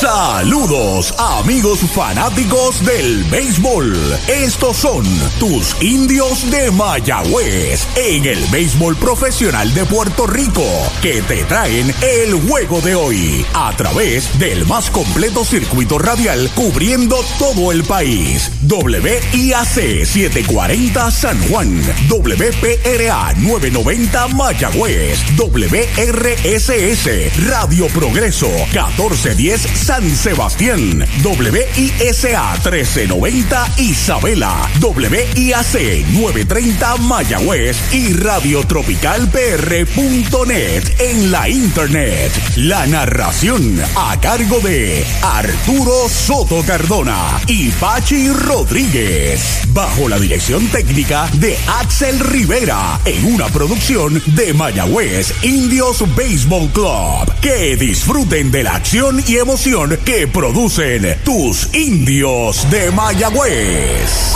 Saludos amigos fanáticos del béisbol. Estos son tus indios de Mayagüez en el béisbol profesional de Puerto Rico que te traen el juego de hoy a través del más completo circuito radial cubriendo todo el país. WIAC 740 San Juan, WPRA 990 Mayagüez, WRSS Radio Progreso 1410 San Sebastián, WISA 1390 Isabela, WIAC 930 Mayagüez y radiotropicalpr.net en la internet. La narración a cargo de Arturo Soto Cardona y Pachi Rodríguez, bajo la dirección técnica de Axel Rivera, en una producción de Mayagüez Indios Baseball Club. Que disfruten de la acción y emoción que producen tus indios de Mayagüez.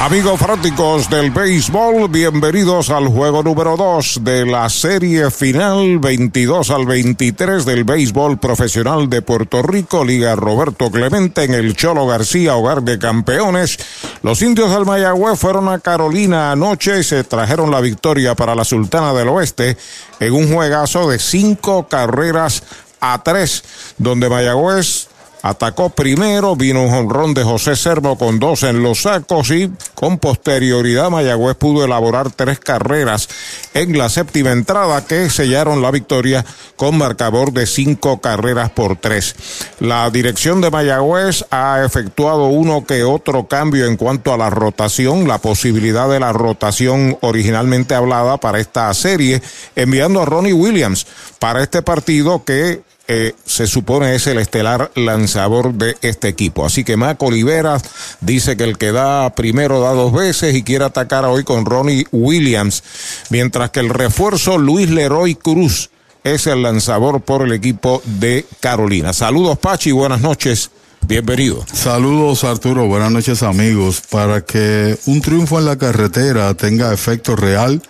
Amigos fanáticos del béisbol, bienvenidos al juego número 2 de la serie final 22 al 23 del béisbol profesional de Puerto Rico, Liga Roberto Clemente en el Cholo García, hogar de campeones. Los indios del Mayagüez fueron a Carolina anoche y se trajeron la victoria para la Sultana del Oeste en un juegazo de cinco carreras a tres, donde Mayagüez Atacó primero, vino un jonrón de José Servo con dos en los sacos y con posterioridad Mayagüez pudo elaborar tres carreras en la séptima entrada que sellaron la victoria con marcador de cinco carreras por tres. La dirección de Mayagüez ha efectuado uno que otro cambio en cuanto a la rotación, la posibilidad de la rotación originalmente hablada para esta serie, enviando a Ronnie Williams para este partido que eh, se supone es el estelar lanzador de este equipo. Así que Mac Oliveras dice que el que da primero da dos veces y quiere atacar hoy con Ronnie Williams, mientras que el refuerzo Luis Leroy Cruz es el lanzador por el equipo de Carolina. Saludos Pachi, buenas noches. Bienvenido. Saludos Arturo, buenas noches amigos. Para que un triunfo en la carretera tenga efecto real,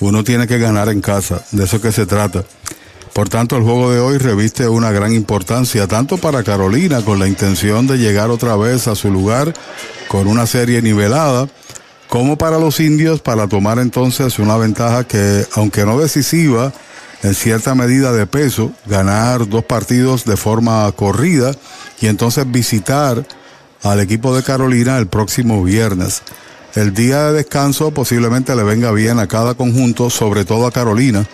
uno tiene que ganar en casa. De eso que se trata. Por tanto, el juego de hoy reviste una gran importancia tanto para Carolina con la intención de llegar otra vez a su lugar con una serie nivelada, como para los indios para tomar entonces una ventaja que, aunque no decisiva, en cierta medida de peso, ganar dos partidos de forma corrida y entonces visitar al equipo de Carolina el próximo viernes. El día de descanso posiblemente le venga bien a cada conjunto, sobre todo a Carolina,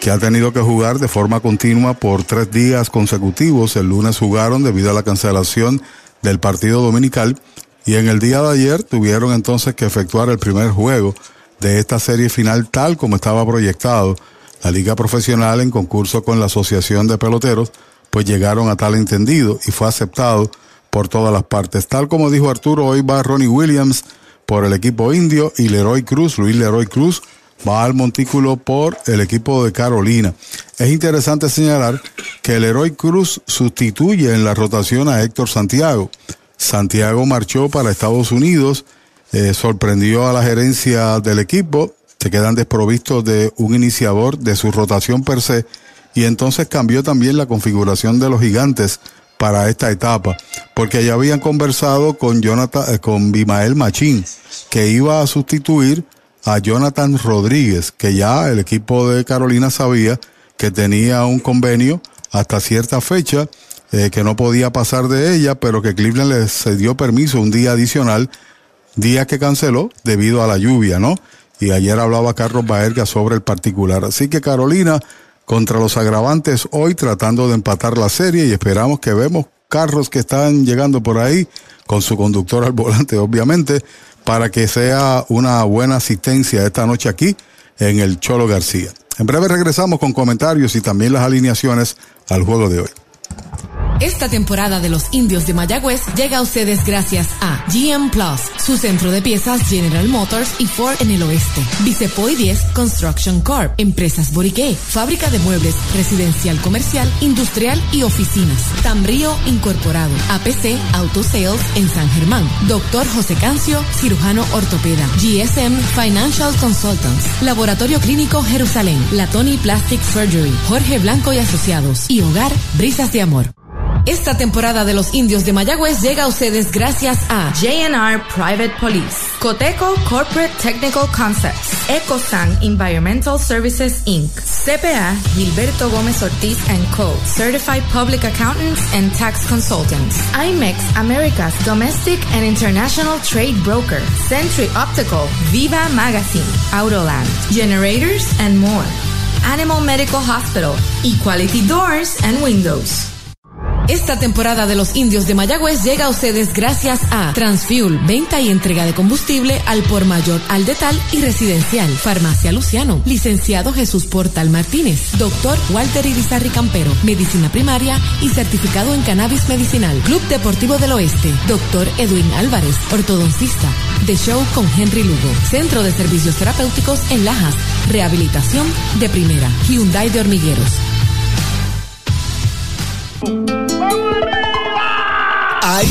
que ha tenido que jugar de forma continua por tres días consecutivos. El lunes jugaron debido a la cancelación del partido dominical y en el día de ayer tuvieron entonces que efectuar el primer juego de esta serie final tal como estaba proyectado. La liga profesional en concurso con la Asociación de Peloteros pues llegaron a tal entendido y fue aceptado por todas las partes. Tal como dijo Arturo, hoy va Ronnie Williams por el equipo indio y Leroy Cruz, Luis Leroy Cruz, va al montículo por el equipo de Carolina. Es interesante señalar que el Heroy Cruz sustituye en la rotación a Héctor Santiago. Santiago marchó para Estados Unidos, eh, sorprendió a la gerencia del equipo, se quedan desprovistos de un iniciador de su rotación per se y entonces cambió también la configuración de los gigantes para esta etapa, porque ya habían conversado con Jonathan, eh, con Bimael Machín, que iba a sustituir a Jonathan Rodríguez, que ya el equipo de Carolina sabía que tenía un convenio hasta cierta fecha, eh, que no podía pasar de ella, pero que Cleveland le cedió permiso un día adicional, día que canceló debido a la lluvia, ¿no? Y ayer hablaba Carlos Baerga sobre el particular. Así que Carolina contra los agravantes hoy tratando de empatar la serie y esperamos que vemos carros que están llegando por ahí con su conductor al volante, obviamente, para que sea una buena asistencia esta noche aquí en el Cholo García. En breve regresamos con comentarios y también las alineaciones al juego de hoy. Esta temporada de los indios de Mayagüez llega a ustedes gracias a GM Plus, su centro de piezas General Motors y Ford en el oeste. Vicepoy 10 Construction Corp, Empresas Boriqué, fábrica de muebles, residencial comercial, industrial y oficinas. Tambrío Incorporado, APC Auto Sales en San Germán. Doctor José Cancio, cirujano ortopeda. GSM Financial Consultants, Laboratorio Clínico Jerusalén, Latoni Plastic Surgery, Jorge Blanco y Asociados y Hogar Brisas de Amor. Esta temporada de los indios de Mayagüez llega a ustedes gracias a JNR Private Police, Coteco Corporate Technical Concepts, EcoSan Environmental Services Inc., CPA Gilberto Gómez Ortiz Co., Certified Public Accountants and Tax Consultants, IMEX America's Domestic and International Trade Broker, Century Optical, Viva Magazine, Autoland, Generators and more. Animal Medical Hospital, Equality Doors and Windows. Esta temporada de los indios de Mayagüez llega a ustedes gracias a Transfuel, venta y entrega de combustible al por mayor, al detal y residencial. Farmacia Luciano, licenciado Jesús Portal Martínez, doctor Walter Irizarri Campero, medicina primaria y certificado en cannabis medicinal. Club Deportivo del Oeste, doctor Edwin Álvarez, ortodoncista. The Show con Henry Lugo, Centro de Servicios Terapéuticos en Lajas, rehabilitación de primera, Hyundai de Hormigueros. Ahí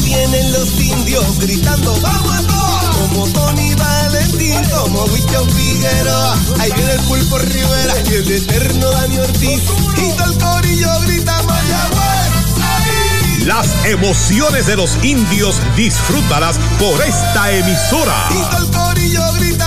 vienen los indios gritando, vamos a todos. Como Tony Valentín, como Wicho Figueroa. Ahí viene el Pulpo Rivera y el eterno Dani Ortiz. Y todo el corillo grita Mayagüez. Las emociones de los indios disfrútalas por esta emisora. Y todo el corillo grita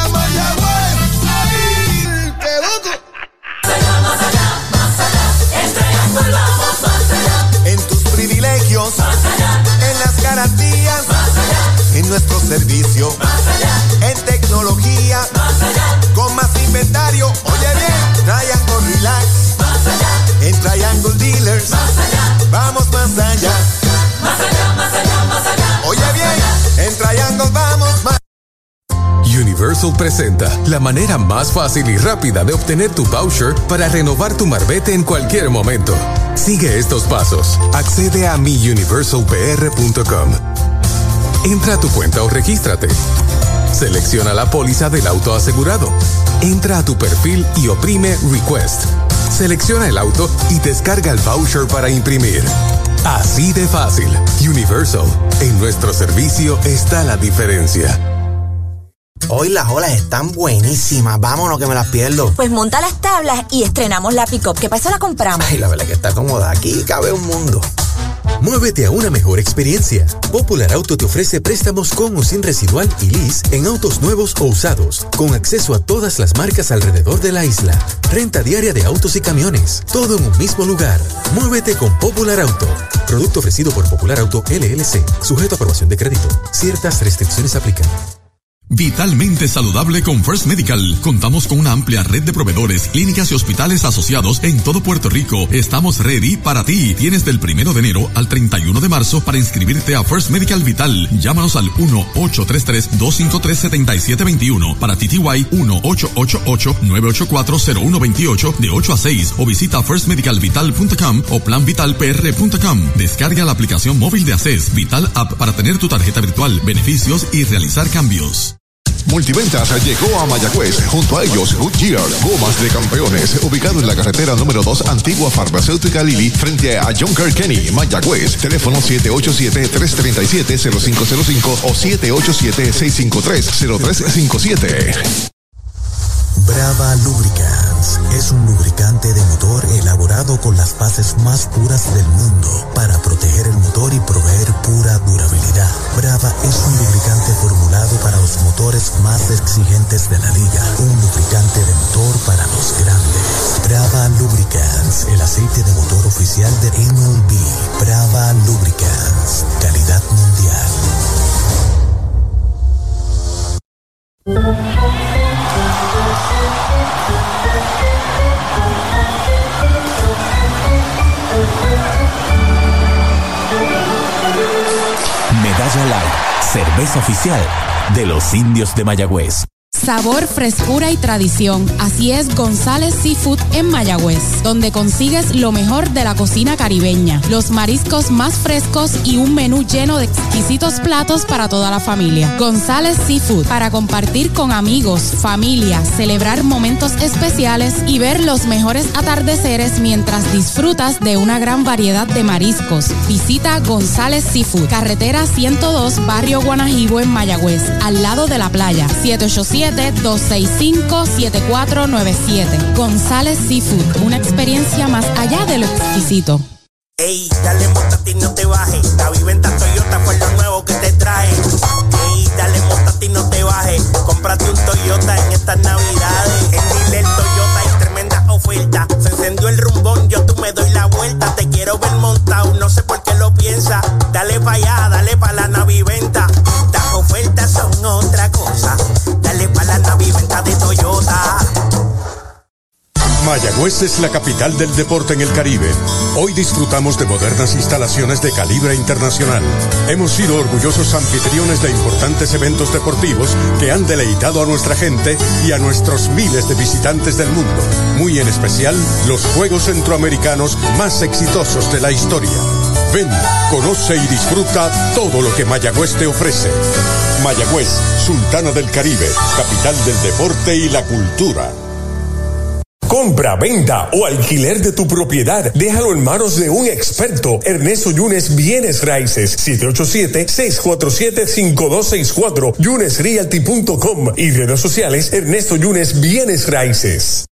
nuestro servicio, más allá, en tecnología, más allá, con más inventario. Oye bien, Triangle Relax, más allá, en Triangle Dealers, más allá, vamos más allá. más allá, más allá, más allá. Oye bien, en Triangle vamos más Universal presenta la manera más fácil y rápida de obtener tu voucher para renovar tu marbete en cualquier momento. Sigue estos pasos. Accede a miuniversalpr.com. Entra a tu cuenta o regístrate. Selecciona la póliza del auto asegurado. Entra a tu perfil y oprime Request. Selecciona el auto y descarga el voucher para imprimir. Así de fácil. Universal. En nuestro servicio está la diferencia. Hoy las olas están buenísimas. Vámonos que me las pierdo. Pues monta las tablas y estrenamos la pick-up, que para eso la compramos. Ay, la verdad que está cómoda. Aquí cabe un mundo. Muévete a una mejor experiencia. Popular Auto te ofrece préstamos con o sin residual y lease en autos nuevos o usados, con acceso a todas las marcas alrededor de la isla. Renta diaria de autos y camiones, todo en un mismo lugar. Muévete con Popular Auto. Producto ofrecido por Popular Auto LLC, sujeto a aprobación de crédito. Ciertas restricciones aplican. Vitalmente saludable con First Medical. Contamos con una amplia red de proveedores, clínicas y hospitales asociados en todo Puerto Rico. Estamos ready para ti. Tienes del primero de enero al 31 de marzo para inscribirte a First Medical Vital. Llámanos al 1-833-253-7721 para TTY 1-888-984-0128 de 8 a 6 o visita firstmedicalvital.com o planvitalpr.com. Descarga la aplicación móvil de ACES Vital App para tener tu tarjeta virtual, beneficios y realizar cambios. Multiventas llegó a Mayagüez. Junto a ellos, Goodyear, Gomas de Campeones, ubicado en la carretera número 2, Antigua Farmacéutica Lili, frente a John Kenny, Mayagüez. Teléfono 787-337-0505 o 787-653-0357. Brava Lubricants es un lubricante de motor elaborado con las bases más puras del mundo para proteger el motor y proveer pura durabilidad. Brava es un lubricante formulado para los motores más exigentes de la liga. Un lubricante de motor para los grandes. Brava Lubricants, el aceite de motor oficial de MLB. Brava Lubricants, calidad mundial. Medalla Light, cerveza oficial de los indios de Mayagüez. Sabor, frescura y tradición. Así es González Seafood en Mayagüez, donde consigues lo mejor de la cocina caribeña, los mariscos más frescos y un menú lleno de exquisitos platos para toda la familia. González Seafood, para compartir con amigos, familia, celebrar momentos especiales y ver los mejores atardeceres mientras disfrutas de una gran variedad de mariscos. Visita González Seafood, carretera 102, barrio Guanajibo en Mayagüez, al lado de la playa, 787 265-7497. González Seafood, una experiencia más allá de lo exquisito. Ey, dale montate y no te bajes. La viventa Toyota fue lo nuevo que te trae. Ey, dale montate y no te bajes. Cómprate un Toyota en estas navidades. En Dile Toyota hay tremenda oferta. Se encendió el rumbón, yo tú me doy la vuelta. Te quiero ver montado, no sé por qué lo piensa. Dale pa' allá, dale pa' la naviventa. Las ofertas son otra cosa. De Toyota. Mayagüez es la capital del deporte en el Caribe. Hoy disfrutamos de modernas instalaciones de calibre internacional. Hemos sido orgullosos anfitriones de importantes eventos deportivos que han deleitado a nuestra gente y a nuestros miles de visitantes del mundo. Muy en especial, los Juegos Centroamericanos más exitosos de la historia. Ven, conoce y disfruta todo lo que Mayagüez te ofrece. Mayagüez, Sultana del Caribe, capital del deporte y la cultura. Compra, venta o alquiler de tu propiedad. Déjalo en manos de un experto. Ernesto Yunes Bienes Raíces. 787-647-5264. YunesRealty.com y redes sociales Ernesto Yunes Bienes Raíces.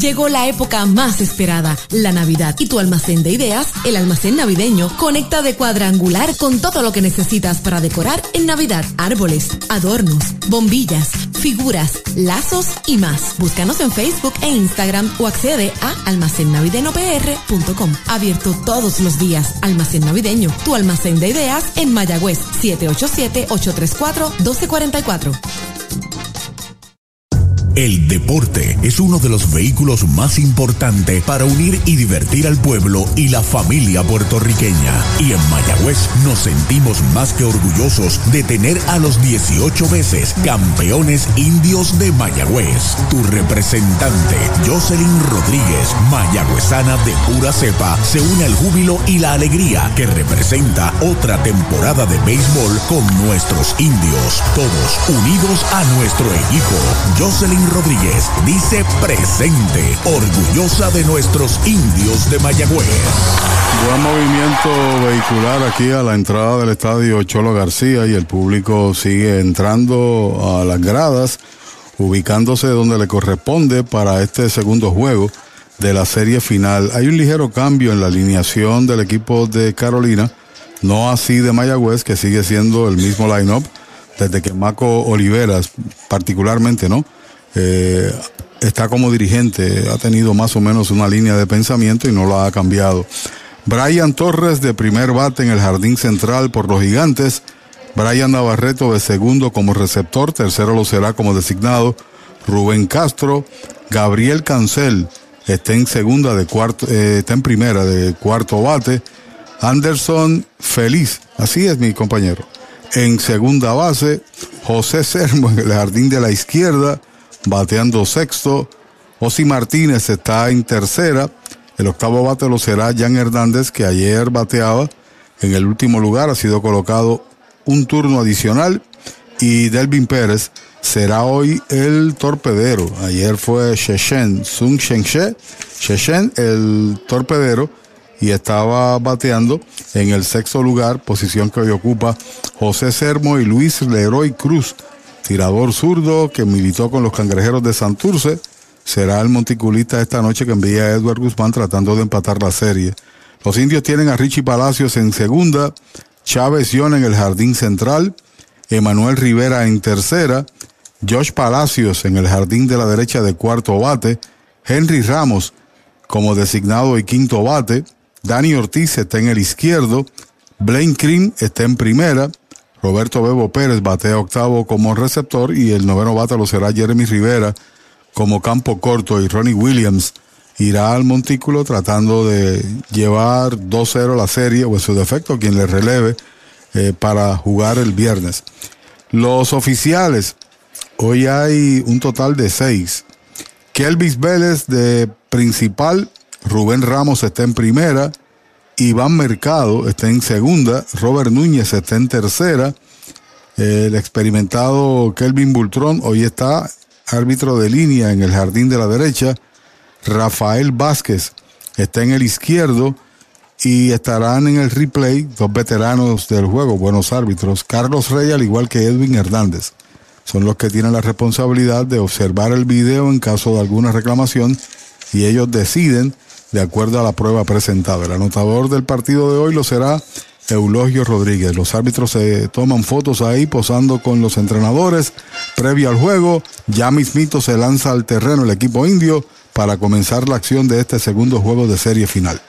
Llegó la época más esperada, la Navidad, y tu almacén de ideas, el almacén navideño, conecta de cuadrangular con todo lo que necesitas para decorar en Navidad. Árboles, adornos, bombillas, figuras, lazos y más. Búscanos en Facebook e Instagram o accede a almacennavideñopr.com. Abierto todos los días. Almacén Navideño, tu almacén de ideas en Mayagüez, 787-834-1244. El deporte es uno de los vehículos más importantes para unir y divertir al pueblo y la familia puertorriqueña. Y en Mayagüez nos sentimos más que orgullosos de tener a los 18 veces campeones indios de Mayagüez. Tu representante, Jocelyn Rodríguez, mayagüezana de pura cepa, se une al júbilo y la alegría que representa otra temporada de béisbol con nuestros indios. Todos unidos a nuestro equipo. Jocelyn Rodríguez dice presente, orgullosa de nuestros indios de Mayagüez. Buen movimiento vehicular aquí a la entrada del estadio Cholo García y el público sigue entrando a las gradas, ubicándose donde le corresponde para este segundo juego de la serie final. Hay un ligero cambio en la alineación del equipo de Carolina, no así de Mayagüez, que sigue siendo el mismo line-up desde que Maco Oliveras, particularmente, ¿no? Eh, está como dirigente, ha tenido más o menos una línea de pensamiento y no lo ha cambiado. Brian Torres de primer bate en el jardín central por los gigantes. Brian Navarreto de segundo como receptor, tercero lo será como designado. Rubén Castro, Gabriel Cancel está en segunda de cuarto, eh, está en primera de cuarto bate. Anderson Feliz, así es mi compañero. En segunda base, José Sermo en el jardín de la izquierda bateando sexto. Osi Martínez está en tercera. El octavo bate lo será Jan Hernández, que ayer bateaba en el último lugar. Ha sido colocado un turno adicional. Y Delvin Pérez será hoy el torpedero. Ayer fue Sheshen, Sung Shenshe, Sheshen, el torpedero. Y estaba bateando en el sexto lugar, posición que hoy ocupa José Sermo y Luis Leroy Cruz tirador zurdo que militó con los cangrejeros de Santurce, será el monticulista esta noche que envía a Edward Guzmán tratando de empatar la serie. Los indios tienen a Richie Palacios en segunda, Chávez Yon en el jardín central, Emanuel Rivera en tercera, Josh Palacios en el jardín de la derecha de cuarto bate, Henry Ramos como designado y quinto bate, Dani Ortiz está en el izquierdo, Blaine Green está en primera, Roberto Bebo Pérez batea octavo como receptor y el noveno bate lo será Jeremy Rivera como campo corto y Ronnie Williams irá al montículo tratando de llevar 2-0 la serie o en su defecto quien le releve eh, para jugar el viernes. Los oficiales, hoy hay un total de seis. Kelvis Vélez de principal, Rubén Ramos está en primera, Iván Mercado está en segunda, Robert Núñez está en tercera, el experimentado Kelvin Bultrón hoy está árbitro de línea en el jardín de la derecha, Rafael Vázquez está en el izquierdo y estarán en el replay dos veteranos del juego, buenos árbitros, Carlos Rey al igual que Edwin Hernández. Son los que tienen la responsabilidad de observar el video en caso de alguna reclamación y ellos deciden de acuerdo a la prueba presentada. El anotador del partido de hoy lo será Eulogio Rodríguez. Los árbitros se toman fotos ahí posando con los entrenadores previo al juego. Ya mismito se lanza al terreno el equipo indio para comenzar la acción de este segundo juego de serie final.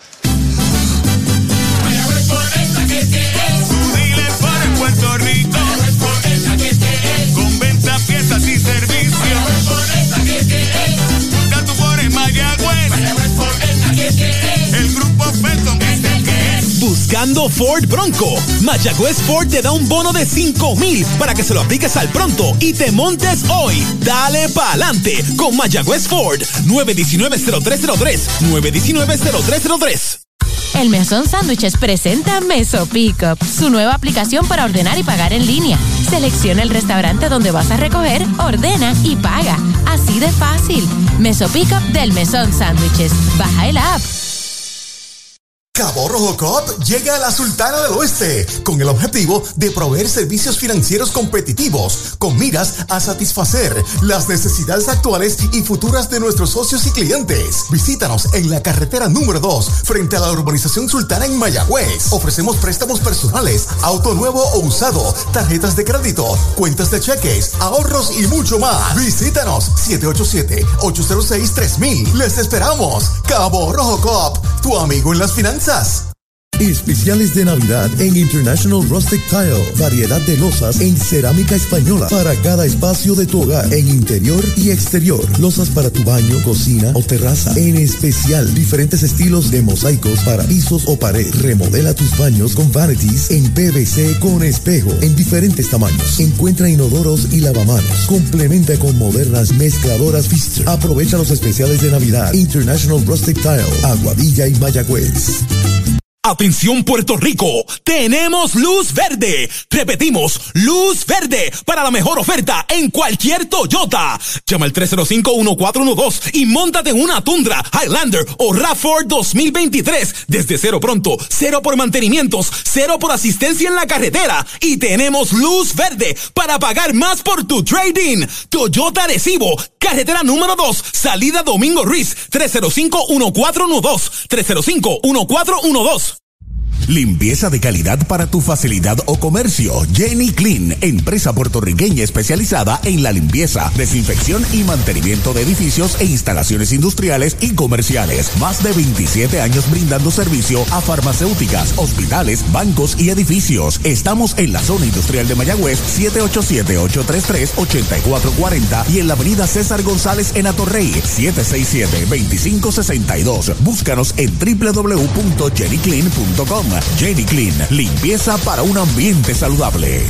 Ford Bronco. Mayagüez Ford te da un bono de 5 mil para que se lo apliques al pronto y te montes hoy. Dale pa'lante con Mayagüez Ford. 919-0303. 919-0303. El Mesón Sándwiches presenta Meso Pickup, su nueva aplicación para ordenar y pagar en línea. Selecciona el restaurante donde vas a recoger, ordena y paga. Así de fácil. Meso Pickup del Mesón Sándwiches. Baja el app. Cabo Rojo Coop llega a la Sultana del Oeste con el objetivo de proveer servicios financieros competitivos con miras a satisfacer las necesidades actuales y futuras de nuestros socios y clientes. Visítanos en la carretera número 2 frente a la urbanización Sultana en Mayagüez. Ofrecemos préstamos personales, auto nuevo o usado, tarjetas de crédito, cuentas de cheques, ahorros y mucho más. Visítanos 787-806-3000. Les esperamos. Cabo Rojo Coop, tu amigo en las finanzas. das? Especiales de Navidad en International Rustic Tile. Variedad de losas en cerámica española para cada espacio de tu hogar, en interior y exterior. Losas para tu baño, cocina o terraza. En especial, diferentes estilos de mosaicos para pisos o pared. Remodela tus baños con vanities en PVC con espejo en diferentes tamaños. Encuentra inodoros y lavamanos. Complementa con modernas mezcladoras Pfister. Aprovecha los especiales de Navidad. International Rustic Tile, Aguadilla y Mayagüez. Atención Puerto Rico, tenemos luz verde. Repetimos, luz verde para la mejor oferta en cualquier Toyota. Llama al 305-1412 y montate en una Tundra, Highlander o RAV4 2023 desde cero pronto, cero por mantenimientos, cero por asistencia en la carretera y tenemos luz verde para pagar más por tu trading. Toyota Recibo, carretera número 2, salida Domingo Ruiz, 305-1412, 305-1412. Limpieza de calidad para tu facilidad o comercio. Jenny Clean, empresa puertorriqueña especializada en la limpieza, desinfección y mantenimiento de edificios e instalaciones industriales y comerciales. Más de 27 años brindando servicio a farmacéuticas, hospitales, bancos y edificios. Estamos en la zona industrial de Mayagüez, 787-833-8440 y en la avenida César González en Atorrey, 767-2562. Búscanos en www.jennyclean.com. Jenny Clean, limpieza para un ambiente saludable.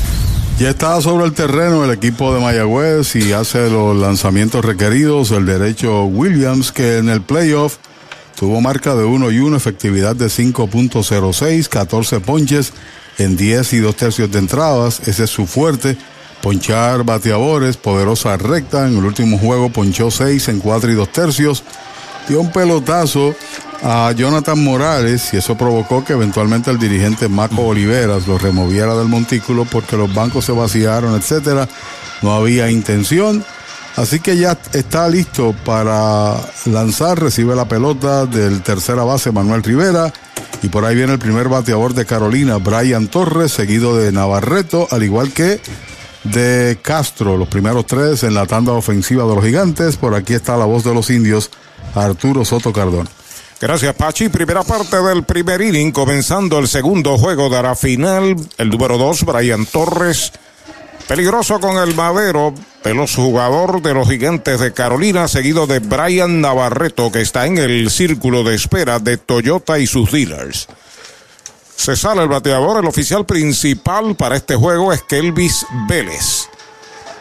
Ya está sobre el terreno el equipo de Mayagüez y hace los lanzamientos requeridos. El derecho Williams, que en el playoff tuvo marca de 1 y 1, efectividad de 5.06, 14 ponches en 10 y 2 tercios de entradas. Ese es su fuerte. Ponchar bateadores, poderosa recta. En el último juego ponchó 6 en 4 y 2 tercios. Dio un pelotazo a Jonathan Morales y eso provocó que eventualmente el dirigente Marco Oliveras lo removiera del montículo porque los bancos se vaciaron, etcétera. No había intención. Así que ya está listo para lanzar, recibe la pelota del tercera base Manuel Rivera y por ahí viene el primer bateador de Carolina, Brian Torres, seguido de Navarreto, al igual que de Castro, los primeros tres en la tanda ofensiva de los gigantes. Por aquí está la voz de los indios, Arturo Soto Cardona. Gracias, Pachi. Primera parte del primer inning, comenzando el segundo juego de la final. El número dos, Brian Torres. Peligroso con el madero, veloz jugador de los gigantes de Carolina, seguido de Brian Navarreto, que está en el círculo de espera de Toyota y sus dealers. Se sale el bateador, el oficial principal para este juego es Kelvis Vélez.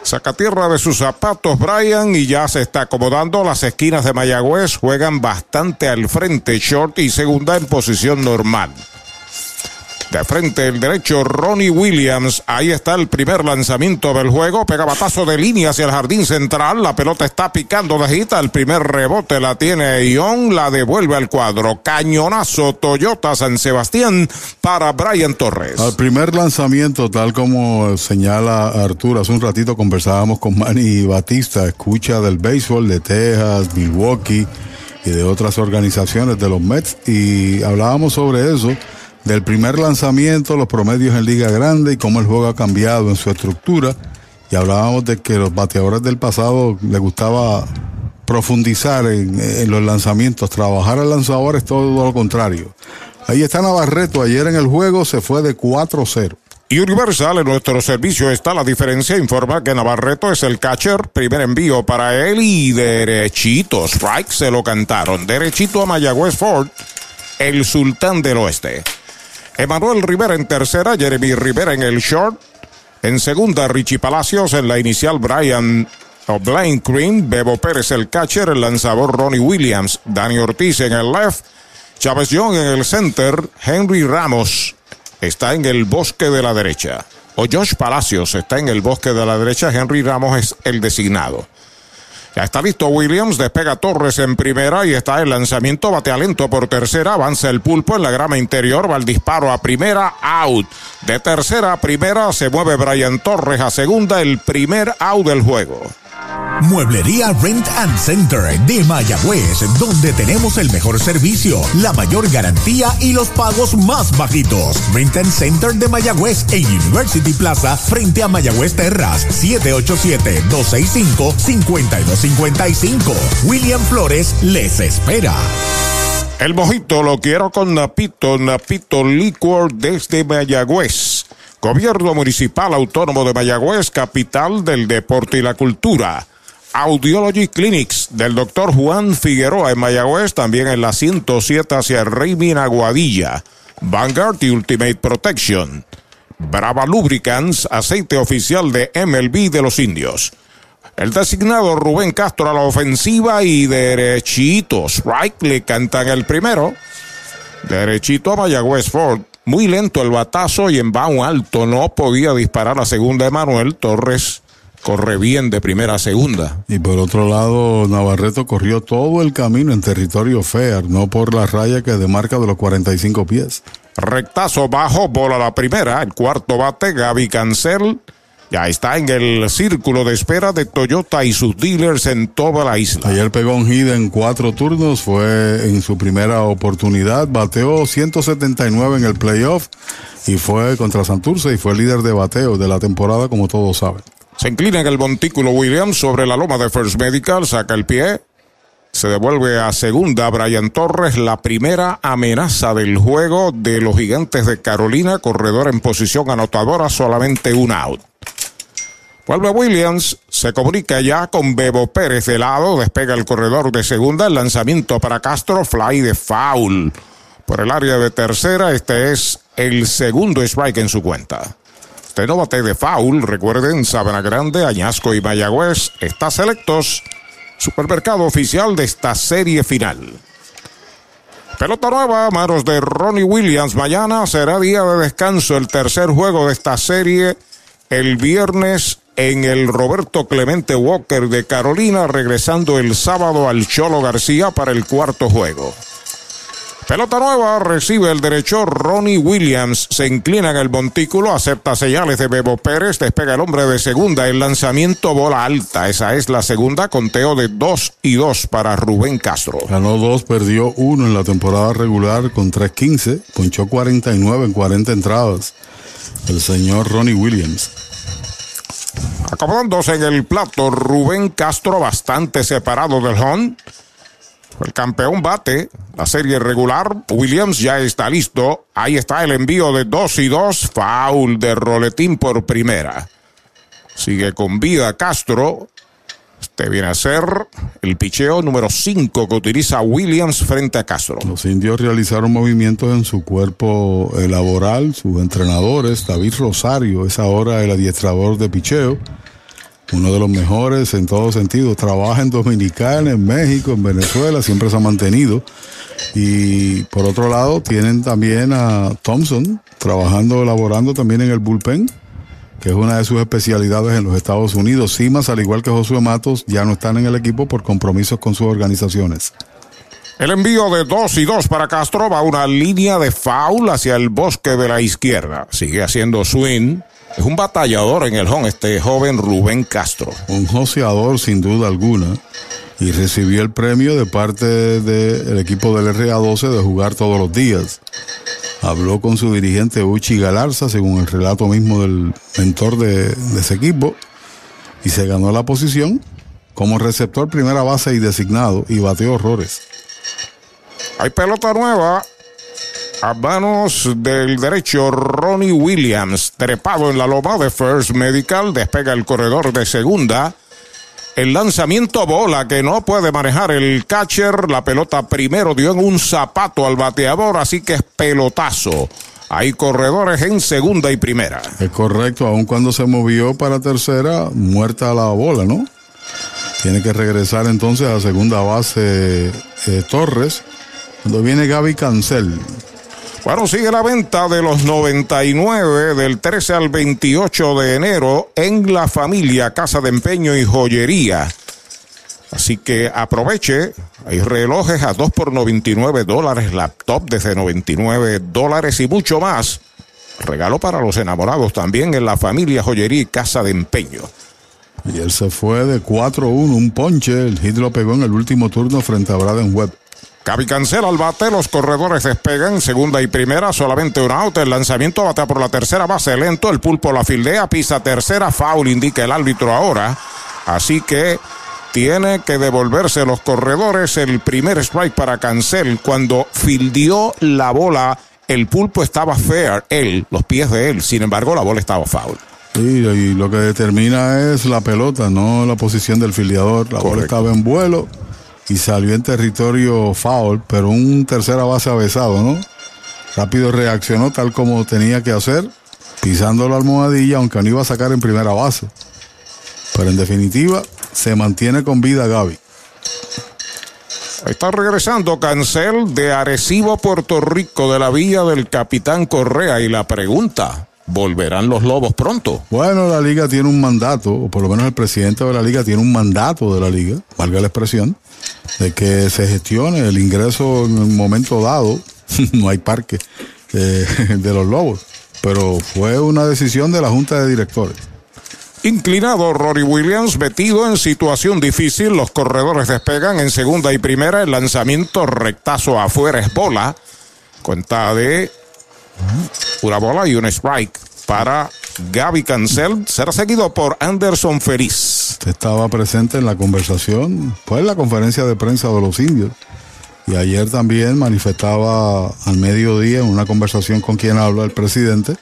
Saca tierra de sus zapatos Brian y ya se está acomodando. Las esquinas de Mayagüez juegan bastante al frente, short y segunda en posición normal. De frente el derecho Ronnie Williams. Ahí está el primer lanzamiento del juego. Pega batazo de línea hacia el jardín central. La pelota está picando de gita. El primer rebote la tiene Ion. La devuelve al cuadro. Cañonazo Toyota San Sebastián para Brian Torres. Al primer lanzamiento, tal como señala Arturo, hace un ratito conversábamos con Manny Batista, escucha del béisbol de Texas, Milwaukee y de otras organizaciones de los Mets y hablábamos sobre eso, del primer lanzamiento, los promedios en Liga Grande y cómo el juego ha cambiado en su estructura y hablábamos de que los bateadores del pasado les gustaba profundizar en, los lanzamientos, trabajar al lanzador es todo lo contrario. Ahí está Navarreto, ayer en el juego se fue de 4-0. Y Universal en nuestro servicio está la diferencia. Informa que Navarreto es el catcher. Primer envío para él y derechito. Strike se lo cantaron. Derechito a Mayagüez Ford, el sultán del oeste. Emanuel Rivera en tercera. Jeremy Rivera en el short. En segunda, Richie Palacios. En la inicial, Brian O'Blaine Green. Bebo Pérez el catcher. El lanzador Ronnie Williams. Danny Ortiz en el left. Chávez Young en el center. Henry Ramos está en el bosque de la derecha. O Josh Palacios está en el bosque de la derecha. Henry Ramos es el designado. Ya está listo Williams, despega Torres en primera y está el lanzamiento, bate lento por tercera, avanza el pulpo en la grama interior, va el disparo a primera, out. De tercera a primera se mueve Brian Torres a segunda, el primer out del juego. Mueblería Rent and Center de Mayagüez, donde tenemos el mejor servicio, la mayor garantía y los pagos más bajitos. Rent and Center de Mayagüez en University Plaza frente a Mayagüez Terras, 787-265-5255. William Flores les espera. El mojito lo quiero con Napito, Napito Liquor desde Mayagüez. Gobierno Municipal Autónomo de Mayagüez, capital del deporte y la cultura. Audiology Clinics del doctor Juan Figueroa en Mayagüez, también en la 107 hacia Raymond Aguadilla. Vanguard y Ultimate Protection. Brava Lubricants, aceite oficial de MLB de los indios. El designado Rubén Castro a la ofensiva y derechito. Strike le cantan el primero. Derechito a Mayagüez Ford. Muy lento el batazo y en bajo alto no podía disparar la segunda Emanuel Torres. Corre bien de primera a segunda. Y por otro lado, Navarreto corrió todo el camino en territorio fair, no por la raya que demarca de los 45 pies. Rectazo bajo, bola la primera. El cuarto bate, Gaby Cancel. Ya está en el círculo de espera de Toyota y sus dealers en toda la isla. Ayer pegó un hit en cuatro turnos, fue en su primera oportunidad, bateó 179 en el playoff y fue contra Santurce y fue líder de bateo de la temporada, como todos saben. Se inclina en el montículo Williams sobre la loma de First Medical, saca el pie. Se devuelve a segunda Brian Torres, la primera amenaza del juego de los gigantes de Carolina, corredor en posición anotadora, solamente un out. Vuelve Williams, se comunica ya con Bebo Pérez de lado, despega el corredor de segunda, el lanzamiento para Castro, fly de foul. Por el área de tercera, este es el segundo strike en su cuenta. Este no bate de foul, recuerden, Sabana Grande, Añasco y Mayagüez, está selectos. Supermercado oficial de esta serie final. Pelota nueva, manos de Ronnie Williams. Mañana será día de descanso, el tercer juego de esta serie. El viernes en el Roberto Clemente Walker de Carolina, regresando el sábado al Cholo García para el cuarto juego. Pelota nueva, recibe el derecho Ronnie Williams. Se inclina en el montículo, acepta señales de Bebo Pérez, despega el hombre de segunda. El lanzamiento bola alta. Esa es la segunda, conteo de 2 y 2 para Rubén Castro. Ganó 2, perdió 1 en la temporada regular con 3-15. Ponchó 49 en 40 entradas. El señor Ronnie Williams. Acomodándose en el plato, Rubén Castro, bastante separado del home. El campeón bate la serie regular. Williams ya está listo. Ahí está el envío de 2 y 2. Foul de roletín por primera. Sigue con vida Castro. Este viene a ser el picheo número 5 que utiliza Williams frente a Castro. Los indios realizaron movimientos en su cuerpo eh, laboral, sus entrenadores. David Rosario es ahora el adiestrador de picheo uno de los mejores en todo sentido. Trabaja en Dominicana, en México, en Venezuela, siempre se ha mantenido. Y por otro lado, tienen también a Thompson trabajando, elaborando también en el bullpen, que es una de sus especialidades en los Estados Unidos. Simas, al igual que Josué Matos, ya no están en el equipo por compromisos con sus organizaciones. El envío de 2 y 2 para Castro va una línea de foul hacia el bosque de la izquierda. Sigue haciendo swing. Es un batallador en el home este joven Rubén Castro. Un joseador sin duda alguna. y recibió el premio de parte del equipo del RA12 de jugar todos los días. Habló con su dirigente Uchi Galarza, según el relato mismo del mentor de, ese equipo, y se ganó la posición como receptor primera base y designado y bateó horrores. Hay pelota nueva a manos del derecho Ronnie Williams, trepado en la loma de First Medical, despega el corredor de segunda. El lanzamiento bola que no puede manejar el catcher. La pelota primero dio en un zapato al bateador, así que es pelotazo. Hay corredores en segunda y primera. Es correcto, aun cuando se movió para tercera, muerta la bola, ¿no? Tiene que regresar entonces a segunda base eh, Torres. Cuando viene Gaby Cancel, bueno, sigue la venta de los 99 del 13 al 28 de enero en la familia Casa de Empeño y Joyería. Así que aproveche, hay relojes a 2 por 99 dólares, laptop desde 99 dólares y mucho más. Regalo para los enamorados también en la familia Joyería y Casa de Empeño. Y él se fue de 4-1, un ponche. El hit lo pegó en el último turno frente a Braden Webb. Gaby cancela al bate, los corredores despegan, segunda y primera, solamente un out, el lanzamiento batea por la tercera base lento, el pulpo la fildea, pisa tercera, foul indica el árbitro ahora, así que tiene que devolverse los corredores el primer strike para Cancel cuando fildió la bola, el pulpo estaba fair, él, los pies de él, sin embargo la bola estaba foul. Sí, y lo que determina es la pelota, no la posición del filiador. La bola estaba en vuelo y salió en territorio foul, pero un tercera base avesado, ¿no? Rápido reaccionó tal como tenía que hacer, pisando la almohadilla, aunque no iba a sacar en primera base. Pero en definitiva, se mantiene con vida Gaby. Está regresando Cancel de Arecibo, Puerto Rico, de la villa del Capitán Correa. Y la pregunta, ¿volverán los Lobos pronto? Bueno, la liga tiene un mandato, o por lo menos el presidente de la liga tiene un mandato de la liga, valga la expresión, de que se gestione el ingreso en un momento dado. no hay parque eh, de los Lobos, pero fue una decisión de la Junta de Directores. Inclinado Rory Williams, metido en situación difícil, los corredores despegan en segunda y primera, el lanzamiento rectazo afuera es bola, cuenta de una bola y un strike para Gaby Cancel, será seguido por Anderson Feliz. Estaba presente en la conversación, pues en la conferencia de prensa de los indios. Y ayer también manifestaba al mediodía en una conversación con quien habla el presidente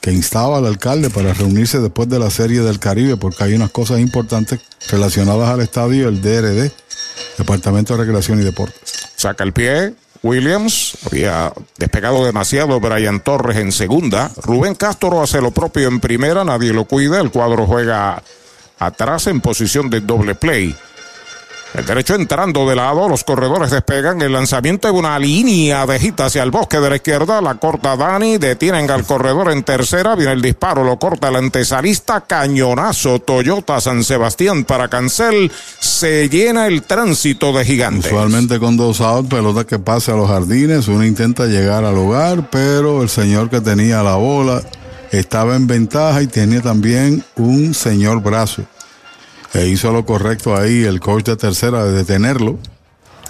que instaba al alcalde para reunirse después de la Serie del Caribe, porque hay unas cosas importantes relacionadas al estadio, el DRD, Departamento de Recreación y Deportes. Saca el pie, Williams, había despegado demasiado Brian Torres en segunda, Rubén Castro hace lo propio en primera, nadie lo cuida, el cuadro juega atrás en posición de doble play. El derecho entrando de lado, los corredores despegan. El lanzamiento de una línea de gita hacia el bosque de la izquierda. La corta Dani. Detienen al corredor en tercera. Viene el disparo. Lo corta el antesalista. Cañonazo. Toyota San Sebastián para Cancel. Se llena el tránsito de gigantes. Usualmente con dos outs, pelota que pase a los jardines. Uno intenta llegar al hogar, pero el señor que tenía la bola estaba en ventaja y tenía también un señor brazo. E hizo lo correcto ahí el coach de tercera de detenerlo,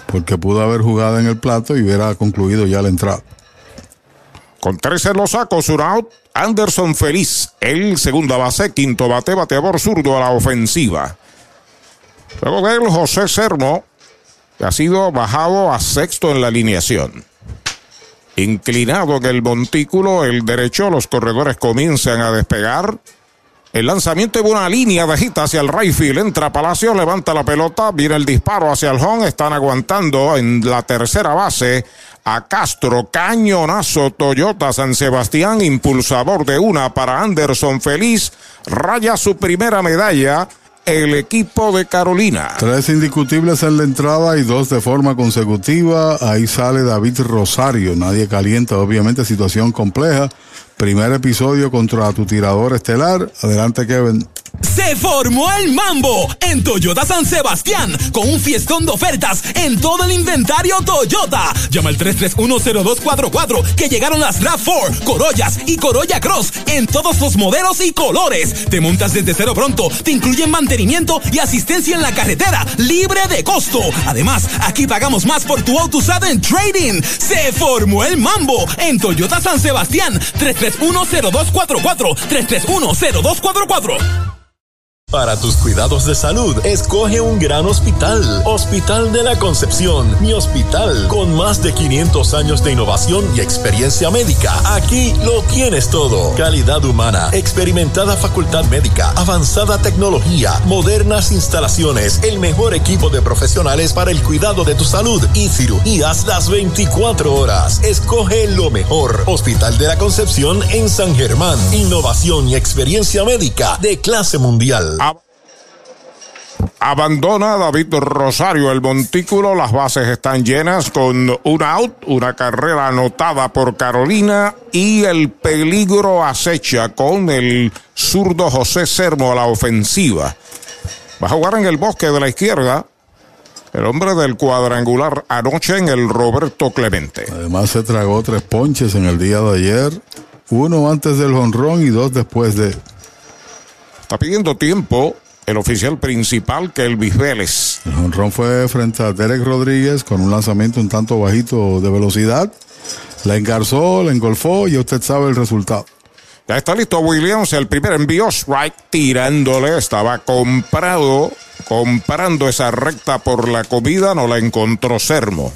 porque pudo haber jugado en el plato y hubiera concluido ya la entrada. Con 13 los sacos, un out. Anderson Feliz, el segunda base, quinto bate, bateador zurdo a la ofensiva. Luego de él, José Sermo, que ha sido bajado a sexto en la alineación. Inclinado en el montículo, el derecho, los corredores comienzan a despegar. El lanzamiento de una línea de gita hacia el right field. Entra Palacio, levanta la pelota, viene el disparo hacia el home. Están aguantando en la tercera base a Castro. Cañonazo Toyota San Sebastián, impulsador de una para Anderson Feliz. Raya su primera medalla. El equipo de Carolina. Tres indiscutibles en la entrada y dos de forma consecutiva. Ahí sale David Rosario. Nadie calienta, obviamente, situación compleja. Primer episodio contra tu tirador estelar. Adelante, Kevin. Se formó el mambo en Toyota San Sebastián con un fiestón de ofertas en todo el inventario Toyota. Llama al 3310244 que llegaron las RAV4, Corollas y Corolla Cross en todos los modelos y colores. Te montas desde cero pronto, te incluyen mantenimiento y asistencia en la carretera libre de costo. Además, aquí pagamos más por tu auto usado en trading. Se formó el mambo en Toyota San Sebastián 3310244 3310244. Para tus cuidados de salud, escoge un gran hospital. Hospital de la Concepción, mi hospital, con más de 500 años de innovación y experiencia médica. Aquí lo tienes todo. Calidad humana, experimentada facultad médica, avanzada tecnología, modernas instalaciones, el mejor equipo de profesionales para el cuidado de tu salud y cirugías las 24 horas. Escoge lo mejor. Hospital de la Concepción en San Germán. Innovación y experiencia médica de clase mundial. Abandona David Rosario el montículo, las bases están llenas con un out, una carrera anotada por Carolina y el peligro acecha con el zurdo José Sermo a la ofensiva. Va a jugar en el bosque de la izquierda. El hombre del cuadrangular anoche en el Roberto Clemente. Además se tragó tres ponches en el día de ayer, uno antes del honrón y dos después de. Está pidiendo tiempo el oficial principal, que Elvis Vélez. El honrón fue frente a Derek Rodríguez con un lanzamiento un tanto bajito de velocidad. La engarzó, la engolfó y usted sabe el resultado. Ya está listo Williams, el primer envío, strike tirándole, estaba comprado, comprando esa recta por la comida, no la encontró Sermo.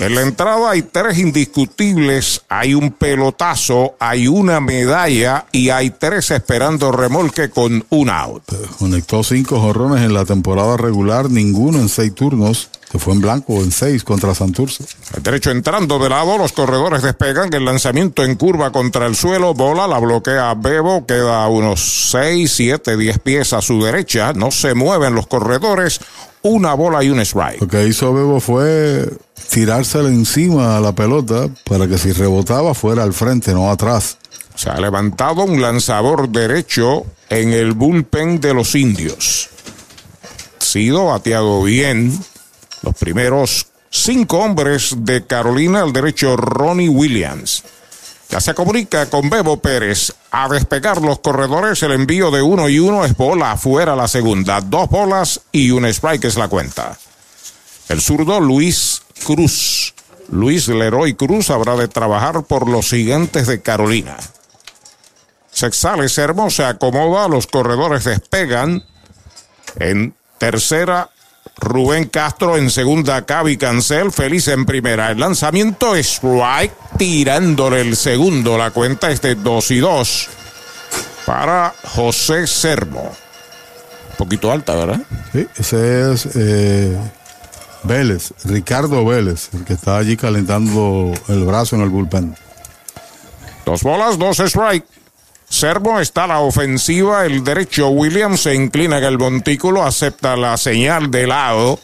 En la entrada hay tres indiscutibles, hay un pelotazo, hay una medalla y hay tres esperando remolque con un out. Conectó cinco jorrones en la temporada regular, ninguno en seis turnos, que fue en blanco en seis contra Santurce. El derecho entrando de lado, los corredores despegan, el lanzamiento en curva contra el suelo, bola, la bloquea Bebo, queda unos seis, siete, diez pies a su derecha, no se mueven los corredores, una bola y un strike. Lo que hizo Bebo fue tirársela encima a la pelota para que si rebotaba fuera al frente, no atrás. Se ha levantado un lanzador derecho en el bullpen de los indios. Sido bateado bien. Los primeros cinco hombres de Carolina, el derecho Ronnie Williams. Ya se comunica con Bebo Pérez a despegar los corredores. El envío de uno y uno es bola afuera la segunda. Dos bolas y un strike es la cuenta. El zurdo Luis Cruz. Luis Leroy Cruz habrá de trabajar por los siguientes de Carolina. Sexales Sermo se acomoda, los corredores despegan. En tercera, Rubén Castro en segunda, Cavi Cancel, feliz en primera. El lanzamiento es strike, tirándole el segundo. La cuenta es de 2 y 2 para José Sermo. Un poquito alta, ¿verdad? Sí, ese es eh, Vélez, Ricardo Vélez, el que está allí calentando el brazo en el bullpen. Dos bolas, dos strike. Servo está a la ofensiva, el derecho Williams se inclina en el montículo, acepta la señal de lado.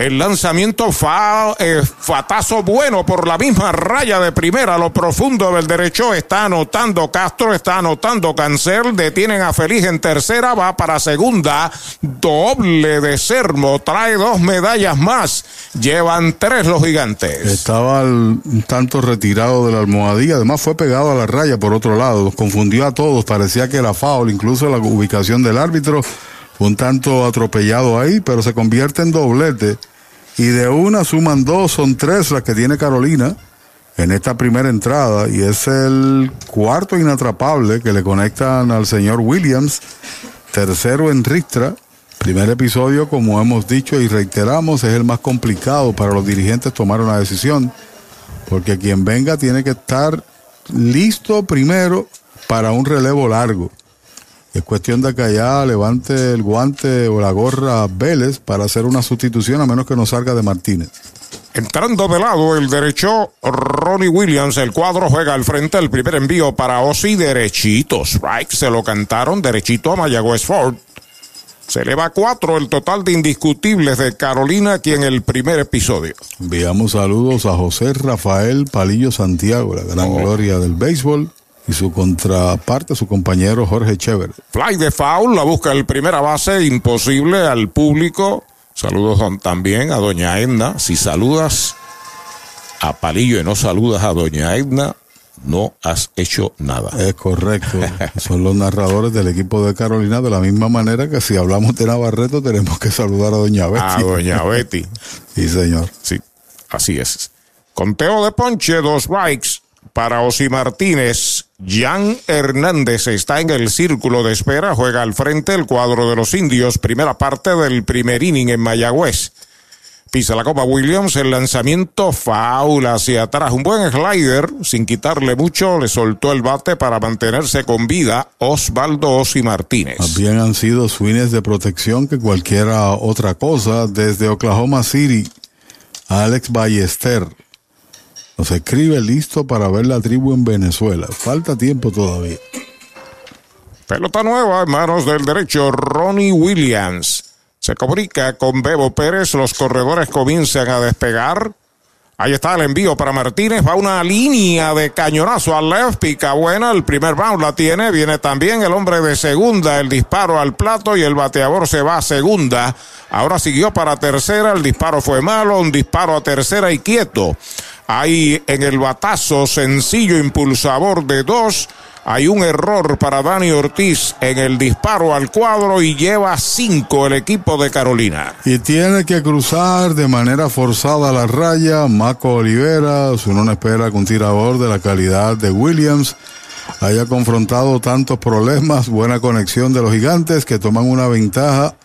El lanzamiento fa, eh, fatazo bueno por la misma raya de primera, lo profundo del derecho. Está anotando Castro, está anotando Cancel. Detienen a Feliz en tercera, va para segunda. Doble de Sermo, trae dos medallas más. Llevan tres los gigantes. Estaba un tanto retirado de la almohadilla, además fue pegado a la raya por otro lado. Confundió a todos, parecía que era foul, incluso la ubicación del árbitro. Un tanto atropellado ahí, pero se convierte en doblete y de una suman dos, son tres las que tiene Carolina en esta primera entrada y es el cuarto inatrapable que le conectan al señor Williams, tercero en Ristra. Primer episodio, como hemos dicho y reiteramos, es el más complicado para los dirigentes tomar una decisión, porque quien venga tiene que estar listo primero para un relevo largo. Es cuestión de que allá levante el guante o la gorra Vélez para hacer una sustitución a menos que no salga de Martínez. Entrando de lado el derecho, Ronnie Williams, el cuadro juega al frente, el primer envío para Ozzy, derechito, strike, se lo cantaron derechito a Mayagüez Ford. Se eleva cuatro el total de indiscutibles de Carolina aquí en el primer episodio. Enviamos saludos a José Rafael Palillo Santiago, la gran gloria del béisbol y su contraparte, su compañero Jorge Chévere. Fly de foul, la busca el primera base, imposible al público. Saludos también a doña Edna. Si saludas a Palillo y no saludas a doña Edna, no has hecho nada. Es correcto. Son los narradores del equipo de Carolina de la misma manera que si hablamos de Navarreto tenemos que saludar a doña Betty. A doña Betty. sí, señor. Sí, así es. Conteo de ponche, dos strikes para Osi Martínez. Jan Hernández está en el círculo de espera, juega al frente el cuadro de los indios, primera parte del primer inning en Mayagüez. Pisa la Copa Williams, el lanzamiento faula hacia atrás. Un buen slider, sin quitarle mucho, le soltó el bate para mantenerse con vida Osvaldo Osi Martínez. Bien han sido swings de protección que cualquiera otra cosa. Desde Oklahoma City, Alex Ballester nos escribe listo para ver la tribu en Venezuela. Falta tiempo todavía. Pelota nueva en manos del derecho, Ronnie Williams. Se comunica con Bebo Pérez, los corredores comienzan a despegar. Ahí está el envío para Martínez, va una línea de cañonazo al left, pica buena, el primer round la tiene, viene también el hombre de segunda, el disparo al plato y el bateador se va a segunda. Ahora siguió para tercera, el disparo fue malo, un disparo a tercera y quieto. Ahí en el batazo sencillo impulsador de dos. Hay un error para Dani Ortiz en el disparo al cuadro y lleva cinco el equipo de Carolina. Y tiene que cruzar de manera forzada la raya. Maco Olivera, uno no espera que un tirador de la calidad de Williams haya confrontado tantos problemas. Buena conexión de los gigantes que toman una ventaja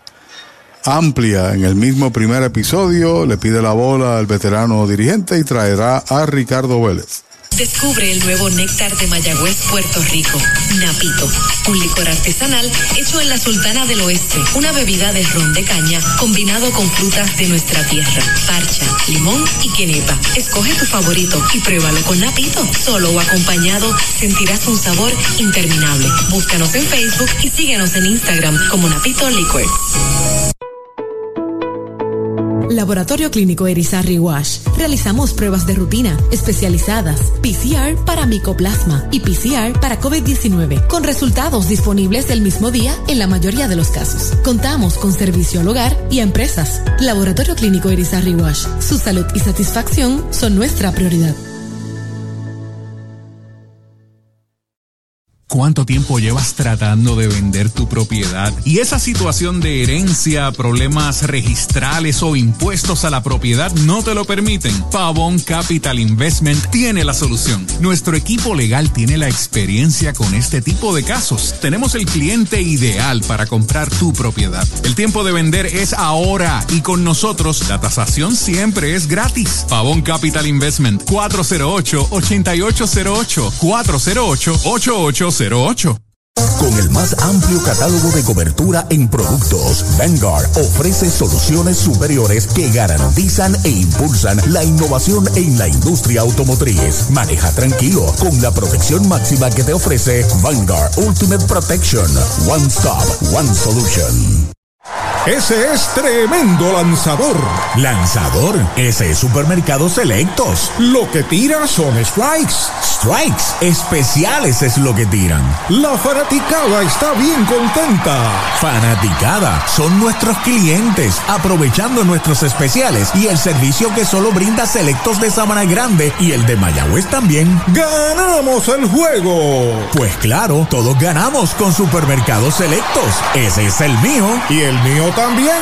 amplia en el mismo primer episodio. Le pide la bola al veterano dirigente y traerá a Ricardo Vélez. Descubre el nuevo néctar de Mayagüez, Puerto Rico, Napito, un licor artesanal hecho en la Sultana del Oeste, una bebida de ron de caña combinado con frutas de nuestra tierra, parcha, limón y quenepa. Escoge tu favorito y pruébalo con Napito. Solo o acompañado sentirás un sabor interminable. Búscanos en Facebook y síguenos en Instagram como Napito Liquors. Laboratorio Clínico Erizarri Wash. Realizamos pruebas de rutina especializadas, PCR para micoplasma y PCR para COVID-19, con resultados disponibles el mismo día en la mayoría de los casos. Contamos con servicio al hogar y a empresas. Laboratorio Clínico Erizarri Wash. Su salud y satisfacción son nuestra prioridad. ¿Cuánto tiempo llevas tratando de vender tu propiedad? Y esa situación de herencia, problemas registrales o impuestos a la propiedad no te lo permiten. Pavón Capital Investment tiene la solución. Nuestro equipo legal tiene la experiencia con este tipo de casos. Tenemos el cliente ideal para comprar tu propiedad. El tiempo de vender es ahora y con nosotros la tasación siempre es gratis. Pavón Capital Investment 408 8808 408 8808 con el más amplio catálogo de cobertura en productos, Vanguard ofrece soluciones superiores que garantizan e impulsan la innovación en la industria automotriz. Maneja tranquilo con la protección máxima que te ofrece Vanguard Ultimate Protection. One Stop, One Solution. Ese es tremendo lanzador. Lanzador, ese es Supermercados Selectos. Lo que tira son strikes. Strikes, especiales es lo que tiran. La fanaticada está bien contenta. Fanaticada, son nuestros clientes, aprovechando nuestros especiales y el servicio que solo brinda Selectos de Sabana Grande y el de Mayagüez también. ¡Ganamos el juego! Pues claro, todos ganamos con Supermercados Selectos. Ese es el mío y el mío también.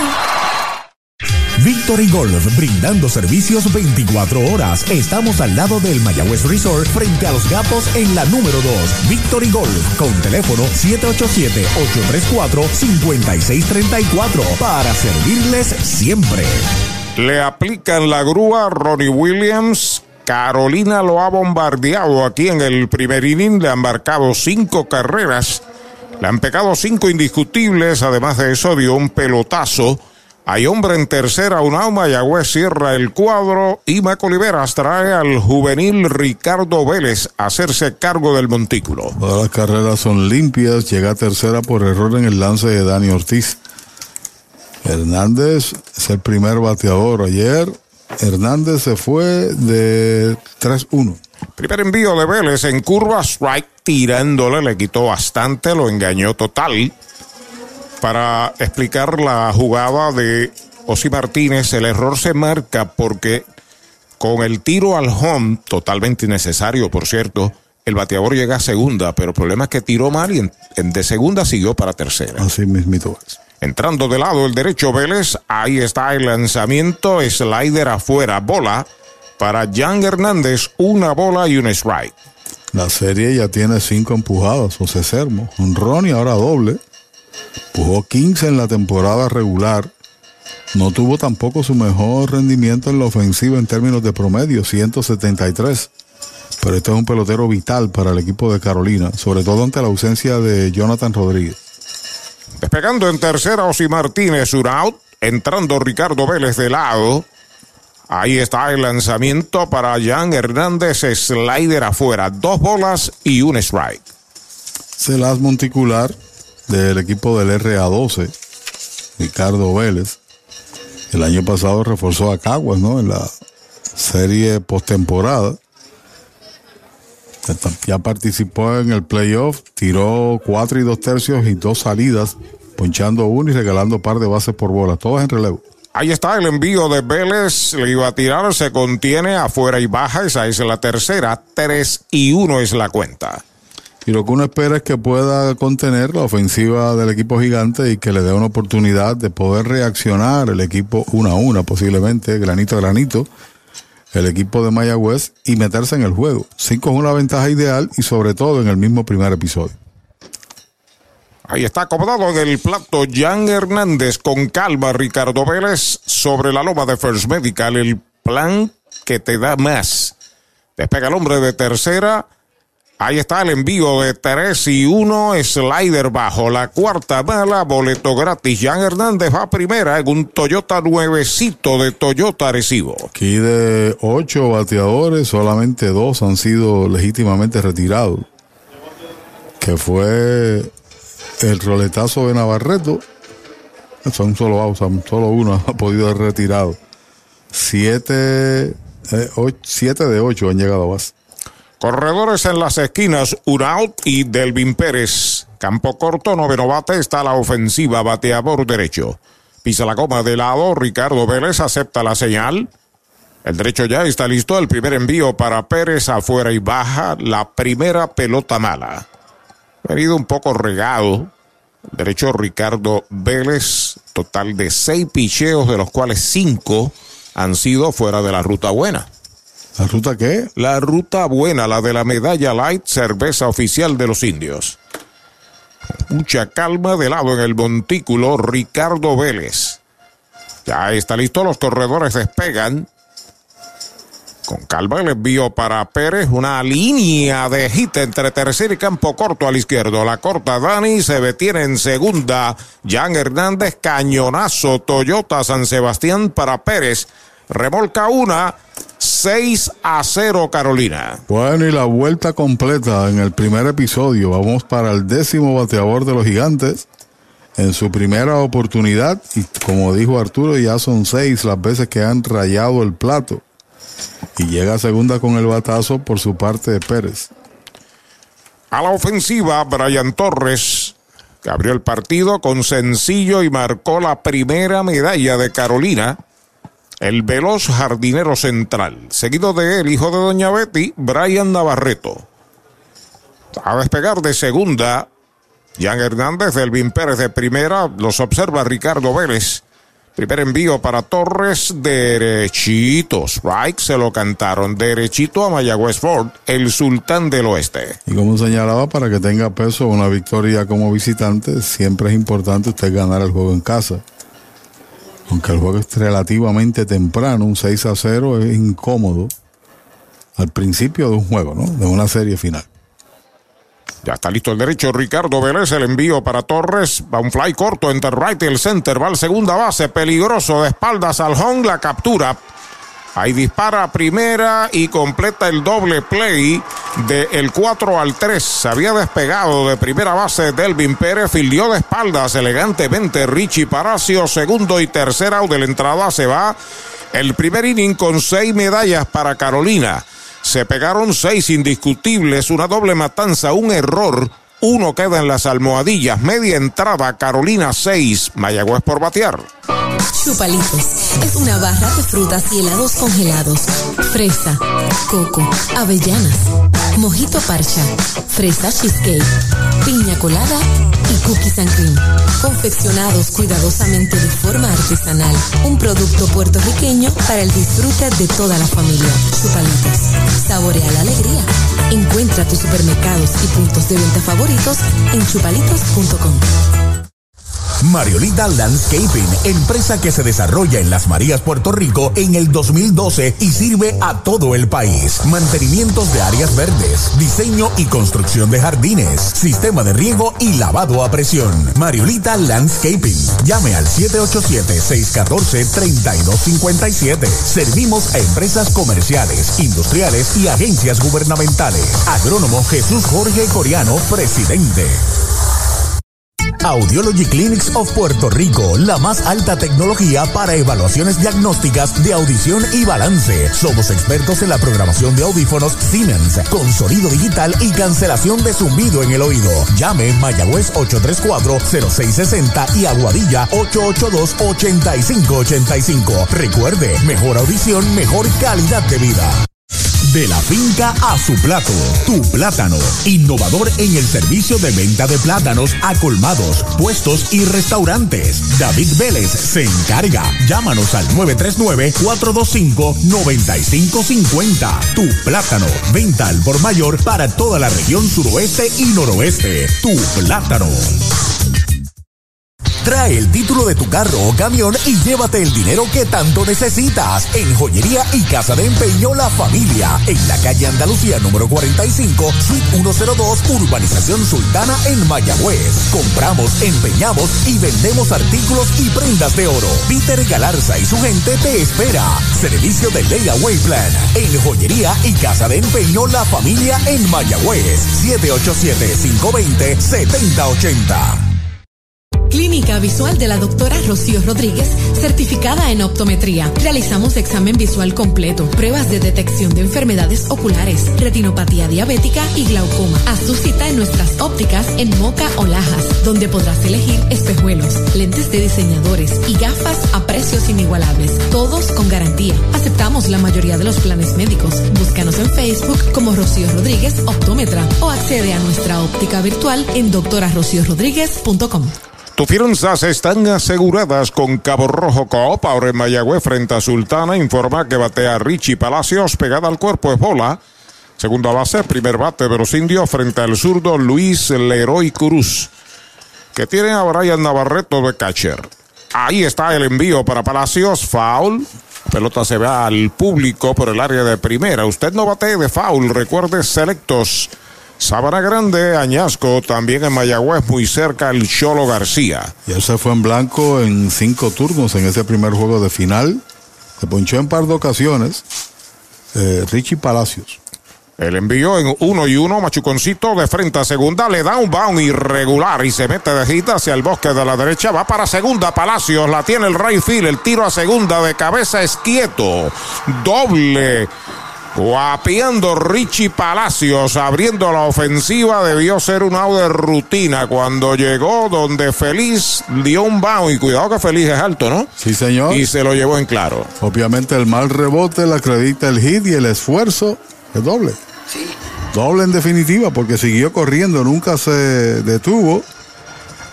Victory Golf, brindando servicios 24 horas. Estamos al lado del Mayagüez Resort, frente a los gatos en la número 2. Victory Golf, con teléfono 787-834-5634, para servirles siempre. Le aplican la grúa Ronnie Williams. Carolina lo ha bombardeado aquí en el primer inning. Le han marcado cinco carreras. Le han pegado cinco indiscutibles. Además de eso, dio un pelotazo. Hay hombre en tercera, Unao Mayagüez cierra el cuadro y Maco Oliveras trae al juvenil Ricardo Vélez a hacerse cargo del montículo. Todas las carreras son limpias, llega a tercera por error en el lance de Dani Ortiz. Hernández es el primer bateador. Ayer Hernández se fue de 3-1. Primer envío de Vélez en curva, strike tirándole, le quitó bastante, lo engañó total. Para explicar la jugada de Osi Martínez, el error se marca porque con el tiro al home, totalmente innecesario, por cierto, el bateador llega a segunda, pero el problema es que tiró mal y en, en de segunda siguió para tercera. Así mismito es. Entrando de lado el derecho Vélez, ahí está el lanzamiento, slider afuera, bola para Jan Hernández, una bola y un strike. La serie ya tiene cinco empujadas, José Sermo, un ron y ahora doble. Empujó 15 en la temporada regular. No tuvo tampoco su mejor rendimiento en la ofensiva en términos de promedio, 173. Pero este es un pelotero vital para el equipo de Carolina, sobre todo ante la ausencia de Jonathan Rodríguez. Despegando en tercera, Osi Martínez, un out. Entrando Ricardo Vélez de lado. Ahí está el lanzamiento para Jan Hernández, slider afuera, dos bolas y un strike. Celas monticular del equipo del RA12, Ricardo Vélez. El año pasado reforzó a Caguas, ¿no? En la serie postemporada. Ya participó en el playoff, tiró cuatro y dos tercios y dos salidas, ponchando uno y regalando par de bases por bola, todas en relevo. Ahí está el envío de Vélez. Le iba a tirar, se contiene afuera y baja. Esa es la tercera. Tres y uno es la cuenta. Y lo que uno espera es que pueda contener la ofensiva del equipo gigante y que le dé una oportunidad de poder reaccionar el equipo una a una, posiblemente, granito a granito, el equipo de Mayagüez y meterse en el juego. Cinco es una ventaja ideal y sobre todo en el mismo primer episodio. Ahí está acomodado en el plato Jan Hernández con calma Ricardo Vélez sobre la loma de First Medical, el plan que te da más. Despega el hombre de tercera. Ahí está el envío de 3 y 1, slider bajo la cuarta bala, boleto gratis. Jan Hernández va primera en un Toyota nuevecito de Toyota Recibo. Aquí de ocho bateadores, solamente dos han sido legítimamente retirados. Que fue el roletazo de Navarreto. Son solo solo uno ha podido ser retirado. Siete, eh, ocho, siete de ocho han llegado a base. Corredores en las esquinas, Uraut y Delvin Pérez. Campo corto, noveno bate, está la ofensiva, bateador derecho. Pisa la coma de lado, Ricardo Vélez acepta la señal. El derecho ya está listo, el primer envío para Pérez afuera y baja, la primera pelota mala. Venido un poco regado. Derecho Ricardo Vélez, total de seis picheos, de los cuales cinco han sido fuera de la ruta buena. ¿La ruta qué? La ruta buena, la de la medalla light, cerveza oficial de los indios. Mucha calma de lado en el montículo, Ricardo Vélez. Ya está listo, los corredores despegan. Con calma el envío para Pérez, una línea de hit entre tercer y campo corto al izquierdo. La corta Dani se detiene en segunda. Jan Hernández, cañonazo Toyota San Sebastián para Pérez. Remolca una, 6 a 0 Carolina. Bueno, y la vuelta completa en el primer episodio. Vamos para el décimo bateador de los gigantes. En su primera oportunidad, y como dijo Arturo, ya son seis las veces que han rayado el plato. Y llega a segunda con el batazo por su parte de Pérez. A la ofensiva, Brian Torres, que abrió el partido con sencillo y marcó la primera medalla de Carolina. El veloz jardinero central. Seguido de él, hijo de Doña Betty, Brian Navarreto. A despegar de segunda, Jan Hernández, Elvin Pérez de primera. Los observa Ricardo Vélez. Primer envío para Torres, derechito. Strike se lo cantaron derechito a Mayagüez Ford, el sultán del oeste. Y como señalaba, para que tenga peso una victoria como visitante, siempre es importante usted ganar el juego en casa. Aunque el juego es relativamente temprano, un 6 a 0 es incómodo al principio de un juego, ¿no? De una serie final. Ya está listo el derecho Ricardo Vélez, el envío para Torres, va un fly corto entre right y el center, va al segunda base, peligroso de espaldas al home, la captura. Ahí dispara primera y completa el doble play del el 4 al 3. Se había despegado de primera base Delvin Pérez, fildió de espaldas elegantemente Richie Palacio, segundo y tercer out de la entrada se va el primer inning con seis medallas para Carolina. Se pegaron seis indiscutibles, una doble matanza, un error. Uno queda en las almohadillas. Media entrada, Carolina 6. Mayagüez por batear. Chupalitos es una barra de frutas y helados congelados. Fresa, coco, avellanas, mojito parcha, fresa cheesecake, piña colada y cookies and cream. Confeccionados cuidadosamente de forma artesanal. Un producto puertorriqueño para el disfrute de toda la familia. Chupalitos. Saborea la alegría. Encuentra tus supermercados y puntos de venta favoritos en chupalitos.com. Mariolita Landscaping, empresa que se desarrolla en Las Marías, Puerto Rico en el 2012 y sirve a todo el país. Mantenimientos de áreas verdes, diseño y construcción de jardines, sistema de riego y lavado a presión. Mariolita Landscaping. Llame al 787-614-3257. Servimos a empresas comerciales, industriales y agencias gubernamentales. Agrónomo Jesús Jorge Coriano, presidente. Audiology Clinics of Puerto Rico, la más alta tecnología para evaluaciones diagnósticas de audición y balance. Somos expertos en la programación de audífonos Siemens, con sonido digital y cancelación de zumbido en el oído. Llame Mayagüez 834-0660 y Aguadilla 882-8585. Recuerde, mejor audición, mejor calidad de vida. De la finca a su plato, tu plátano, innovador en el servicio de venta de plátanos a colmados, puestos y restaurantes. David Vélez se encarga. Llámanos al 939-425-9550. Tu plátano, venta al por mayor para toda la región suroeste y noroeste. Tu plátano. Trae el título de tu carro o camión y llévate el dinero que tanto necesitas. En Joyería y Casa de Empeño La Familia. En la calle Andalucía número 45, Suite 102, Urbanización Sultana en Mayagüez. Compramos, empeñamos y vendemos artículos y prendas de oro. Peter Galarza y su gente te espera. Servicio de Layaway Plan. En Joyería y Casa de Empeño La Familia en Mayagüez. 787-520-7080. Clínica Visual de la doctora Rocío Rodríguez, certificada en optometría. Realizamos examen visual completo, pruebas de detección de enfermedades oculares, retinopatía diabética y glaucoma. Haz tu cita en nuestras ópticas en Moca o Lajas, donde podrás elegir espejuelos, lentes de diseñadores y gafas a precios inigualables, todos con garantía. Aceptamos la mayoría de los planes médicos. Búscanos en Facebook como Rocío Rodríguez Optómetra o accede a nuestra óptica virtual en doctorarociorodríguez.com. Tus finanzas están aseguradas con Cabo Rojo Coop. Ahora en Mayagüez frente a Sultana informa que batea Richie Palacios pegada al cuerpo es bola. Segunda base, primer bate de los indios frente al zurdo Luis Leroy Cruz. Que tiene a Brian Navarreto de catcher. Ahí está el envío para Palacios. Foul. Pelota se va al público por el área de primera. Usted no bate de foul. Recuerde selectos. Sabana Grande, Añasco, también en Mayagüez, muy cerca el Cholo García. Y él se fue en blanco en cinco turnos en ese primer juego de final. Se ponchó en par de ocasiones. Eh, Richie Palacios. El envío en uno y uno, Machuconcito de frente a segunda, le da un bound irregular y se mete de gita hacia el bosque de la derecha, va para segunda, Palacios, la tiene el right field, el tiro a segunda de cabeza es quieto, doble Guapiando Richie Palacios, abriendo la ofensiva, debió ser un out de rutina cuando llegó donde Feliz dio un bound y cuidado que Feliz es alto, ¿no? Sí, señor. Y se lo llevó en claro. Obviamente el mal rebote le acredita el hit y el esfuerzo es doble. Sí. Doble en definitiva porque siguió corriendo, nunca se detuvo.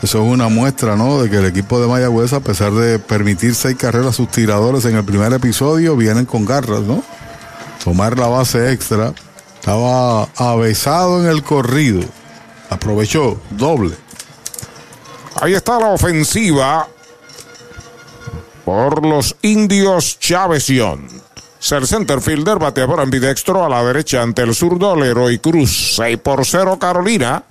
Eso es una muestra, ¿no? De que el equipo de Mayagüez, a pesar de permitir seis carreras a sus tiradores en el primer episodio, vienen con garras, ¿no? Tomar la base extra. Estaba avesado en el corrido. Aprovechó doble. Ahí está la ofensiva por los indios Chavesion. Ser center fielder, bateador ambidextro a la derecha ante el zurdo Leroy Cruz. 6 por 0 Carolina.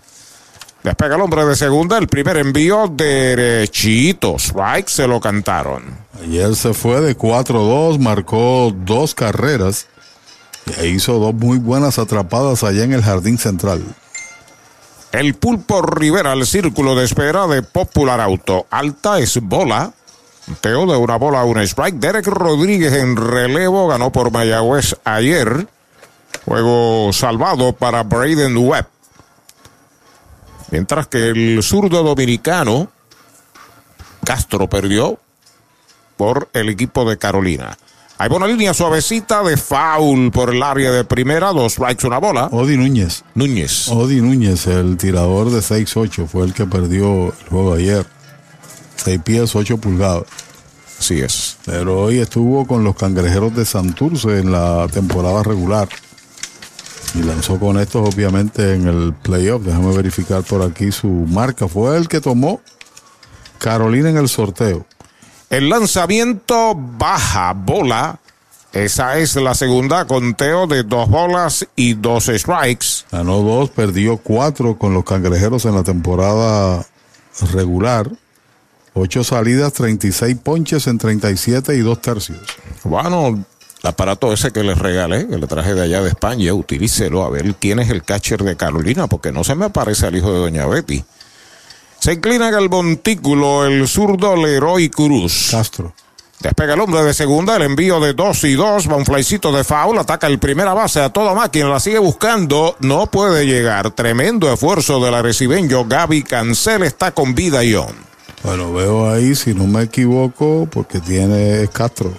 Despega el hombre de segunda, el primer envío derechito. Strike se lo cantaron. Ayer se fue de 4-2, marcó dos carreras. E hizo dos muy buenas atrapadas allá en el jardín central. El pulpo Rivera al círculo de espera de Popular Auto. Alta es bola. Teo de una bola a un strike. Derek Rodríguez en relevo ganó por Mayagüez ayer. Juego salvado para Braden Webb. Mientras que el zurdo dominicano Castro perdió por el equipo de Carolina. Hay buena línea suavecita de foul por el área de primera, dos strikes, una bola. Odi Núñez. Núñez. Odi Núñez, el tirador de 6-8, fue el que perdió el juego ayer. 6 pies, 8 pulgadas. Así es. Pero hoy estuvo con los cangrejeros de Santurce en la temporada regular. Y lanzó con estos, obviamente, en el playoff. Déjame verificar por aquí su marca. Fue el que tomó Carolina en el sorteo. El lanzamiento baja bola. Esa es la segunda conteo de dos bolas y dos strikes. Ganó dos, perdió cuatro con los cangrejeros en la temporada regular. Ocho salidas, 36 ponches en 37 y dos tercios. Bueno, el aparato ese que les regalé, que le traje de allá de España, utilícelo a ver quién es el catcher de Carolina, porque no se me aparece al hijo de Doña Betty. Se inclina en el montículo el zurdo Leroy Cruz. Castro. Despega el hombre de segunda, el envío de dos y dos, va un flycito de foul, ataca el primera base a toda máquina, la sigue buscando, no puede llegar. Tremendo esfuerzo de la recibeño Gaby Cancel está con vida y on. Bueno, veo ahí, si no me equivoco, porque tiene Castro.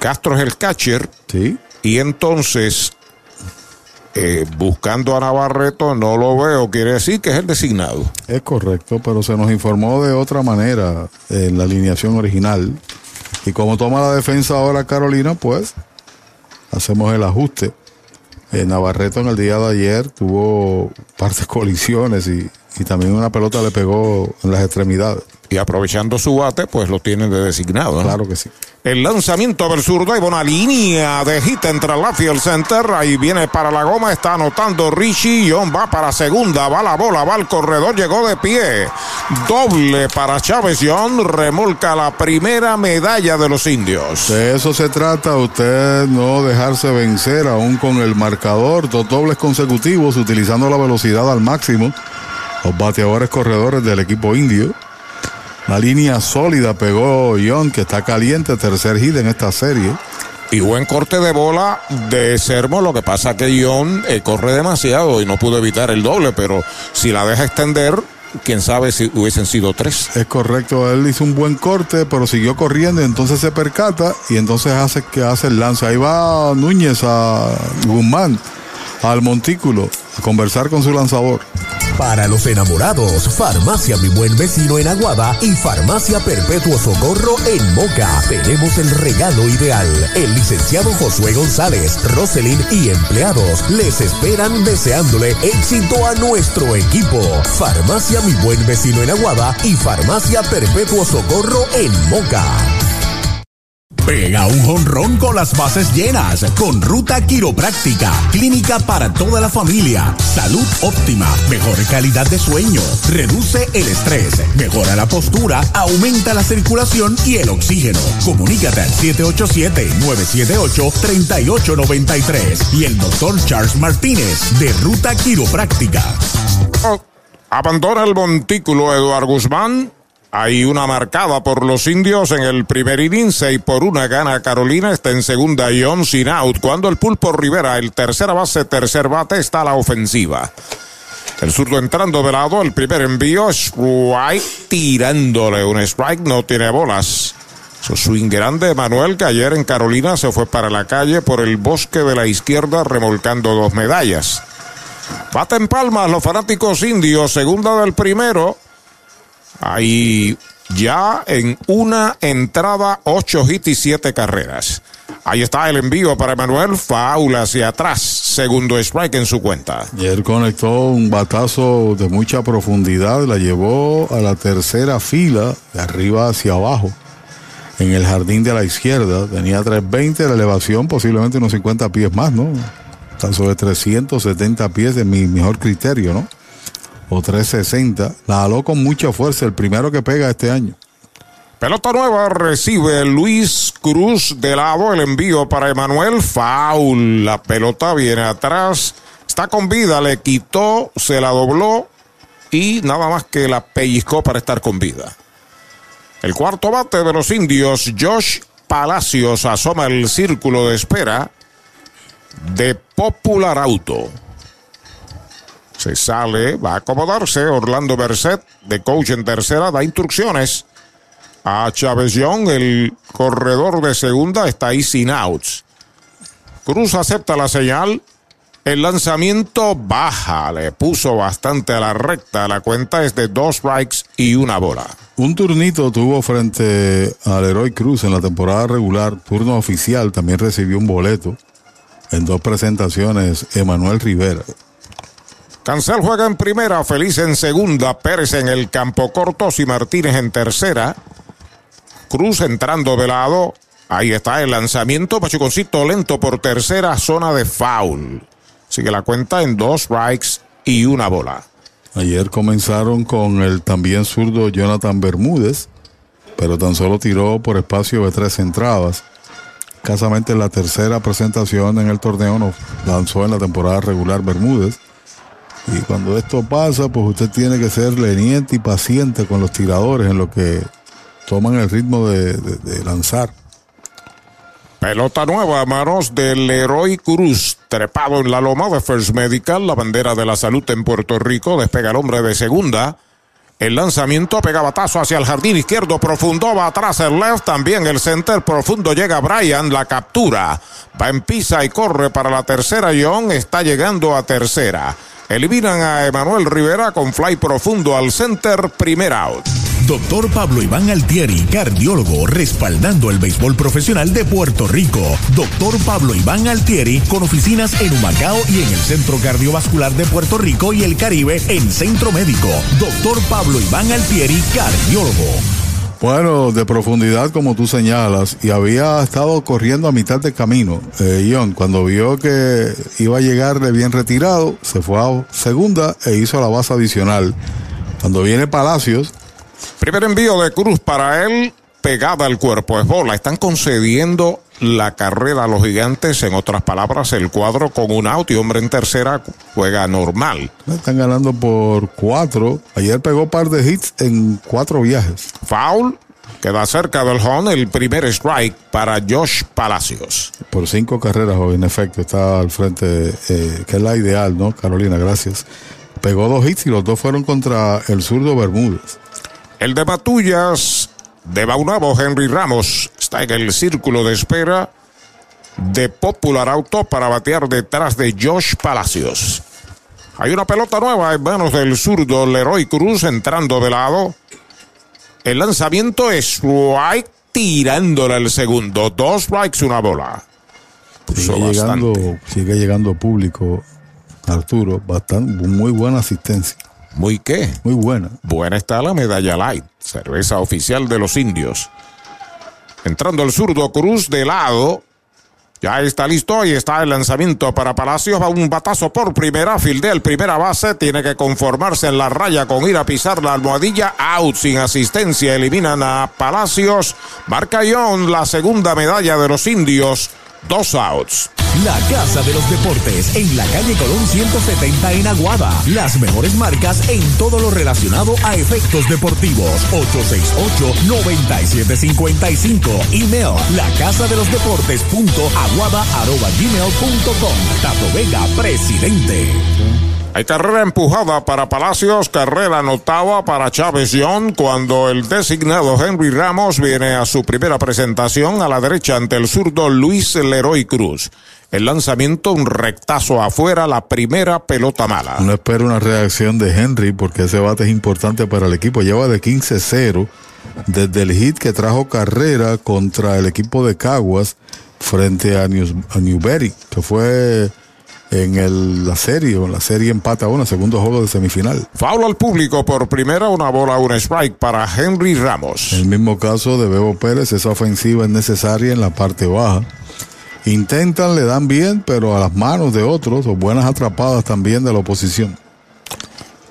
Castro es el catcher. Sí. Y entonces, eh, buscando a Navarreto, no lo veo, quiere decir que es el designado. Es correcto, pero se nos informó de otra manera en la alineación original. Y como toma la defensa ahora Carolina, pues hacemos el ajuste. Eh, Navarreto en el día de ayer tuvo partes colisiones y, y también una pelota le pegó en las extremidades. Y aprovechando su bate, pues lo tienen de designado. ¿no? Claro que sí. El lanzamiento del zurdo, hay una línea de hit entre la field center. Ahí viene para la goma, está anotando Richie. John va para segunda, va la bola, va al corredor, llegó de pie. Doble para Chávez John, remolca la primera medalla de los indios. De eso se trata, usted no dejarse vencer aún con el marcador, dos dobles consecutivos utilizando la velocidad al máximo. Los bateadores corredores del equipo indio. La línea sólida pegó John, que está caliente, tercer hit en esta serie. Y buen corte de bola de Sermo. Lo que pasa es que John eh, corre demasiado y no pudo evitar el doble, pero si la deja extender, quién sabe si hubiesen sido tres. Es correcto, él hizo un buen corte, pero siguió corriendo, entonces se percata y entonces hace que hace el lance. Ahí va Núñez a Guzmán, al montículo, a conversar con su lanzador. Para los enamorados, Farmacia Mi Buen Vecino en Aguada y Farmacia Perpetuo Socorro en Moca. Tenemos el regalo ideal. El licenciado Josué González, Roselyn y empleados les esperan deseándole éxito a nuestro equipo. Farmacia Mi Buen Vecino en Aguada y Farmacia Perpetuo Socorro en Moca. Pega un jonrón con las bases llenas con Ruta Quiropráctica, clínica para toda la familia, salud óptima, mejor calidad de sueño, reduce el estrés, mejora la postura, aumenta la circulación y el oxígeno. Comunícate al 787-978-3893 y el doctor Charles Martínez de Ruta Quiropráctica. Abandona el montículo Eduardo Guzmán. Hay una marcada por los indios en el primer inning, y por una gana Carolina, está en segunda y on sin out. Cuando el pulpo Rivera, el tercera base, tercer bate, está a la ofensiva. El zurdo entrando de lado, el primer envío, strike, tirándole un strike, no tiene bolas. Su swing grande, Manuel, que ayer en Carolina se fue para la calle por el bosque de la izquierda, remolcando dos medallas. Bate en palmas los fanáticos indios, segunda del primero. Ahí ya en una entrada, ocho hits y siete carreras. Ahí está el envío para Emanuel, faula hacia atrás, segundo strike en su cuenta. Y él conectó un batazo de mucha profundidad, la llevó a la tercera fila, de arriba hacia abajo, en el jardín de la izquierda. Tenía 320 la elevación, posiblemente unos 50 pies más, ¿no? Tan sobre 370 pies de mi mejor criterio, ¿no? O 360. La jaló con mucha fuerza, el primero que pega este año. Pelota nueva recibe Luis Cruz de lado. El envío para Emanuel. Foul. La pelota viene atrás. Está con vida. Le quitó, se la dobló y nada más que la pellizcó para estar con vida. El cuarto bate de los indios, Josh Palacios, asoma el círculo de espera. de Popular Auto. Se sale, va a acomodarse. Orlando Berset, de coach en tercera, da instrucciones a Chávez Young, el corredor de segunda, está ahí sin outs. Cruz acepta la señal. El lanzamiento baja, le puso bastante a la recta. La cuenta es de dos strikes y una bola. Un turnito tuvo frente al Heroi Cruz en la temporada regular, turno oficial, también recibió un boleto en dos presentaciones, Emanuel Rivera. Cancel juega en primera, Feliz en segunda, Pérez en el campo corto y Martínez en tercera. Cruz entrando de lado. Ahí está el lanzamiento. Pachuconcito lento por tercera zona de foul. Sigue la cuenta en dos strikes y una bola. Ayer comenzaron con el también zurdo Jonathan Bermúdez, pero tan solo tiró por espacio de tres entradas. Casamente la tercera presentación en el torneo nos lanzó en la temporada regular Bermúdez. Y cuando esto pasa, pues usted tiene que ser leniente y paciente con los tiradores en lo que toman el ritmo de, lanzar. Pelota nueva a manos del Leroy Cruz, trepado en la loma de First Medical, la bandera de la salud en Puerto Rico, despega el hombre de segunda. El lanzamiento pega batazo hacia el jardín izquierdo profundo, va atrás el left, también el center profundo llega Brian, la captura, va en pisa y corre para la tercera, John está llegando a tercera. Eliminan a Emanuel Rivera con fly profundo al center, primer out. Doctor Pablo Iván Altieri, cardiólogo, respaldando el béisbol profesional de Puerto Rico. Doctor Pablo Iván Altieri, con oficinas en Humacao y en el Centro Cardiovascular de Puerto Rico y el Caribe en Centro Médico. Doctor Pablo Iván Altieri, cardiólogo. Bueno, de profundidad como tú señalas, y había estado corriendo a mitad de camino. Eh, cuando vio que iba a llegarle bien retirado, se fue a segunda e hizo la base adicional. Cuando viene Palacios, Primer envío de Cruz para él, pegada al cuerpo, es bola. Están concediendo la carrera a los gigantes. En otras palabras, el cuadro con un out y hombre en tercera juega normal. están ganando por cuatro. Ayer pegó par de hits en cuatro viajes. Foul. Queda cerca del home el primer strike para Josh Palacios. Por cinco carreras, en efecto, está al frente, eh, que es la ideal, ¿no? Carolina, gracias. Pegó dos hits y los dos fueron contra el zurdo Bermúdez. El de Batullas de Baunabo, Henry Ramos, está en el círculo de espera de Popular Auto para batear detrás de Josh Palacios. Hay una pelota nueva en manos del zurdo Leroy Cruz entrando de lado. El lanzamiento es strike tirándole el segundo. Dos strikes, una bola. Sigue llegando, sigue llegando público, Arturo, bastante, muy buena asistencia. ¿Muy qué? Muy buena. Buena está la medalla light, cerveza oficial de los indios. Entrando el zurdo Cruz de lado. Ya está listo y está el lanzamiento para Palacios. Va un batazo por primera, fildea el primera base. Tiene que conformarse en la raya con ir a pisar la almohadilla. Out sin asistencia. Eliminan a Palacios. Marca John la segunda medalla de los indios. Dos outs. La Casa de los Deportes en la calle Colón 170 en Aguada. Las mejores marcas en todo lo relacionado a efectos deportivos. 868-9755. Email la casa de los deportes punto aguada arroba gmail punto com. Tato Vega, presidente. Hay carrera empujada para Palacios, carrera anotada para Chávez Young cuando el designado Henry Ramos viene a su primera presentación a la derecha ante el zurdo Luis Leroy Cruz. El lanzamiento, un rectazo afuera, la primera pelota mala. No espero una reacción de Henry porque ese bate es importante para el equipo. Lleva de 15-0 desde el hit que trajo carrera contra el equipo de Caguas frente a, New, a Newberry, que fue en el, la serie, o la serie empata uno, segundo juego de semifinal. Foul al público por primera, una bola, un strike para Henry Ramos. En el mismo caso de Bebo Pérez, esa ofensiva es necesaria en la parte baja. Intentan, le dan bien, pero a las manos de otros, o buenas atrapadas también de la oposición.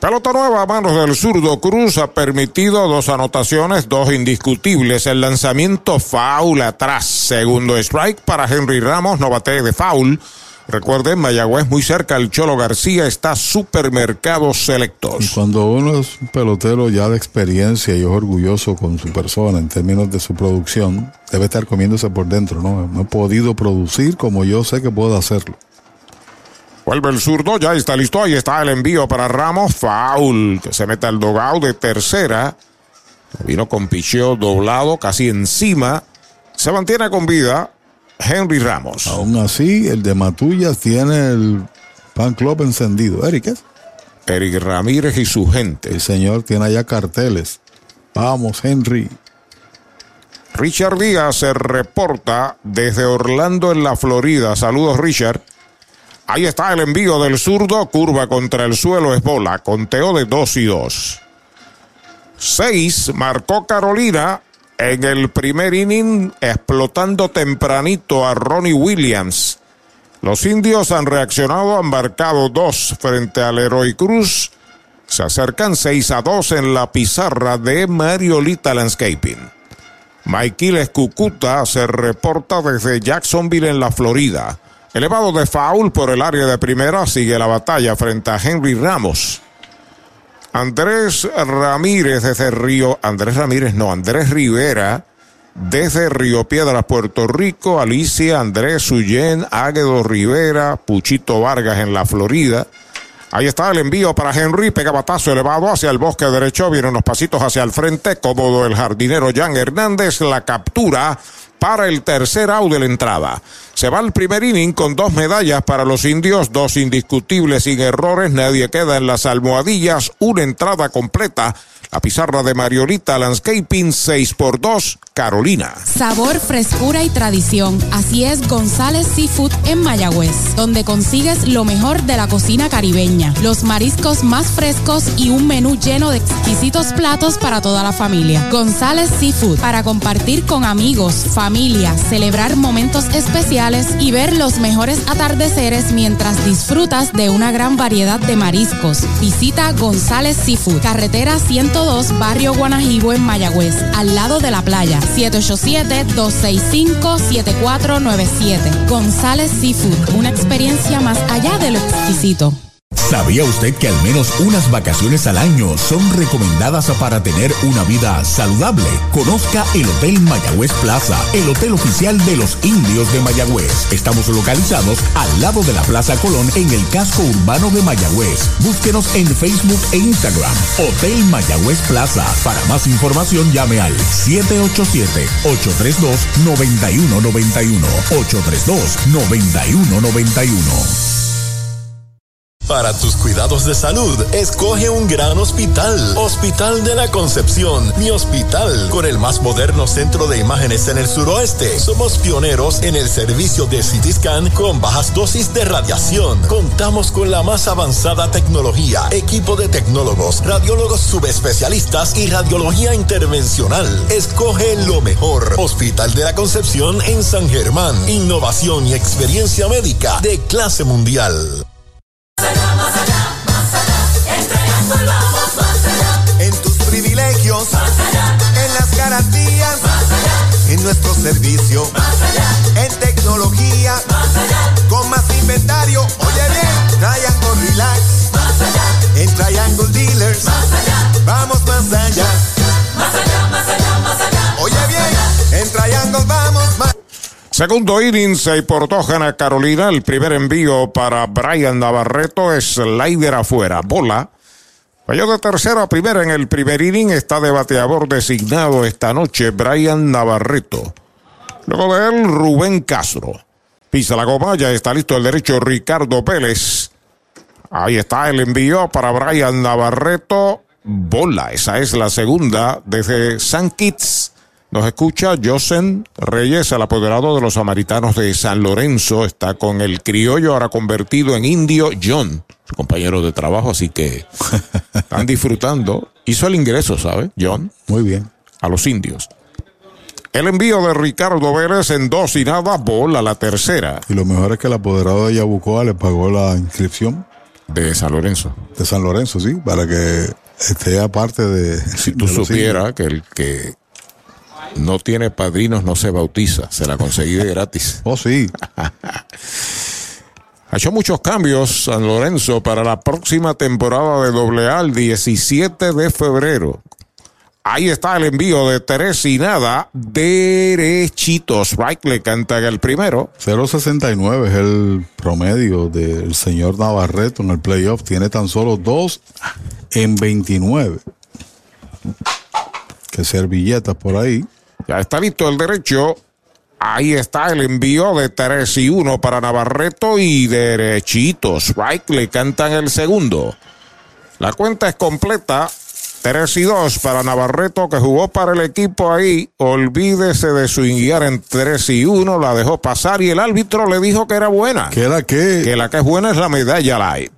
Pelota nueva a manos del zurdo Cruz ha permitido dos anotaciones, dos indiscutibles. El lanzamiento foul atrás. Segundo strike para Henry Ramos, no bate de foul. Recuerden, Mayagüez muy cerca, el Cholo García está supermercados selectos. Y cuando uno es un pelotero ya de experiencia y es orgulloso con su persona en términos de su producción, debe estar comiéndose por dentro, ¿no? No he podido producir como yo sé que puedo hacerlo. Vuelve el zurdo, ya está listo. Ahí está el envío para Ramos. Foul, que se mete al dogado de tercera. Vino con picheo doblado, casi encima. Se mantiene con vida Henry Ramos. Aún así, el de Matullas tiene el fan club encendido. Eric, ¿es? Eric Ramírez y su gente. El señor tiene allá carteles. Vamos, Henry. Richard Díaz se reporta desde Orlando en la Florida. Saludos, Richard. Ahí está el envío del zurdo. Curva contra el suelo es bola. Conteo de 2 y 2. 6 marcó Carolina en el primer inning, explotando tempranito a Ronnie Williams. Los indios han reaccionado, han marcado dos frente al Heroi Cruz. Se acercan 6 a 2 en la pizarra de Mariolita Landscaping. Maikiles Cucuta se reporta desde Jacksonville en la Florida. Elevado de foul por el área de primera, sigue la batalla frente a Henry Ramos. Andrés Ramírez desde Río, Andrés Ramírez no, Andrés Rivera desde Río Piedras, Puerto Rico, Alicia, Andrés Ullén, Águedo Rivera, Puchito Vargas en la Florida. Ahí está el envío para Henry, pega batazo elevado hacia el bosque derecho, vienen unos pasitos hacia el frente, cómodo el jardinero Jan Hernández, la captura para el tercer out de la entrada. Se va el primer inning con dos medallas para los indios, dos indiscutibles sin errores, nadie queda en las almohadillas, una entrada completa. La pizarra de Mariolita Landscaping 6 por 2, Carolina. Sabor, frescura y tradición. Así es González Seafood en Mayagüez, donde consigues lo mejor de la cocina caribeña, los mariscos más frescos y un menú lleno de exquisitos platos para toda la familia. González Seafood, para compartir con amigos, familia, celebrar momentos especiales y ver los mejores atardeceres mientras disfrutas de una gran variedad de mariscos. Visita González Seafood, carretera 102, barrio Guanajibo en Mayagüez, al lado de la playa. 787-265-7497. González Seafood, una experiencia más allá de lo exquisito. ¿Sabía usted que al menos unas vacaciones al año son recomendadas para tener una vida saludable? Conozca el Hotel Mayagüez Plaza, el hotel oficial de los indios de Mayagüez. Estamos localizados al lado de la Plaza Colón en el casco urbano de Mayagüez. Búsquenos en Facebook e Instagram. Hotel Mayagüez Plaza. Para más información llame al 787-832-9191. 832-9191. Para tus cuidados de salud, escoge un gran hospital. Hospital de la Concepción, mi hospital, con el más moderno centro de imágenes en el suroeste. Somos pioneros en el servicio de CT con bajas dosis de radiación. Contamos con la más avanzada tecnología, equipo de tecnólogos, radiólogos subespecialistas y radiología intervencional. Escoge lo mejor. Hospital de la Concepción en San Germán. Innovación y experiencia médica de clase mundial. Más allá, más allá, en Triangle vamos más allá. En tus privilegios, más allá, en las garantías, más allá, en nuestro servicio, más allá, en tecnología, más allá, con más inventario. Oye bien, Triangle Relax, más allá, en Triangle Dealers, más allá, vamos más allá. más allá, más allá, más allá. Oye bien, en Triangle vamos más Segundo inning, se portó Jana Carolina. El primer envío para Brian Navarreto es slider afuera. Bola. Falló de tercera a primera en el primer inning. Está de bateador designado esta noche Brian Navarreto. Luego de él, Rubén Castro. Pisa la goma, ya está listo el derecho Ricardo Pérez. Ahí está el envío para Brian Navarreto. Bola, esa es la segunda desde San Kitts. Nos escucha Josen Reyes, el apoderado de los samaritanos de San Lorenzo. Está con el criollo ahora convertido en indio John, su compañero de trabajo, así que están disfrutando. Hizo el ingreso, ¿sabe? John. Muy bien. A los indios. El envío de Ricardo Vélez en dos y nada, bola la tercera. Y lo mejor es que el apoderado de Yabucoa le pagó la inscripción. De San Lorenzo. De San Lorenzo, sí, para que esté aparte de. Si tú supieras que el que no tiene padrinos, no se bautiza. Se la conseguí de gratis. Oh, sí. ha hecho muchos cambios San Lorenzo para la próxima temporada de AA el 17 de febrero. Ahí está el envío de tres y nada. Derechitos. Right le canta el primero. 0.69 es el promedio del señor Navarreto en el playoff. Tiene tan solo dos en 29. Que servilletas por ahí. Ya está listo el derecho. Ahí está el envío de 3 y 1 para Navarreto y derechitos. Right le cantan el segundo. La cuenta es completa. 3 y 2 para Navarreto que jugó para el equipo ahí. Olvídese de swinguear en 3 y 1. La dejó pasar y el árbitro le dijo que era buena. ¿Que era qué? Que la que es buena es la medalla light.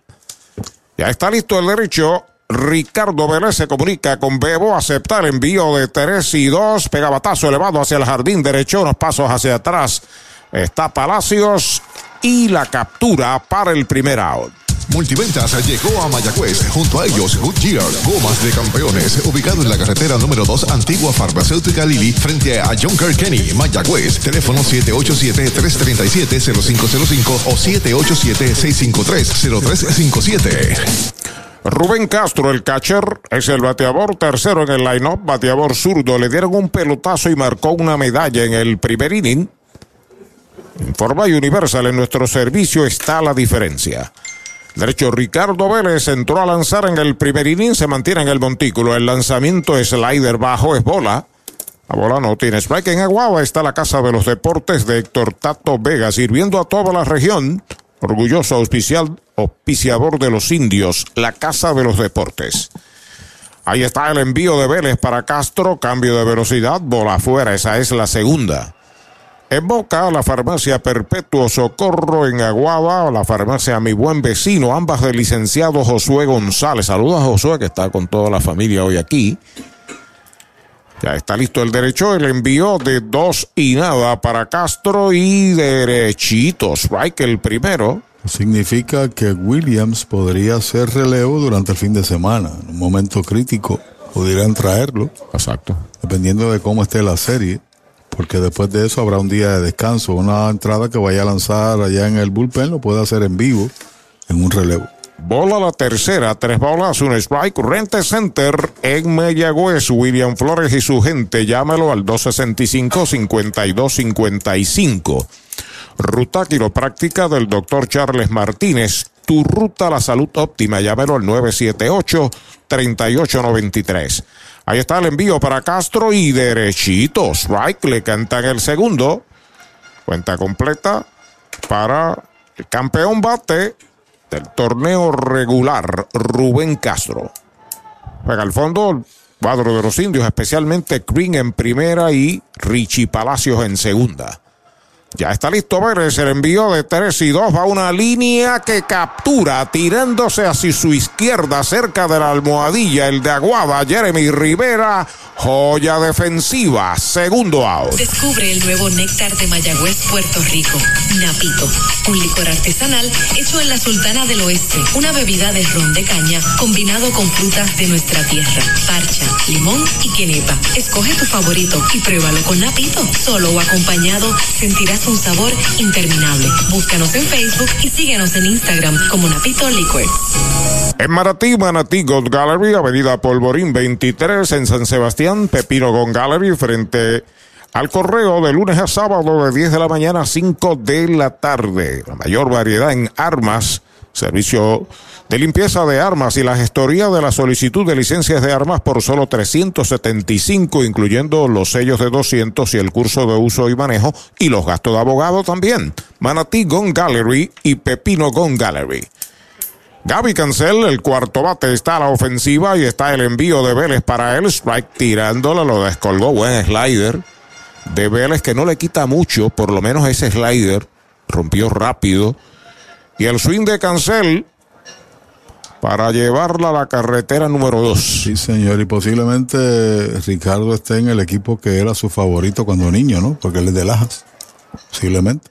Ya está listo el derecho. Ricardo Vélez se comunica con Bebo, acepta el envío de 3 y 2, pega batazo elevado hacia el jardín derecho, unos pasos hacia atrás. Está Palacios y la captura para el primer out. Multiventas llegó a Mayagüez. Junto a ellos, Goodyear, Gomas de Campeones, ubicado en la carretera número 2, antigua farmacéutica Lili, frente a John Carr Kenny, Mayagüez. Teléfono 787-337-0505 o 787-653-0357. Rubén Castro, el catcher, es el bateador tercero en el line-up, bateador zurdo. Le dieron un pelotazo y marcó una medalla en el primer inning. Informa Universal, en nuestro servicio está la diferencia. Derecho Ricardo Vélez entró a lanzar en el primer inning, se mantiene en el montículo. El lanzamiento es slider bajo, es bola. La bola no tiene strike. En Aguaba está la Casa de los Deportes de Héctor Tato Vega, sirviendo a toda la región. Orgulloso auspicial, auspiciador de los indios, la Casa de los Deportes. Ahí está el envío de Vélez para Castro, cambio de velocidad, bola afuera, esa es la segunda. En Boca, la farmacia Perpetuo Socorro en Aguaba, la farmacia Mi Buen Vecino, ambas del licenciado Josué González. Saludos a Josué que está con toda la familia hoy aquí. Ya está listo el derecho, el envío de dos y nada para Castro y derechitos. Strike el primero. Significa que Williams podría ser relevo durante el fin de semana. En un momento crítico pudieran traerlo. Exacto. Dependiendo de cómo esté la serie. Porque después de eso habrá un día de descanso. Una entrada que vaya a lanzar allá en el bullpen lo puede hacer en vivo en un relevo. Bola la tercera, tres bolas, un strike, Rente Center en Mayagüez, William Flores y su gente, llámelo al 265-5255. Ruta quiropráctica del doctor Charles Martínez, tu ruta a la salud óptima, llámelo al 978-3893. Ahí está el envío para Castro y derechito, strike, le cantan el segundo. Cuenta completa para el campeón bate del torneo regular, Rubén Castro. Juega al fondo cuadro de los indios, especialmente Green en primera y Richie Palacios en segunda. Ya está listo Vélez, el envío de 3 y 2 va a una línea que captura, tirándose hacia su izquierda, cerca de la almohadilla, el de Aguada, Jeremy Rivera, joya defensiva, segundo out. Descubre el nuevo néctar de Mayagüez, Puerto Rico, Napito, un licor artesanal hecho en la Sultana del Oeste, una bebida de ron de caña combinado con frutas de nuestra tierra, parcha, limón y quenepa. Escoge tu favorito y pruébalo con Napito, solo o acompañado sentirás un sabor interminable. Búscanos en Facebook y síguenos en Instagram como Napito Liquors. En Maratí, Manatí Gold Gallery, Avenida Polvorín 23, en San Sebastián, Pepino Gold Gallery, frente al correo de lunes a sábado de 10 de la mañana a 5 de la tarde. La mayor variedad en armas, servicio de limpieza de armas y la gestoría de la solicitud de licencias de armas por solo 375, incluyendo los sellos de 200 y el curso de uso y manejo y los gastos de abogado también. Manatí Gun Gallery y Pepino Gun Gallery. Gaby Cancel, el cuarto bate, está a la ofensiva y está el envío de Vélez para él. Strike tirándola, lo descolgó. Buen slider de Vélez que no le quita mucho, por lo menos ese slider. Rompió rápido. Y el swing de Cancel para llevarla a la carretera número 2. Sí, señor, y posiblemente Ricardo esté en el equipo que era su favorito cuando niño, ¿no? Porque él es de Lajas, posiblemente.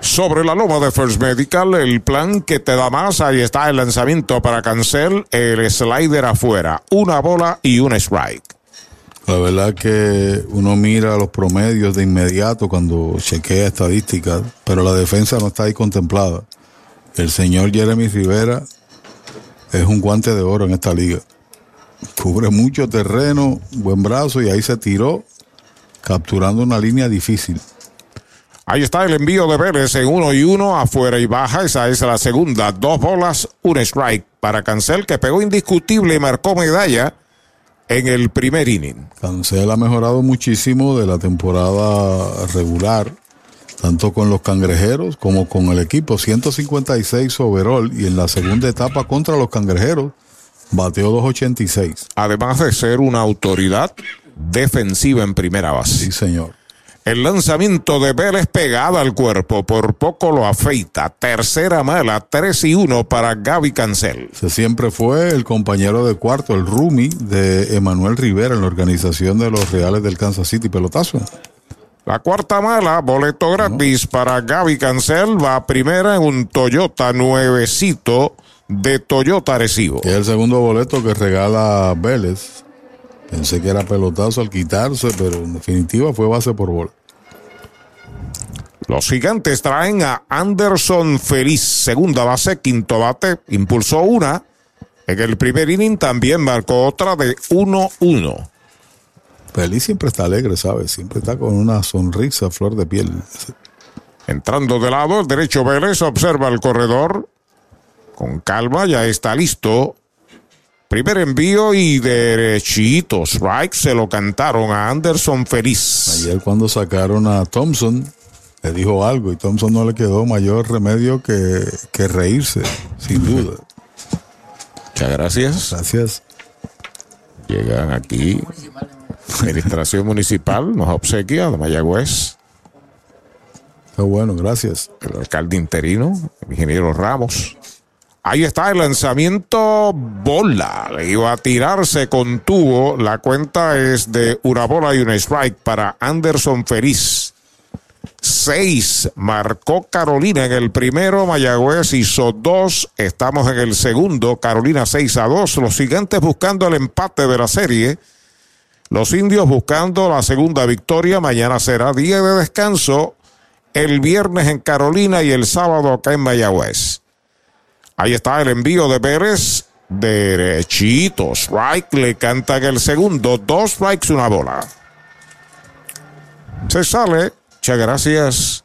Sobre la loma de First Medical, el plan que te da más, ahí está el lanzamiento para Cancel, el slider afuera, una bola y un strike. La verdad que uno mira los promedios de inmediato cuando chequea estadísticas, pero la defensa no está ahí contemplada. El señor Jeremy Rivera es un guante de oro en esta liga. Cubre mucho terreno, buen brazo y ahí se tiró, capturando una línea difícil. Ahí está el envío de Vélez en uno y uno, afuera y baja. Esa es la segunda. Dos bolas, un strike para Cancel, que pegó indiscutible y marcó medalla en el primer inning. Cancel ha mejorado muchísimo de la temporada regular, tanto con los cangrejeros como con el equipo. 156 overall y en la segunda etapa contra los cangrejeros bateó 286. Además de ser una autoridad defensiva en primera base. Sí, señor. El lanzamiento de Vélez pegada al cuerpo, por poco lo afeita. Tercera mala, 3 y 1 para Gaby Cancel. Se siempre fue el compañero de cuarto, el Rumi de Emanuel Rivera en la organización de los Reales del Kansas City Pelotazo. La cuarta mala, boleto gratis para Gaby Cancel, va primera en un Toyota nuevecito de Toyota Arecibo. Es el segundo boleto que regala Vélez. Pensé que era pelotazo al quitarse, pero en definitiva fue base por bola. Los gigantes traen a Anderson Feliz, segunda base, quinto bate, impulsó una. En el primer inning también marcó otra de 1-1. Feliz siempre está alegre, ¿sabes? Siempre está con una sonrisa flor de piel. Entrando de lado, el derecho Vélez observa el corredor. Con calma, ya está listo. Primer envío y derechito. Strike se lo cantaron a Anderson Feliz. Ayer cuando sacaron a Thompson, le dijo algo y Thompson no le quedó mayor remedio que, que reírse, sin duda. Muchas gracias. Gracias. Llegan aquí. Administración Municipal nos obsequia de Mayagüez. Qué bueno, gracias. El alcalde interino, el ingeniero Ramos. Ahí está el lanzamiento bola. Iba a tirarse con tubo. La cuenta es de una bola y un strike para Anderson Feliz. Seis marcó Carolina en el primero. Mayagüez hizo dos. Estamos en el segundo. Carolina 6 a 2. Los gigantes buscando el empate de la serie. Los indios buscando la segunda victoria. Mañana será día de descanso. El viernes en Carolina y el sábado acá en Mayagüez. Ahí está el envío de Pérez. Derechito. Strike. Le canta en el segundo. Dos strikes, una bola. Se sale. Muchas gracias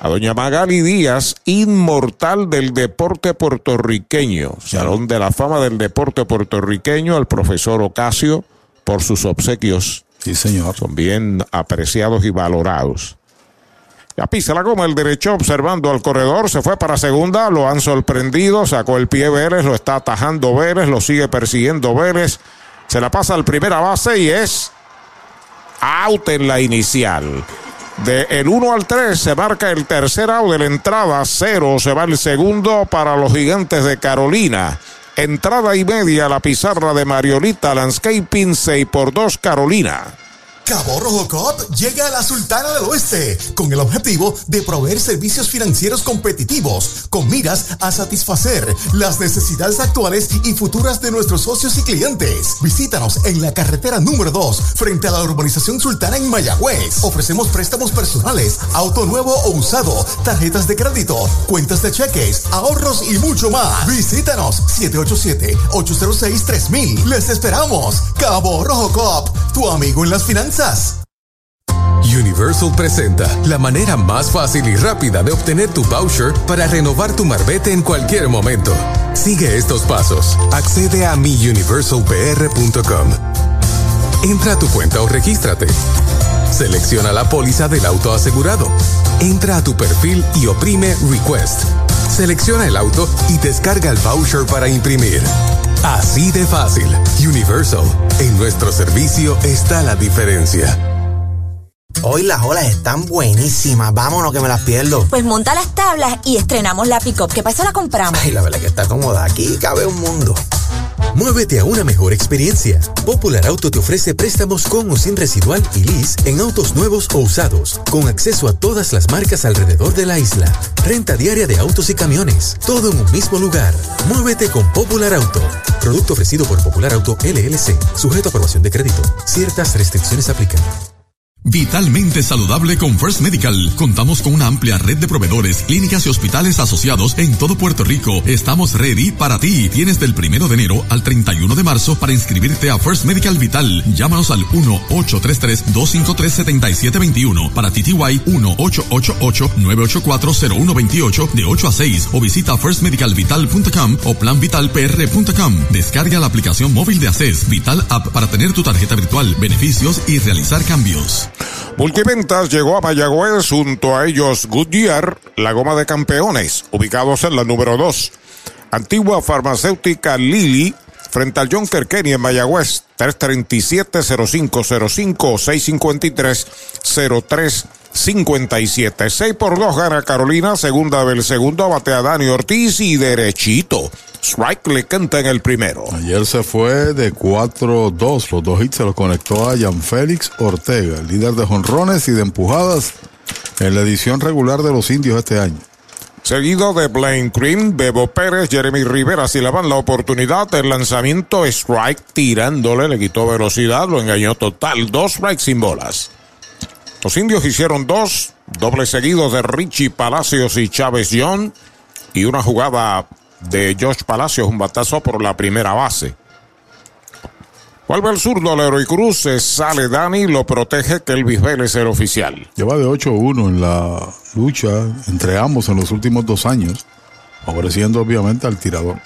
a doña Magali Díaz, inmortal del deporte puertorriqueño. Salón de la fama del deporte puertorriqueño. Al profesor Ocasio por sus obsequios. Sí, señor. Son bien apreciados y valorados. Pisa la goma el derecho observando al corredor, se fue para segunda, lo han sorprendido, sacó el pie Vélez, lo está atajando Vélez, lo sigue persiguiendo Vélez, se la pasa al primera base y es out en la inicial. De el 1 al 3 se marca el tercer out de la entrada, cero se va el segundo para los gigantes de Carolina. Entrada y media la pizarra de Mariolita Landscaping 6 por 2 Carolina. Cabo Rojo Cop llega a la Sultana del Oeste con el objetivo de proveer servicios financieros competitivos con miras a satisfacer las necesidades actuales y futuras de nuestros socios y clientes. Visítanos en la carretera número 2 frente a la urbanización Sultana en Mayagüez. Ofrecemos préstamos personales, auto nuevo o usado, tarjetas de crédito, cuentas de cheques, ahorros y mucho más. Visítanos 787-806-3000. Les esperamos. Cabo Rojo Cop, tu amigo en las finanzas. Universal presenta la manera más fácil y rápida de obtener tu voucher para renovar tu marbete en cualquier momento. Sigue estos pasos. Accede a miuniversalpr.com. Entra a tu cuenta o regístrate. Selecciona la póliza del auto asegurado. Entra a tu perfil y oprime Request. Selecciona el auto y descarga el voucher para imprimir. Así de fácil. Universal. En nuestro servicio está la diferencia. Hoy las olas están buenísimas. Vámonos que me las pierdo. Pues monta las tablas y estrenamos la pick-up. ¿Qué pasa? La compramos. Ay, la verdad que está cómoda. Aquí cabe un mundo. Muévete a una mejor experiencia. Popular Auto te ofrece préstamos con o sin residual y lease en autos nuevos o usados, con acceso a todas las marcas alrededor de la isla. Renta diaria de autos y camiones, todo en un mismo lugar. Muévete con Popular Auto. Producto ofrecido por Popular Auto LLC, sujeto a aprobación de crédito. Ciertas restricciones aplican. Vitalmente saludable con First Medical. Contamos con una amplia red de proveedores, clínicas y hospitales asociados en todo Puerto Rico. Estamos ready para ti. Tienes del primero de enero al 31 de marzo para inscribirte a First Medical Vital. Llámanos al 1-833-253-7721 para TTY 1-888-984-0128 de 8 a 6 o visita firstmedicalvital.com o planvitalpr.com. Descarga la aplicación móvil de ACES Vital App para tener tu tarjeta virtual, beneficios y realizar cambios. Multiventas llegó a Mayagüez junto a ellos Goodyear, la goma de campeones, ubicados en la número 2. Antigua farmacéutica Lili, frente al John Kenny en Mayagüez, 337-0505-653-03. 57. 6 por 2 gana Carolina, segunda del segundo, batea Dani Ortiz y derechito. Strike le canta en el primero. Ayer se fue de 4-2. Los dos hits se los conectó a Jan Félix Ortega, el líder de jonrones y de empujadas en la edición regular de los indios este año. Seguido de Blaine Cream, Bebo Pérez, Jeremy Rivera si le van la oportunidad. El lanzamiento strike tirándole, le quitó velocidad, lo engañó total. Dos strikes sin bolas. Los indios hicieron dos, dobles seguidos de Richie Palacios y Chávez John y una jugada de Josh Palacios, un batazo por la primera base. Vuelve el zurdo Leroy Cruz, se sale Dani, lo protege que Elvis Vélez el oficial. Lleva de 8-1 en la lucha entre ambos en los últimos dos años, favoreciendo obviamente al tirador.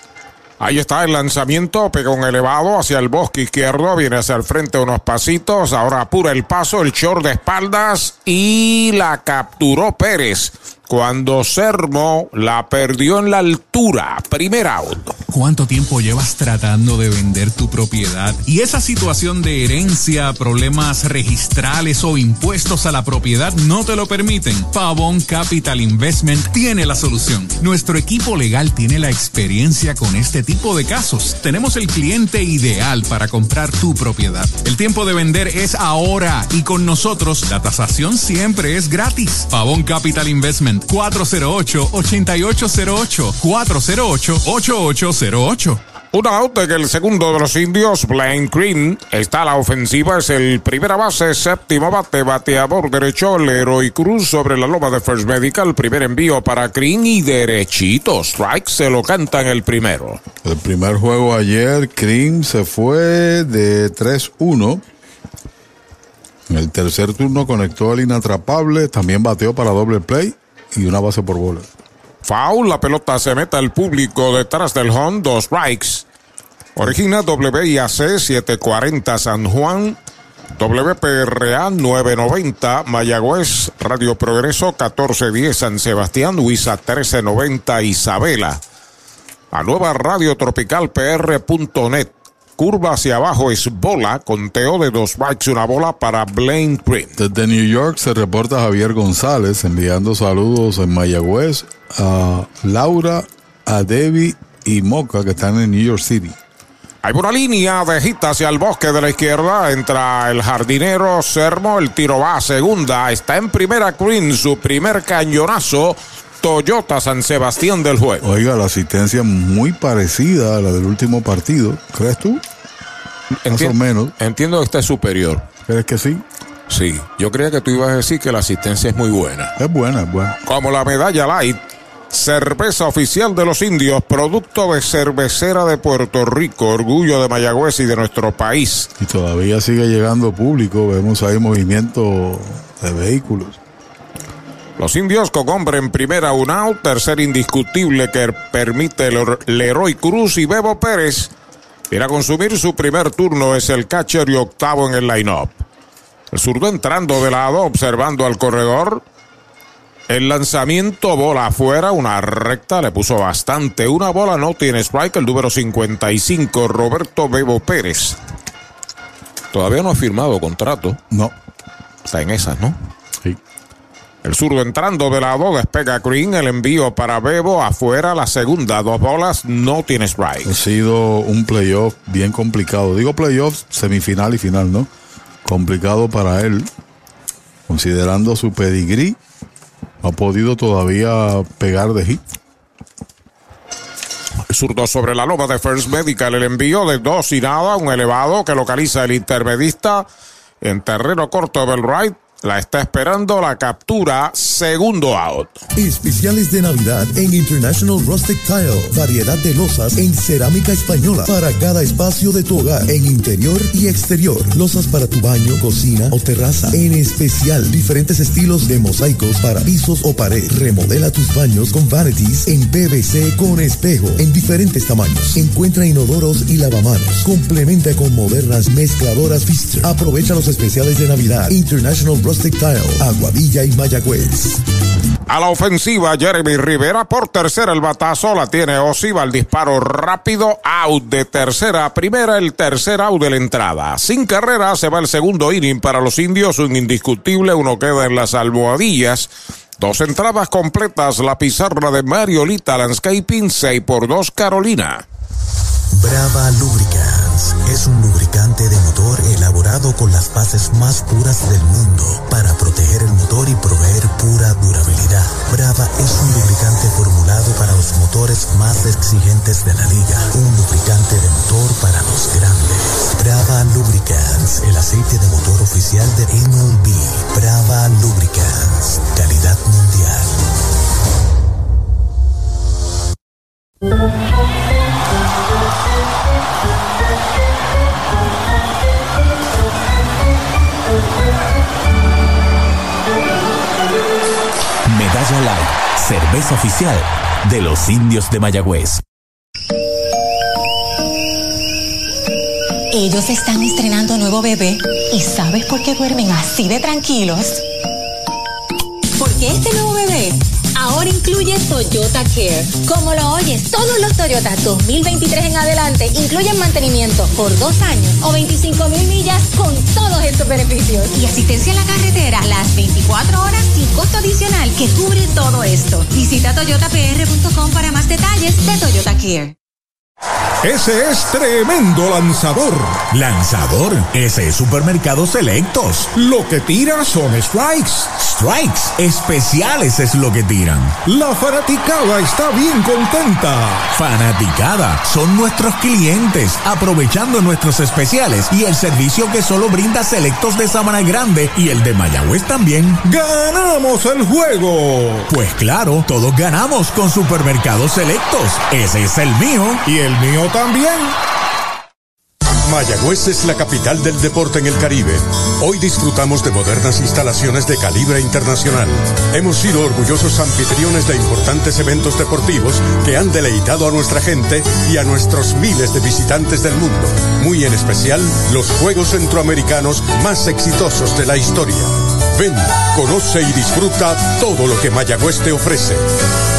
Ahí está el lanzamiento, pega un elevado hacia el bosque izquierdo, viene hacia el frente unos pasitos, ahora apura el paso, el short de espaldas y la capturó Pérez cuando Sermo la perdió en la altura. Primer out. ¿Cuánto tiempo llevas tratando de vender tu propiedad? Y esa situación de herencia, problemas registrales o impuestos a la propiedad no te lo permiten. Pavón Capital Investment tiene la solución. Nuestro equipo legal tiene la experiencia con este tipo de casos. Tenemos el cliente ideal para comprar tu propiedad. El tiempo de vender es ahora y con nosotros la tasación siempre es gratis. Pavón Capital Investment 408-8808. 408-8808. Un out en el segundo de los indios, Blaine Green. Está a la ofensiva, es el primera base, séptimo bate, bateador derecho, Leroy Cruz sobre la loma de First Medical. Primer envío para Green y derechito. Strike se lo canta en el primero. El primer juego ayer, Green se fue de 3-1. En el tercer turno conectó al inatrapable, también bateó para doble play y una base por bola. Foul, la pelota se mete al público detrás del home, dos strikes. Origina WIAC 740 San Juan, WPRA 990 Mayagüez, Radio Progreso 1410 San Sebastián, Luisa 1390 Isabela. A nueva radio tropical PR.net. Curva hacia abajo es bola, conteo de dos strikes, una bola para Blaine Green. Desde New York se reporta Javier González enviando saludos en Mayagüez a Laura, a Debbie y Moca que están en New York City. Hay una línea de hit hacia el bosque de la izquierda. Entra el jardinero Sermo. El tiro va a segunda. Está en primera Green. Su primer cañonazo. Toyota San Sebastián del juego. Oiga, la asistencia muy parecida a la del último partido. ¿Crees tú? Más o menos. Entiendo que está superior. ¿Crees que sí? Sí. Yo creía que tú ibas a decir que la asistencia es muy buena. Es buena, es buena. Como la medalla light. Cerveza oficial de los indios, producto de cervecera de Puerto Rico, orgullo de Mayagüez y de nuestro país. Y todavía sigue llegando público, vemos ahí movimiento de vehículos. Los indios con hombre en primera, un out, tercer indiscutible que permite Leroy Cruz y Bebo Pérez. Viene a consumir su primer turno, es el catcher y octavo en el line-up. El zurdo entrando de lado, observando al corredor. El lanzamiento, bola afuera, una recta, le puso bastante. Una bola no tiene strike, el número 55, Roberto Bebo Pérez. Todavía no ha firmado contrato. No. Está en esas, ¿no? El zurdo entrando de lado, despega Green, el envío para Bebo, afuera la segunda, dos bolas, no tiene strike. Ha sido un playoff bien complicado. Digo playoff, semifinal y final, ¿no? Complicado para él, considerando su pedigrí, no ha podido todavía pegar de hit. El zurdo sobre la loma de First Medical, el envío de dos y nada, un elevado que localiza el intermedista en terreno corto del right La está esperando la captura, segundo out. Especiales de Navidad en International Rustic Tile. Variedad de losas en cerámica española para cada espacio de tu hogar, en interior y exterior. Losas para tu baño, cocina o terraza. En especial, diferentes estilos de mosaicos para pisos o pared. Remodela tus baños con vanities en PVC con espejo en diferentes tamaños. Encuentra inodoros y lavamanos. Complementa con modernas mezcladoras Pfister. Aprovecha los especiales de Navidad. International Rustic Aguadilla y Mayagüez. A la ofensiva, Jeremy Rivera por tercera el batazo, la tiene Osiva, el disparo rápido, out de tercera a primera, el tercer out de la entrada. Sin carrera se va el segundo inning para los indios, un indiscutible, uno queda en las almohadillas. Dos entradas completas, la pizarra de Mariolita Landscaping, 6 por 2 Carolina. Brava Lubricants es un lubricante elaborado con las bases más puras del mundo para proteger el motor y proveer pura durabilidad. Brava es un lubricante formulado para los motores más exigentes de la liga. Un lubricante de motor para los grandes. Brava Lubricants, el aceite de motor oficial de MLB. Brava Lubricants, calidad mundial. Medalla Light, cerveza oficial de los indios de Mayagüez. Ellos están estrenando nuevo bebé y ¿sabes por qué duermen así de tranquilos? Porque este nuevo bebé incluye Toyota Care. Como lo oyes, todos los Toyota 2023 en adelante incluyen mantenimiento por dos años o 25 mil millas con todos estos beneficios. Y asistencia en la carretera las 24 horas sin costo adicional que cubre todo esto. Visita toyotapr.com para más detalles de Toyota Care. Ese es tremendo lanzador. Lanzador, ese es Supermercados Selectos. Lo que tira son strikes. Strikes, especiales es lo que tiran. La fanaticada está bien contenta. Fanaticada, son nuestros clientes, aprovechando nuestros especiales y el servicio que solo brinda Selectos de Sabana Grande y el de Mayagüez también. ¡Ganamos el juego! Pues claro, todos ganamos con Supermercados Selectos. Ese es el mío y el mío también. Mayagüez es la capital del deporte en el Caribe. Hoy disfrutamos de modernas instalaciones de calibre internacional. Hemos sido orgullosos anfitriones de importantes eventos deportivos que han deleitado a nuestra gente y a nuestros miles de visitantes del mundo. Muy en especial, los Juegos Centroamericanos más exitosos de la historia. Ven, conoce y disfruta todo lo que Mayagüez te ofrece.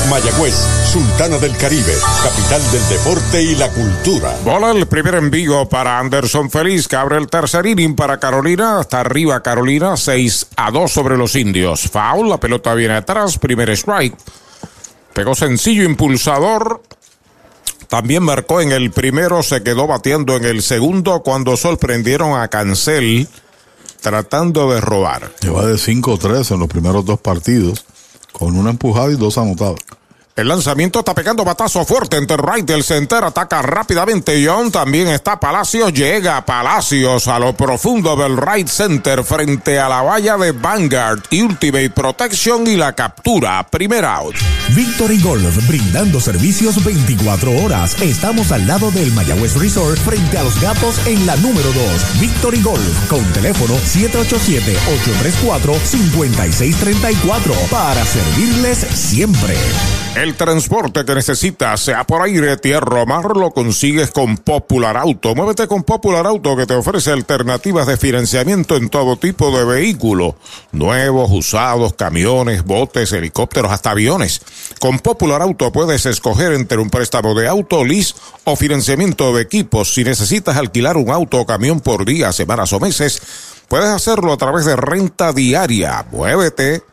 Mayagüez, Sultana del Caribe, capital del deporte y la cultura. Bola el primer envío para Anderson Feliz, que abre el tercer inning para Carolina. Hasta arriba Carolina, 6 a 2 sobre los indios. Foul, la pelota viene atrás, primer strike. Pegó sencillo, impulsador. También marcó en el primero, se quedó batiendo en el segundo cuando sorprendieron a Cancel tratando de robar. Lleva de 5-3 en los primeros dos partidos, con una empujada y dos anotadas. El lanzamiento está pegando batazo fuerte entre right del center. Ataca rápidamente John. También está Palacios. Llega Palacios a lo profundo del right center frente a la valla de Vanguard. Ultimate Protection y la captura. Primer out. Victory Golf, brindando servicios 24 horas. Estamos al lado del Mayagüez Resort frente a los gatos en la número 2. Victory Golf, con teléfono 787-834-5634 para servirles siempre. El transporte que necesitas, sea por aire, tierra o mar, lo consigues con Popular Auto. Muévete con Popular Auto que te ofrece alternativas de financiamiento en todo tipo de vehículos. Nuevos, usados, camiones, botes, helicópteros, hasta aviones. Con Popular Auto puedes escoger entre un préstamo de auto, lease o financiamiento de equipos. Si necesitas alquilar un auto o camión por día, semanas o meses, puedes hacerlo a través de renta diaria. Muévete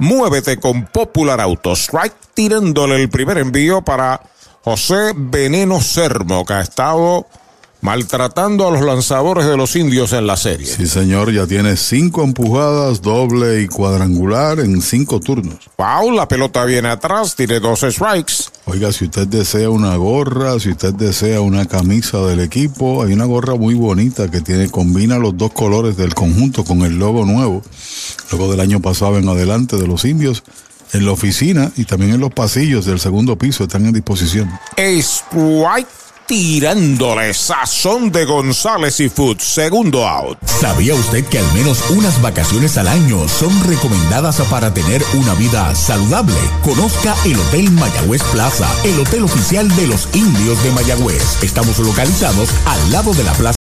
Muévete con Popular Auto. Strike tirándole el primer envío para José Veneno Sermo, que ha estado maltratando a los lanzadores de los indios en la serie. Sí, señor, ya tiene cinco empujadas, doble y cuadrangular en cinco turnos. Wow, la pelota viene atrás, tiene dos strikes. Oiga, si usted desea una gorra, si usted desea una camisa del equipo, hay una gorra muy bonita que tiene, combina los dos colores del conjunto con el logo nuevo, luego del año pasado en adelante de los indios. En la oficina y también en los pasillos del segundo piso están en disposición. Strike tirándole sazón de González y Food, segundo out. ¿Sabía usted que al menos unas vacaciones al año son recomendadas para tener una vida saludable? Conozca el Hotel Mayagüez Plaza, el hotel oficial de los indios de Mayagüez. Estamos localizados al lado de la plaza.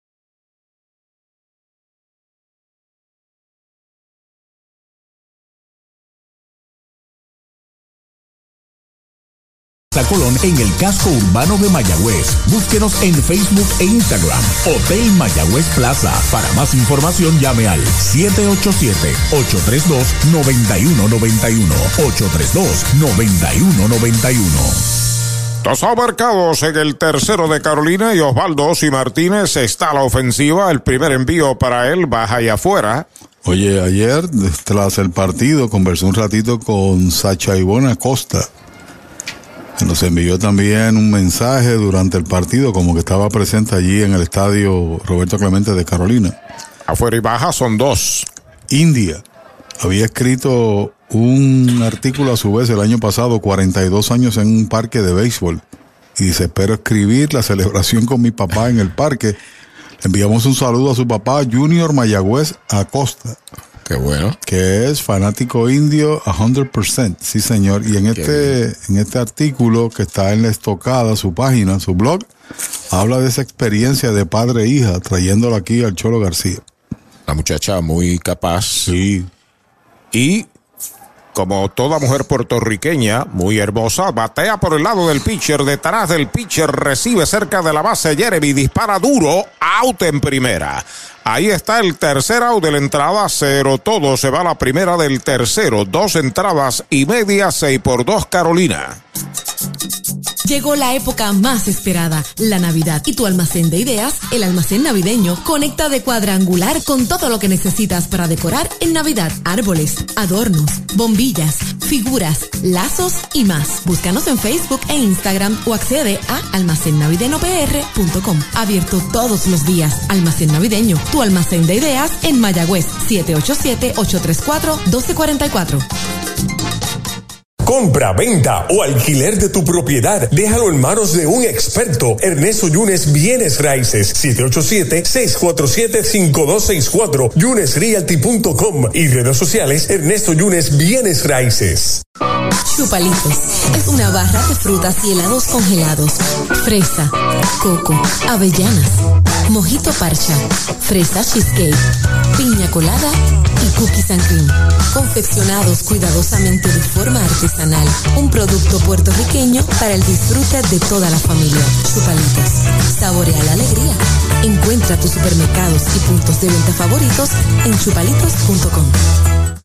Colón en el casco urbano de Mayagüez. Búsquenos en Facebook e Instagram. Hotel Mayagüez Plaza. Para más información llame al 787-832-9191. 832-9191. Dos abarcados en el tercero de Carolina y Osvaldo y Martínez está a la ofensiva. El primer envío para él baja y afuera. Oye, ayer, tras el partido, conversé un ratito con Sacha Ivona Costa nos envió también un mensaje durante el partido, como que estaba presente allí en el estadio Roberto Clemente de Carolina. Afuera y baja son dos. India había escrito un artículo a su vez el año pasado, 42 años en un parque de béisbol. Y dice, espero escribir la celebración con mi papá en el parque. Le enviamos un saludo a su papá, Junior Mayagüez Acosta. Qué bueno. Que es fanático indio a 100%. Sí, señor. Y en este, en este artículo que está en la estocada, su página, su blog, habla de esa experiencia de padre e hija, trayéndolo aquí al Cholo García. La muchacha muy capaz. Sí. Y como toda mujer puertorriqueña, muy hermosa, batea por el lado del pitcher, detrás del pitcher, recibe cerca de la base Jeremy, dispara duro, out en primera. Ahí está el tercer out de la entrada, cero todo, se va la primera del tercero, dos entradas y media, seis por dos Carolina. Llegó la época más esperada, la Navidad. Y tu almacén de ideas, el almacén navideño, conecta de cuadrangular con todo lo que necesitas para decorar en Navidad. Árboles, adornos, bombillas, figuras, lazos y más. Búscanos en Facebook e Instagram o accede a almacennavideñopr.com. Abierto todos los días. Almacén navideño, tu almacén de ideas en Mayagüez, 787-834-1244. Compra, venta o alquiler de tu propiedad. Déjalo en manos de un experto. Ernesto Yunes Bienes Raíces. 787-647-5264. YunesRealty.com y redes sociales Ernesto Yunes Bienes Raíces. Chupalitos es una barra de frutas y helados congelados. Fresa, coco, avellanas, mojito parcha, fresa cheesecake, piña colada cookies and cream. Confeccionados cuidadosamente de forma artesanal. Un producto puertorriqueño para el disfrute de toda la familia. Chupalitos. Saborea la alegría. Encuentra tus supermercados y puntos de venta favoritos en chupalitos.com.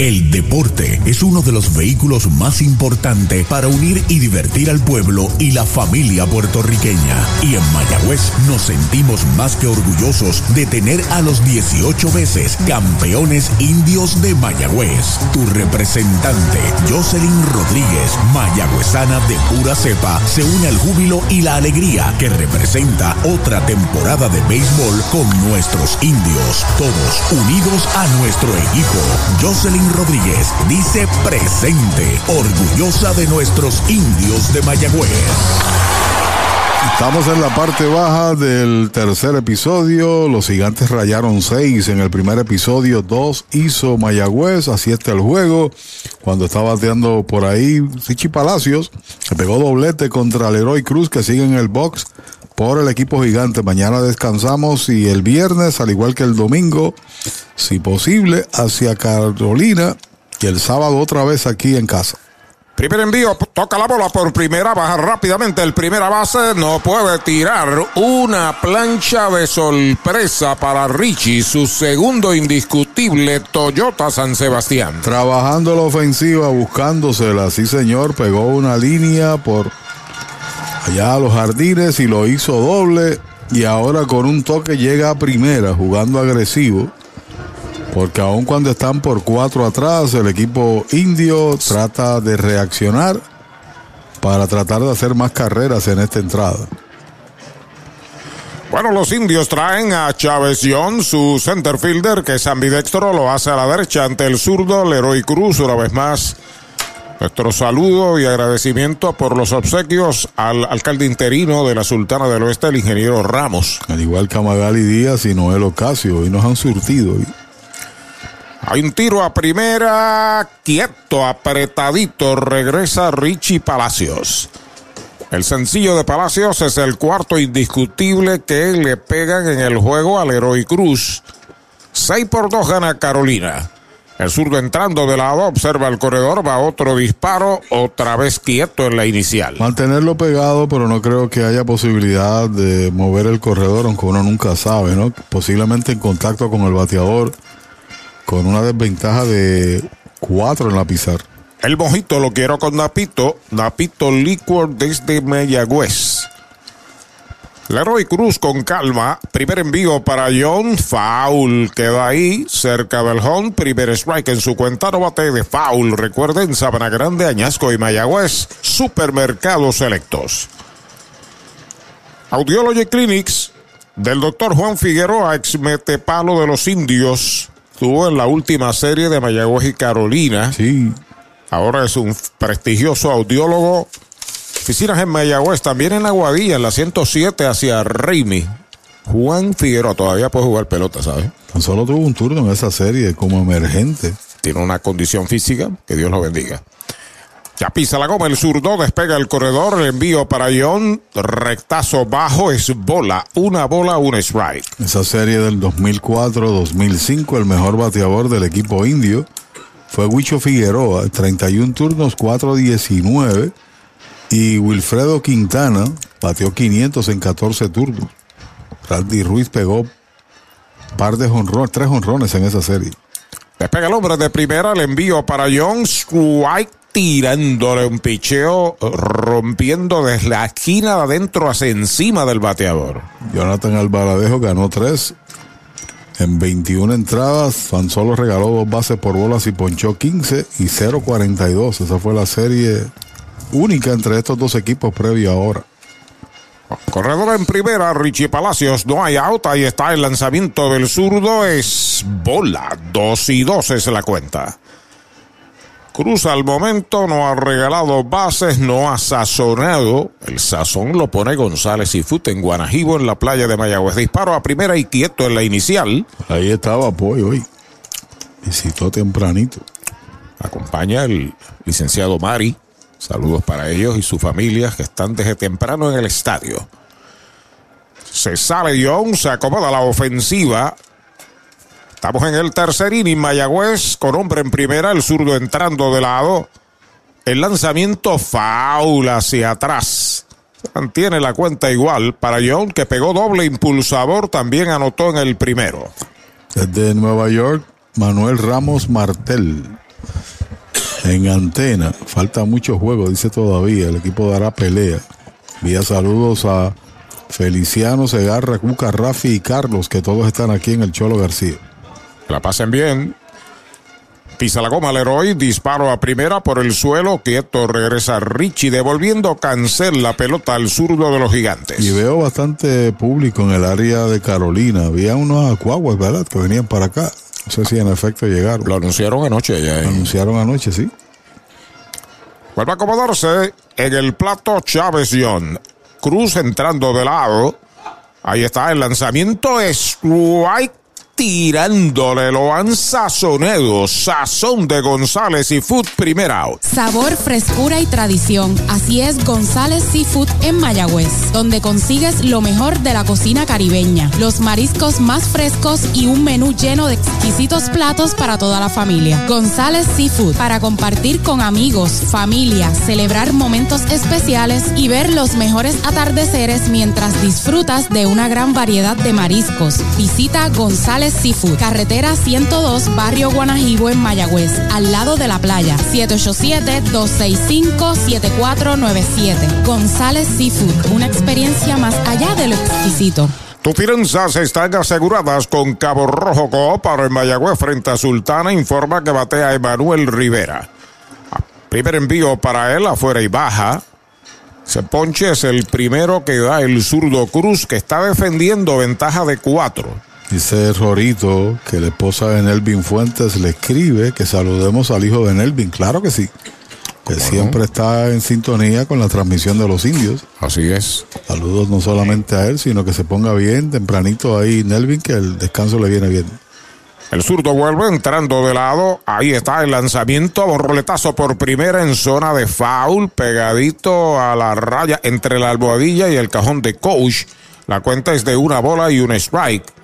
El deporte es uno de los vehículos más importantes para unir y divertir al pueblo y la familia puertorriqueña. Y en Mayagüez nos sentimos más que orgullosos de tener a los 18 veces campeones indios de Mayagüez. Tu representante, Jocelyn Rodríguez, mayagüezana de pura cepa, se une al júbilo y la alegría que representa otra temporada de béisbol con nuestros indios. Todos unidos a nuestro equipo. Jocelyn Rodríguez dice presente, orgullosa de nuestros indios de Mayagüez. Estamos en la parte baja del tercer episodio. Los gigantes rayaron seis en el primer episodio. Dos hizo Mayagüez. Así está el juego. Cuando estaba bateando por ahí, Sichi Palacios pegó doblete contra Leroy Cruz que sigue en el box por el equipo gigante. Mañana descansamos y el viernes, al igual que el domingo, si posible, hacia Carolina y el sábado otra vez aquí en casa. Primer envío, toca la bola por primera, baja rápidamente el primera base, no puede tirar una plancha de sorpresa para Richie, su segundo indiscutible Toyota San Sebastián. Trabajando la ofensiva, buscándosela, sí señor, pegó una línea por allá a los jardines y lo hizo doble y ahora con un toque llega a primera jugando agresivo. Porque aun cuando están por cuatro atrás, el equipo indio trata de reaccionar para tratar de hacer más carreras en esta entrada. Bueno, los indios traen a Chávez John, su center fielder, que es ambidextro, lo hace a la derecha ante el zurdo Leroy Cruz, una vez más. Nuestro saludo y agradecimiento por los obsequios al alcalde interino de la Sultana del Oeste, el ingeniero Ramos. Al igual que a Magali Díaz y Noel Ocasio, y nos han surtido. Hay un tiro a primera, quieto, apretadito, regresa Richie Palacios. El sencillo de Palacios es el cuarto indiscutible que le pegan en el juego al Heroi Cruz. 6 por 2 gana Carolina. El zurdo entrando de lado, observa el corredor, va otro disparo, otra vez quieto en la inicial. Mantenerlo pegado, pero no creo que haya posibilidad de mover el corredor, aunque uno nunca sabe, ¿no? Posiblemente en contacto con el bateador, con una desventaja de 4 en la pizarra. El mojito lo quiero con Napito. Napito Liquor desde Mayagüez. Leroy Cruz con calma. Primer envío para John. Foul queda ahí, cerca del home. Primer strike en su cuenta. No bate de foul. Recuerden, Sabana Grande, Añasco y Mayagüez. Supermercados selectos. Audiology Clinics del doctor Juan Figueroa, ex metepalo de los indios. Estuvo en la última serie de Mayagüez y Carolina. Sí. Ahora es un prestigioso audiólogo. Oficinas en Mayagüez, también en Aguadilla, en la 107 hacia Raimi. Juan Figueroa todavía puede jugar pelota, ¿sabes? Tan solo tuvo un turno en esa serie como emergente. Tiene una condición física, que Dios lo bendiga. Ya pisa la goma, el zurdo despega el corredor, el envío para John, rectazo bajo, es bola, una bola, un strike. Esa serie del 2004-2005, el mejor bateador del equipo indio fue Huicho Figueroa, 31 turnos, 4-19. Y Wilfredo Quintana bateó 500 en 14 turnos. Randy Ruiz pegó par de honrones, tres honrones en esa serie. Despega el hombre de primera, el envío para John Strike tirándole un picheo, rompiendo desde la esquina de adentro hacia encima del bateador. Jonathan Alvaradejo ganó tres en 21 entradas, tan solo regaló dos bases por bolas y ponchó 15 y 0.42. Esa fue la serie única entre estos dos equipos previo ahora. Corredor en primera, Richie Palacios, no hay out, ahí está el lanzamiento del zurdo, es bola, 2 y 2 es la cuenta. Cruz al momento no ha regalado bases, no ha sazonado. El sazón lo pone González y Fute en Guanajibo en la playa de Mayagüez. Disparo a primera y quieto en la inicial. Ahí estaba apoyo hoy. Visitó tempranito. Acompaña el licenciado Mari. Saludos para ellos y sus familias que están desde temprano en el estadio. Se sale John, se acomoda la ofensiva. Estamos en el tercer inning, Mayagüez con hombre en primera, el zurdo entrando de lado. El lanzamiento faula hacia atrás. Mantiene la cuenta igual para John, que pegó doble impulsador, también anotó en el primero. Desde Nueva York, Manuel Ramos Martel. En antena, falta mucho juego, dice todavía. El equipo dará pelea. Vía saludos a Feliciano Segarra, Cuca, Rafi y Carlos, que todos están aquí en el Cholo García. La pasen bien. Pisa la goma Leroy, disparo a primera por el suelo, quieto regresa Richie, devolviendo cancel la pelota al zurdo de los gigantes. Y veo bastante público en el área de Carolina. Había unos acuaguas, ¿verdad? Que venían para acá. No sé si en efecto llegaron. Lo anunciaron anoche ya. Lo anunciaron anoche, sí. Vuelve a acomodarse en el plato Chávez John. Cruz entrando de lado. Ahí está el lanzamiento. Strike tirándole, lo han sazonado. Sazón de González Seafood, primer out. Sabor, frescura y tradición. Así es González Seafood en Mayagüez, donde consigues lo mejor de la cocina caribeña, los mariscos más frescos y un menú lleno de exquisitos platos para toda la familia. González Seafood, para compartir con amigos, familia, celebrar momentos especiales y ver los mejores atardeceres mientras disfrutas de una gran variedad de mariscos. Visita González Seafood, carretera 102, barrio Guanajibo en Mayagüez, al lado de la playa. 787-265-7497. González Seafood, una experiencia más allá de lo exquisito. Tus finanzas están aseguradas con Cabo Rojo Coop para el Mayagüez frente a Sultana. Informa que batea Emanuel Rivera. Primer envío para él, afuera y baja. Se ponche es el primero que da el zurdo Cruz, que está defendiendo ventaja de cuatro. Dice Rorito que la esposa de Nelvin Fuentes le escribe que saludemos al hijo de Nelvin. Claro que sí. Que siempre está en sintonía con la transmisión de los indios. Así es. Saludos no solamente a él, sino que se ponga bien tempranito ahí Nelvin, que el descanso le viene bien. El zurdo vuelve entrando de lado. Ahí está el lanzamiento. Borroletazo por primera en zona de foul. Pegadito a la raya entre la almohadilla y el cajón de coach. La cuenta es de una bola y un strike.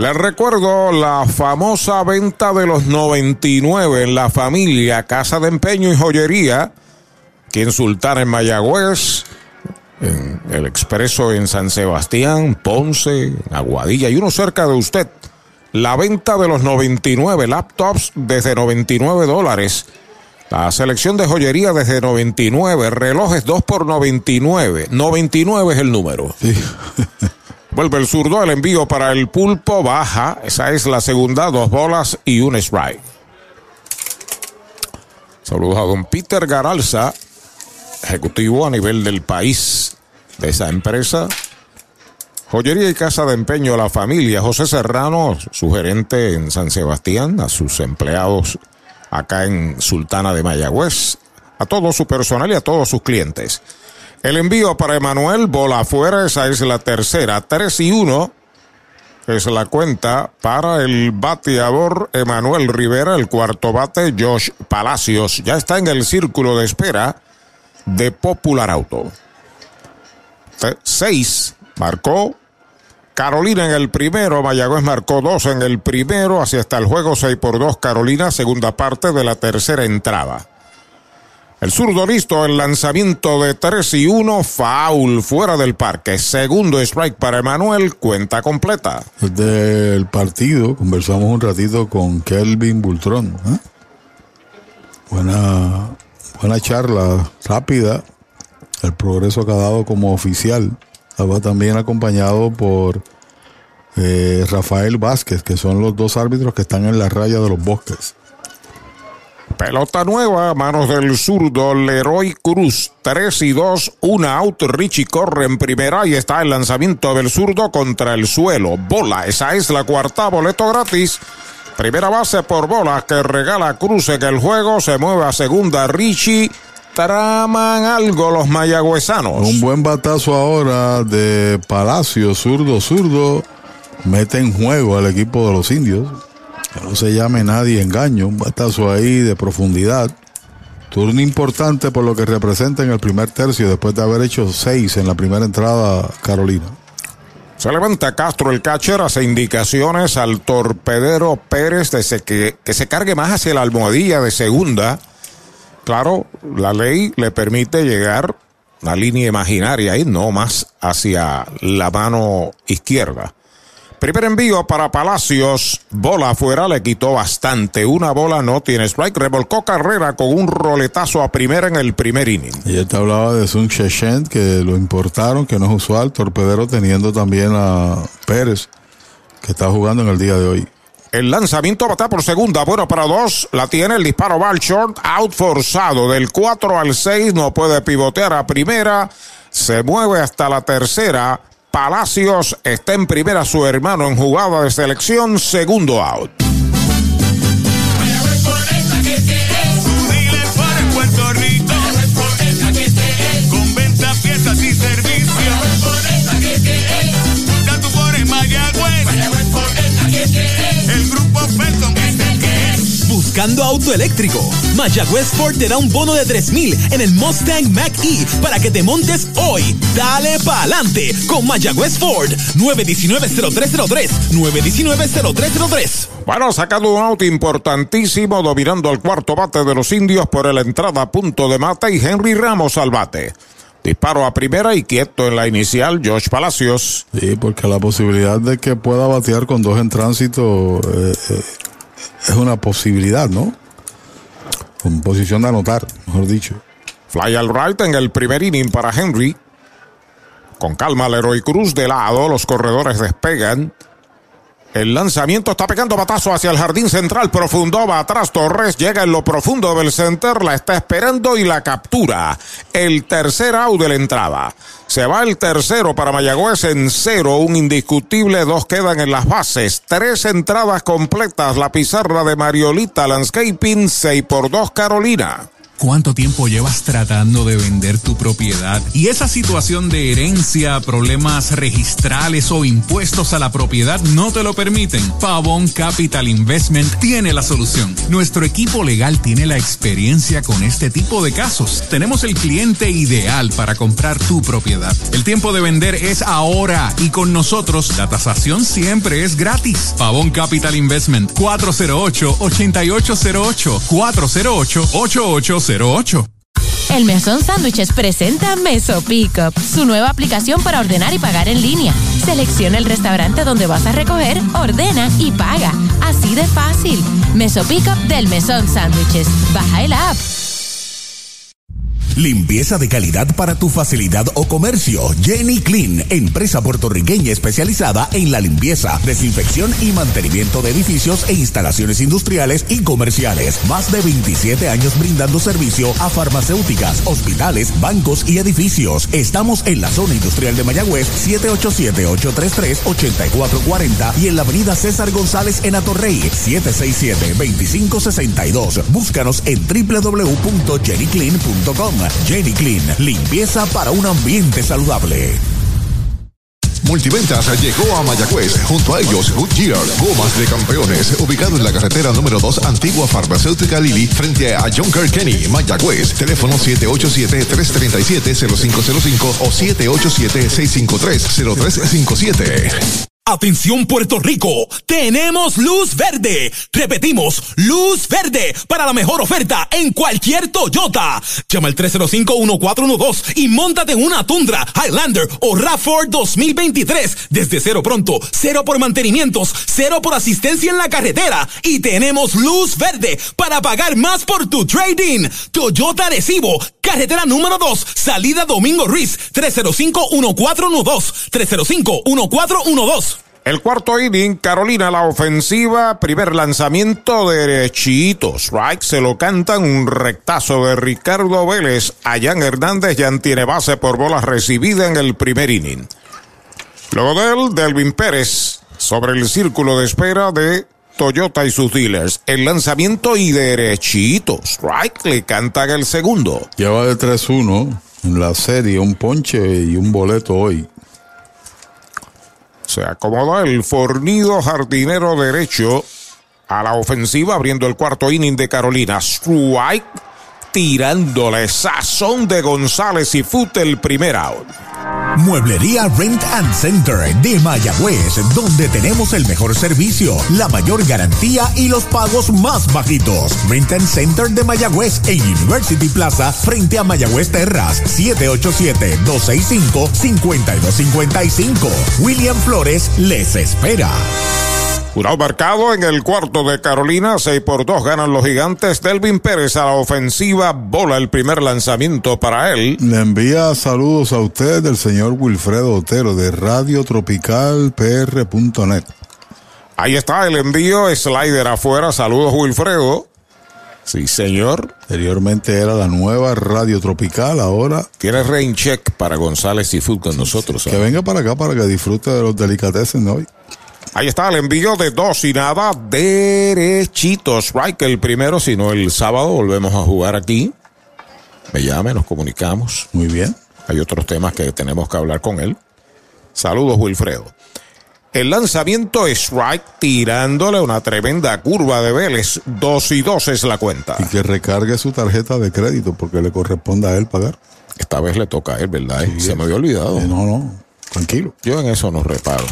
Les recuerdo la famosa venta de los 99 en la familia Casa de Empeño y Joyería. Aquí en Sultán en Mayagüez. En el Expreso en San Sebastián, Ponce, Aguadilla y uno cerca de usted la venta de los 99 laptops desde 99 dólares. La selección de joyería desde 99, relojes 2 por 99. 99 es el número. Vuelve el zurdo, el envío para el pulpo baja. Esa es la segunda, dos bolas y un strike. Saludos a don Peter Garalza, ejecutivo a nivel del país de esa empresa. Joyería y Casa de Empeño La Familia, José Serrano, su gerente en San Sebastián, a sus empleados acá en Sultana de Mayagüez, a todo su personal y a todos sus clientes. El envío para Emanuel, bola afuera, esa es la tercera, 3 y 1. Es la cuenta para el bateador Emanuel Rivera, el cuarto bate Josh Palacios. Ya está en el círculo de espera de Popular Auto. 6 marcó Carolina en el primero, Mayagüez marcó dos en el primero, así está el juego 6 por 2 Carolina, segunda parte de la tercera entrada. El zurdo listo, el lanzamiento de 3 y 1, foul fuera del parque. Segundo strike para Emanuel, cuenta completa. Desde el partido conversamos un ratito con Kelvin Bultrón. ¿eh? Buena, buena charla, rápida. El progreso que ha dado como oficial. Estaba también acompañado por eh, Rafael Vázquez, que son los dos árbitros que están en la raya de los bosques. Pelota nueva, manos del zurdo Leroy Cruz. 3 y 2, una out. Richie corre en primera y está el lanzamiento del zurdo contra el suelo. Bola, esa es la cuarta, boleto gratis. Primera base por bola que regala Cruz en el juego. Se mueve a segunda Richie. Traman algo los mayagüezanos. Un buen batazo ahora de Palacio, zurdo, zurdo. Mete en juego al equipo de los indios. Que no se llame nadie engaño, un batazo ahí de profundidad. Turno importante por lo que representa en el primer tercio después de haber hecho seis en la primera entrada Carolina. Se levanta Castro el catcher, hace indicaciones al torpedero Pérez de que, que se cargue más hacia la almohadilla de segunda. Claro, la ley le permite llegar a línea imaginaria y no más hacia la mano izquierda. Primer envío para Palacios. Bola afuera, le quitó bastante. Una bola no tiene strike. Revolcó carrera con un roletazo a primera en el primer inning. Y él te hablaba de Sun Sheshen, que lo importaron, que no es usual. Torpedero teniendo también a Pérez, que está jugando en el día de hoy. El lanzamiento va a estar por segunda, bueno para dos, la tiene, el disparo va al short, out forzado, del 4 al 6, no puede pivotear a primera, se mueve hasta la tercera, Palacios está en primera su hermano en jugada de selección, segundo out. Buscando auto eléctrico. Mayagüez Ford te da un bono de 3000 en el Mustang Mach E para que te montes hoy. Dale pa' adelante con Mayagüez Ford. 919-0303. 919-0303. Bueno, sacando un out importantísimo, dominando al cuarto bate de los indios por la entrada a punto de mata y Henry Ramos al bate. Disparo a primera y quieto en la inicial, Josh Palacios. Sí, porque la posibilidad de que pueda batear con dos en tránsito eh, eh, es una posibilidad, ¿no? Con posición de anotar, mejor dicho. Fly al right en el primer inning para Henry. Con calma, Leroy Cruz de lado, los corredores despegan. El lanzamiento está pegando batazo hacia el jardín central profundo. Va atrás Torres. Llega en lo profundo del center. La está esperando y la captura. El tercer out de la entrada. Se va el tercero para Mayagüez en cero. Un indiscutible. Dos quedan en las bases. Tres entradas completas. La pizarra de Mariolita Landscaping. Seis por dos Carolina. ¿Cuánto tiempo llevas tratando de vender tu propiedad? Y esa situación de herencia, problemas registrales o impuestos a la propiedad no te lo permiten. Pavón Capital Investment tiene la solución. Nuestro equipo legal tiene la experiencia con este tipo de casos. Tenemos el cliente ideal para comprar tu propiedad. El tiempo de vender es ahora y con nosotros la tasación siempre es gratis. Pavón Capital Investment 408-8808 408-8808 el Mesón Sándwiches presenta Meso Pickup, su nueva aplicación para ordenar y pagar en línea. Selecciona el restaurante donde vas a recoger, ordena y paga. Así de fácil. Meso Pickup del Mesón Sándwiches. Baja el app. Limpieza de calidad para tu facilidad o comercio. Jenny Clean, empresa puertorriqueña especializada en la limpieza, desinfección y mantenimiento de edificios e instalaciones industriales y comerciales. Más de 27 años brindando servicio a farmacéuticas, hospitales, bancos y edificios. Estamos en la zona industrial de Mayagüez, 787-833-8440 y en la avenida César González en Atorrey, 767-2562. Búscanos en www.jennyclean.com. Jenny Clean, limpieza para un ambiente saludable. Multiventas llegó a Mayagüez. Junto a ellos, Goodyear, Gomas de Campeones, ubicado en la carretera número 2, antigua farmacéutica Lili, frente a John Kenny, Mayagüez. Teléfono 787-337-0505 o 787-653-0357. Atención Puerto Rico, tenemos luz verde. Repetimos, luz verde para la mejor oferta en cualquier Toyota. Llama al 305-1412 y montate en una Tundra, Highlander o RAV4 2023. Desde cero pronto, cero por mantenimientos, cero por asistencia en la carretera. Y tenemos luz verde para pagar más por tu trading. Toyota Recibo, carretera número 2, salida Domingo Ruiz, 305-1412. 305-1412. El cuarto inning, Carolina, la ofensiva, primer lanzamiento derechitos, right? Se lo cantan un rectazo de Ricardo Vélez. A Jan Hernández ya tiene base por bola recibida en el primer inning. Luego de él, Delvin Pérez, sobre el círculo de espera de Toyota y sus dealers. El lanzamiento y derechitos, right? Le cantan el segundo. Lleva de 3-1 en la serie, un ponche y un boleto hoy. Se acomoda el fornido jardinero derecho a la ofensiva, abriendo el cuarto inning de Carolina. Strike, tirándole sazón de González y Fute el primer out. Mueblería Rent and Center de Mayagüez, donde tenemos el mejor servicio, la mayor garantía y los pagos más bajitos. Rent and Center de Mayagüez en University Plaza, frente a Mayagüez Terras, 787-265-5255. William Flores les espera. Jurado marcado en el cuarto de Carolina, 6 por 2 ganan los gigantes. Delvin Pérez a la ofensiva, bola el primer lanzamiento para él. Le envía saludos a usted del señor Wilfredo Otero de Radio Tropical PR.net. Ahí está el envío, slider afuera. Saludos, Wilfredo. Sí, señor. Anteriormente era la nueva Radio Tropical, ahora. Tiene rain check para González y Food con nosotros. Que venga para acá para que disfrute de los delicatessen de hoy. Ahí está el envío de dos y nada derechitos. Que el primero, si no el sábado, volvemos a jugar aquí. Me llame, nos comunicamos. Muy bien. Hay otros temas que tenemos que hablar con él. Saludos, Wilfredo. El lanzamiento es strike tirándole una tremenda curva de Vélez. Dos y dos es la cuenta. Y que recargue su tarjeta de crédito porque le corresponde a él pagar. Esta vez le toca a él, ¿verdad? Se me había olvidado. no, no. Tranquilo. Yo en eso no reparo.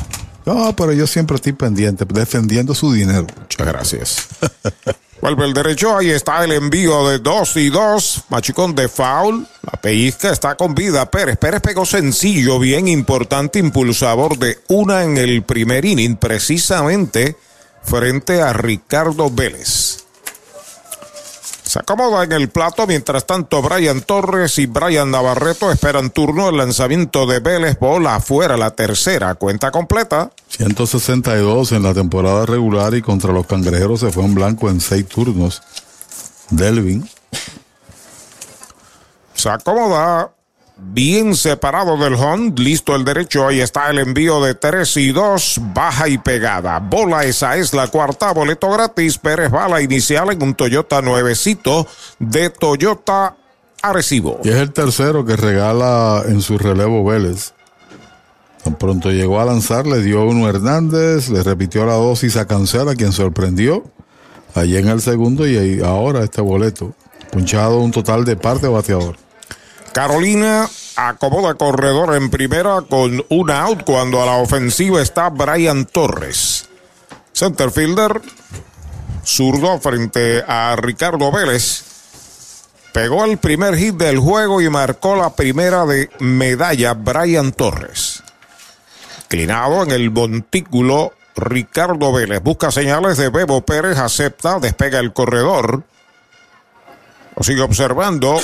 No, pero yo siempre estoy pendiente, defendiendo su dinero. Muchas gracias. Vuelve el derecho, ahí está el envío de dos y dos. Machicón de foul. La pellizca está con vida. Pérez. Pérez pegó sencillo, bien importante, impulsador de una en el primer inning, precisamente frente a Ricardo Vélez. Se acomoda en el plato, mientras tanto Brian Torres y Brian Navarreto esperan turno el lanzamiento de Vélez, bola afuera, la tercera, cuenta completa. 162 en la temporada regular y contra los cangrejeros se fue en blanco en seis turnos. Delvin. Se acomoda bien separado del home, listo el derecho, ahí está el envío de 3 y 2, baja y pegada. Bola, esa es la cuarta, boleto gratis, Pérez Bala inicial en un Toyota nuevecito de Toyota Arecibo. Y es el tercero que regala en su relevo Vélez. Tan pronto llegó a lanzar, le dio uno Hernández, le repitió la dosis a Cancela, quien sorprendió allí en el segundo y ahora este boleto. Punchado un total de parte bateador. Carolina acomoda corredor en primera con un out cuando a la ofensiva está Brian Torres. Centerfielder, zurdo frente a Ricardo Vélez. Pegó el primer hit del juego y marcó la primera de medalla Brian Torres. Inclinado en el montículo, Ricardo Vélez busca señales de Bebo Pérez, acepta, despega el corredor. Lo sigue observando.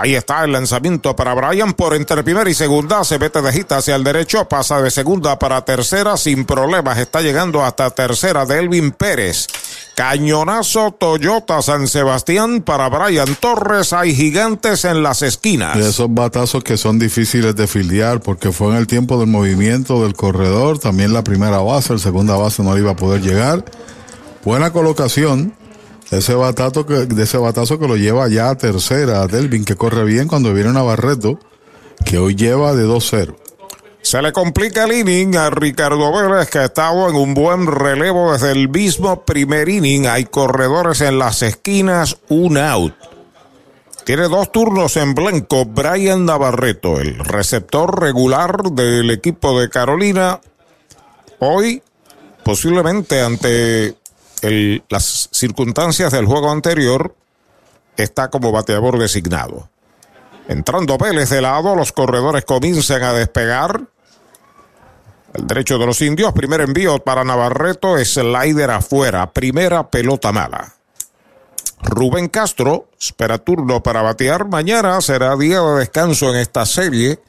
Ahí está el lanzamiento para Brian por entre primera y segunda. Se mete de gita hacia el derecho. Pasa de segunda para tercera sin problemas. Está llegando hasta tercera de Elvin Pérez. Cañonazo Toyota San Sebastián para Brian Torres. Hay gigantes en las esquinas. Y esos batazos que son difíciles de fildear porque fue en el tiempo del movimiento del corredor. También la primera base, el segunda base no iba a poder llegar. Buena colocación ese batazo que, de ese batazo que lo lleva ya a tercera, Delvin, que corre bien cuando viene Navarreto, que hoy lleva de 2-0. Se le complica el inning a Ricardo Vélez, que ha estado en un buen relevo desde el mismo primer inning. Hay corredores en las esquinas, un out. Tiene dos turnos en blanco Brian Navarreto, el receptor regular del equipo de Carolina. Hoy, posiblemente ante las circunstancias del juego anterior, está como bateador designado. Entrando Vélez de lado, los corredores comienzan a despegar. El derecho de los indios, primer envío para Navarreto, slider afuera, primera pelota mala. Rubén Castro espera turno para batear. Mañana será día de descanso en esta serie.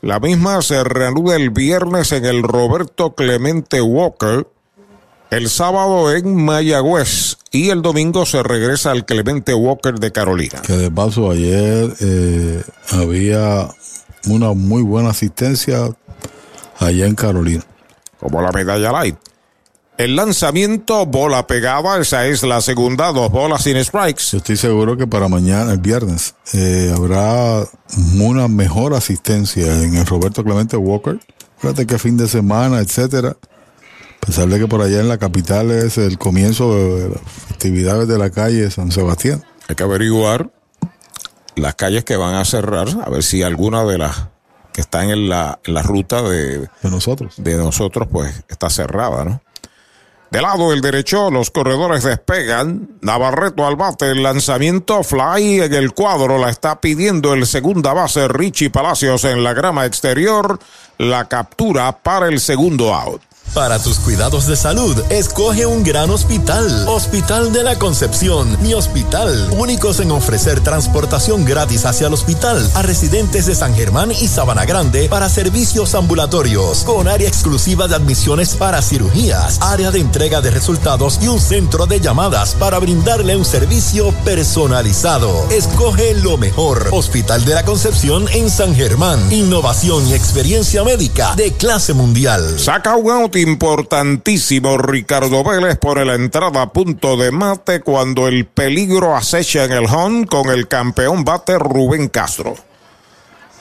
La misma se reanuda el viernes en el Roberto Clemente Walker el sábado en Mayagüez y el domingo se regresa al Clemente Walker de Carolina. Que de paso ayer eh, había una muy buena asistencia allá en Carolina. Como la medalla light. El lanzamiento, bola pegada, esa es la segunda, dos bolas sin strikes. Yo estoy seguro que para mañana, el viernes, eh, habrá una mejor asistencia en el Roberto Clemente Walker. Fíjate que fin de semana, etcétera a pesar de que por allá en la capital es el comienzo de las actividades de la calle San Sebastián. Hay que averiguar las calles que van a cerrar, a ver si alguna de las que están en la, en la ruta de, de nosotros, de nosotros, pues está cerrada, ¿no? De lado del derecho, los corredores despegan. Navarreto al bate, el lanzamiento fly en el cuadro. La está pidiendo el segunda base Richie Palacios en la grama exterior. La captura para el segundo out. Para tus cuidados de salud, escoge un gran hospital. Hospital de la Concepción, mi hospital. Únicos en ofrecer transportación gratis hacia el hospital a residentes de San Germán y Sabana Grande para servicios ambulatorios, con área exclusiva de admisiones para cirugías, área de entrega de resultados y un centro de llamadas para brindarle un servicio personalizado. Escoge lo mejor. Hospital de la Concepción en San Germán. Innovación y experiencia médica de clase mundial. Saca un importantísimo Ricardo Vélez por la entrada a punto de mate cuando el peligro acecha en el home con el campeón bate Rubén Castro.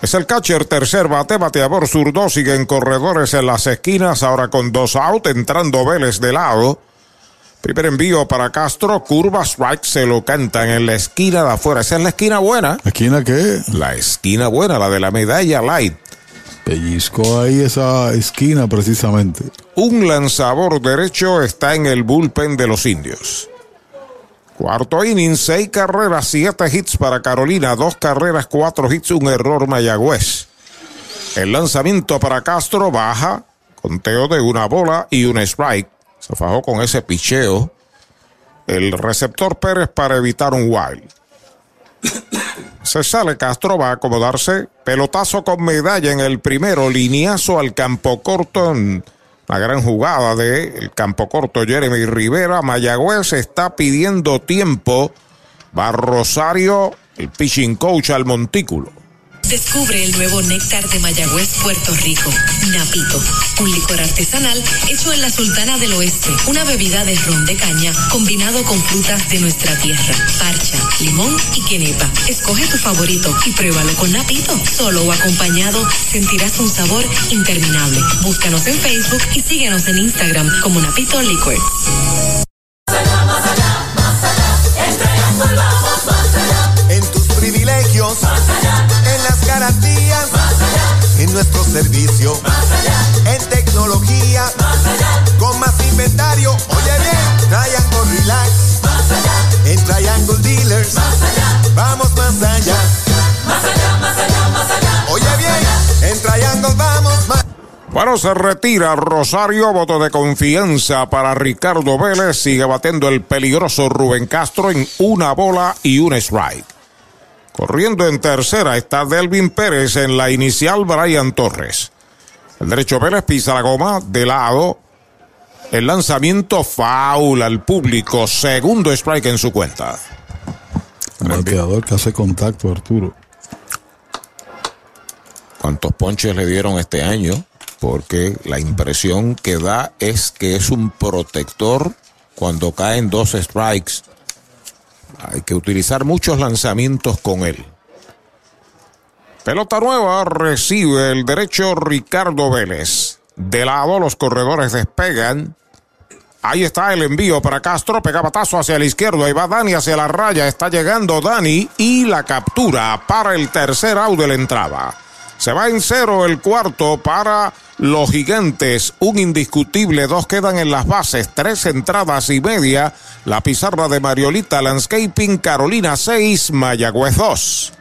Es el catcher tercer bate, bateador zurdo, siguen corredores en las esquinas, ahora con dos out, entrando Vélez de lado. Primer envío para Castro, curva strike, se lo cantan en la esquina de afuera. Esa es la esquina buena. ¿Esquina qué? La esquina buena, la de la medalla light. Pellizco ahí esa esquina precisamente. Un lanzador derecho está en el bullpen de los indios. Cuarto inning, seis carreras, siete hits para Carolina, dos carreras, cuatro hits, un error Mayagüez. El lanzamiento para Castro baja, conteo de una bola y un strike. Se fajó con ese picheo el receptor Pérez para evitar un wild. Se sale Castro, va a acomodarse. Pelotazo con medalla en el primero. Lineazo al campo corto. La gran jugada del campo corto Jeremy Rivera. Mayagüez está pidiendo tiempo. Va Rosario, el pitching coach al montículo. Descubre el nuevo néctar de Mayagüez, Puerto Rico. Napito, un licor artesanal hecho en la Sultana del Oeste. Una bebida de ron de caña combinado con frutas de nuestra tierra. Parcha, limón y quenepa. Escoge tu favorito y pruébalo con Napito. Solo o acompañado sentirás un sabor interminable. Búscanos en Facebook y síguenos en Instagram como Napito Liquors. Nuestro servicio, en tecnología, con más inventario. Oye bien, Triangle Relax, en Triangle Dealers, vamos más allá. Más allá, más allá, más allá. Oye bien, en Triangle vamos más Bueno, se retira Rosario, voto de confianza para Ricardo Vélez. Sigue batiendo el peligroso Rubén Castro en una bola y un strike. Corriendo en tercera está Delvin Pérez en la inicial Brian Torres. El derecho Vélez pisa la goma de lado. El lanzamiento foul al público. Segundo strike en su cuenta. El bateador que hace contacto, Arturo. ¿Cuántos ponches le dieron este año? Porque la impresión que da es que es un protector cuando caen dos strikes. Hay que utilizar muchos lanzamientos con él. Pelota nueva recibe el derecho Ricardo Vélez. De lado los corredores despegan. Ahí está el envío para Castro, pega batazo hacia el izquierdo, ahí va Dani hacia la raya, está llegando Dani y la captura para el tercer out de la entrada. Se va en cero el cuarto para los gigantes, un indiscutible, dos quedan en las bases, tres entradas y media. La pizarra de Mariolita Landscaping, Carolina 6, Mayagüez 2.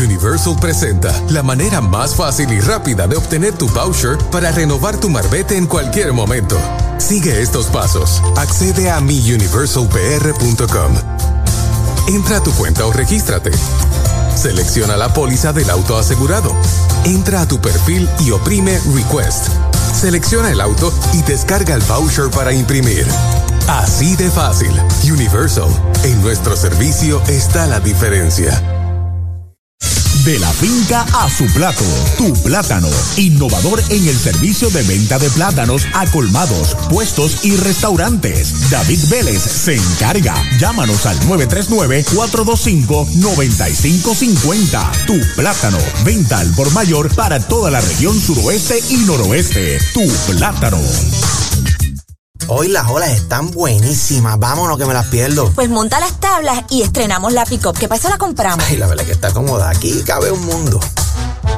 Universal presenta la manera más fácil y rápida de obtener tu voucher para renovar tu marbete en cualquier momento. Sigue estos pasos. Accede a miuniversalpr.com. Entra a tu cuenta o regístrate. Selecciona la póliza del auto asegurado. Entra a tu perfil y oprime Request. Selecciona el auto y descarga el voucher para imprimir. Así de fácil. Universal. En nuestro servicio está la diferencia. De la finca a su plato, tu plátano, innovador en el servicio de venta de plátanos a colmados, puestos y restaurantes. David Vélez se encarga. Llámanos al 939-425-9550. Tu plátano, venta al por mayor para toda la región suroeste y noroeste. Tu plátano. Hoy las olas están buenísimas. Vámonos que me las pierdo. Pues monta las tablas y estrenamos la pick-up. ¿Qué pasa? La compramos. Ay, la verdad que está cómoda. Aquí cabe un mundo.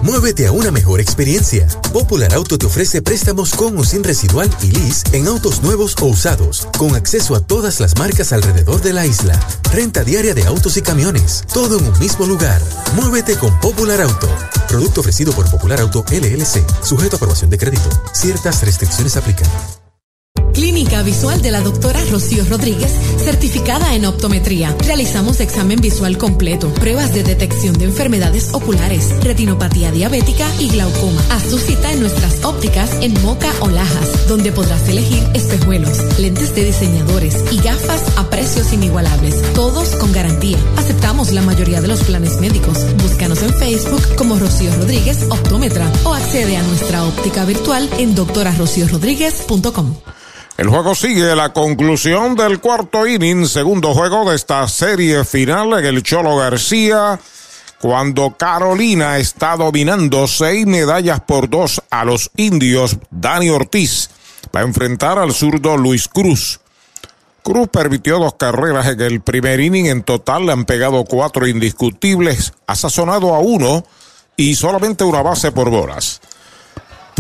Muévete a una mejor experiencia. Popular Auto te ofrece préstamos con o sin residual y lease en autos nuevos o usados, con acceso a todas las marcas alrededor de la isla. Renta diaria de autos y camiones, todo en un mismo lugar. Muévete con Popular Auto. Producto ofrecido por Popular Auto LLC, sujeto a aprobación de crédito. Ciertas restricciones aplican. Clínica Visual de la doctora Rocío Rodríguez, certificada en optometría. Realizamos examen visual completo, pruebas de detección de enfermedades oculares, retinopatía diabética y glaucoma. Haz tu cita en nuestras ópticas en Moca o Lajas, donde podrás elegir espejuelos, lentes de diseñadores y gafas a precios inigualables, todos con garantía. Aceptamos la mayoría de los planes médicos. Búscanos en Facebook como Rocío Rodríguez Optómetra o accede a nuestra óptica virtual en doctorarociorodríguez.com. El juego sigue la conclusión del cuarto inning, segundo juego de esta serie final en el Cholo García, cuando Carolina está dominando seis medallas por dos a los indios. Dani Ortiz va a enfrentar al zurdo Luis Cruz. Cruz permitió dos carreras en el primer inning, en total le han pegado cuatro indiscutibles, ha sazonado a uno y solamente una base por bolas.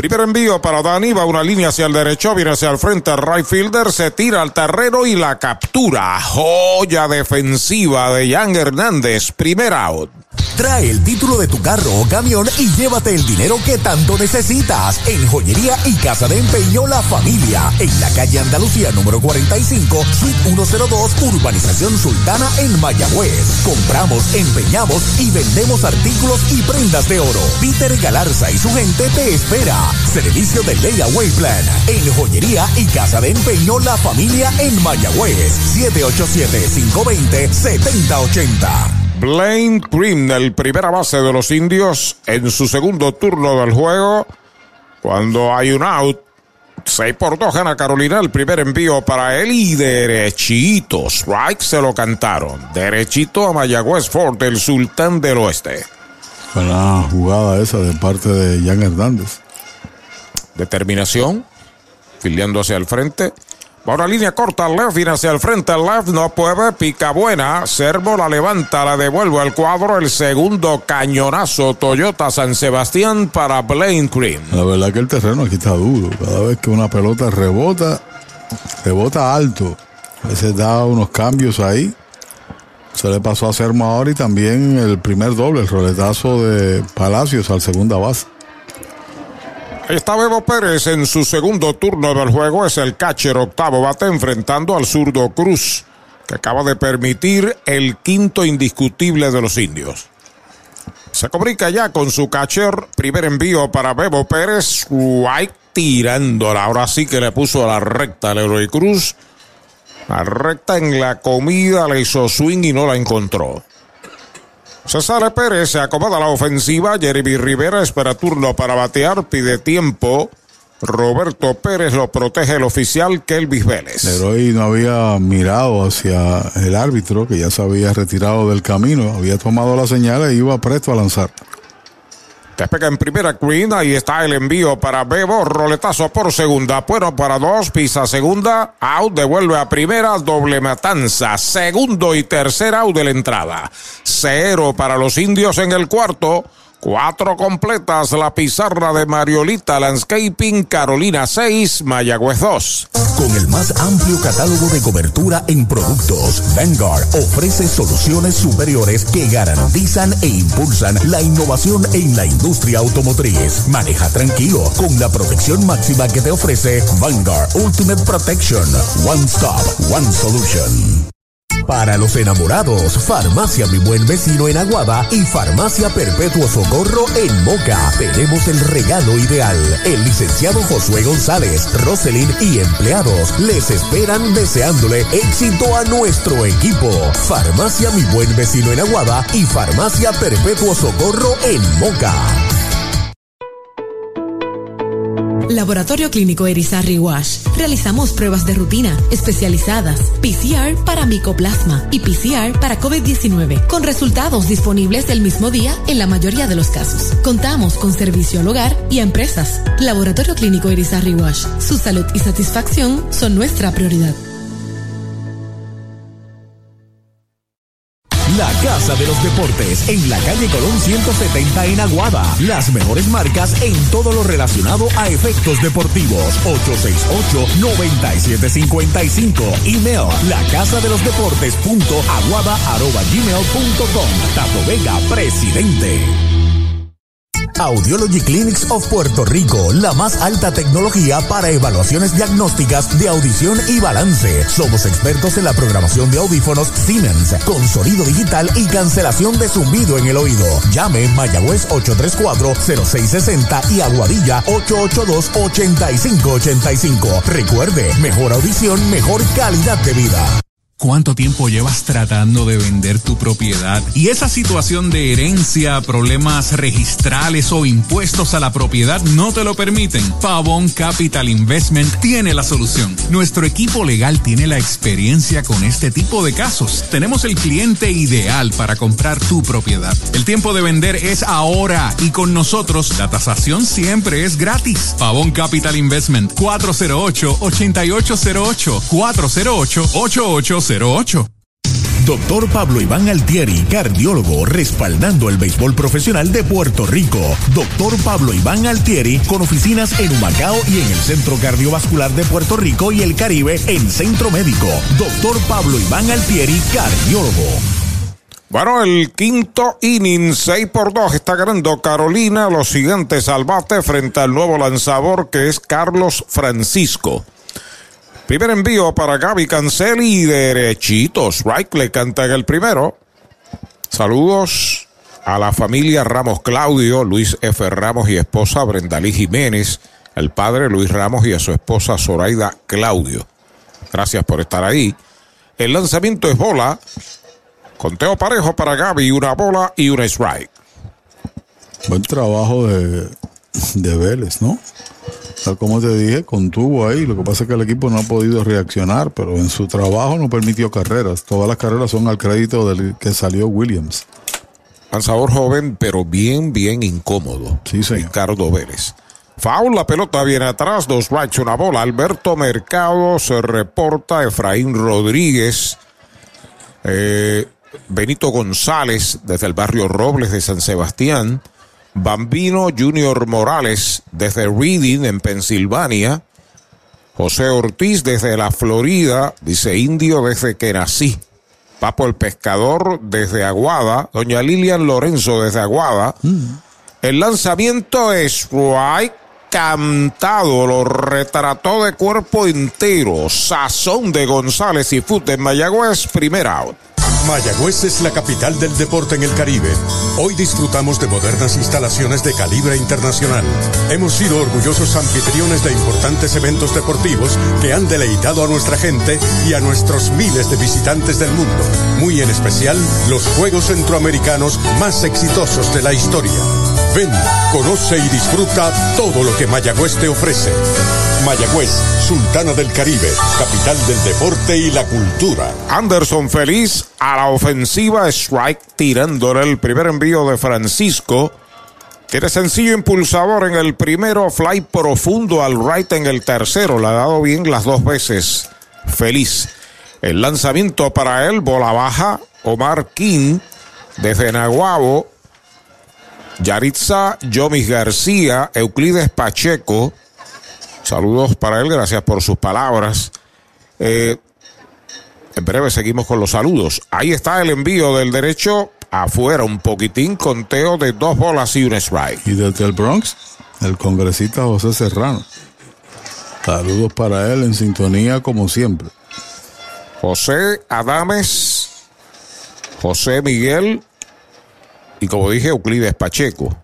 Primer envío para Dani, va una línea hacia el derecho, viene hacia el frente, el right fielder se tira al terreno y la captura. Joya defensiva de Jan Hernández, primer out. Trae el título de tu carro o camión y llévate el dinero que tanto necesitas en Joyería y Casa de Empeño La Familia, en la calle Andalucía número 45, suite 102, Urbanización Sultana en Mayagüez. Compramos, empeñamos y vendemos artículos y prendas de oro. Peter Galarza y su gente te espera. Servicio de Layaway Plan en Joyería y Casa de Empeño La Familia en Mayagüez. 787-520-7080. Blaine el primera base de los indios, en su segundo turno del juego, cuando hay un out. 6 por 2 gana Carolina el primer envío para él y derechito. Strike se lo cantaron. Derechito a Mayagüez Ford, el sultán del oeste. Buena jugada esa de parte de Jan Hernández. Determinación, filiando hacia el frente. Va una línea corta, left, viene hacia el frente, left, no puede, pica buena. Servo la levanta, la devuelve al cuadro. El segundo cañonazo Toyota San Sebastián para Blaine Green. La verdad que el terreno aquí está duro. Cada vez que una pelota rebota, rebota alto. A veces da unos cambios ahí. Se le pasó a Sermo ahora y también el primer doble, el roletazo de Palacios al segunda base. Está Bebo Pérez en su segundo turno del juego. Es el catcher octavo bate enfrentando al zurdo Cruz, que acaba de permitir el quinto indiscutible de los indios. Se comunica ya con su catcher. Primer envío para Bebo Pérez. White tirándola. Ahora sí que le puso a la recta al héroe Cruz. La recta en la comida le hizo swing y no la encontró. César Pérez se acomoda la ofensiva. Jeremy Rivera espera turno para batear, pide tiempo. Roberto Pérez lo protege el oficial Kelvis Vélez. Leroy no había mirado hacia el árbitro, que ya se había retirado del camino, había tomado la señal e iba presto a lanzar. Despega en primera Green, ahí está el envío para Bebo, roletazo por segunda, bueno para dos, pisa segunda, out, devuelve a primera, doble matanza, segundo y tercer out de la entrada. Cero para los indios en el cuarto. Cuatro completas la pizarra de Mariolita Landscaping, Carolina 6, Mayagüez 2. Con el más amplio catálogo de cobertura en productos, Vanguard ofrece soluciones superiores que garantizan e impulsan la innovación en la industria automotriz. Maneja tranquilo con la protección máxima que te ofrece Vanguard Ultimate Protection. One Stop, One Solution. Para los enamorados, Farmacia Mi Buen Vecino en Aguada y Farmacia Perpetuo Socorro en Moca. Tenemos el regalo ideal. El licenciado Josué González, Roselyn y empleados les esperan deseándole éxito a nuestro equipo. Farmacia Mi Buen Vecino en Aguada y Farmacia Perpetuo Socorro en Moca. Laboratorio Clínico Erizarri Wash. Realizamos pruebas de rutina especializadas, PCR para micoplasma y PCR para COVID-19, con resultados disponibles el mismo día en la mayoría de los casos. Contamos con servicio al hogar y a empresas. Laboratorio Clínico Erizarri Wash. Su salud y satisfacción son nuestra prioridad. La Casa de los Deportes en la calle Colón 170 en Aguada. Las mejores marcas en todo lo relacionado a efectos deportivos. 868-9755. Email la casa de los deportes punto aguada arroba gmail punto com. Tato Vega, presidente. Audiology Clinics of Puerto Rico, la más alta tecnología para evaluaciones diagnósticas de audición y balance. Somos expertos en la programación de audífonos Siemens, con sonido digital y cancelación de zumbido en el oído. Llame Mayagüez 834-0660 y Aguadilla 882-8585. Recuerde, mejor audición, mejor calidad de vida. ¿Cuánto tiempo llevas tratando de vender tu propiedad? Y esa situación de herencia, problemas registrales o impuestos a la propiedad no te lo permiten. Pavón Capital Investment tiene la solución. Nuestro equipo legal tiene la experiencia con este tipo de casos. Tenemos el cliente ideal para comprar tu propiedad. El tiempo de vender es ahora y con nosotros la tasación siempre es gratis. Pavón Capital Investment 408-8808 408-8808 Doctor Pablo Iván Altieri, cardiólogo, respaldando el béisbol profesional de Puerto Rico. Doctor Pablo Iván Altieri, con oficinas en Humacao y en el Centro Cardiovascular de Puerto Rico y el Caribe en Centro Médico. Doctor Pablo Iván Altieri, cardiólogo. Bueno, el quinto inning, 6 por 2, está ganando Carolina. Los siguientes al bate frente al nuevo lanzador que es Carlos Francisco. Primer envío para Gaby Canceli derechitos. Right le canta en el primero. Saludos a la familia Ramos Claudio, Luis F. Ramos y esposa Brendalí Jiménez, el padre Luis Ramos y a su esposa Zoraida Claudio. Gracias por estar ahí. El lanzamiento es bola. Conteo parejo para Gaby, una bola y un strike. Buen trabajo de, de Vélez, ¿no? Tal como te dije, contuvo ahí. Lo que pasa es que el equipo no ha podido reaccionar, pero en su trabajo no permitió carreras. Todas las carreras son al crédito del que salió Williams. Lanzador joven, pero bien, bien incómodo. Sí, señor. Ricardo Vélez. Foul, la pelota viene atrás, dos strikes, una bola. Alberto Mercado se reporta, Efraín Rodríguez, eh, Benito González desde el barrio Robles de San Sebastián, Bambino Junior Morales desde Reading en Pensilvania, José Ortiz desde la Florida, dice Indio desde que nací. Papo el Pescador desde Aguada, Doña Lilian Lorenzo desde Aguada. El lanzamiento es strike cantado, lo retrató de cuerpo entero. Sazón de González y Fut de Mayagüez, primer out. Mayagüez es la capital del deporte en el Caribe. Hoy disfrutamos de modernas instalaciones de calibre internacional. Hemos sido orgullosos anfitriones de importantes eventos deportivos que han deleitado a nuestra gente y a nuestros miles de visitantes del mundo. Muy en especial los Juegos Centroamericanos más exitosos de la historia. Ven, conoce y disfruta todo lo que Mayagüez te ofrece. Mayagüez, Sultana del Caribe, capital del deporte y la cultura. Anderson feliz a la ofensiva, strike tirándole el primer envío de Francisco. Tiene sencillo impulsador en el primero, fly profundo al right en el tercero. Le ha dado bien las dos veces. Feliz. El lanzamiento para él, bola baja. Omar King desde Naguabo. Yaritza Yomis García, Euclides Pacheco. Saludos para él, gracias por sus palabras. Eh, en breve seguimos con los saludos. Ahí está el envío del derecho afuera, un poquitín, conteo de dos bolas y un strike. Y desde el Bronx, el congresista José Serrano. Saludos para él en sintonía como siempre. José Adames, José Miguel y como dije, Euclides Pacheco.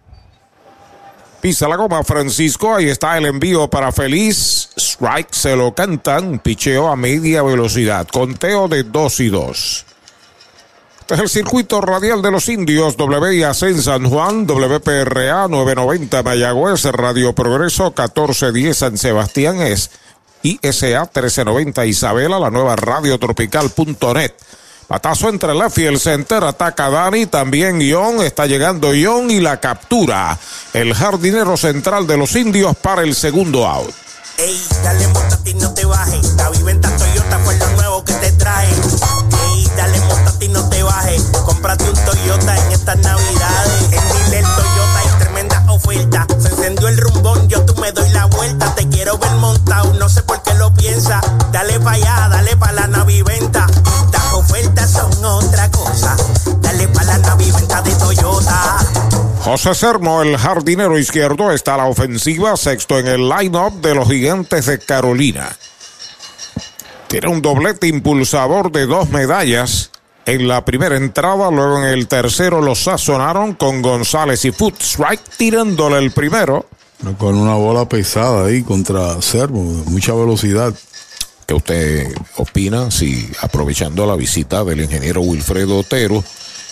Pisa la goma. Francisco, ahí está el envío para Feliz. Strike. Se lo cantan, picheo a media velocidad, conteo de 2 y 2. Este es el circuito radial de los indios, WIAC en San Juan, WPRA 990 Mayagüez, Radio Progreso 1410 San Sebastián es. ISA 1390 Isabela, la nueva radiotropical.net. Patazo entre left y el center, ataca Dani, también Ion, está llegando Ion y la captura. El jardinero central de los indios para el segundo out. Ey, dale montate y no te bajes. La viventa Toyota fue lo nuevo que te trae. Ey, dale montate y no te bajes. Cómprate un Toyota en estas navidades. En Dile Toyota hay tremenda oferta. Se encendió el rumbón, yo doy la vuelta. Te quiero ver montado, no sé por qué lo piensa. Dale pa' allá, dale pa' la naviventa. Las ofertas son otra cosa. Dale pa' la naviventa de Toyota. José Sermo, el jardinero izquierdo, está a la ofensiva, sexto en el line-up de los gigantes de Carolina. Tiene un doblete impulsador de dos medallas. En la primera entrada, luego en el tercero lo sazonaron con González y Foot Strike tirándole el primero. Con una bola pesada ahí contra Servo, mucha velocidad. ¿Qué usted opina si aprovechando la visita del ingeniero Wilfredo Otero,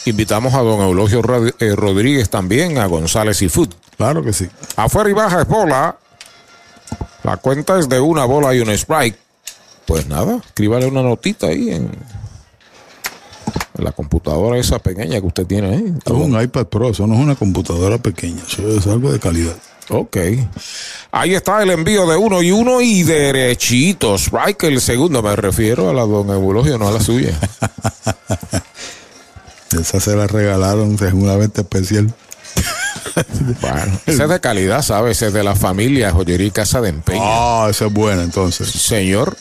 invitamos a don Eulogio Rod- eh, Rodríguez también, a González y Foot? Claro que sí. Afuera y baja es bola. La cuenta es de una bola y un strike. Pues nada, escríbale una notita ahí en la computadora esa pequeña que usted tiene ahí. Es un iPad Pro, eso no es una computadora pequeña, eso es algo de calidad. Ok. Ahí está el envío de uno y uno y derechito. Strike el segundo. Me refiero a la don Eulogio, no a la suya. Esa se la regalaron seguramente especial. bueno, esa es de calidad, ¿sabes? Es de la familia Joyería y Casa de Empeño. Ah, esa es buena entonces. Señor.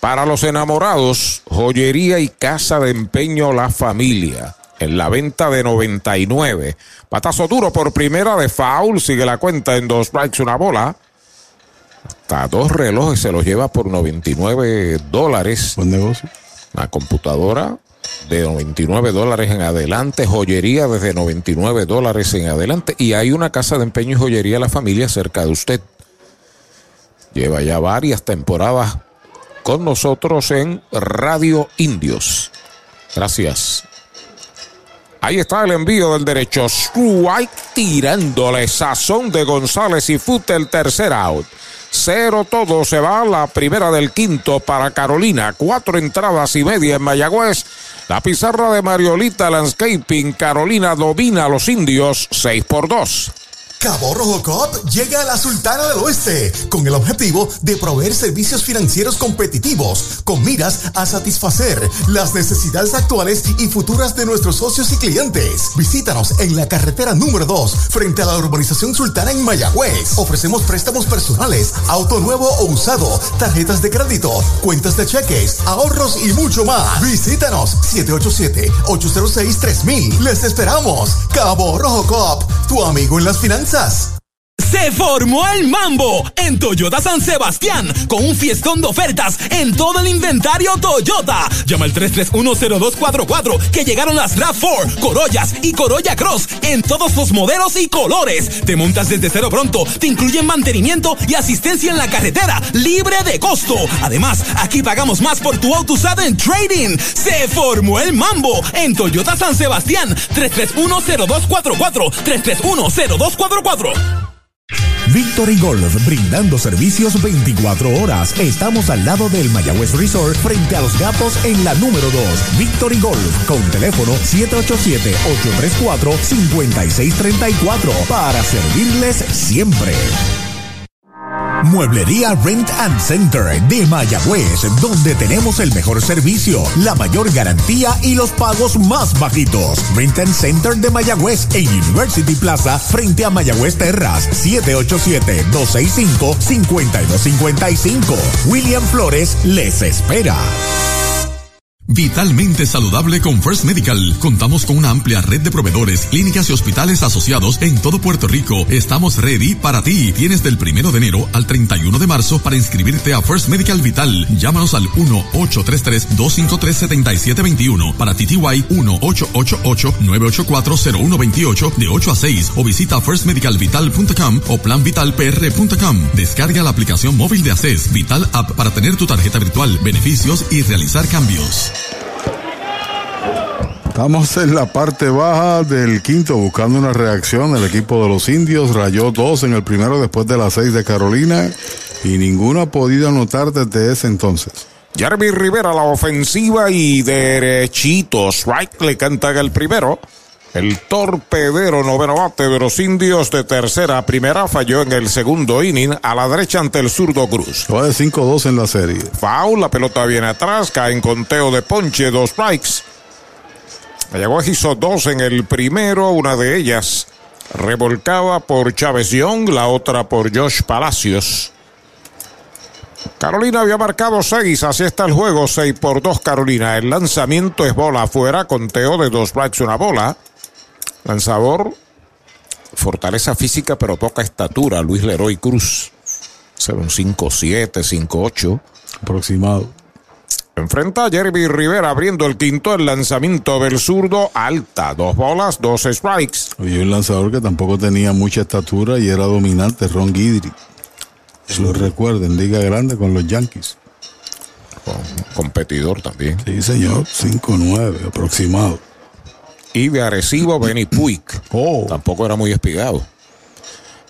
Para los enamorados, Joyería y Casa de Empeño La Familia. En la venta de 99. Patazo duro por primera de foul. Sigue la cuenta en dos strikes, una bola. Hasta dos relojes se los lleva por 99 dólares. Buen negocio. La computadora de 99 dólares en adelante, joyería desde 99 dólares en adelante y hay una casa de empeño y joyería La Familia cerca de usted. Lleva ya varias temporadas con nosotros en Radio Indios. Gracias. Ahí está el envío del derecho. Strike tirándole sazón de González y Fute el tercer out. Cero todo se va la primera del quinto para Carolina. Cuatro entradas y media en Mayagüez. La pizarra de Mariolita Landscaping. Carolina domina a los indios 6 por 2. Cabo Rojo Coop llega a la Sultana del Oeste con el objetivo de proveer servicios financieros competitivos con miras a satisfacer las necesidades actuales y futuras de nuestros socios y clientes. Visítanos en la carretera número 2 frente a la urbanización Sultana en Mayagüez. Ofrecemos préstamos personales, auto nuevo o usado, tarjetas de crédito, cuentas de cheques, ahorros y mucho más. Visítanos 787-806-3000. Les esperamos. Cabo Rojo Coop, tu amigo en las finanzas. us. Se formó el mambo en Toyota San Sebastián con un fiestón de ofertas en todo el inventario Toyota. Llama al 3310244 que llegaron las RAV4, Corollas y Corolla Cross en todos los modelos y colores. Te montas desde cero pronto, te incluyen mantenimiento y asistencia en la carretera libre de costo. Además, aquí pagamos más por tu auto usado en trading. Se formó el mambo en Toyota San Sebastián 3310244 3310244. Victory Golf, brindando servicios 24 horas. Estamos al lado del Mayagüez Resort, frente a los gatos en la número 2. Victory Golf, con teléfono 787-834-5634, para servirles siempre. Mueblería Rent and Center de Mayagüez, donde tenemos el mejor servicio, la mayor garantía y los pagos más bajitos. Rent and Center de Mayagüez en University Plaza frente a Mayagüez Terras, 787-265-5255. William Flores les espera. Vitalmente saludable con First Medical. Contamos con una amplia red de proveedores, clínicas y hospitales asociados en todo Puerto Rico. Estamos ready para ti. Tienes del primero de enero al 31 de marzo para inscribirte a First Medical Vital. Llámanos al 1-833-253-7721 para TTY 1-888-984-0128 de 8 a 6 o visita firstmedicalvital.com o planvitalpr.com. Descarga la aplicación móvil de ACES Vital App para tener tu tarjeta virtual, beneficios y realizar cambios. Estamos en la parte baja del quinto buscando una reacción. El equipo de los indios rayó dos en el primero después de las seis de Carolina y ninguno ha podido anotar desde ese entonces. Jeremy Rivera la ofensiva y derechito. Strike le canta el primero. El torpedero noveno bate de los indios de tercera a primera falló en el segundo inning a la derecha ante el zurdo Cruz. Va de 5-2 en la serie. Foul, la pelota viene atrás, cae en conteo de ponche, dos strikes. Mayagüez hizo dos en el primero, una de ellas revolcada por Chávez Young, la otra por Josh Palacios. Carolina había marcado seis, así está el juego, seis por dos Carolina. El lanzamiento es bola afuera, conteo de dos strikes, una bola. Lanzador, fortaleza física pero poca estatura, Luis Leroy Cruz. Un 5-7, 5-8. Aproximado. Enfrenta a Jeremy Rivera abriendo el quinto, el lanzamiento del zurdo alta. Dos bolas, dos strikes. Oye, un lanzador que tampoco tenía mucha estatura y era dominante, Ron Guidry. Si lo recuerden, Liga Grande con los Yankees. competidor también. Sí, señor, 5-9 aproximado. Y de Arecibo, Benny Puig. Tampoco era muy espigado.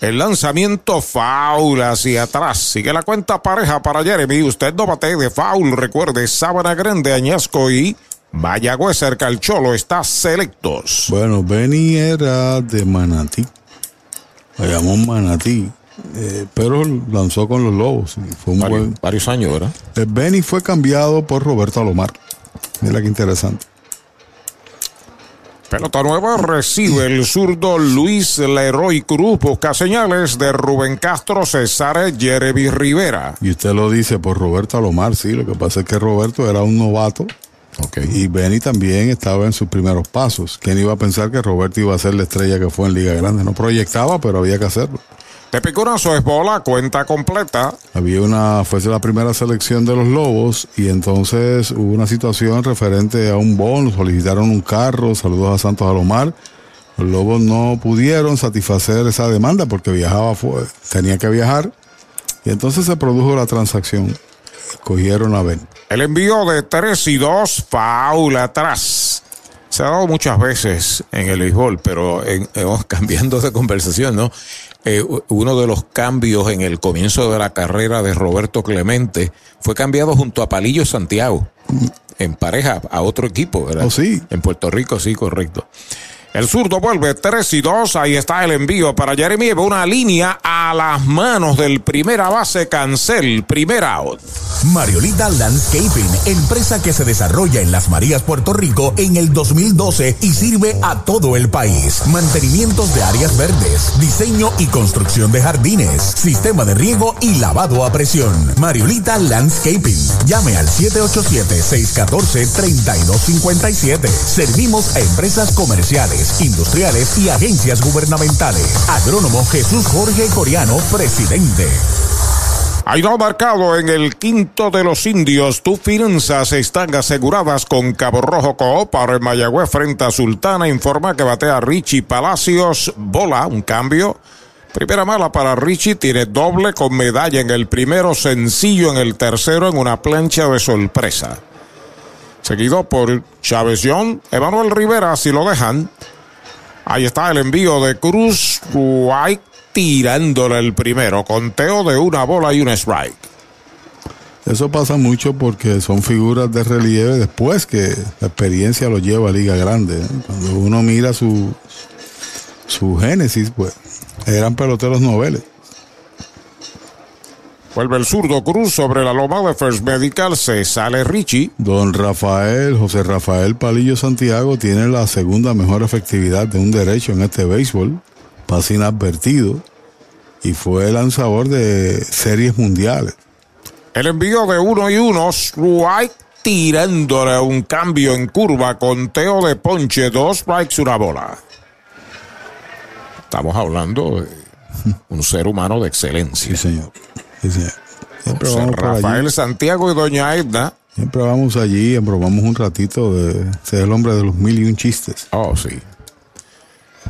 El lanzamiento foul hacia atrás. Sigue la cuenta pareja para Jeremy. Usted no bate de foul. Recuerde, Sábana Grande, Añasco y Mayagüez cerca el Cholo está selectos. Bueno, Benny era de Manatí. Lo llamó Manatí. eh, pero lanzó con los Lobos. Fue un varios, buen... varios años, ¿verdad? Eh, Benny fue cambiado por Roberto Alomar. Mira qué interesante. Pelota nueva recibe el zurdo Luis Leroy Cruz. Busca señales de Rubén Castro, César Jeremy Rivera. Y usted lo dice por Roberto Alomar, sí. Lo que pasa es que Roberto era un novato Y Benny también estaba en sus primeros pasos. ¿Quién iba a pensar que Roberto iba a ser la estrella que fue en Liga Grande? No proyectaba, pero había que hacerlo. De piconazo es bola, cuenta completa. Había una, fue la primera selección de los Lobos y entonces hubo una situación referente a un bono, solicitaron un carro, saludos a Santos Alomar. Los Lobos no pudieron satisfacer esa demanda porque viajaba, tenía que viajar y entonces se produjo la transacción. Cogieron a Ben. El envío de 3 y 2, faula atrás. Se ha dado muchas veces en el béisbol, pero en, cambiando de conversación, ¿no? Eh, uno de los cambios en el comienzo de la carrera de Roberto Clemente fue cambiado junto a Palillo Santiago, en pareja a otro equipo, ¿verdad? Oh, sí. En Puerto Rico, sí, correcto. El zurdo vuelve 3 y 2. Ahí está el envío para Jeremy. Una línea a las manos del primera base Cancel. Primer out. Mariolita Landscaping, empresa que se desarrolla en Las Marías, Puerto Rico en el 2012 y sirve a todo el país. Mantenimientos de áreas verdes, diseño y construcción de jardines, sistema de riego y lavado a presión. Mariolita Landscaping. Llame al 787-614-3257. Servimos a empresas comerciales, industriales y agencias gubernamentales. Agrónomo Jesús Jorge Coriano, presidente. Hay no marcado en el quinto de los indios. Tus finanzas están aseguradas con Cabo Rojo Coop para el Mayagüez frente a Sultana. Informa que batea Richie Palacios. Bola, un cambio. Primera mala para Richie, tiene doble con medalla en el primero, sencillo en el tercero en una plancha de sorpresa. Seguido por Chávez John, Emanuel Rivera, si lo dejan. Ahí está el envío de Cruz White tirándole el primero. Conteo de una bola y un strike. Eso pasa mucho porque son figuras de relieve después que la experiencia lo lleva a Liga Grande. ¿eh? Cuando uno mira su, su génesis, pues eran peloteros noveles. Vuelve el zurdo Cruz sobre la loma de First Medical. Se sale Richie. Don Rafael, José Rafael Palillo Santiago, tiene la segunda mejor efectividad de un derecho en este béisbol pasa inadvertido y fue lanzador de series mundiales. El envío de uno y uno, strike tirándole un cambio en curva, conteo de ponche, dos strikes, una bola. Estamos hablando de un ser humano de excelencia. Sí, señor. Sí. Rafael Santiago y Doña Edna. Siempre vamos allí probamos un ratito de ser el hombre de los mil y un chistes. Oh, sí.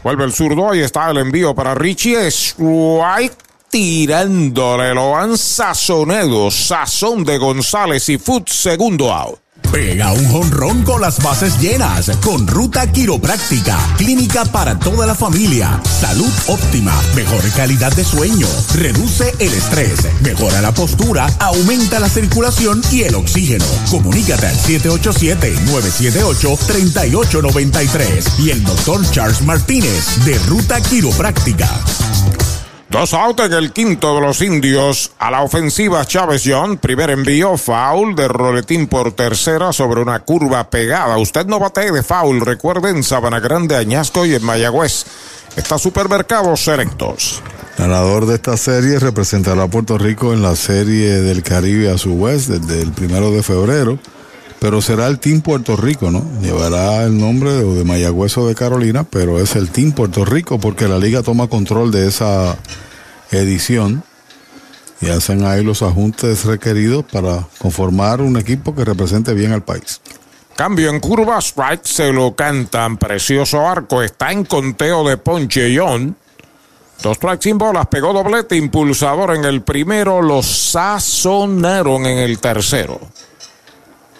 Vuelve el zurdo, ahí está el envío para Richie. Strike tirándole, lo han sazonado. Sazón de González y Foot, segundo out. Pega un jonrón con las bases llenas, con ruta quiropráctica, clínica para toda la familia, salud óptima, mejor calidad de sueño, reduce el estrés, mejora la postura, aumenta la circulación y el oxígeno. Comunícate al 787-978-3893 y el doctor Charles Martínez de Ruta Quiropráctica. Dos out en el quinto de los indios. A la ofensiva Chávez John. Primer envío, foul de roletín por tercera sobre una curva pegada. Usted no bate de foul. Recuerden, Sabana Grande, Añasco y en Mayagüez. Está supermercados selectos. Ganador de esta serie representará a Puerto Rico en la serie del Caribe a su West desde el primero de febrero pero será el Team Puerto Rico, ¿no? Llevará el nombre de Mayagüez o de Carolina, pero es el Team Puerto Rico porque la liga toma control de esa edición y hacen ahí los ajustes requeridos para conformar un equipo que represente bien al país. Cambio en curva, strike, se lo cantan. Precioso arco, está en conteo de Ponche John. Dos strikes sin bolas, pegó doblete, impulsador en el primero, los sazonaron en el tercero.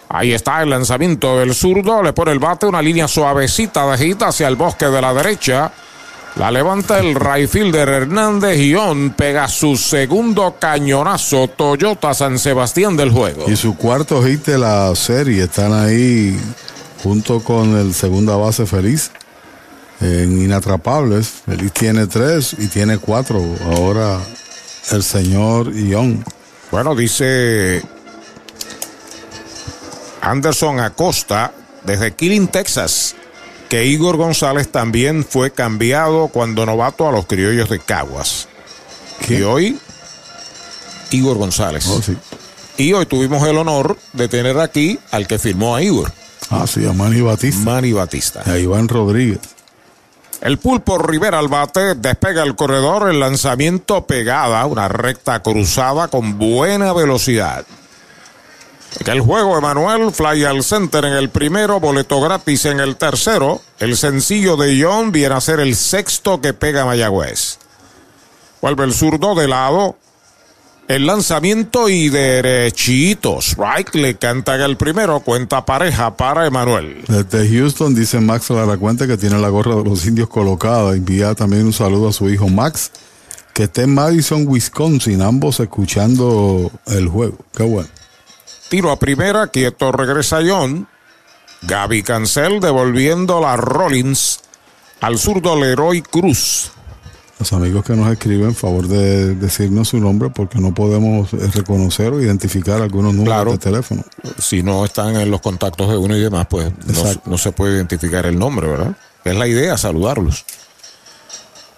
Ahí está el lanzamiento del zurdo. Le pone el bate, una línea suavecita de hacia el bosque de la derecha. La levanta el right fielder Hernández Guión. Pega su segundo cañonazo. Toyota San Sebastián del juego. Y su cuarto hit de la serie. Están ahí junto con el segunda base Feliz. En Inatrapables. Feliz tiene tres y tiene cuatro. Ahora el señor Ion. Bueno, dice Anderson Acosta desde Killing, Texas, que Igor González también fue cambiado cuando novato a los criollos de Caguas. Y hoy, Igor González. Oh, y hoy tuvimos el honor de tener aquí al que firmó a Igor. Ah, sí, a Manny Batista. Manny Batista. Y a Iván Rodríguez. El pulpo Rivera al bate despega el corredor, el lanzamiento pegada, una recta cruzada con buena velocidad. El juego, Emanuel fly al center en el primero, boleto gratis en el tercero. El sencillo de John viene a ser el sexto que pega Mayagüez. Vuelve el zurdo de lado. El lanzamiento y derechito. Strike le canta en el primero. Cuenta pareja para Emanuel. Desde Houston dice Max Laracuente que tiene la gorra de los indios colocada. Envía también un saludo a su hijo Max, que está en Madison, Wisconsin, ambos escuchando el juego. Qué bueno. Tiro a primera, quieto regresa John. Gaby Cancel devolviendo la Rollins al zurdo Leroy Cruz. Los amigos que nos escriben, favor de decirnos su nombre porque no podemos eh, reconocer o identificar algunos números de teléfono. Si no están en los contactos de uno y demás, pues no, no, se puede identificar el nombre, ¿verdad? Es la idea, saludarlos.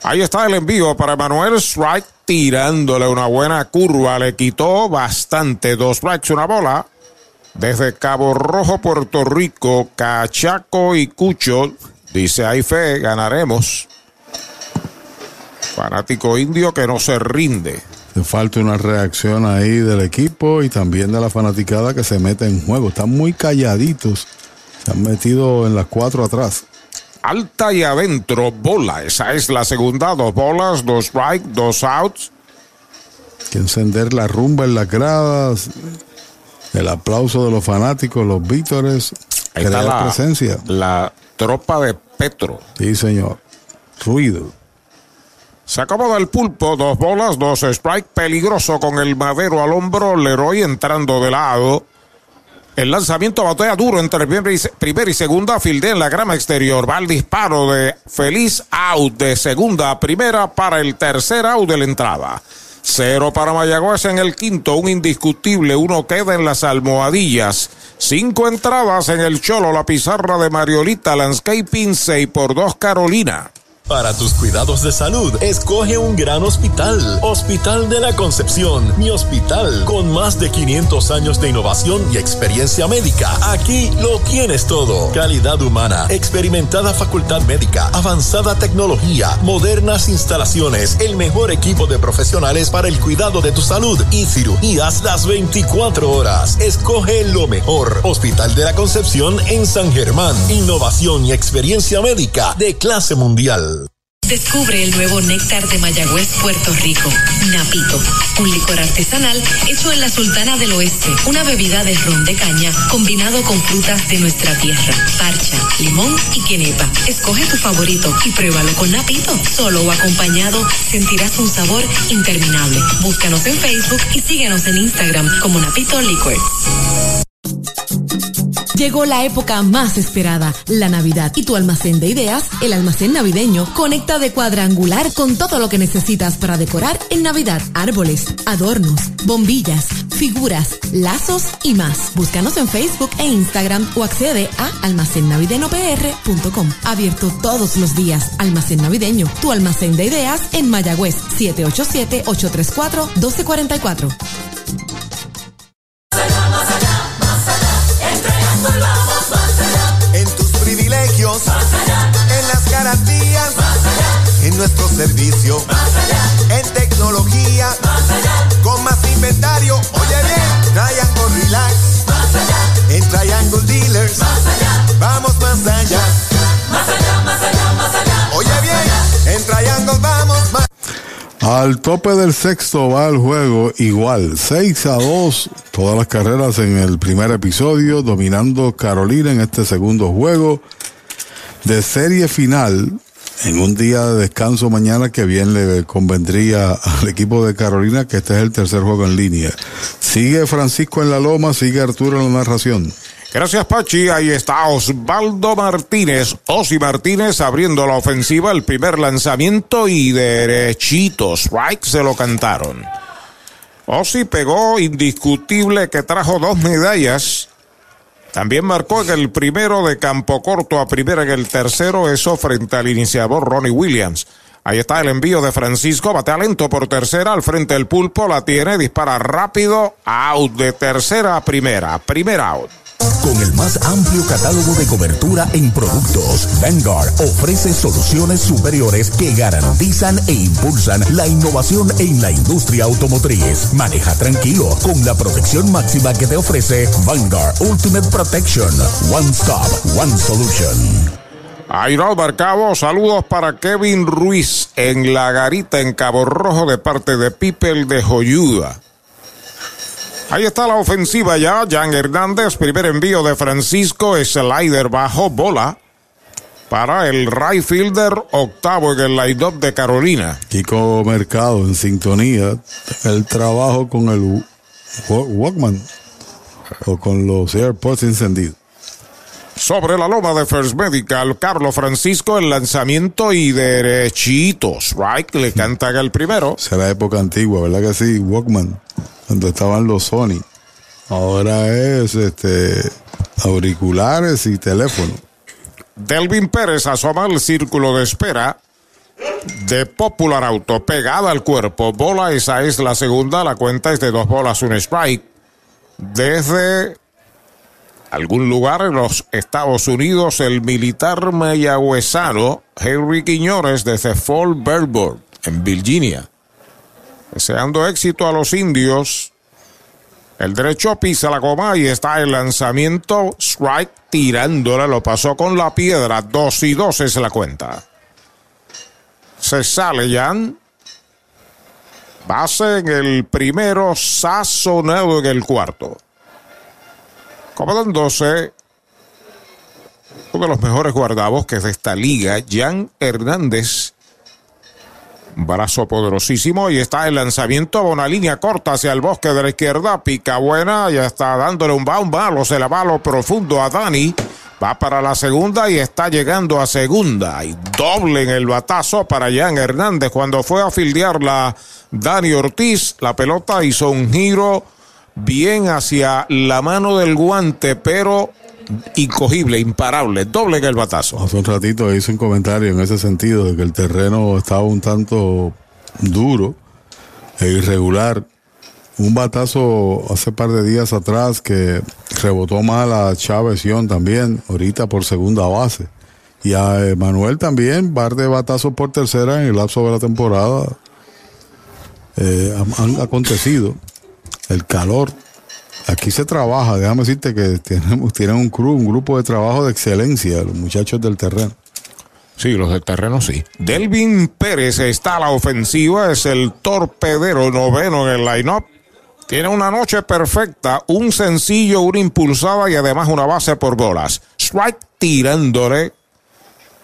Ahí está el envío para Manuel Strike tirándole una buena curva. Le quitó bastante. Dos strikes, una bola. Desde Cabo Rojo, Puerto Rico, Cachaco y Cucho. Dice, hay fe, ganaremos. Fanático indio que no se rinde. Le falta una reacción ahí del equipo y también de la fanaticada que se mete en juego. Están muy calladitos. Se han metido en las cuatro atrás. Alta y adentro, bola. Esa es la segunda. Dos bolas, dos strike, dos outs. Que encender la rumba en las gradas. El aplauso de los fanáticos, los vítores. Ahí está la presencia. La tropa de Petro. Sí, señor. Ruido. Se acomoda el pulpo, dos bolas, dos strike, peligroso con el madero al hombro, Leroy entrando de lado. El lanzamiento batea duro entre primera y segunda, filde en la grama exterior. Va el disparo de feliz out de segunda a primera para el tercer out de la entrada. Cero para Mayagüez en el quinto, un indiscutible, uno queda en las almohadillas. Cinco entradas en el cholo, la pizarra de Mariolita Landscaping, seis por dos Carolina. Para tus cuidados de salud, escoge un gran hospital. Hospital de la Concepción, mi hospital, con más de 500 años de innovación y experiencia médica. Aquí lo tienes todo. Calidad humana, experimentada facultad médica, avanzada tecnología, modernas instalaciones, el mejor equipo de profesionales para el cuidado de tu salud y cirugías las 24 horas. Escoge lo mejor. Hospital de la Concepción en San Germán. Innovación y experiencia médica de clase mundial. Descubre el nuevo néctar de Mayagüez, Puerto Rico, Napito, un licor artesanal hecho en la Sultana del Oeste, una bebida de ron de caña combinado con frutas de nuestra tierra, parcha, limón y quenepa. Escoge tu favorito y pruébalo con Napito. Solo o acompañado sentirás un sabor interminable. Búscanos en Facebook y síguenos en Instagram como Napito Liquors. Llegó la época más esperada, la Navidad. Y tu almacén de ideas, el almacén navideño, conecta de cuadrangular con todo lo que necesitas para decorar en Navidad. Árboles, adornos, bombillas, figuras, lazos y más. Búscanos en Facebook e Instagram o accede a almacennavideñopr.com. Abierto todos los días. Almacén navideño, tu almacén de ideas en Mayagüez 787 834 1244. Las garantías, en nuestro servicio, en tecnología, con más inventario. Oye bien, Triangle Relax, en Triangle Dealers, vamos más allá. Más allá, más allá, más allá. Oye bien, en Triangle vamos más. Al tope del sexto va el juego igual, 6 a 2, todas las carreras en el primer episodio, dominando Carolina en este segundo juego de serie final. En un día de descanso mañana que bien le convendría al equipo de Carolina que este es el tercer juego en línea. Sigue Francisco en la loma, sigue Arturo en la narración. Gracias, Pachi. Ahí está Osvaldo Martínez. Osi Martínez abriendo la ofensiva, el primer lanzamiento y derechitos. Strike se lo cantaron. Osi pegó indiscutible que trajo dos medallas. También marcó en el primero de campo corto a primera en el tercero, eso frente al iniciador Ronnie Williams. Ahí está el envío de Francisco, bate lento por tercera, al frente del pulpo, la tiene, dispara rápido, out de tercera a primera, primera out. Con el más amplio catálogo de cobertura en productos. Vanguard ofrece soluciones superiores que garantizan e impulsan la innovación en la industria automotriz. Maneja tranquilo con la protección máxima que te ofrece Vanguard Ultimate Protection. One Stop, One Solution. Ayralbar Cabo, saludos para Kevin Ruiz en la garita en Cabo Rojo de parte de Pipel de Joyuda. Ahí está la ofensiva ya. Jan Hernández, primer envío de Francisco, slider bajo bola para el right fielder octavo en el line-up de Carolina. Kiko Mercado en sintonía. El trabajo con el Walkman o con los AirPods encendidos. Sobre la loma de First Medical, Carlos Francisco, el lanzamiento y derechitos. Right, le cantan el primero. Será época antigua, ¿verdad que sí? Walkman, donde estaban los Sony. Ahora es este auriculares y teléfono. Delvin Pérez asoma el círculo de espera de Popular Auto, pegada al cuerpo. Bola, esa es la segunda. La cuenta es de dos bolas, un strike. Desde algún lugar en los Estados Unidos, el militar mayagüezano Henry Quiñones desde Fort Belvoir, en Virginia. Deseando éxito a los indios. El derecho pisa la coma y está el lanzamiento strike tirándola. Lo pasó con la piedra. Dos y dos es la cuenta. Se sale Jan. Base en el primero, sazonado en el cuarto. Comandándose uno de los mejores guardabosques de esta liga, Jan Hernández. Brazo poderosísimo y está el lanzamiento a una línea corta hacia el bosque de la izquierda. Pica buena, ya está dándole un baum malo, se la va lo profundo a Dani. Va para la segunda y está llegando a segunda. Y doble en el batazo para Jan Hernández. Cuando fue a fildearla Dani Ortiz, la pelota hizo un giro bien hacia la mano del guante, pero incogible, imparable, doble en el batazo. Hace un ratito hice un comentario en ese sentido de que el terreno estaba un tanto duro e irregular. Un batazo hace par de días atrás que rebotó mal a Chávez Sion también, ahorita por segunda base. Y a Manuel también, par de batazos por tercera en el lapso de la temporada eh, han acontecido el calor. Aquí se trabaja, déjame decirte que tenemos, tienen un crew, un grupo de trabajo de excelencia, los muchachos del terreno. Sí, los del terreno sí. Delvin Pérez está a la ofensiva, es el torpedero noveno en el line-up. Tiene una noche perfecta, un sencillo, una impulsada y además una base por bolas. Strike tirándole.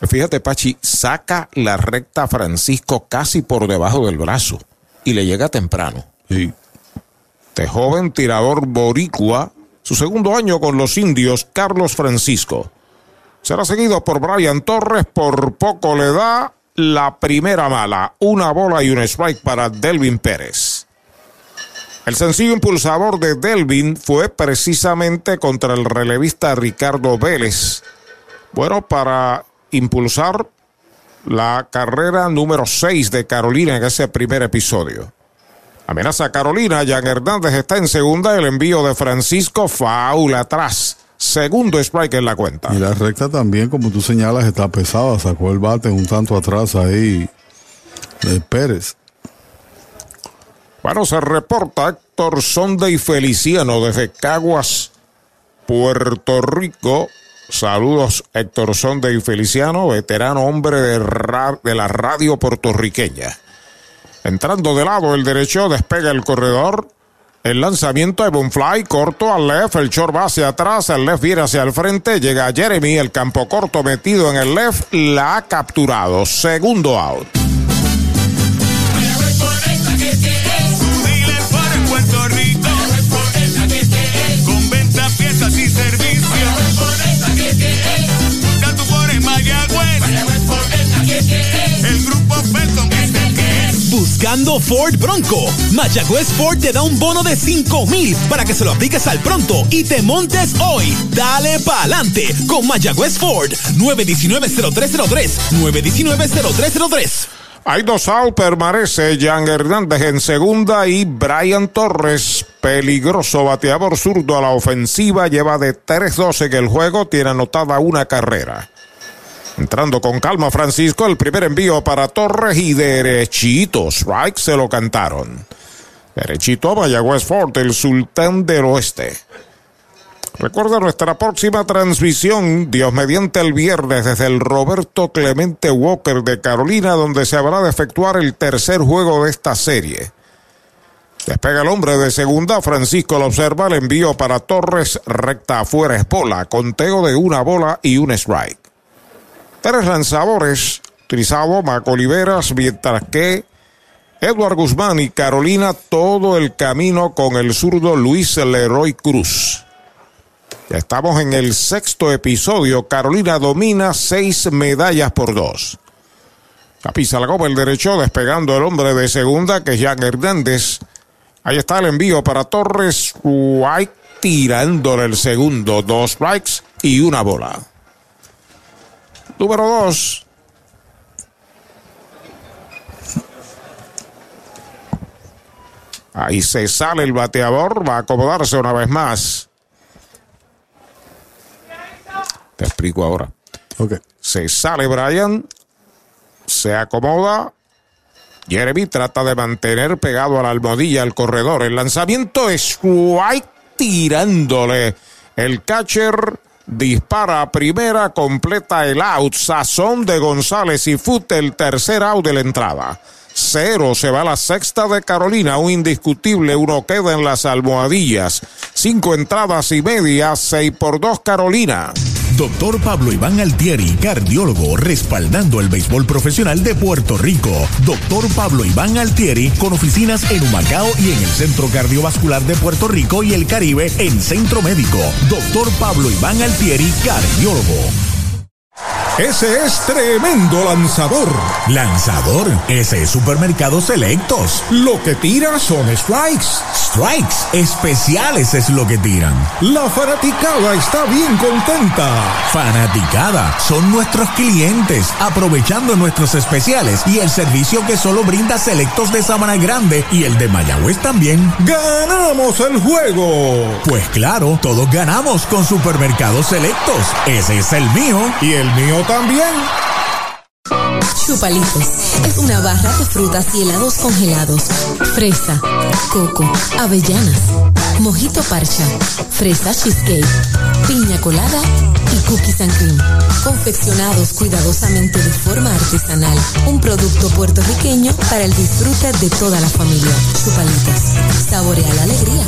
Fíjate, Pachi, saca la recta Francisco casi por debajo del brazo y le llega temprano. Sí. Este joven tirador boricua, su segundo año con los indios, Carlos Francisco. Será seguido por Brian Torres, por poco le da la primera mala, una bola y un strike para Delvin Pérez. El sencillo impulsador de Delvin fue precisamente contra el relevista Ricardo Vélez. Bueno, para impulsar la carrera número 6 de Carolina en ese primer episodio. Amenaza Carolina, Jan Hernández está en segunda, el envío de Francisco Faula atrás. Segundo strike en la cuenta. Y la recta también, como tú señalas, está pesada. Sacó el bate un tanto atrás ahí de Pérez. Bueno, se reporta Héctor Sonde y Feliciano desde Caguas, Puerto Rico. Saludos Héctor Sonde y Feliciano, veterano hombre de, de la radio puertorriqueña. Entrando de lado el derecho, despega el corredor. El lanzamiento de Bonfly corto al left, el short va hacia atrás, el left viene hacia el frente, llega Jeremy, el campo corto metido en el left, la ha capturado. Segundo out. Buscando Ford Bronco. Mayagüez Ford te da un bono de 5 mil para que se lo apliques al pronto y te montes hoy. Dale pa'lante con Mayagüez Ford. 919-0303. 919-0303. Hay dos out, permanece Jan Hernández en segunda y Brian Torres peligroso bateador zurdo a la ofensiva, lleva de 3-2 en el juego, tiene anotada una carrera. Entrando con calma Francisco, el primer envío para Torres y derechito, strike se lo cantaron. Derechito a Mayagüez Fort, el sultán del oeste. Recuerda nuestra próxima transmisión, Dios mediante el viernes, desde el Roberto Clemente Walker de Carolina, donde se habrá de efectuar el tercer juego de esta serie. Despega el hombre de segunda, Francisco lo observa, el envío para Torres, recta afuera es bola, conteo de una bola y un strike. Tres lanzadores, utilizado Mac Oliveras, mientras que Edward Guzmán y Carolina todo el camino con el zurdo Luis Leroy Cruz. Ya estamos en el sexto episodio. Carolina domina seis medallas por dos. La copa el derecho, despegando el hombre de segunda, que es Jan Hernández. Ahí está el envío para Torres. White tirándole el segundo. Dos strikes y una bola. Número dos. Ahí se sale el bateador. Va a acomodarse una vez más. Te explico ahora. Ok. Se sale Brian, se acomoda. Jeremy trata de mantener pegado a la almohadilla al corredor. El lanzamiento es White tirándole. El catcher dispara primera, completa el out. Sazón de González y Fute el tercer out de la entrada. Cero se va la sexta de Carolina, un indiscutible, uno queda en las almohadillas. Cinco entradas y media, seis por dos Carolina. Doctor Pablo Iván Altieri, cardiólogo, respaldando el béisbol profesional de Puerto Rico. Doctor Pablo Iván Altieri, con oficinas en Humacao y en el Centro Cardiovascular de Puerto Rico y el Caribe en Centro Médico. Doctor Pablo Iván Altieri, cardiólogo. Ese es tremendo lanzador. Lanzador, ese es Supermercado Selectos. Lo que tira son strikes. Strikes, especiales es lo que tiran. La fanaticada está bien contenta. Fanaticada, son nuestros clientes, aprovechando nuestros especiales y el servicio que solo brinda Selectos de Sabana Grande y el de Mayagüez también. ¡Ganamos el juego! Pues claro, todos ganamos con Supermercado Selectos. Ese es el mío y el mío también. Chupalitos es una barra de frutas y helados congelados. Fresa, coco, avellanas, mojito parcha, fresa cheesecake, piña colada y cookies and cream. Confeccionados cuidadosamente de forma artesanal. Un producto puertorriqueño para el disfrute de toda la familia. Chupalitos. Saborea la alegría.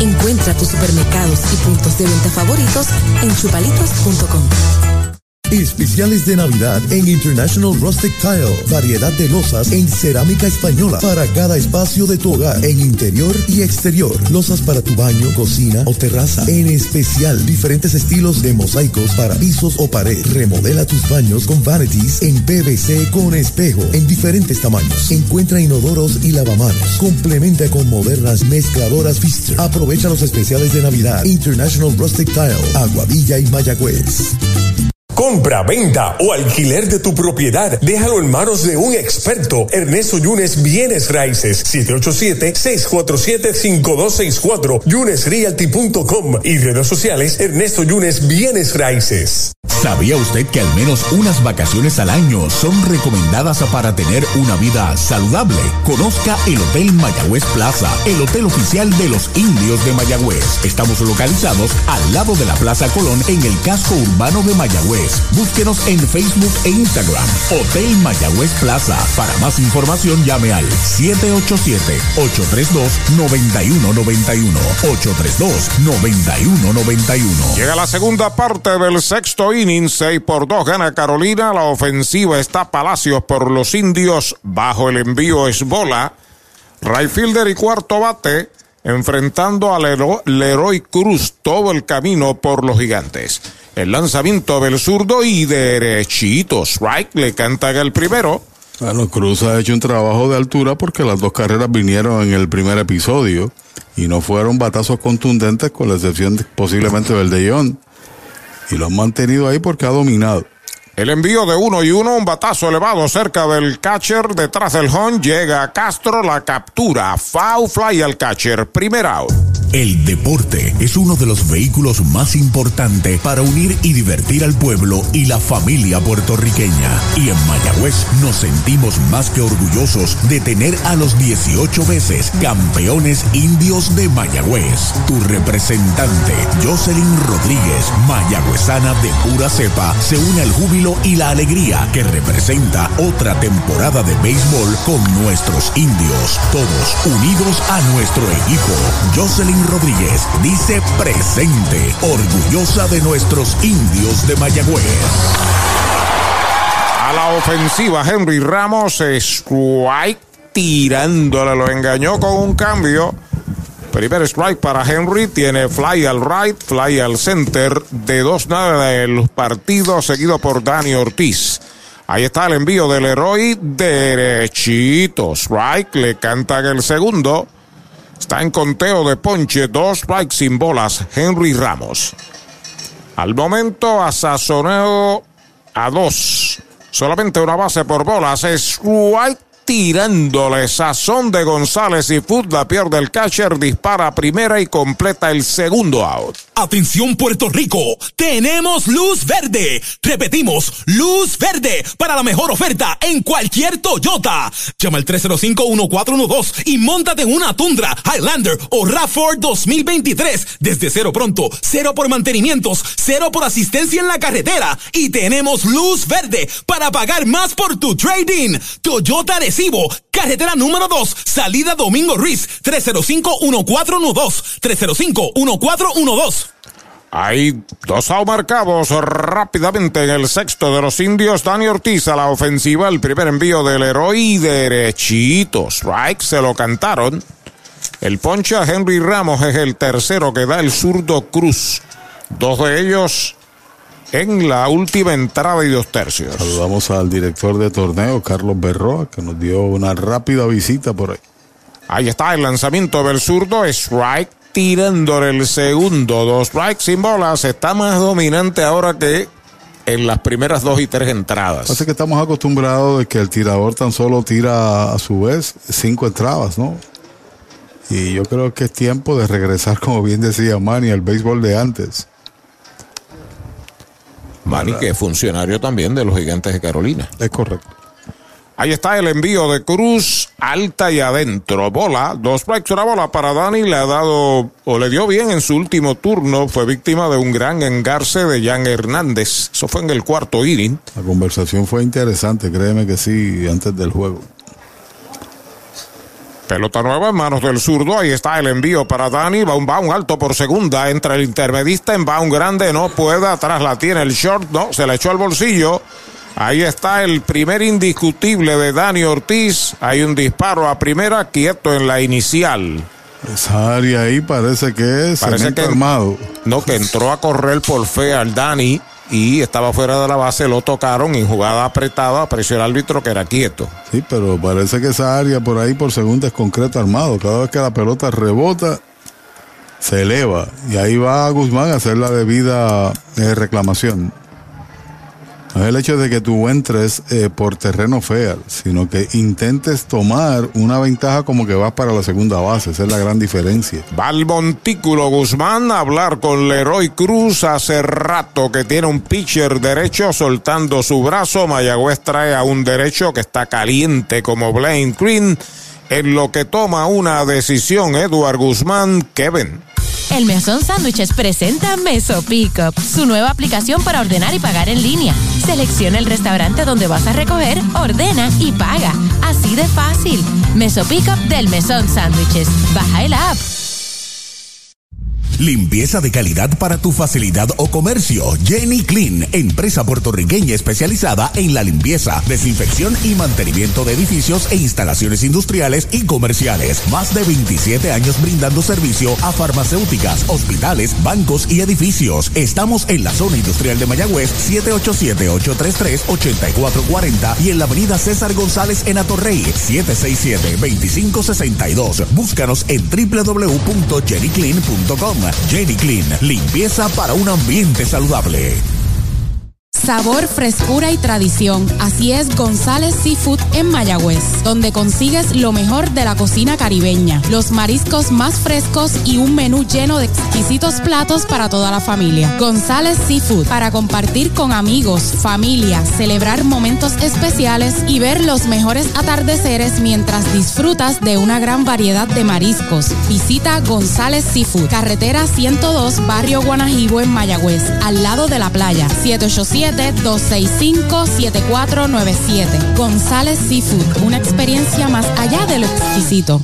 Encuentra tus supermercados y puntos de venta favoritos en chupalitos.com. Especiales de Navidad en International Rustic Tile. Variedad de losas en cerámica española para cada espacio de tu hogar, en interior y exterior. Losas para tu baño, cocina o terraza. En especial, diferentes estilos de mosaicos para pisos o pared. Remodela tus baños con vanities en PVC con espejo en diferentes tamaños. Encuentra inodoros y lavamanos. Complementa con modernas mezcladoras Pfister. Aprovecha los especiales de Navidad. International Rustic Tile, Aguadilla y Mayagüez. Compra, venta o alquiler de tu propiedad. Déjalo en manos de un experto. Ernesto Yunes Bienes Raíces. 787-647-5264. YunesRealty.com y redes sociales Ernesto Yunes Bienes Raíces. ¿Sabía usted que al menos unas vacaciones al año son recomendadas para tener una vida saludable? Conozca el Hotel Mayagüez Plaza, el hotel oficial de los indios de Mayagüez. Estamos localizados al lado de la Plaza Colón en el casco urbano de Mayagüez. Búsquenos en Facebook e Instagram. Hotel Mayagüez Plaza. Para más información llame al 787-832-9191. 832-9191. Llega la segunda parte del sexto inning. 6 por 2 gana Carolina. La ofensiva está Palacios por los indios. Bajo el envío es bola. Y cuarto bate enfrentando a Leroy Cruz todo el camino por los gigantes. El lanzamiento del zurdo y derechito. Strike le canta el primero. Bueno, Cruz ha hecho un trabajo de altura porque las dos carreras vinieron en el primer episodio y no fueron batazos contundentes con la excepción posiblemente del de John. Y lo han mantenido ahí porque ha dominado. El envío de uno y uno, un batazo elevado cerca del catcher, detrás del home, llega a Castro, la captura, foul fly al catcher, primer out. El deporte es uno de los vehículos más importantes para unir y divertir al pueblo y la familia puertorriqueña. Y en Mayagüez nos sentimos más que orgullosos de tener a los 18 veces campeones indios de Mayagüez. Tu representante, Jocelyn Rodríguez, mayagüezana de pura cepa, se une al júbilo y la alegría que representa otra temporada de béisbol con nuestros indios, todos unidos a nuestro equipo. Jocelyn Rodríguez dice presente, orgullosa de nuestros indios de Mayagüez. A la ofensiva, Henry Ramos, strike tirándole, lo engañó con un cambio. Primer strike para Henry, tiene fly al right, fly al center, de dos nada del partido, seguido por Dani Ortiz. Ahí está el envío del héroe derechito. Strike, le cantan el segundo. Está en conteo de ponche, dos strikes sin bolas, Henry Ramos. Al momento, asazonado a dos. Solamente una base por bolas. White tirándole sazón de González y Fudla pierde el catcher, dispara primera y completa el segundo out. Atención Puerto Rico, tenemos luz verde. Repetimos, luz verde para la mejor oferta en cualquier Toyota. Llama al 305-1412 y montate en una Tundra, Highlander o RAV4 2023 desde cero pronto, cero por mantenimientos, cero por asistencia en la carretera y tenemos luz verde para pagar más por tu trading. Toyota Recibo, carretera número 2, salida Domingo Ruiz, 305-1412, 305-1412. Hay dos marcados rápidamente en el sexto de los indios. Dani Ortiz a la ofensiva. El primer envío del héroe derechito. Strike se lo cantaron. El poncha Henry Ramos es el tercero que da el zurdo Cruz. Dos de ellos en la última entrada y dos tercios. Saludamos al director de torneo, Carlos Berroa, que nos dio una rápida visita por ahí. Ahí está el lanzamiento del zurdo. Strike tirándole el segundo. Dos strikes sin bolas. Está más dominante ahora que en las primeras dos y tres entradas. Así que estamos acostumbrados de que el tirador tan solo tira a su vez cinco entradas, ¿no? Y yo creo que es tiempo de regresar, como bien decía Manny, al béisbol de antes. Manny, que es funcionario también de los gigantes de Carolina. Es correcto. Ahí está el envío de Cruz, alta y adentro. Bola, dos strikes, una bola para Dani. Le ha dado, o le dio bien en su último turno. Fue víctima de un gran engarce de Jan Hernández. Eso fue en el cuarto inning. La conversación fue interesante, créeme que sí, antes del juego. Pelota nueva en manos del zurdo. Ahí está el envío para Dani. Va un, va un alto por segunda. Entra el intermedista en va un grande. No puede. Atrás la tiene el short. No, se le echó al bolsillo. Ahí está el primer indiscutible de Dani Ortiz. Hay un disparo a primera, quieto en la inicial. Esa área ahí parece que es Parece que armado. No, que entró a correr por fe al Dani y estaba fuera de la base, lo tocaron en jugada apretada, apreció el árbitro que era quieto. Sí, pero parece que esa área por ahí por segunda es concreto armado. Cada vez que la pelota rebota, se eleva. Y ahí va Guzmán a hacer la debida eh, reclamación. No es el hecho de que tú entres eh, por terreno fair, sino que intentes tomar una ventaja como que vas para la segunda base. Esa es la gran diferencia. Va al montículo Guzmán a hablar con Leroy Cruz. Hace rato que tiene un pitcher derecho soltando su brazo. Mayagüez trae a un derecho que está caliente como Blaine Green. En lo que toma una decisión Edward Guzmán, Kevin. El Mesón Sándwiches presenta Meso Pickup, su nueva aplicación para ordenar y pagar en línea. Selecciona el restaurante donde vas a recoger, ordena y paga. Así de fácil. Meso Pickup del Mesón Sándwiches. Baja el app. Limpieza de calidad para tu facilidad o comercio. Jenny Clean, empresa puertorriqueña especializada en la limpieza, desinfección y mantenimiento de edificios e instalaciones industriales y comerciales. Más de 27 años brindando servicio a farmacéuticas, hospitales, bancos y edificios. Estamos en la zona industrial de Mayagüez, 787-833-8440 y en la avenida César González en Atorrey, 767-2562. Búscanos en www.jennyclean.com. Jenny Clean, limpieza para un ambiente saludable. Sabor, frescura y tradición. Así es González Seafood en Mayagüez, donde consigues lo mejor de la cocina caribeña, los mariscos más frescos y un menú lleno de exquisitos platos para toda la familia. González Seafood, para compartir con amigos, familia, celebrar momentos especiales y ver los mejores atardeceres mientras disfrutas de una gran variedad de mariscos. Visita González Seafood, carretera 102, barrio Guanajibo en Mayagüez, al lado de la playa. 787-265-7497. González Seafood, una experiencia más allá de lo exquisito.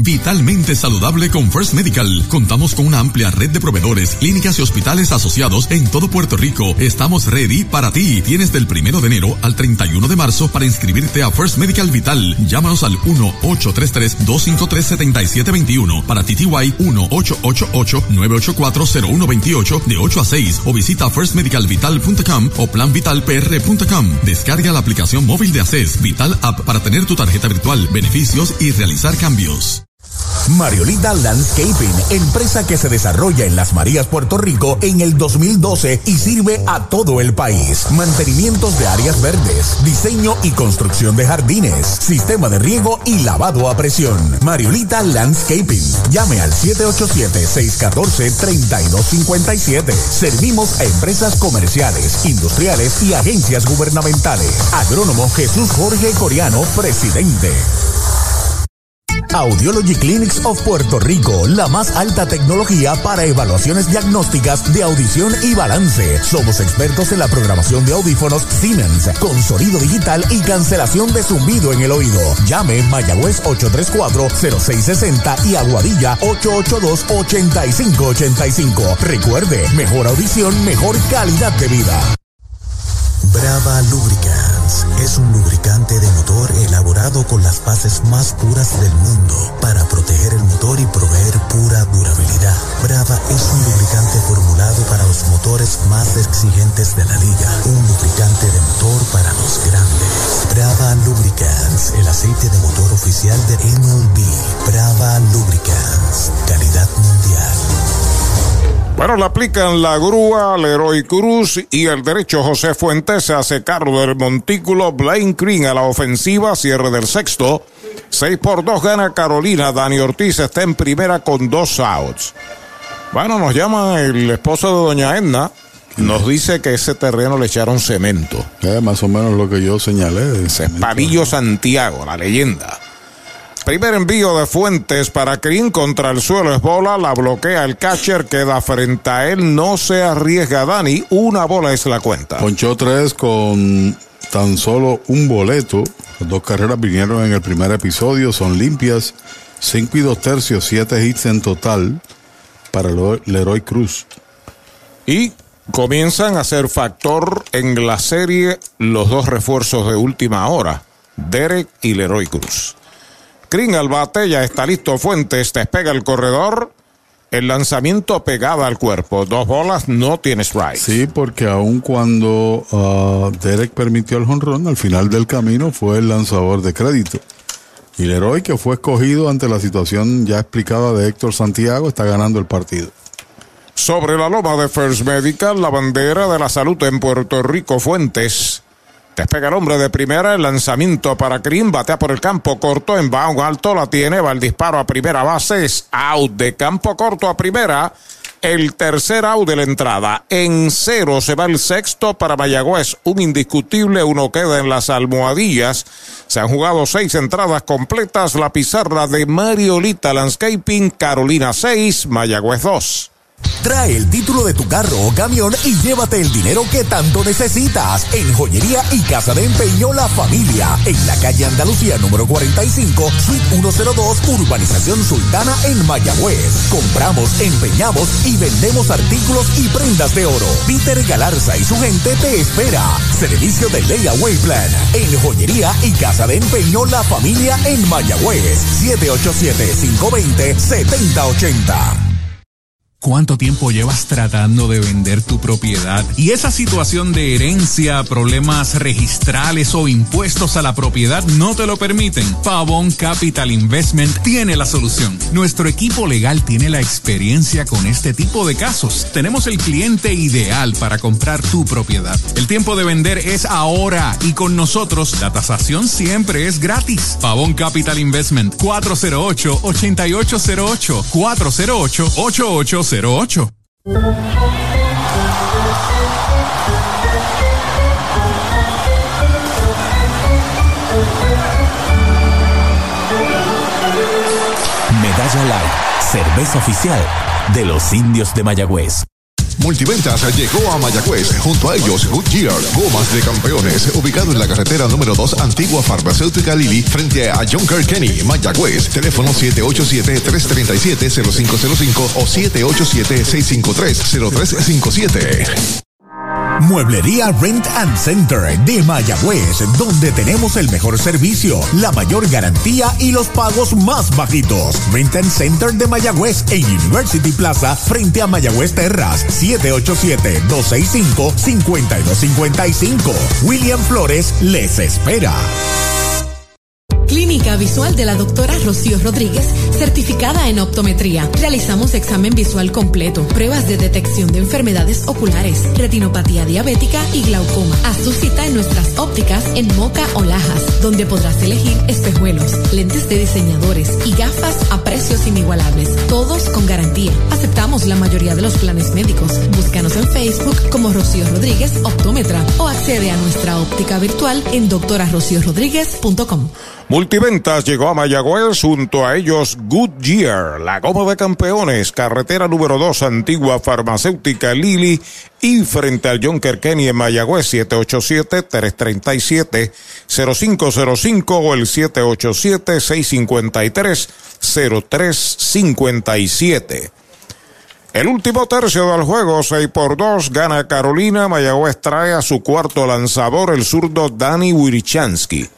Vitalmente saludable con First Medical. Contamos con una amplia red de proveedores, clínicas y hospitales asociados en todo Puerto Rico. Estamos ready para ti. Tienes del primero de enero al 31 de marzo para inscribirte a First Medical Vital. Llámanos al 1-833-253-7721 para TTY 1-888-984-0128 de 8 a 6 o visita firstmedicalvital.com o planvitalpr.com. Descarga la aplicación móvil de ACES Vital App para tener tu tarjeta virtual, beneficios y realizar cambios. Mariolita Landscaping, empresa que se desarrolla en Las Marías, Puerto Rico en el 2012 y sirve a todo el país. Mantenimientos de áreas verdes, diseño y construcción de jardines, sistema de riego y lavado a presión. Mariolita Landscaping. Llame al 787-614-3257. Servimos a empresas comerciales, industriales y agencias gubernamentales. Agrónomo Jesús Jorge Coriano, presidente. Audiology Clinics of Puerto Rico, la más alta tecnología para evaluaciones diagnósticas de audición y balance. Somos expertos en la programación de audífonos Siemens, con sonido digital y cancelación de zumbido en el oído. Llame Mayagüez 834-0660 y Aguadilla 882-8585. Recuerde, mejor audición, mejor calidad de vida. Brava Es un lubricante de motor elaborado con las bases más puras del mundo para proteger el motor y proveer pura durabilidad. Brava es un lubricante formulado para los motores más exigentes de la liga. Un lubricante de motor para los grandes. Brava Lubricants, el aceite de motor oficial de MLB. Brava Lubricants, Bueno, le aplican la grúa Leroy Cruz y el derecho José Fuentes se hace cargo del montículo Blaine Green a la ofensiva, cierre del sexto. 6 por 2 gana Carolina. Dani Ortiz está en primera con dos outs. Bueno, nos llama el esposo de Doña Edna. Nos dice que ese terreno le echaron cemento. Es más o menos lo que yo señalé. Padillo Santiago, la leyenda. Primer envío de Fuentes para Green contra el suelo es bola, la bloquea el catcher, queda frente a él, no se arriesga Dani, una bola es la cuenta. Ponchó tres con tan solo un boleto. Las dos carreras vinieron en el primer episodio, son limpias. Cinco y dos tercios, siete hits en total para Leroy Cruz. Y comienzan a ser factor en la serie los dos refuerzos de última hora, Derek y Leroy Cruz. Green al bate, ya está listo Fuentes, despega el corredor. El lanzamiento pegado al cuerpo. Dos bolas, no tiene strike. Sí, porque aun cuando uh, Derek permitió el jonrón, al final del camino fue el lanzador de crédito. Y Leroy, que fue escogido ante la situación ya explicada de Héctor Santiago, está ganando el partido. Sobre la loma de First Medical, la bandera de la salud en Puerto Rico, Fuentes. Despega el hombre de primera, el lanzamiento para Green, batea por el campo corto, en bajo alto la tiene, va el disparo a primera base, es out de campo corto a primera. El tercer out de la entrada. En cero se va el sexto para Mayagüez. Un indiscutible, uno queda en las almohadillas. Se han jugado seis entradas completas. La pizarra de Mariolita Landscaping, Carolina 6, Mayagüez 2. Trae el título de tu carro o camión y llévate el dinero que tanto necesitas en Joyería y Casa de Empeño La Familia, en la calle Andalucía número 45, suite 102, Urbanización Sultana en Mayagüez. Compramos, empeñamos y vendemos artículos y prendas de oro. Peter Galarza y su gente te espera. Servicio de Layaway Plan en Joyería y Casa de Empeño La Familia en Mayagüez. 787-520-7080. ¿Cuánto tiempo llevas tratando de vender tu propiedad? Y esa situación de herencia, problemas registrales o impuestos a la propiedad no te lo permiten. Pavón Capital Investment tiene la solución. Nuestro equipo legal tiene la experiencia con este tipo de casos. Tenemos el cliente ideal para comprar tu propiedad. El tiempo de vender es ahora y con nosotros la tasación siempre es gratis. Pavón Capital Investment 408 8808 408 8808 08. Medalla Light, cerveza oficial de los indios de Mayagüez. Multiventas llegó a Mayagüez. Junto a ellos, Goodyear, Gomas de Campeones, ubicado en la carretera número 2, antigua farmacéutica Lili, frente a Junker Kenny, Mayagüez. Teléfono 787-337-0505 o 787-653-0357. Mueblería Rent and Center de Mayagüez, donde tenemos el mejor servicio, la mayor garantía y los pagos más bajitos. Rent and Center de Mayagüez en University Plaza, frente a Mayagüez Terras, 787-265-5255. William Flores les espera. Clínica Visual de la doctora Rocío Rodríguez, certificada en optometría. Realizamos examen visual completo, pruebas de detección de enfermedades oculares, retinopatía diabética y glaucoma. Haz tu cita en nuestras ópticas en Moca o Lajas, donde podrás elegir espejuelos, lentes de diseñadores y gafas a precios inigualables, todos con garantía. Aceptamos la mayoría de los planes médicos. Búscanos en Facebook como Rocío Rodríguez Optómetra o accede a nuestra óptica virtual en doctorarociorodríguez.com. Multiventas llegó a Mayagüez junto a ellos Goodyear, la goma de campeones, carretera número 2, antigua farmacéutica Lili y frente al Junker Kenny en Mayagüez 787-337-0505 o el 787-653-0357. El último tercio del juego, 6 por 2, gana Carolina. Mayagüez trae a su cuarto lanzador el zurdo Danny Wirichansky.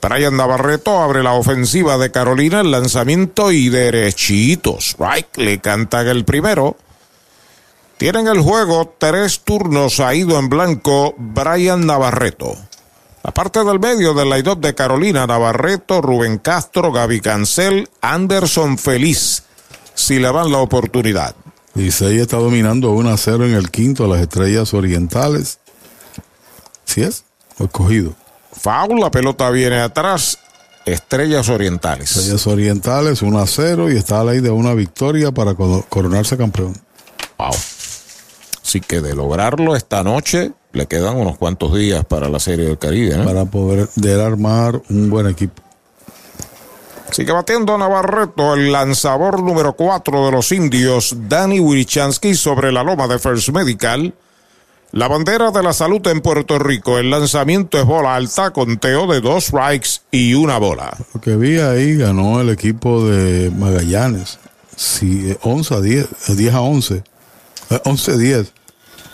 Brian Navarreto abre la ofensiva de Carolina, el lanzamiento y derechitos. Right, le cantan el primero. Tienen el juego, tres turnos ha ido en blanco Brian Navarreto. La parte del medio del line de Carolina, Navarreto, Rubén Castro, Gaby Cancel, Anderson Feliz, si le dan la oportunidad. Licey está dominando 1 a 0 en el quinto a las estrellas orientales. ¿Sí es? O escogido. Foul, la pelota viene atrás. Estrellas Orientales. Estrellas Orientales 1 a 0 y está a la ley de una victoria para coronarse campeón. Wow. Así que de lograrlo esta noche, le quedan unos cuantos días para la Serie del Caribe. ¿no? Para poder armar un buen equipo. Sigue batiendo Navarreto, el lanzador número 4 de los indios, Danny Wirichansky, sobre la loma de First Medical. La bandera de la salud en Puerto Rico. El lanzamiento es bola alta, conteo de dos strikes y una bola. Lo que vi ahí ganó el equipo de Magallanes. Sí, 11 a 10, 10 a 11. 11 a 10.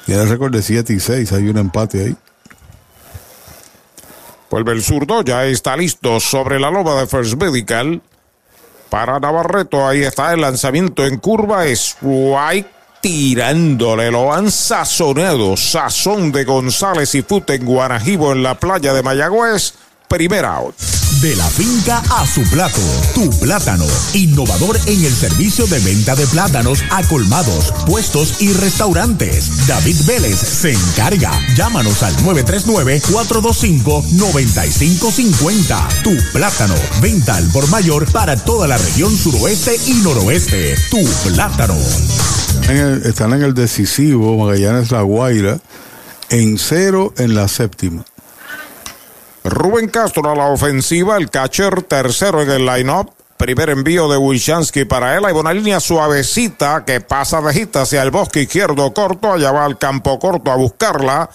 Tiene el récord de 7 y 6. Hay un empate ahí. Vuelve el zurdo, ya está listo sobre la loba de First Medical. Para Navarreto, ahí está el lanzamiento en curva. Strike tirándole, lo han sazonado. Sazón de González y Fute en Guanajibo en la playa de Mayagüez. Primera out. De la finca a su plato, tu plátano. Innovador en el servicio de venta de plátanos a colmados, puestos y restaurantes. David Vélez se encarga. Llámanos al 939-425-9550. Tu plátano. Venta al por mayor para toda la región suroeste y noroeste. Tu plátano. Están en el decisivo Magallanes La Guaira en cero en la séptima. Rubén Castro a la ofensiva, el catcher tercero en el line-up. Primer envío de Wishansky para él. Hay una línea suavecita que pasa de gita hacia el bosque izquierdo corto. Allá va al campo corto a buscarla.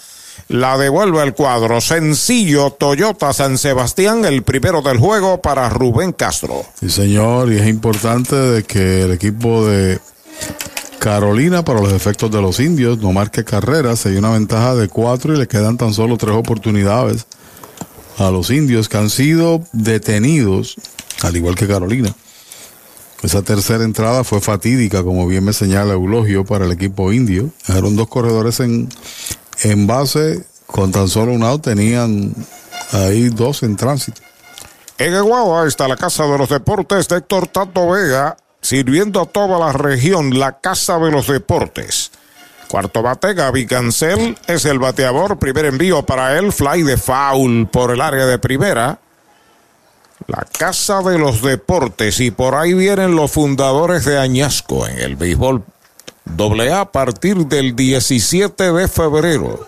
La devuelve el cuadro. Sencillo Toyota San Sebastián, el primero del juego para Rubén Castro. Sí, señor. Y es importante de que el equipo de Carolina, para los efectos de los indios, no marque carreras. Hay una ventaja de cuatro y le quedan tan solo tres oportunidades a los indios que han sido detenidos, al igual que Carolina, Esa tercera entrada fue fatídica, como bien me señala Eulogio, para el equipo indio. Eran dos corredores en, en base, con tan solo un out, tenían ahí dos en tránsito. En Aguaba está la Casa de los Deportes de Héctor Tato Vega, sirviendo a toda la región la Casa de los Deportes. Cuarto bate, Gaby Cancel es el bateador. Primer envío para él, fly de foul por el área de primera. La Casa de los Deportes y por ahí vienen los fundadores de Añasco en el béisbol AA a partir del 17 de febrero.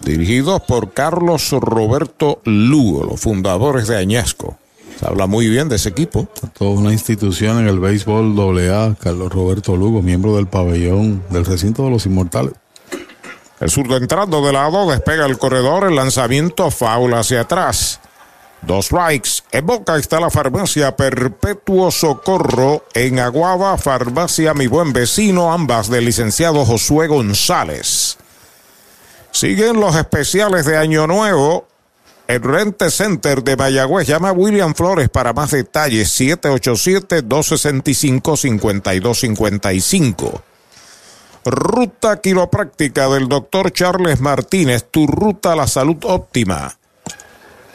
Dirigidos por Carlos Roberto Lugo, los fundadores de Añasco. Se habla muy bien de ese equipo. Toda una institución en el béisbol AA, Carlos Roberto Lugo, miembro del pabellón del recinto de los inmortales. El zurdo entrando de lado, despega el corredor, el lanzamiento foul hacia atrás. Dos strikes. En Boca está la farmacia Perpetuo Socorro. En Aguaba, farmacia Mi Buen Vecino, ambas del licenciado Josué González. Siguen los especiales de Año Nuevo. El Rente Center de Mayagüez llama a William Flores para más detalles. 787-265-5255. Ruta quiropráctica del doctor Charles Martínez. Tu ruta a la salud óptima.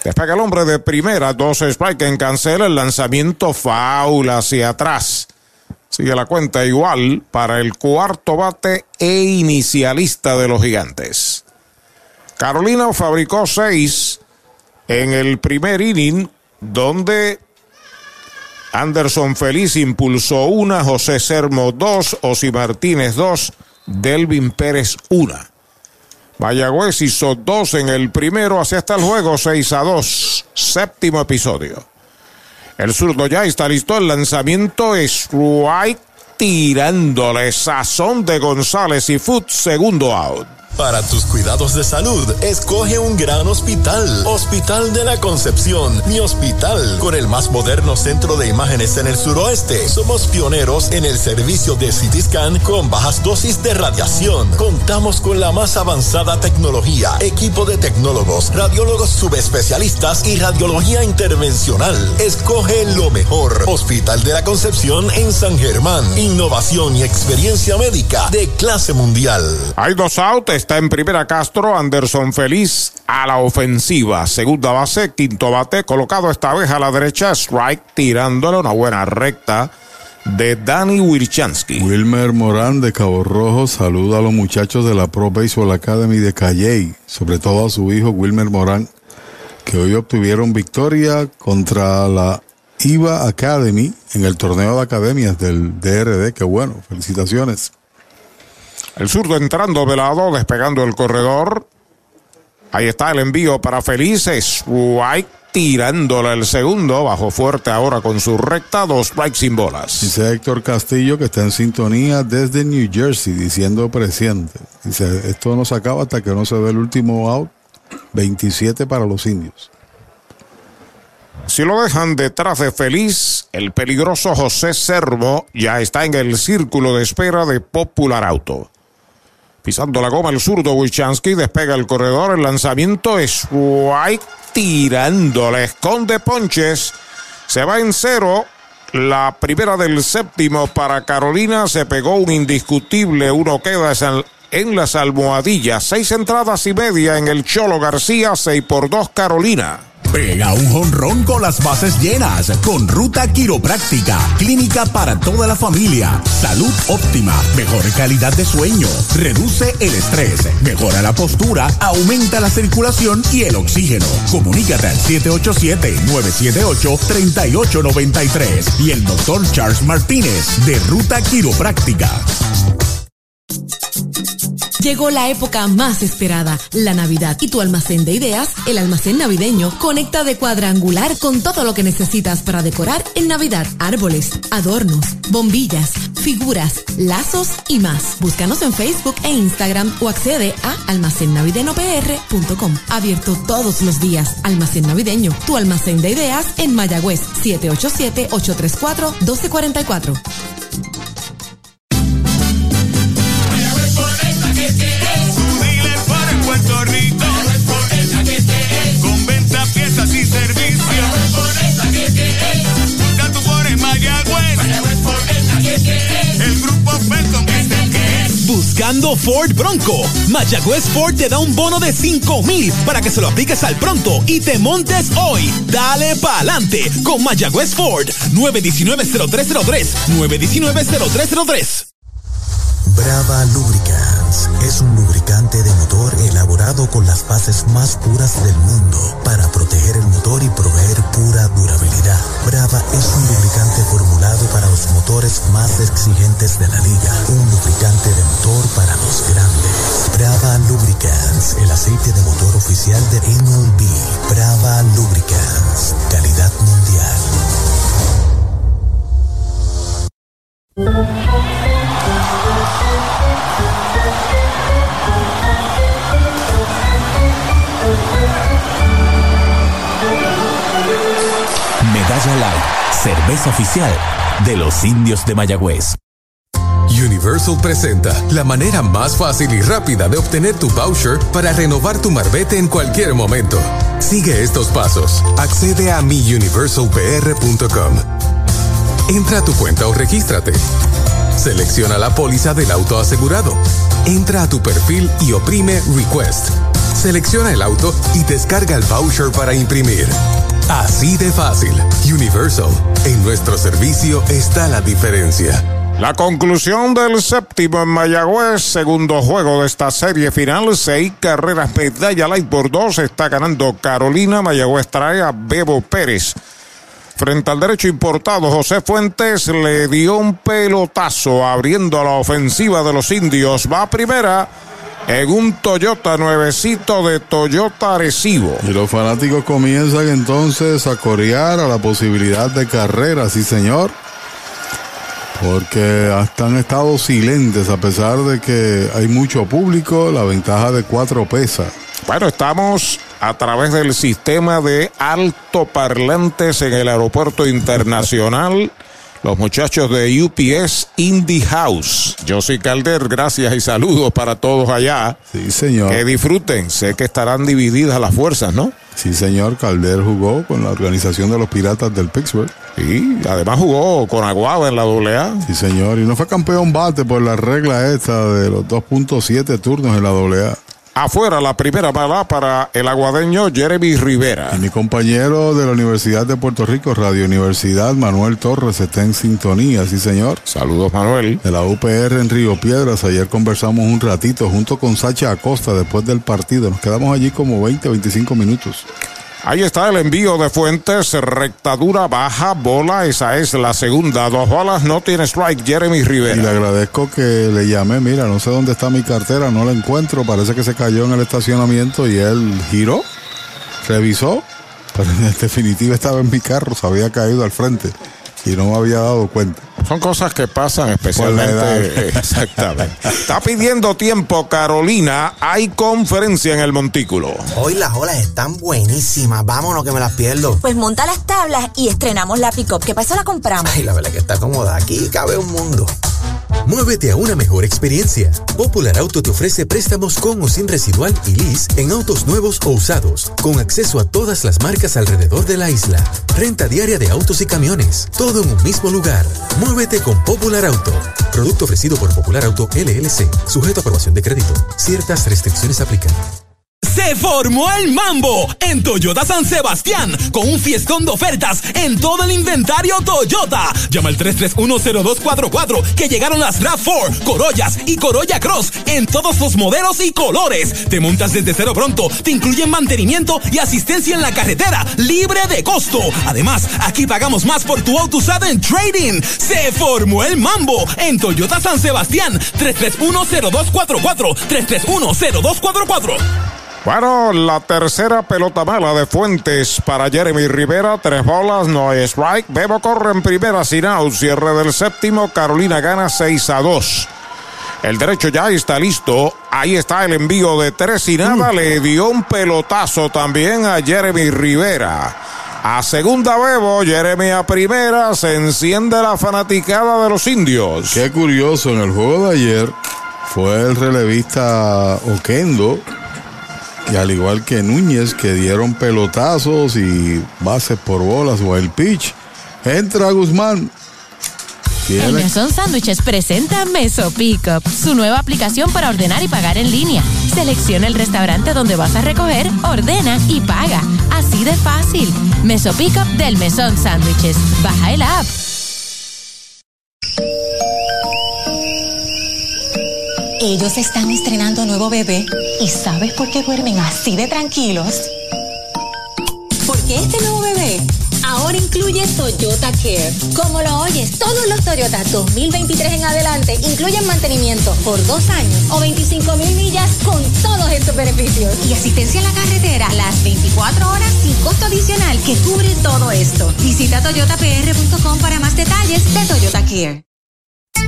Despega el hombre de primera, dos strike en cancela el lanzamiento foul hacia atrás. Sigue la cuenta igual para el cuarto bate e inicialista de los gigantes. Carolina fabricó seis en el primer inning, donde Anderson Feliz impulsó una, José Sermo dos, Osi Martínez dos, Delvin Pérez una. Mayagüez hizo dos en el primero, así hasta el juego 6 a 2. Séptimo episodio. El zurdo ya está listo. El lanzamiento es White tirándole sazón de González y Foot, segundo out. Para tus cuidados de salud, escoge un gran hospital. Hospital de la Concepción, mi hospital, con el más moderno centro de imágenes en el suroeste. Somos pioneros en el servicio de CT scan con bajas dosis de radiación. Contamos con la más avanzada tecnología, equipo de tecnólogos, radiólogos subespecialistas y radiología intervencional. Escoge lo mejor. Hospital de la Concepción en San Germán. Innovación y experiencia médica de clase mundial. Hay dos outs está en primera Castro, Anderson Feliz a la ofensiva. Segunda base, quinto bate, colocado esta vez a la derecha, strike, tirándole una buena recta de Danny Wirchansky. Wilmer Morán de Cabo Rojo saluda a los muchachos de la Pro Baseball Academy de Calley, sobre todo a su hijo Wilmer Morán, que hoy obtuvieron victoria contra la IVA Academy en el torneo de academias del DRD. Qué bueno, felicitaciones. El zurdo entrando de lado, despegando el corredor. Ahí está el envío para Felices. White tirándole el segundo. Bajo fuerte ahora con su recta. Dos strikes sin bolas. Dice Héctor Castillo que está en sintonía desde New Jersey diciendo presente. Dice, esto no se acaba hasta que no se ve el último out. 27 para los indios. Si lo dejan detrás de Feliz, el peligroso José Sermo ya está en el círculo de espera de Popular Auto. Pisando la goma el zurdo Wichansky, despega el corredor, el lanzamiento es White tirándole, esconde ponches, se va en cero. La primera del séptimo para Carolina se pegó un indiscutible, uno queda en las almohadillas, seis entradas y media en el Cholo García, seis por dos Carolina. Pega un jonrón con las bases llenas con Ruta Quiropráctica, clínica para toda la familia, salud óptima, mejor calidad de sueño, reduce el estrés, mejora la postura, aumenta la circulación y el oxígeno. Comunícate al 787-978-3893 y el doctor Charles Martínez de Ruta Quiropráctica. Llegó la época más esperada, la Navidad, y tu almacén de ideas, el almacén navideño, conecta de cuadrangular con todo lo que necesitas para decorar en Navidad. Árboles, adornos, bombillas, figuras, lazos y más. Búscanos en Facebook e Instagram o accede a almacennavideñopr.com. Abierto todos los días. Almacén navideño, tu almacén de ideas en Mayagüez, 787-834-1244. Puerto Rico. Con venta, piezas y servicios. Busca tu por Mayagüez. El grupo Felton es que es. Buscando Ford Bronco. Mayagüez Ford te da un bono de 5 mil para que se lo apliques al pronto y te montes hoy. Dale pa'lante con Mayagüez Ford. 919-0303. 919-0303. Brava Lúbrica es un lubricante de motor elaborado con las bases más puras del mundo para proteger el motor y proveer pura durabilidad. Brava es un lubricante formulado para los motores más exigentes de la liga. Un lubricante de motor para los grandes. Brava Lubricants, el aceite de motor oficial de MLB. Brava Lubricants, calidad mundial. Medalla Light, cerveza oficial de los indios de Mayagüez. Universal presenta la manera más fácil y rápida de obtener tu voucher para renovar tu marbete en cualquier momento. Sigue estos pasos. Accede a miuniversalpr.com. Entra a tu cuenta o regístrate. Selecciona la póliza del auto asegurado. Entra a tu perfil y oprime Request. Selecciona el auto y descarga el voucher para imprimir. Así de fácil. Universal. En nuestro servicio está la diferencia. La conclusión del séptimo en Mayagüez, segundo juego de esta serie final, seis carreras medalla light por dos, está ganando Carolina, Mayagüez trae a Bebo Pérez. Frente al derecho importado, José Fuentes le dio un pelotazo abriendo la ofensiva de los indios. Va a primera en un Toyota nuevecito de Toyota Arecibo. Y los fanáticos comienzan entonces a corear a la posibilidad de carrera, sí señor. Porque hasta han estado silentes a pesar de que hay mucho público, la ventaja de cuatro pesa. Bueno, estamos a través del sistema de altoparlantes en el aeropuerto internacional. Los muchachos de UPS Indie House. Yo soy Calder, gracias y saludos para todos allá. Sí, señor. Que disfruten. Sé que estarán divididas las fuerzas, ¿no? Sí, señor. Calder jugó con la organización de los Piratas del Pittsburgh. Y además jugó con Aguada en la AA. Sí, señor. Y no fue campeón bate por la regla esta de los 2.7 turnos en la AA. Afuera la primera bala para el aguadeño Jeremy Rivera. Y mi compañero de la Universidad de Puerto Rico, Radio Universidad, Manuel Torres, está en sintonía, sí señor. Saludos Manuel. De la UPR en Río Piedras, ayer conversamos un ratito junto con Sacha Acosta después del partido. Nos quedamos allí como 20, 25 minutos. Ahí está el envío de Fuentes, rectadura baja, bola, esa es la segunda. Dos bolas, no tiene strike Jeremy Rivera. Y le agradezco que le llamé, mira, no sé dónde está mi cartera, no la encuentro, parece que se cayó en el estacionamiento y él giró, revisó, pero en definitiva estaba en mi carro, se había caído al frente y no me había dado cuenta. Son cosas que pasan especialmente. Exactamente. Está pidiendo tiempo Carolina. Hay conferencia en el Montículo. Hoy las olas están buenísimas. Vámonos que me las pierdo. Pues monta las tablas y estrenamos la pick-up. ¿Qué pasa? La compramos. Ay, la verdad que está cómoda. Aquí cabe un mundo. Muévete a una mejor experiencia. Popular Auto te ofrece préstamos con o sin residual y lease en autos nuevos o usados, con acceso a todas las marcas alrededor de la isla. Renta diaria de autos y camiones, todo en un mismo lugar. Muévete con Popular Auto. Producto ofrecido por Popular Auto LLC, sujeto a aprobación de crédito. Ciertas restricciones aplican. Se formó el mambo en Toyota San Sebastián con un fiestón de ofertas en todo el inventario Toyota. Llama al 3310244 que llegaron las RAV4, Corollas y Corolla Cross en todos los modelos y colores. Te montas desde cero pronto, te incluyen mantenimiento y asistencia en la carretera libre de costo. Además, aquí pagamos más por tu auto usado en trading. Se formó el mambo en Toyota San Sebastián 3310244 3310244. Bueno, la tercera pelota mala de Fuentes para Jeremy Rivera. Tres bolas, no hay strike. Bebo corre en primera sin out. Cierre del séptimo. Carolina gana 6 a 2. El derecho ya está listo. Ahí está el envío de tres y nada. Le dio un pelotazo también a Jeremy Rivera. A segunda Bebo, Jeremy a primera. Se enciende la fanaticada de los indios. Qué curioso, en el juego de ayer fue el relevista Oquendo y al igual que Núñez, que dieron pelotazos y bases por bolas o el pitch, entra Guzmán El Mesón Sándwiches presenta Meso Pickup, su nueva aplicación para ordenar y pagar en línea. Selecciona el restaurante donde vas a recoger, ordena y paga. Así de fácil. Meso Pickup del Mesón Sándwiches. Baja el app. Ellos están estrenando nuevo bebé y ¿sabes por qué duermen así de tranquilos? Porque este nuevo bebé ahora incluye Toyota Care. Como lo oyes, todos los Toyota 2023 en adelante incluyen mantenimiento por dos años o 25 mil millas con todos estos beneficios. Y asistencia en la carretera las 24 horas sin costo adicional que cubre todo esto. Visita toyotapr.com para más detalles de Toyota Care.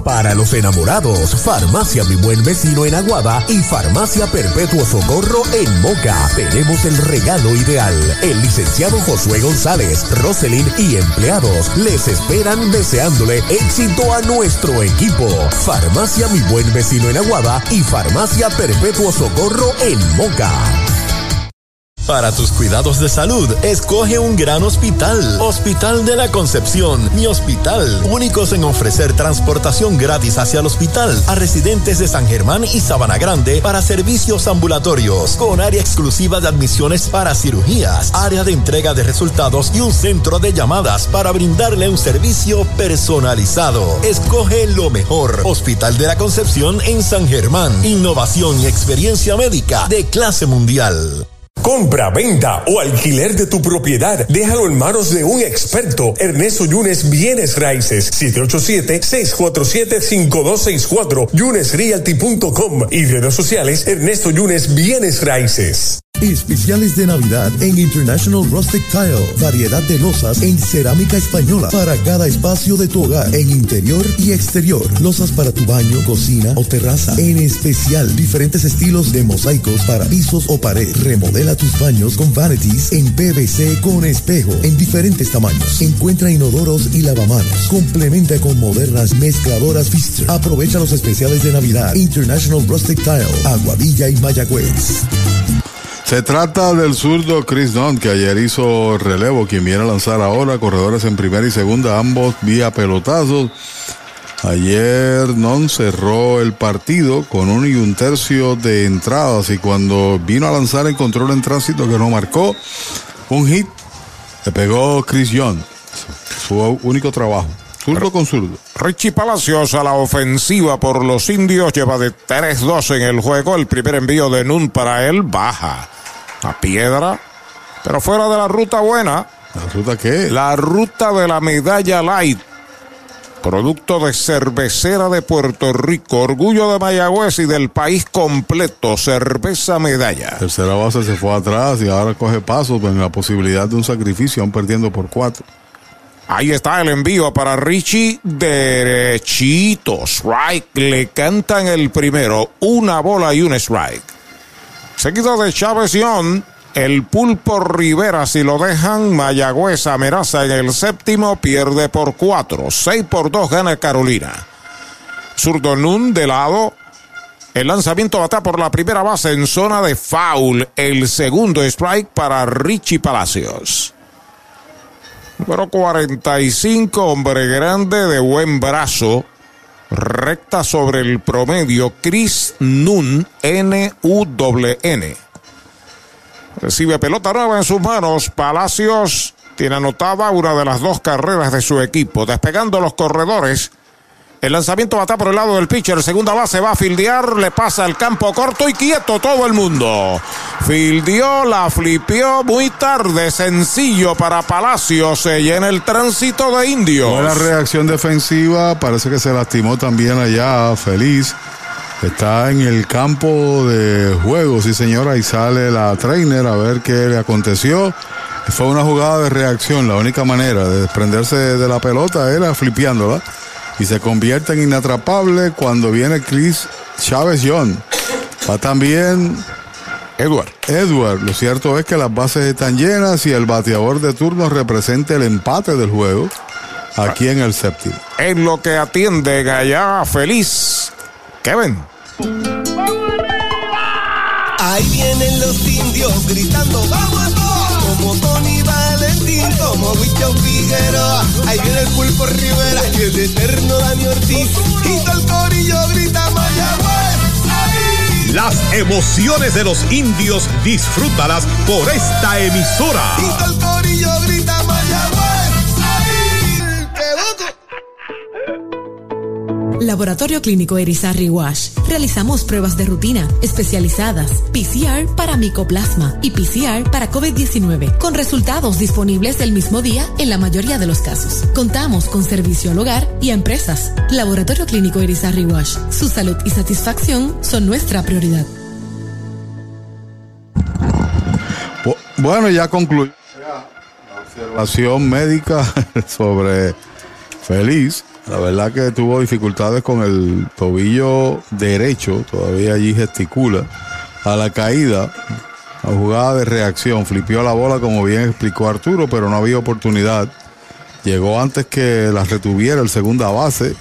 Para los enamorados, Farmacia Mi Buen Vecino en Aguada y Farmacia Perpetuo Socorro en Moca. Tenemos el regalo ideal. El licenciado Josué González, Roselyn y empleados les esperan deseándole éxito a nuestro equipo. Farmacia Mi Buen Vecino en Aguada y Farmacia Perpetuo Socorro en Moca. Para tus cuidados de salud, escoge un gran hospital. Hospital de la Concepción, mi hospital. Únicos en ofrecer transportación gratis hacia el hospital a residentes de San Germán y Sabana Grande para servicios ambulatorios, con área exclusiva de admisiones para cirugías, área de entrega de resultados y un centro de llamadas para brindarle un servicio personalizado. Escoge lo mejor. Hospital de la Concepción en San Germán. Innovación y experiencia médica de clase mundial. Compra, venta o alquiler de tu propiedad. Déjalo en manos de un experto. Ernesto Yunes Bienes Raíces. 787-647-5264. YunesRealty.com y redes sociales Ernesto Yunes Bienes Raíces. Especiales de Navidad en International Rustic Tile. Variedad de losas en cerámica española para cada espacio de tu hogar, en interior y exterior. Losas para tu baño, cocina o terraza. En especial, diferentes estilos de mosaicos para pisos o pared. Remodela tus baños con vanities en PVC con espejo en diferentes tamaños. Encuentra inodoros y lavamanos. Complementa con modernas mezcladoras Pfister. Aprovecha los especiales de Navidad. International Rustic Tile. Aguadilla y Mayagüez. Se trata del zurdo Chris Dunn, que ayer hizo relevo, quien viene a lanzar ahora, corredores en primera y segunda, ambos vía pelotazos. Ayer Non cerró el partido con un y un tercio de entradas y cuando vino a lanzar encontró el tránsito que no marcó un hit. Le pegó Chris Young. Su único trabajo. Zurdo con zurdo. Richie Palacios a la ofensiva por los indios lleva de 3-2 en el juego. El primer envío de Nun para él baja a piedra, pero fuera de la ruta buena. ¿La ruta qué? La ruta de la medalla light. Producto de cervecera de Puerto Rico, orgullo de Mayagüez y del país completo, cerveza medalla. Tercera base se fue atrás y ahora coge pasos en la posibilidad de un sacrificio, aún perdiendo por cuatro. Ahí está el envío para Richie derechito. Strike. Le cantan el primero. Una bola y un strike. Seguido de Chávez Young. El pulpo Rivera, si lo dejan, Mayagüez amenaza en el séptimo, pierde por cuatro. Seis por dos gana Carolina. Zurdo Nun de lado. El lanzamiento bata por la primera base en zona de foul. El segundo strike para Richie Palacios. Número 45, hombre grande de buen brazo. Recta sobre el promedio. Chris Nun, N-U-N. Recibe pelota nueva en sus manos. Palacios tiene anotada una de las dos carreras de su equipo. Despegando los corredores. El lanzamiento va a estar por el lado del pitcher. Segunda base va a fildear. Le pasa el campo corto y quieto todo el mundo. Fildeó, la flipió muy tarde. Sencillo para Palacios. Se llena el tránsito de indios. Buena reacción defensiva. Parece que se lastimó también allá. Feliz. Está en el campo de juego, sí señora, y sale la trainer a ver qué le aconteció. Fue una jugada de reacción, la única manera de desprenderse de la pelota era flipeándola y se convierte en inatrapable cuando viene Chris Chávez Young. Va también Edward. Edward, lo cierto es que las bases están llenas y el bateador de turno representa el empate del juego aquí en el séptimo. En lo que atiende allá feliz. Kevin. Ahí vienen los indios gritando, vamos a todos, como Tony Valentín. Como Wicho Figueroa. Ahí viene el pulpo Rivera y el eterno Dani Ortiz. Y todo el corillo grita Mayagüez. ¡Ahí! Las emociones de los indios disfrútalas por esta emisora. Y todo el corillo Laboratorio Clínico Erizarri Wash. Realizamos pruebas de rutina especializadas, PCR para micoplasma y PCR para COVID-19, con resultados disponibles el mismo día en la mayoría de los casos. Contamos con servicio al hogar y a empresas. Laboratorio Clínico Erizarri Wash. Su salud y satisfacción son nuestra prioridad. Bu- Bueno, ya concluyó la observación médica sobre Feliz. La verdad que tuvo dificultades con el tobillo derecho, todavía allí gesticula. A la caída, la jugada de reacción, flipió la bola como bien explicó Arturo, pero no había oportunidad. Llegó antes que la retuviera el segunda base.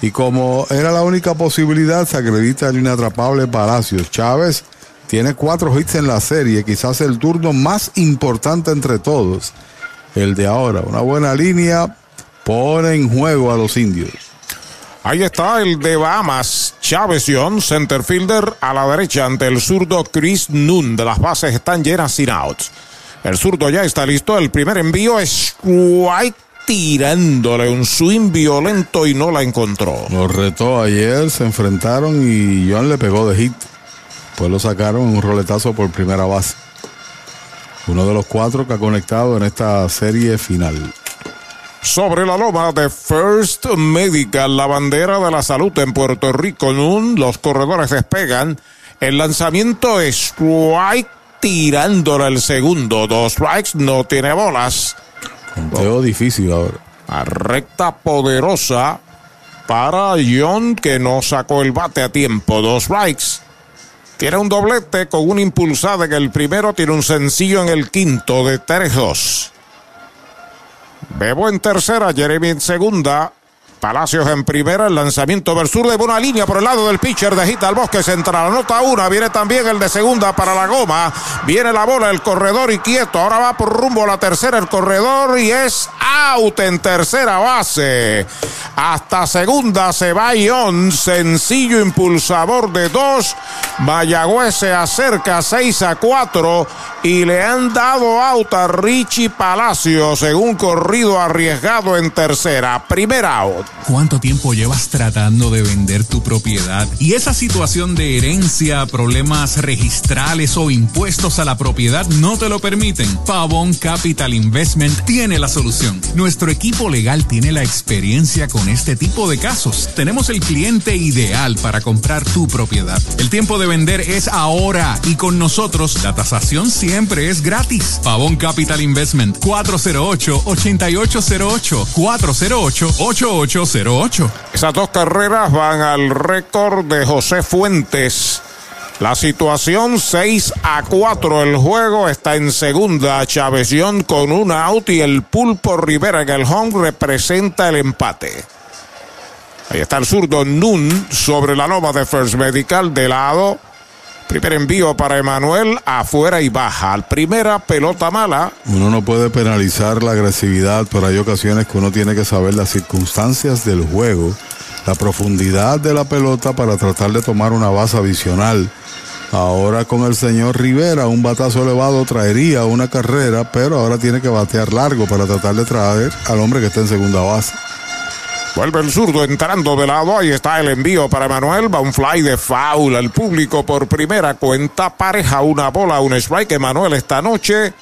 Y como era la única posibilidad, se acredita el inatrapable Palacios. Chávez tiene cuatro hits en la serie, quizás el turno más importante entre todos, el de ahora. Una buena línea pone en juego a los indios. Ahí está el de Bahamas, Chávez John, center fielder a la derecha ante el zurdo Chris Nunn. De las bases están llenas sin outs. El zurdo ya está listo. El primer envío es White tirándole un swing violento y no la encontró. Lo retó ayer, se enfrentaron y John le pegó de hit. Pues lo sacaron un roletazo por primera base. Uno de los cuatro que ha conectado en esta serie final. Sobre la loma de First Medical, la bandera de la salud en Puerto Rico. Nun, los corredores despegan. El lanzamiento es strike tirándole el segundo. Dos strikes, no tiene bolas. Conteo difícil ahora. A recta poderosa para John que no sacó el bate a tiempo. Dos strikes. Tiene un doblete con una impulsada en el primero. Tiene un sencillo en el quinto de 3-2. Bebo en tercera, Jeremy en segunda. Palacios en primera, el lanzamiento Versur de buena línea por el lado del pitcher de Gita al bosque central. Anota una, viene también el de segunda para la goma. Viene la bola, el corredor y quieto. Ahora va por rumbo a la tercera el corredor y es out en tercera base. Hasta segunda se va Ion, sencillo impulsador de dos. Mayagüez se acerca 6 a 4 y le han dado out a Richie Palacios en un corrido arriesgado en tercera. Primera out. ¿Cuánto tiempo llevas tratando de vender tu propiedad? Y esa situación de herencia, problemas registrales o impuestos a la propiedad no te lo permiten. Pavón Capital Investment tiene la solución. Nuestro equipo legal tiene la experiencia con este tipo de casos. Tenemos el cliente ideal para comprar tu propiedad. El tiempo de vender es ahora y con nosotros la tasación siempre es gratis. Pavón Capital Investment 408-8808 408-8808 Esas dos carreras van al récord de José Fuentes. La situación 6 a 4. El juego está en segunda. Chavesión con un out y el Pulpo Rivera en el home representa el empate. Ahí está el zurdo Nun sobre la loma de First Medical de lado. Primer envío para Emanuel, afuera y baja. Primera pelota mala. Uno no puede penalizar la agresividad, pero hay ocasiones que uno tiene que saber las circunstancias del juego, la profundidad de la pelota para tratar de tomar una base adicional. Ahora con el señor Rivera, un batazo elevado traería una carrera, pero ahora tiene que batear largo para tratar de traer al hombre que está en segunda base. Vuelve el zurdo entrando de lado. Ahí está el envío para Manuel. Va un fly de foul al público por primera cuenta. Pareja una bola, un strike. Emanuel esta noche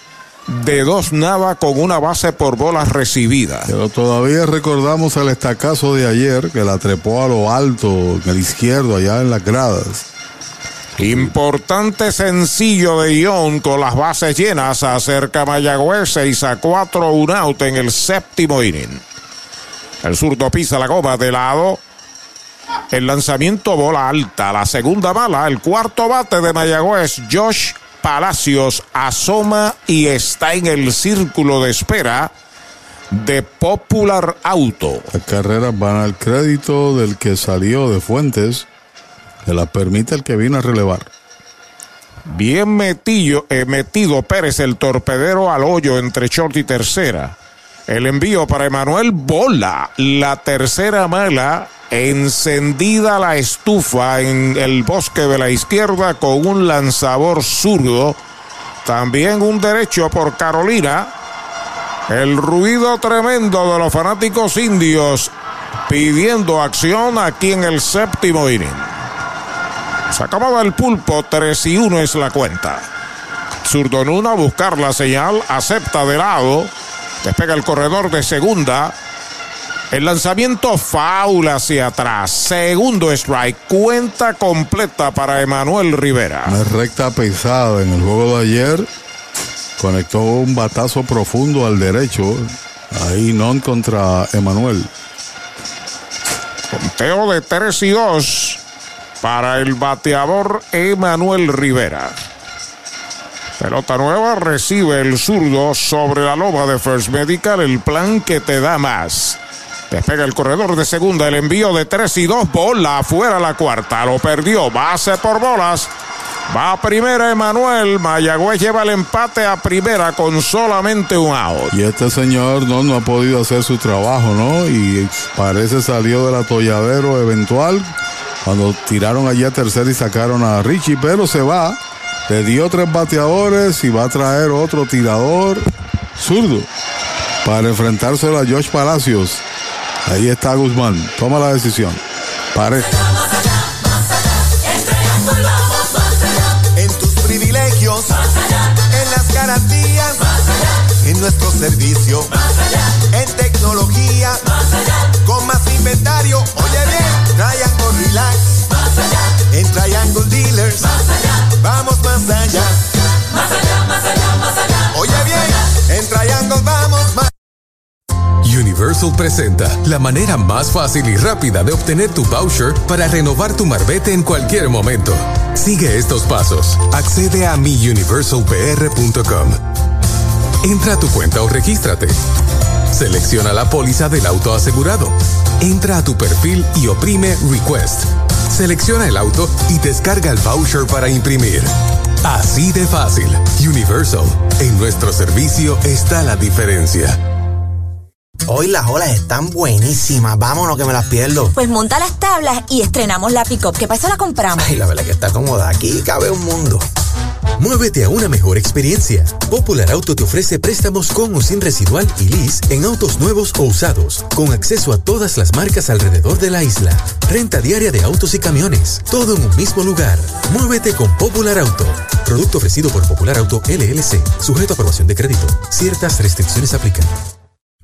de dos nada con una base por bolas recibidas. Pero todavía recordamos el estacazo de ayer que la trepó a lo alto, en el izquierdo, allá en las gradas. Importante sencillo de Ion con las bases llenas. Acerca Mayagüez 6 a 4, un out en el séptimo inning. El zurdo pisa la goma de lado. El lanzamiento bola alta. La segunda bala. El cuarto bate de Mayagüez. Josh Palacios asoma y está en el círculo de espera de Popular Auto. Las carreras van al crédito del que salió de Fuentes, que las permite el que vino a relevar. Bien metido, eh, metido Pérez, el torpedero al hoyo entre short y tercera. El envío para Emanuel Bola, la tercera mala, encendida la estufa en el bosque de la izquierda con un lanzador zurdo. También un derecho por Carolina. El ruido tremendo de los fanáticos indios pidiendo acción aquí en el séptimo inning. Se acababa el pulpo, 3 y 1 es la cuenta. Zurdo Nuna a buscar la señal, acepta de lado, despega el corredor de segunda. El lanzamiento faula hacia atrás. Segundo strike. Cuenta completa para Emanuel Rivera. Una recta pesada en el juego de ayer. Conectó un batazo profundo al derecho. Ahí non contra Emanuel. Conteo de 3 y 2 para el bateador Emanuel Rivera. Pelota nueva recibe el zurdo sobre la loba de First Medical, el plan que te da más. Despega el corredor de segunda, el envío de 3 y 2, bola afuera la cuarta, lo perdió, base por bolas. Va a primera Emanuel, Mayagüez lleva el empate a primera con solamente un out. Y este señor no, no ha podido hacer su trabajo, ¿no? Y parece salió del atolladero eventual cuando tiraron allí a tercera y sacaron a Richie, pero se va. Le dio tres bateadores y va a traer otro tirador zurdo para enfrentárselo a Josh Palacios. Ahí está Guzmán. Toma la decisión. Pare. En tus privilegios, en las garantías, en nuestro servicio, en tecnología, con más inventario. Oye bien, Triangle Relax, en Triangle Dealers, vamos más allá. Más allá, más allá, más allá. Oye bien, en Triangle vamos más Universal presenta la manera más fácil y rápida de obtener tu voucher para renovar tu marbete en cualquier momento. Sigue estos pasos. Accede a miuniversalpr.com. Entra a tu cuenta o regístrate. Selecciona la póliza del auto asegurado. Entra a tu perfil y oprime Request. Selecciona el auto y descarga el voucher para imprimir. Así de fácil. Universal. En nuestro servicio está la diferencia. Hoy las olas están buenísimas. Vámonos que me las pierdo. Pues monta las tablas y estrenamos la pick-up. ¿Qué pasa? La compramos. Ay, la verdad que está cómoda. Aquí cabe un mundo. Muévete a una mejor experiencia. Popular Auto te ofrece préstamos con o sin residual y lease en autos nuevos o usados, con acceso a todas las marcas alrededor de la isla. Renta diaria de autos y camiones, todo en un mismo lugar. Muévete con Popular Auto. Producto ofrecido por Popular Auto LLC, sujeto a aprobación de crédito. Ciertas restricciones aplican.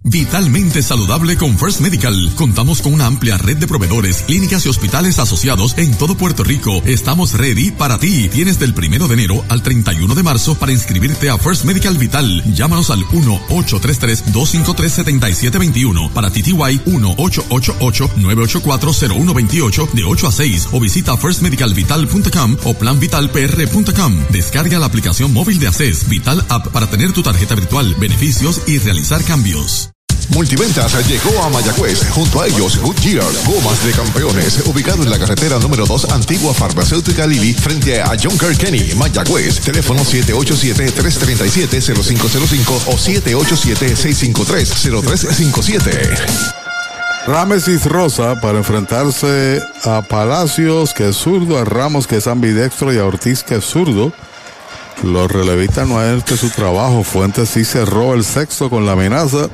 Vitalmente saludable con First Medical. Contamos con una amplia red de proveedores, clínicas y hospitales asociados en todo Puerto Rico. Estamos ready para ti. Tienes del primero de enero al 31 de marzo para inscribirte a First Medical Vital. Llámanos al 1-833-253-7721 para TTY 1-888-984-0128 de 8 a 6 o visita firstmedicalvital.com o planvitalpr.com. Descarga la aplicación móvil de ACES Vital App para tener tu tarjeta virtual, beneficios y realizar cambios. Multiventas llegó a Mayagüez. Junto a ellos, Goodyear, gomas de campeones, ubicado en la carretera número 2, antigua farmacéutica Lili, frente a John Carr Kenny, Mayagüez. Teléfono 787-337-0505 o 787-653-0357. Ramesis Rosa para enfrentarse a Palacios, que es zurdo, a Ramos, que es ambidextro, y a Ortiz, que es zurdo. Los relevistas no han hecho su trabajo. Fuentes sí cerró el sexto con la amenaza,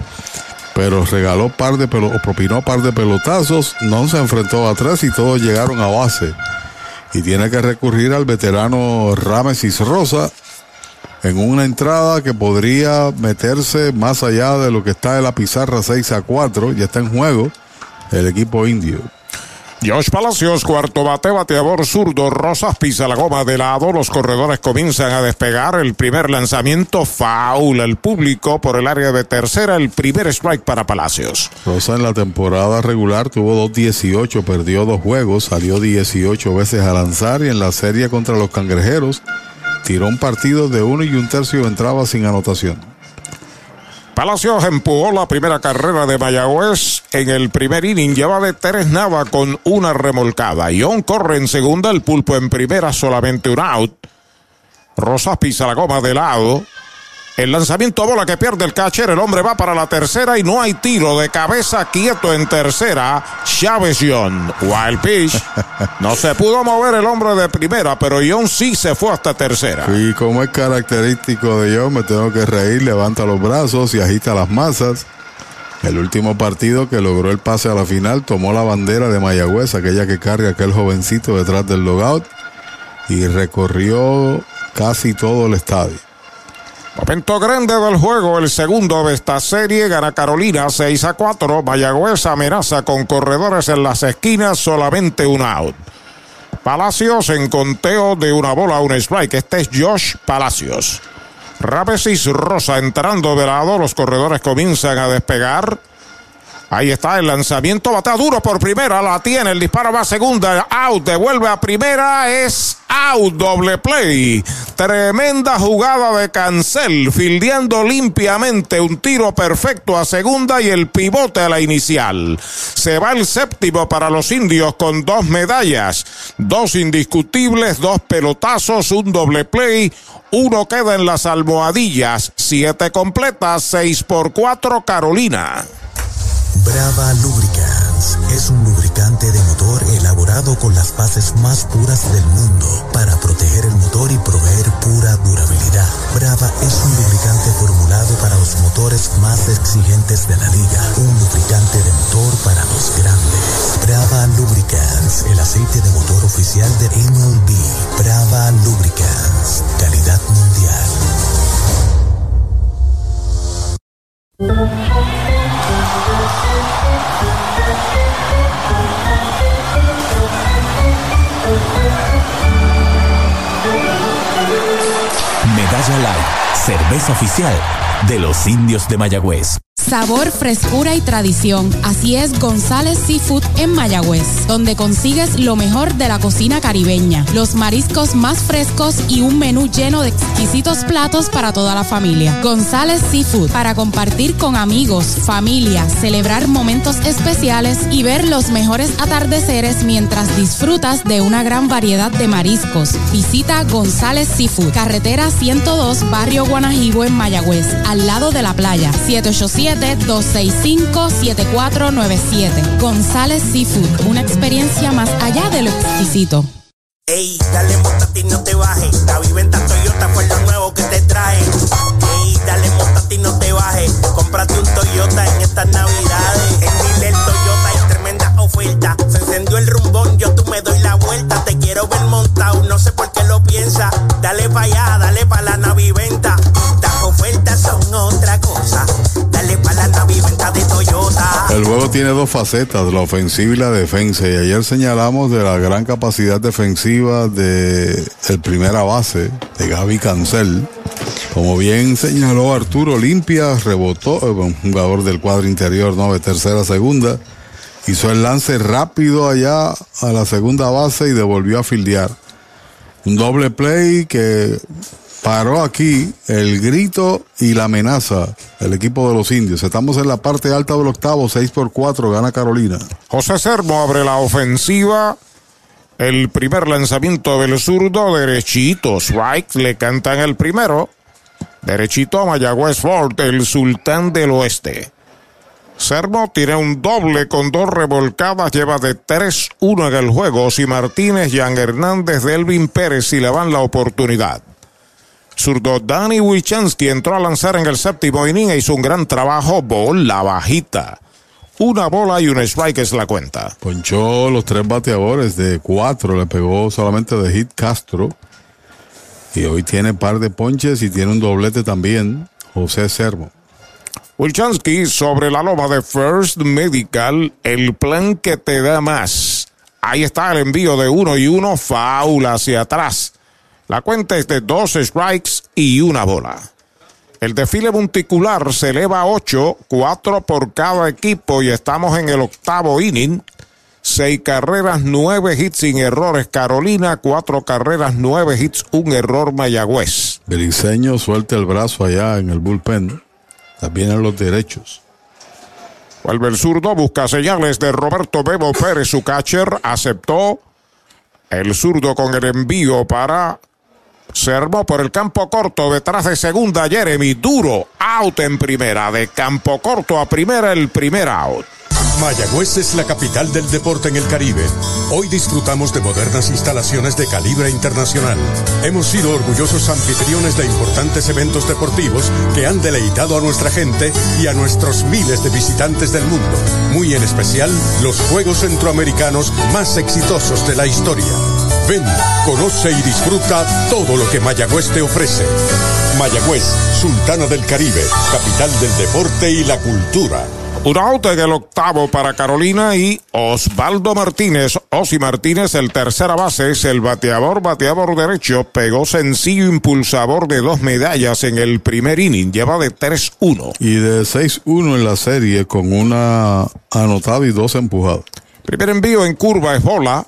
pero regaló par de propinó par de pelotazos. No se enfrentó a tres y todos llegaron a base. Y tiene que recurrir al veterano Ramesis Rosa en una entrada que podría meterse más allá de lo que está en la pizarra 6 a 4. Ya está en juego el equipo indio. Josh Palacios, cuarto bate, bateador zurdo, Rosas pisa la goma de lado, los corredores comienzan a despegar, el primer lanzamiento faula el público por el área de tercera, el primer strike para Palacios. Rosa en la temporada regular tuvo 2.18, perdió dos juegos, salió 18 veces a lanzar y en la serie contra los cangrejeros tiró un partido de uno y un tercio entraba sin anotación. Palacios empujó la primera carrera de Mayagüez en el primer inning. Lleva de tres Nava con una remolcada. Ion corre en segunda, el pulpo en primera, solamente un out. Rosas pisa la goma de lado. El lanzamiento bola que pierde el catcher. El hombre va para la tercera y no hay tiro de cabeza quieto en tercera. Chávez John. Wild pitch. No se pudo mover el hombre de primera, pero John sí se fue hasta tercera. Y como es característico de John, me tengo que reír, levanta los brazos y agita las masas. El último partido que logró el pase a la final tomó la bandera de Mayagüez, aquella que carga aquel jovencito detrás del logout, y recorrió casi todo el estadio. Momento grande del juego, el segundo de esta serie, gana Carolina 6 a 4. Mayagüez amenaza con corredores en las esquinas, solamente un out. Palacios en conteo de una bola, un strike. Este es Josh Palacios. Ravesis Rosa entrando de lado, los corredores comienzan a despegar. Ahí está el lanzamiento, bata duro por primera, la tiene, el disparo va a segunda, out, devuelve a primera, es out, doble play. Tremenda jugada de Cancel, fildeando limpiamente un tiro perfecto a segunda y el pivote a la inicial. Se va el séptimo para los indios con dos medallas, dos indiscutibles, dos pelotazos, un doble play. Uno queda en las almohadillas, siete completas, seis por cuatro Carolina. Brava Lubricants es un lubricante de motor elaborado con las bases más puras del mundo para proteger el motor y proveer pura durabilidad. Brava es un lubricante formulado para los motores más exigentes de la liga. Un lubricante de motor para los grandes. Brava Lubricants, el aceite de motor oficial de MLB. Brava Lubricants, calidad mundial. Cerveza oficial de los indios de Mayagüez. Sabor, frescura y tradición. Así es González Seafood en Mayagüez, donde consigues lo mejor de la cocina caribeña, los mariscos más frescos y un menú lleno de exquisitos platos para toda la familia. González Seafood, para compartir con amigos, familia, celebrar momentos especiales y ver los mejores atardeceres mientras disfrutas de una gran variedad de mariscos. Visita González Seafood, carretera 102, barrio Guanajibo en Mayagüez, al lado de la playa, 787 265-7497. González Seafood, una experiencia más allá de lo exquisito. Ey, dale montate y no te bajes. La viventa Toyota fue lo nuevo que te trae. Ey, dale montate y no te bajes. Cómprate un Toyota en estas navidades. En Dile Toyota hay tremenda oferta. Se encendió el rumbón, yo tú me doy la vuelta. Te quiero ver montado, no sé por qué lo piensa. Dale pa' allá, dale pa' la naviventa. Las ofertas son otra cosa. El juego tiene dos facetas, la ofensiva y la defensa. Y ayer señalamos de la gran capacidad defensiva de el primera base, de Gaby Cancel. Como bien señaló Arturo, limpia, rebotó, eh, un jugador del cuadro interior, ¿no? De tercera a segunda. Hizo el lance rápido allá a la segunda base y devolvió a fildear. Un doble play que paró aquí el grito y la amenaza del equipo de los indios. Estamos en la parte alta del octavo, 6 por 4, gana Carolina. José Sermo abre la ofensiva. El primer lanzamiento del zurdo, derechito. Strike, le cantan el primero. Derechito a Mayagüez Ford, el sultán del oeste. Sermo tiene un doble con dos revolcadas, lleva de 3-1 en el juego. Si Martínez, Jan Hernández, Delvin Pérez si le van la oportunidad. Zurdo Danny Wichansky entró a lanzar en el séptimo inning e hizo un gran trabajo. Bola bajita. Una bola y un strike es la cuenta. Ponchó los tres bateadores de cuatro, le pegó solamente de hit Castro. Y hoy tiene par de ponches y tiene un doblete también, José Sermo. Wilchansky sobre la loma de First Medical, el plan que te da más. Ahí está el envío de uno y uno, faula hacia atrás. La cuenta es de dos strikes y una bola. El desfile monticular se eleva a ocho, cuatro por cada equipo y estamos en el octavo inning. Seis carreras, nueve hits sin errores Carolina, cuatro carreras, nueve hits, un error Mayagüez. Beliceño suelta el brazo allá en el bullpen. También en los derechos. Vuelve el zurdo, busca señales de Roberto Bebo Pérez, su catcher, aceptó el zurdo con el envío para Se por el campo corto detrás de segunda Jeremy. Duro. Out en primera. De campo corto a primera el primer out. Mayagüez es la capital del deporte en el Caribe. Hoy disfrutamos de modernas instalaciones de calibre internacional. Hemos sido orgullosos anfitriones de importantes eventos deportivos que han deleitado a nuestra gente y a nuestros miles de visitantes del mundo. Muy en especial los Juegos Centroamericanos más exitosos de la historia. Ven, conoce y disfruta todo lo que Mayagüez te ofrece. Mayagüez, Sultana del Caribe, capital del deporte y la cultura. Un out en el octavo para Carolina y Osvaldo Martínez. Osi Martínez, el tercera base, es el bateador, bateador derecho. Pegó sencillo impulsador de dos medallas en el primer inning. Lleva de 3-1. Y de 6-1 en la serie con una anotada y dos empujadas. Primer envío en curva es bola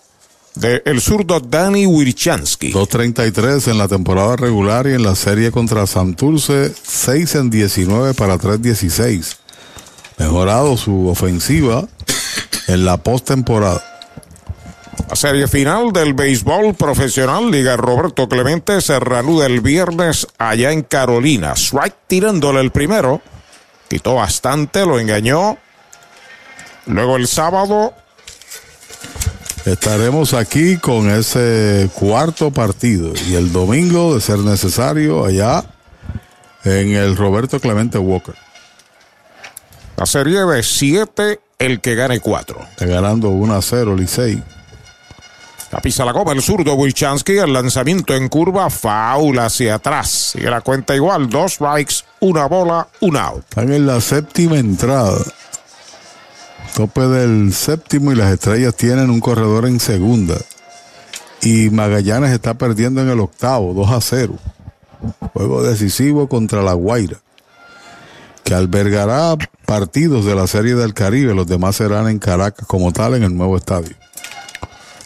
de el zurdo Danny Wirchansky. 2.33 en la temporada regular y en la serie contra Santurce, 6 en 19 para 3.16 mejorado su ofensiva en la postemporada. La serie final del béisbol profesional, Liga Roberto Clemente, se reanuda el viernes allá en Carolina. Strike tirándole el primero. Quitó bastante, lo engañó. Luego el sábado. Estaremos aquí con ese cuarto partido. Y el domingo, de ser necesario, allá en el Roberto Clemente Walker. La serie de 7, el que gane 4. Está ganando 1 a 0, Licey. La pisa la goma el zurdo Wilchansky, el lanzamiento en curva, faula hacia atrás. Sigue la cuenta igual, dos strikes, una bola, un out. Están en la séptima entrada. Tope del séptimo y las estrellas tienen un corredor en segunda. Y Magallanes está perdiendo en el octavo, 2 a 0. Juego decisivo contra la Guaira que albergará partidos de la Serie del Caribe. Los demás serán en Caracas como tal en el nuevo estadio.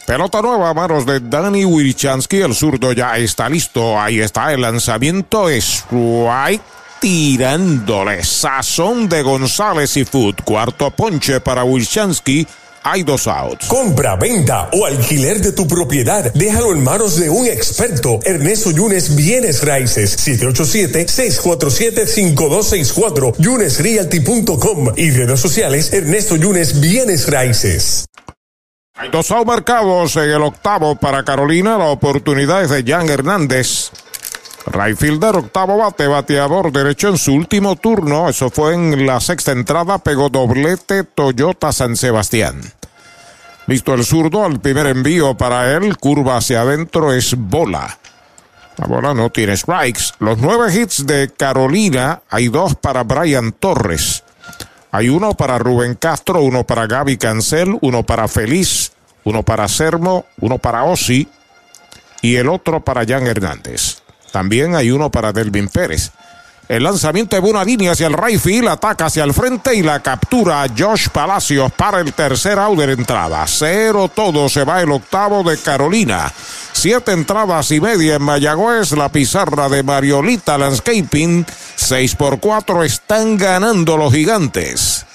Pelota nueva a manos de Danny Wirchansky. El zurdo ya está listo. Ahí está el lanzamiento. Strike tirándole. Sazón de González y Food. Cuarto ponche para Wirchansky hay dos outs. Compra, venta o alquiler de tu propiedad. Déjalo en manos de un experto. Ernesto Yunes Bienes Raíces. 787-647-5264. YunesRealty.com y redes sociales Ernesto Yunes Bienes Raíces. Hay dos outs marcados en el octavo para Carolina. La oportunidad es de Jan Hernández. Rayfielder, octavo bate, bateador derecho en su último turno. Eso fue en la sexta entrada. Pegó doblete Toyota San Sebastián. Listo el zurdo, al primer envío para él. Curva hacia adentro es bola. La bola no tiene strikes. Los nueve hits de Carolina, hay dos para Brian Torres. Hay uno para Rubén Castro, uno para Gaby Cancel, uno para Feliz, uno para Sermo, uno para Osi y el otro para Jan Hernández. También hay uno para Delvin Pérez. El lanzamiento de buena línea hacia el right field, ataca hacia el frente y la captura Josh Palacios para el tercer out de entrada. Cero todo, se va el octavo de Carolina. Siete entradas y media en Mayagüez, la pizarra de Mariolita Landscaping. Seis por cuatro están ganando los gigantes.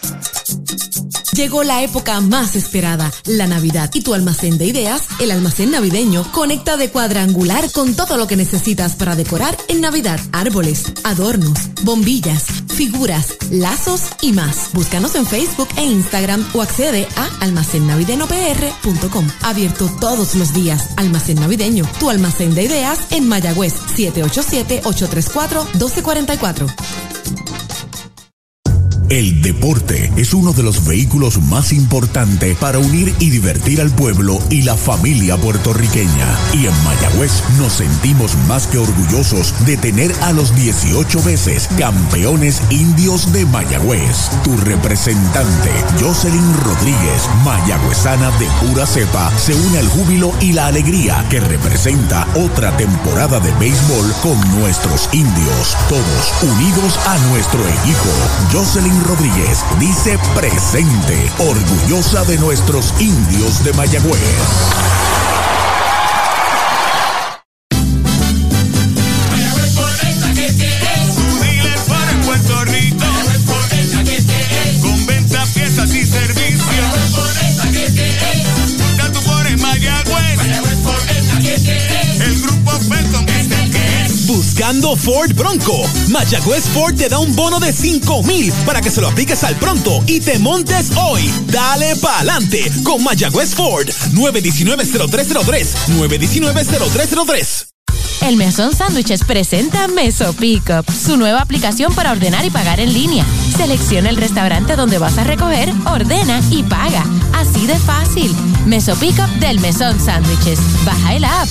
Llegó la época más esperada, la Navidad, y tu almacén de ideas, el almacén navideño, conecta de cuadrangular con todo lo que necesitas para decorar en Navidad. Árboles, adornos, bombillas, figuras, lazos y más. Búscanos en Facebook e Instagram o accede a almacennavideñopr.com. Abierto todos los días. Almacén navideño, tu almacén de ideas en Mayagüez, 787-834-1244. El deporte es uno de los vehículos más importantes para unir y divertir al pueblo y la familia puertorriqueña. Y en Mayagüez nos sentimos más que orgullosos de tener a los 18 veces campeones indios de Mayagüez. Tu representante, Jocelyn Rodríguez, mayagüezana de pura cepa, se une al júbilo y la alegría que representa otra temporada de béisbol con nuestros indios. Todos unidos a nuestro equipo. Jocelyn Rodríguez dice presente, orgullosa de nuestros indios de Mayagüez. Ford Bronco. Mayagüez Ford te da un bono de 5 mil para que se lo apliques al pronto y te montes hoy. Dale pa'lante con Mayagüez Ford. 919-0303. 919-0303. El Mesón Sándwiches presenta Meso Pickup, su nueva aplicación para ordenar y pagar en línea. Selecciona el restaurante donde vas a recoger, ordena y paga. Así de fácil. Meso Pickup del Mesón Sándwiches. Baja el app.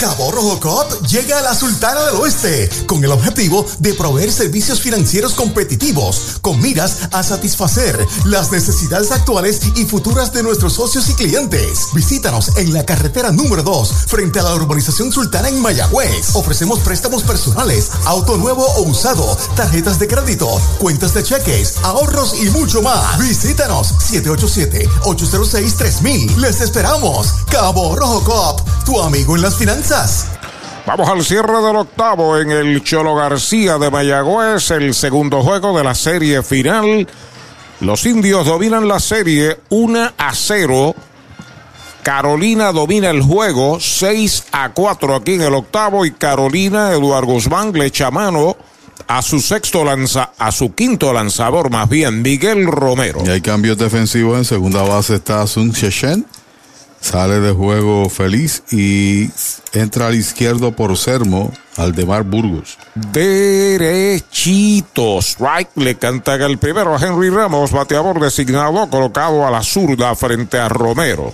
Cabo Rojo Cop llega a la Sultana del Oeste con el objetivo de proveer servicios financieros competitivos con miras a satisfacer las necesidades actuales y futuras de nuestros socios y clientes. Visítanos en la carretera número 2 frente a la urbanización Sultana en Mayagüez. Ofrecemos préstamos personales, auto nuevo o usado, tarjetas de crédito, cuentas de cheques, ahorros y mucho más. Visítanos 787-806-3000. Les esperamos. Cabo Rojo Cop, tu amigo en las finanzas. Vamos al cierre del octavo en el Cholo García de Mayagüez, el segundo juego de la serie final. Los indios dominan la serie 1 a 0. Carolina domina el juego 6 a 4 aquí en el octavo y Carolina, Eduardo Guzmán le echa mano a su sexto lanza, a su quinto lanzador más bien, Miguel Romero. Y hay cambios defensivos en segunda base está Sun Sheshen. Sale de juego feliz y entra al izquierdo por Sermo, Aldemar Burgos. Derechito. Strike le canta el primero a Henry Ramos, bateador designado, colocado a la zurda frente a Romero.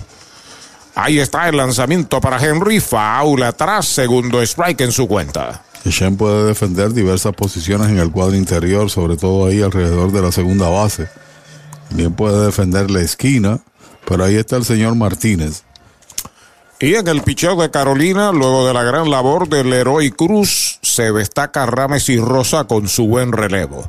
Ahí está el lanzamiento para Henry. Foul atrás, segundo strike en su cuenta. Shen puede defender diversas posiciones en el cuadro interior, sobre todo ahí alrededor de la segunda base. Bien puede defender la esquina, pero ahí está el señor Martínez. Y en el picheo de Carolina, luego de la gran labor del Leroy Cruz, se destaca Rames y Rosa con su buen relevo.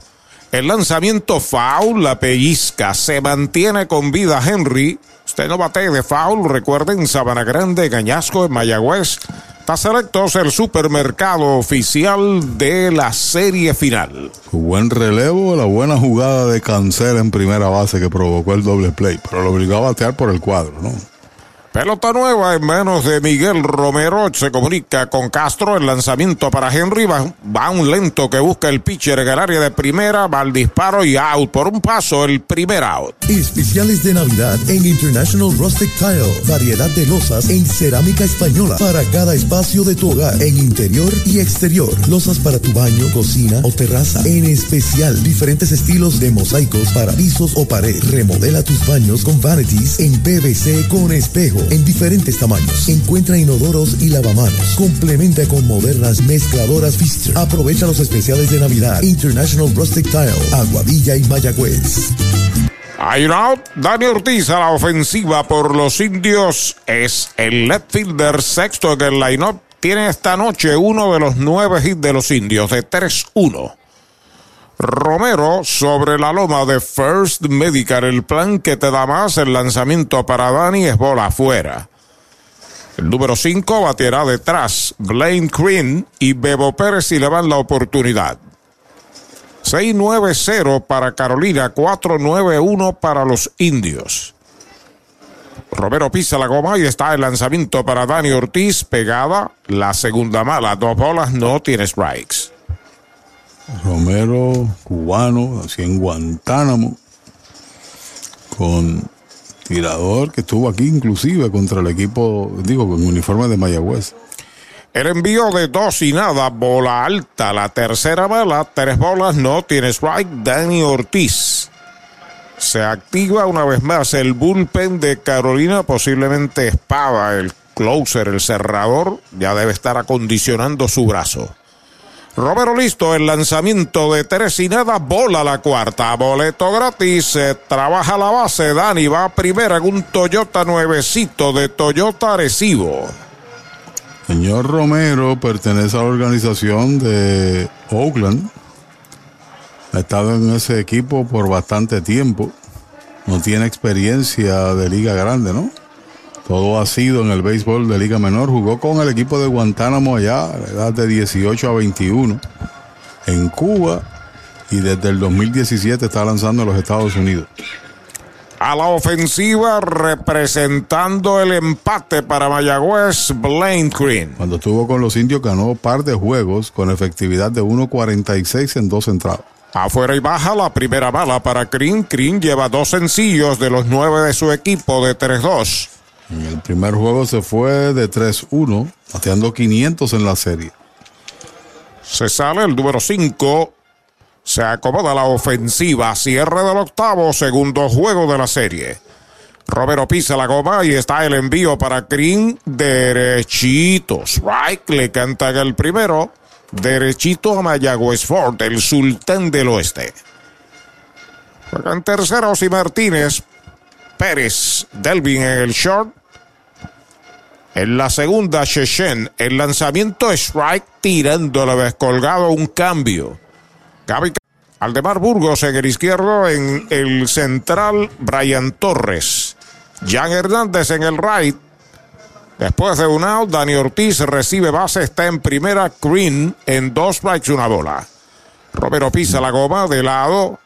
El lanzamiento foul, la pellizca, se mantiene con vida Henry. Usted no bate de foul, recuerden, Sabana Grande, Gañasco, en Mayagüez. Está selectos el supermercado oficial de la serie final. Buen relevo, la buena jugada de Cancel en primera base que provocó el doble play, pero lo obligó a batear por el cuadro, ¿no? Pelota nueva en manos de Miguel Romero. Se comunica con Castro. El lanzamiento para Henry. Va, va, un lento que busca el pitcher en el área de primera. Va al disparo y out. Por un paso, el primer out. Especiales de Navidad en International Rustic Tile. Variedad de losas en cerámica española para cada espacio de tu hogar, en interior y exterior. Losas para tu baño, cocina o terraza. En especial, diferentes estilos de mosaicos para pisos o pared. Remodela tus baños con vanities en PVC con espejo en diferentes tamaños. Encuentra inodoros y lavamanos. Complementa con modernas mezcladoras Pfister. Aprovecha los especiales de Navidad. International Rustic Tile, Aguadilla y Mayagüez. Out. Dani Ortiz a la ofensiva por los indios. Es el left fielder sexto en el line-up. Tiene esta noche uno de los nueve hits de los indios de 3-1. Romero sobre la loma de First Medical. El plan que te da más el lanzamiento para Dani es bola afuera. El número 5 batirá detrás. Blaine Green y Bebo Pérez y le van la oportunidad. 6-9-0 para Carolina, 4-9-1 para los indios. Romero pisa la goma y está el lanzamiento para Dani Ortiz. Pegada, la segunda mala. Dos bolas, no tiene strikes. Romero, cubano, así en Guantánamo, con tirador que estuvo aquí inclusive contra el equipo, digo, con uniforme de Mayagüez. El envío de dos y nada, bola alta, la tercera bala, tres bolas, no tiene strike, Dani Ortiz. Se activa una vez más el bullpen de Carolina, posiblemente Espada, el closer, el cerrador, ya debe estar acondicionando su brazo. Romero listo, el lanzamiento de tres y nada, bola la cuarta, boleto gratis, se trabaja la base, Dani va primera en un Toyota nuevecito de Toyota Arecibo. Señor Romero pertenece a la organización de Oakland, ha estado en ese equipo por bastante tiempo, no tiene experiencia de liga grande, ¿no? Todo ha sido en el béisbol de Liga Menor. Jugó con el equipo de Guantánamo allá, a la edad de 18 a 21, en Cuba, y desde el 2017 está lanzando en los Estados Unidos. A la ofensiva representando el empate para Mayagüez, Blaine Green. Cuando estuvo con los indios ganó par de juegos con efectividad de 1.46 en dos entradas. Afuera y baja la primera bala para Green. Green lleva dos sencillos de los nueve de su equipo de 3-2. En el primer juego se fue de 3-1, bateando 500 en la serie. Se sale el número 5. Se acomoda la ofensiva. Cierre del octavo, segundo juego de la serie. Romero pisa la goma y está el envío para Green. Derechitos. Right. Le canta el primero. Derechito a Mayagüez Ford, el sultán del oeste. Juegan terceros y Martínez. Pérez. Delvin en el short. En la segunda, Chechen. El lanzamiento strike tirándole descolgado un cambio. Gaby Aldemar Burgos en el izquierdo. En el central, Brian Torres. Jan Hernández en el right. Después de un out, Dani Ortiz recibe base, está en primera, Green en dos strikes, una bola. Romero pisa la goma de lado.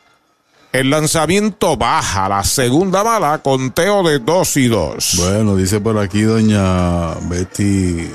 El lanzamiento baja, la segunda bala, conteo de dos y dos. Bueno, dice por aquí doña Betty,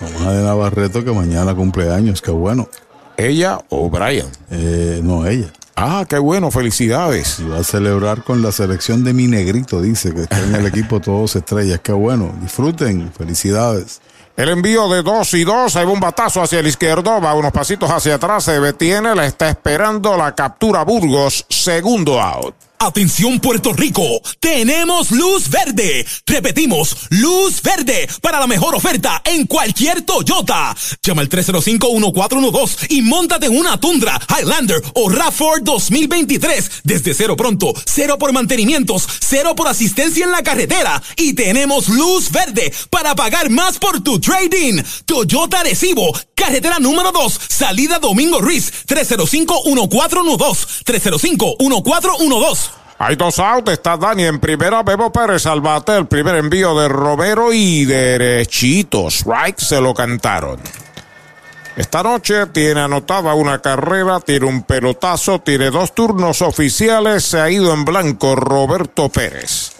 la mamá de Navarreto, que mañana cumpleaños, qué bueno. ¿Ella o Brian? Eh, no, ella. Ah, qué bueno, felicidades. Y va a celebrar con la selección de mi negrito, dice, que está en el equipo todos estrellas. Qué bueno, disfruten, felicidades. El envío de dos y dos, hay un batazo hacia el izquierdo, va unos pasitos hacia atrás, se detiene, la está esperando la captura Burgos, segundo out. Atención Puerto Rico, tenemos luz verde. Repetimos, luz verde para la mejor oferta en cualquier Toyota. Llama al 305-1412 y montate en una Tundra, Highlander o RAV4 2023 desde cero pronto, cero por mantenimientos, cero por asistencia en la carretera y tenemos luz verde para pagar más por tu trading. Toyota Recibo, carretera número 2, salida Domingo Ruiz, 305-1412, 305-1412. Hay dos outs, está Dani en primera, Bebo Pérez al bate, el primer envío de Romero y derechitos, right, se lo cantaron. Esta noche tiene anotada una carrera, tiene un pelotazo, tiene dos turnos oficiales, se ha ido en blanco Roberto Pérez.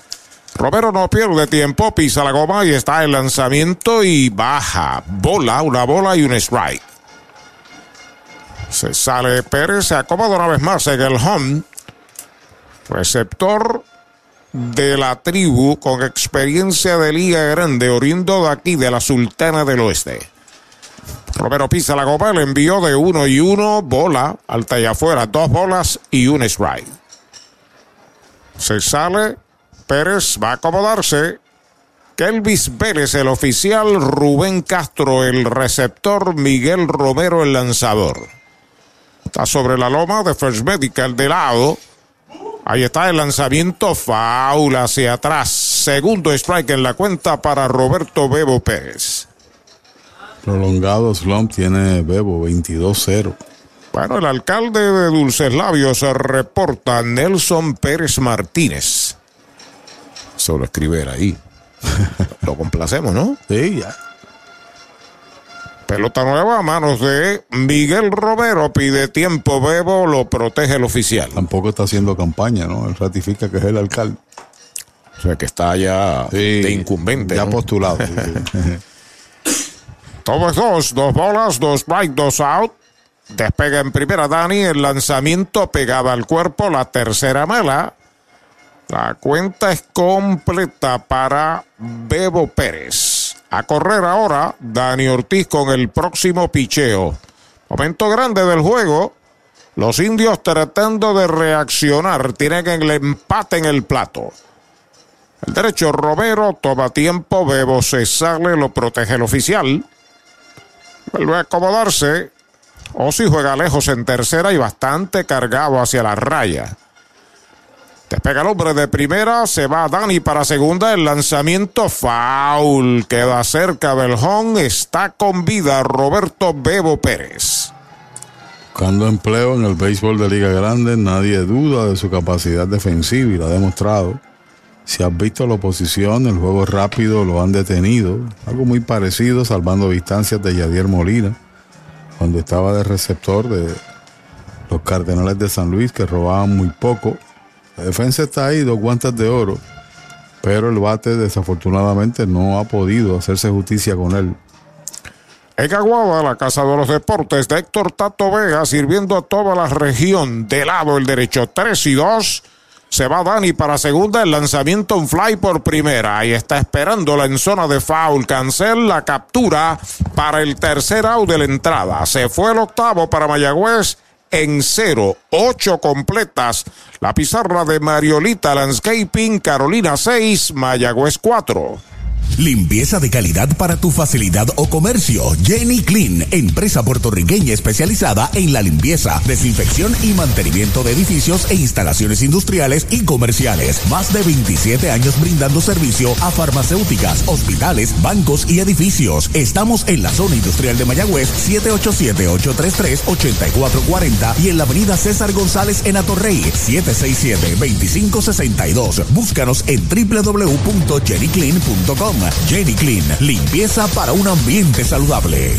Romero no pierde tiempo, pisa la goma y está el lanzamiento y baja. Bola, una bola y un strike. Se sale Pérez, se acomoda una vez más en el home receptor de la tribu con experiencia de liga grande, oriundo de aquí, de la Sultana del Oeste. Romero pisa la copa, le envió de uno y uno, bola, alta y afuera, dos bolas y un strike. Se sale, Pérez va a acomodarse. Kelvis Vélez, el oficial, Rubén Castro, el receptor, Miguel Romero, el lanzador. Está sobre la loma de First Medical de lado. Ahí está el lanzamiento foul hacia atrás. Segundo strike en la cuenta para Roberto Bebo Pérez. Prolongado slump tiene Bebo 22-0. Bueno, el alcalde de Dulces Labios reporta Nelson Pérez Martínez. Solo escribir ahí. Lo complacemos, ¿no? Sí, ya. Pelota nueva a manos de Miguel Romero. Pide tiempo, Bebo. Lo protege el oficial. Tampoco está haciendo campaña, ¿no? Él ratifica que es el alcalde. O sea, que está ya Sí, de incumbente. Ya ¿no? postulado. Todos dos, dos bolas, dos strike, dos out. Despega en primera Dani, el lanzamiento pegaba al cuerpo, la tercera mala. La cuenta es completa para Bebo Pérez. A correr ahora Dani Ortiz con el próximo picheo. Momento grande del juego. Los indios tratando de reaccionar. Tienen el empate en el plato. El derecho Romero toma tiempo. Bebo se sale, lo protege el oficial. Vuelve a acomodarse. Osi juega lejos en tercera y bastante cargado hacia la raya. Despega el hombre de primera, se va Dani para segunda, el lanzamiento foul, queda cerca home, está con vida Roberto Bebo Pérez. Buscando empleo en el béisbol de Liga Grande, nadie duda de su capacidad defensiva y lo ha demostrado. Si has visto la oposición, el juego rápido lo han detenido. Algo muy parecido, salvando distancias de Yadier Molina, cuando estaba de receptor de los Cardenales de San Luis, que robaban muy poco. La defensa está ahí, dos guantes de oro. Pero el bate desafortunadamente no ha podido hacerse justicia con él. En Aguada, la Casa de los Deportes de Héctor Tato Vega, sirviendo a toda la región. De lado el derecho, 3 y 2. Se va Dani para segunda, el lanzamiento en fly por primera. Ahí está esperándola en zona de foul. Cancel la captura para el tercer out de la entrada. Se fue el octavo para Mayagüez en cero. Ocho completas. La pizarra de Mariolita Landscaping, Carolina 6, Mayagüez 4. Limpieza de calidad para tu facilidad o comercio. Jenny Clean, empresa puertorriqueña especializada en la limpieza, desinfección y mantenimiento de edificios e instalaciones industriales y comerciales. Más de 27 años brindando servicio a farmacéuticas, hospitales, bancos y edificios. Estamos en la zona industrial de Mayagüez, 787-833-8440 y en la avenida César González en Atorrey, 767-2562. Búscanos en www.jennyclean.com. Jenny Clean, limpieza para un ambiente saludable.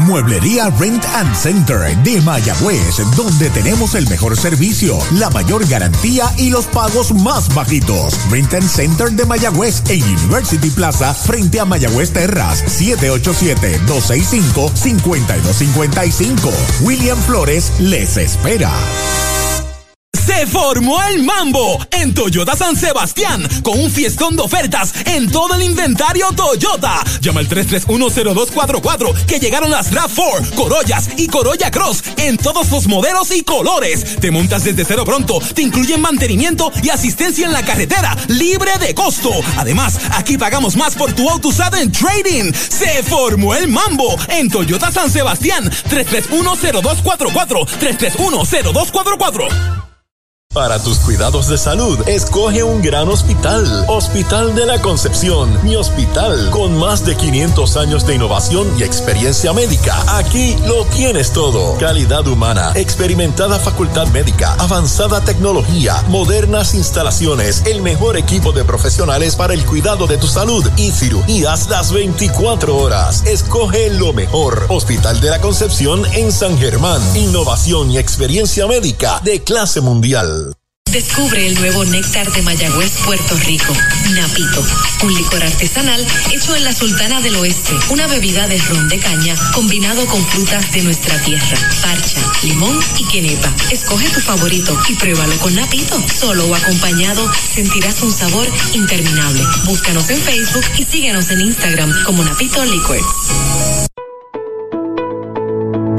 Mueblería Rent and Center de Mayagüez, donde tenemos el mejor servicio, la mayor garantía y los pagos más bajitos. Rent and Center de Mayagüez en University Plaza, frente a Mayagüez Terras, 787-265-5255. William Flores les espera. Se formó el mambo en Toyota San Sebastián con un fiestón de ofertas en todo el inventario Toyota. Llama al 3310244 que llegaron las RAV4, Corollas y Corolla Cross en todos los modelos y colores. Te montas desde cero pronto, te incluyen mantenimiento y asistencia en la carretera libre de costo. Además, aquí pagamos más por tu auto usado en trading. Se formó el mambo en Toyota San Sebastián 3310244 3310244. Para tus cuidados de salud, escoge un gran hospital. Hospital de la Concepción, mi hospital, con más de 500 años de innovación y experiencia médica. Aquí lo tienes todo. Calidad humana, experimentada facultad médica, avanzada tecnología, modernas instalaciones, el mejor equipo de profesionales para el cuidado de tu salud y cirugías las 24 horas. Escoge lo mejor. Hospital de la Concepción en San Germán. Innovación y experiencia médica de clase mundial. Descubre el nuevo néctar de Mayagüez, Puerto Rico, Napito, un licor artesanal hecho en la Sultana del Oeste, una bebida de ron de caña combinado con frutas de nuestra tierra, parcha, limón y quenepa. Escoge tu favorito y pruébalo con Napito. Solo o acompañado sentirás un sabor interminable. Búscanos en Facebook y síguenos en Instagram como Napito Liquors.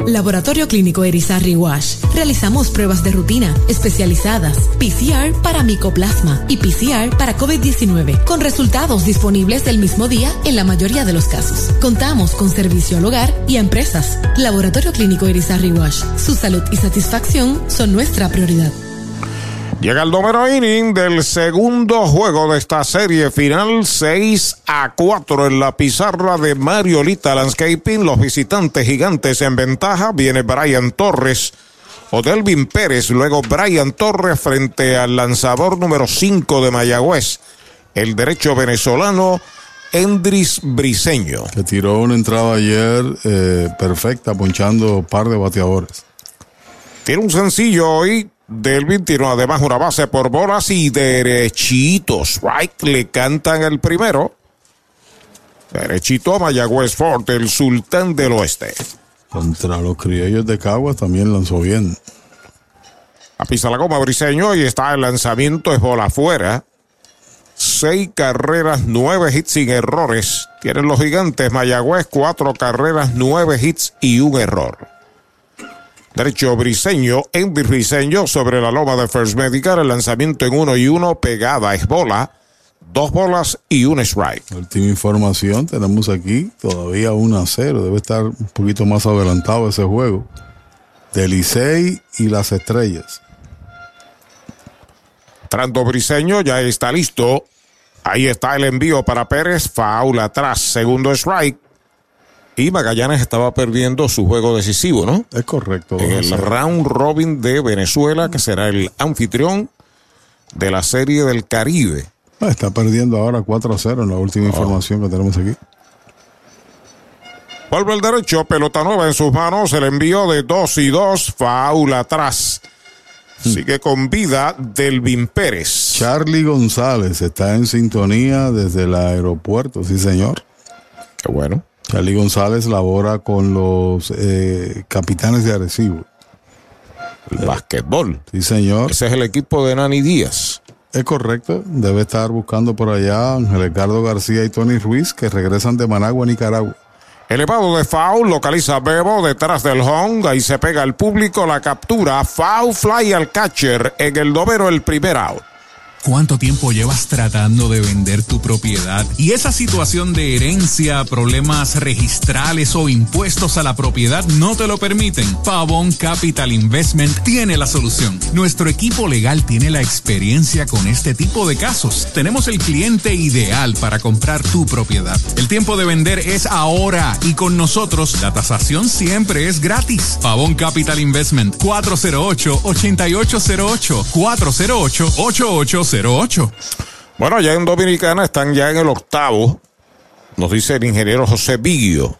Laboratorio Clínico Erizarri Wash. Realizamos pruebas de rutina especializadas, PCR para micoplasma y PCR para COVID-19, con resultados disponibles el mismo día en la mayoría de los casos. Contamos con servicio al hogar y a empresas. Laboratorio Clínico Erizarri Wash. Su salud y satisfacción son nuestra prioridad. Llega el número inning del segundo juego de esta serie final 6 a 4 en la pizarra de Mariolita Landscaping. Los visitantes gigantes en ventaja. Viene Brian Torres o Delvin Pérez. Luego Brian Torres frente al lanzador número 5 de Mayagüez. El derecho venezolano Endris Briseño. Que tiró una entrada ayer eh, perfecta, ponchando par de bateadores. Tiene un sencillo hoy. Delvin tiró además una base por bolas y derechitos. Right, le cantan el primero. Derechito a Mayagüez Fort, el sultán del oeste. Contra los criollos de Caguas también lanzó bien. A pisa la goma Briseño y está el lanzamiento, es bola afuera. Seis carreras, nueve hits sin errores. Tienen los gigantes Mayagüez, cuatro carreras, nueve hits y un error. Derecho Briseño, Endy Briseño sobre la loma de First Medical. El lanzamiento en uno y uno, pegada es bola. Dos bolas y un strike. Última información, tenemos aquí todavía 1 a 0. Debe estar un poquito más adelantado ese juego. De Licey y las estrellas. Trando Briseño ya está listo. Ahí está el envío para Pérez. Faula atrás. Segundo strike. Y Magallanes estaba perdiendo su juego decisivo, ¿no? Es correcto. En el round robin de Venezuela, que será el anfitrión de la serie del Caribe. Ah, está perdiendo ahora 4 a 0 en la última Oh. información que tenemos aquí. Vuelve el derecho, pelota nueva en sus manos, el envío de 2 y 2, faula atrás. Sigue con vida Delvin Pérez. Charlie González está en sintonía desde el aeropuerto, sí señor. Qué bueno. Charlie González labora con los eh, capitanes de Arecibo. El basquetbol. Sí señor. Ese es el equipo de Nani Díaz. Es correcto, debe estar buscando por allá Ángel Ricardo García y Tony Ruiz que regresan de Managua, Nicaragua. Elevado de foul, localiza a Bebo detrás del hong, ahí se pega el público, la captura, foul fly al catcher, en el noveno el primer out. ¿Cuánto tiempo llevas tratando de vender tu propiedad? Y esa situación de herencia, problemas registrales o impuestos a la propiedad no te lo permiten. Pavón Capital Investment tiene la solución. Nuestro equipo legal tiene la experiencia con este tipo de casos. Tenemos el cliente ideal para comprar tu propiedad. El tiempo de vender es ahora y con nosotros la tasación siempre es gratis. Pavón Capital Investment 408 8808 408 8808 08. Bueno, ya en Dominicana están ya en el octavo, nos dice el ingeniero José Viglio.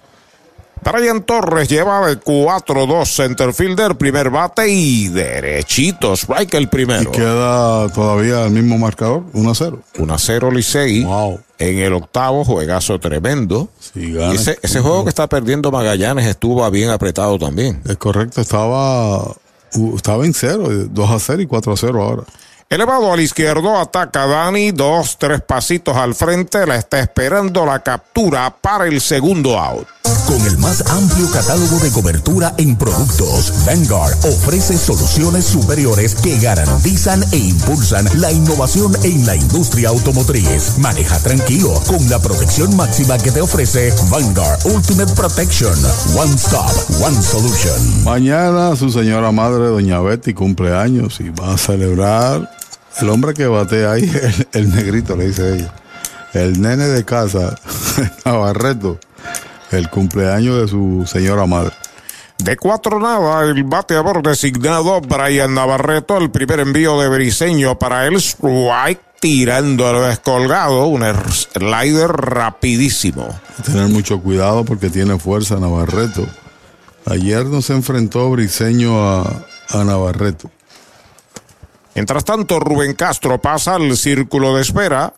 Brian Torres lleva de 4-2 centerfielder, primer bate y derechito, strike el primero. Y queda todavía el mismo marcador, 1-0. 1-0 Licey. Wow. En el octavo, juegazo tremendo. Sí, gana. Ese, ese juego que está perdiendo Magallanes estuvo bien apretado también. Es correcto, estaba, uh, estaba en 0, 2-0 y 4-0 ahora. Elevado al izquierdo, ataca Dani, dos, tres pasitos al frente, la está esperando la captura para el segundo out. Con el más amplio catálogo de cobertura en productos, Vanguard ofrece soluciones superiores que garantizan e impulsan la innovación en la industria automotriz. Maneja tranquilo con la protección máxima que te ofrece Vanguard Ultimate Protection. One Stop, One Solution. Mañana su señora madre, doña Betty, cumpleaños y va a celebrar el hombre que batea ahí, el, el negrito, le dice ella. El nene de casa, Navarreto, el cumpleaños de su señora madre. De cuatro nada, el bateador designado Brian Navarreto, el primer envío de Briseño para el strike, tirando el descolgado, un slider rapidísimo. Tener mucho cuidado porque tiene fuerza Navarreto. Ayer no se enfrentó Briseño a, a Navarreto. Mientras tanto, Rubén Castro pasa al círculo de espera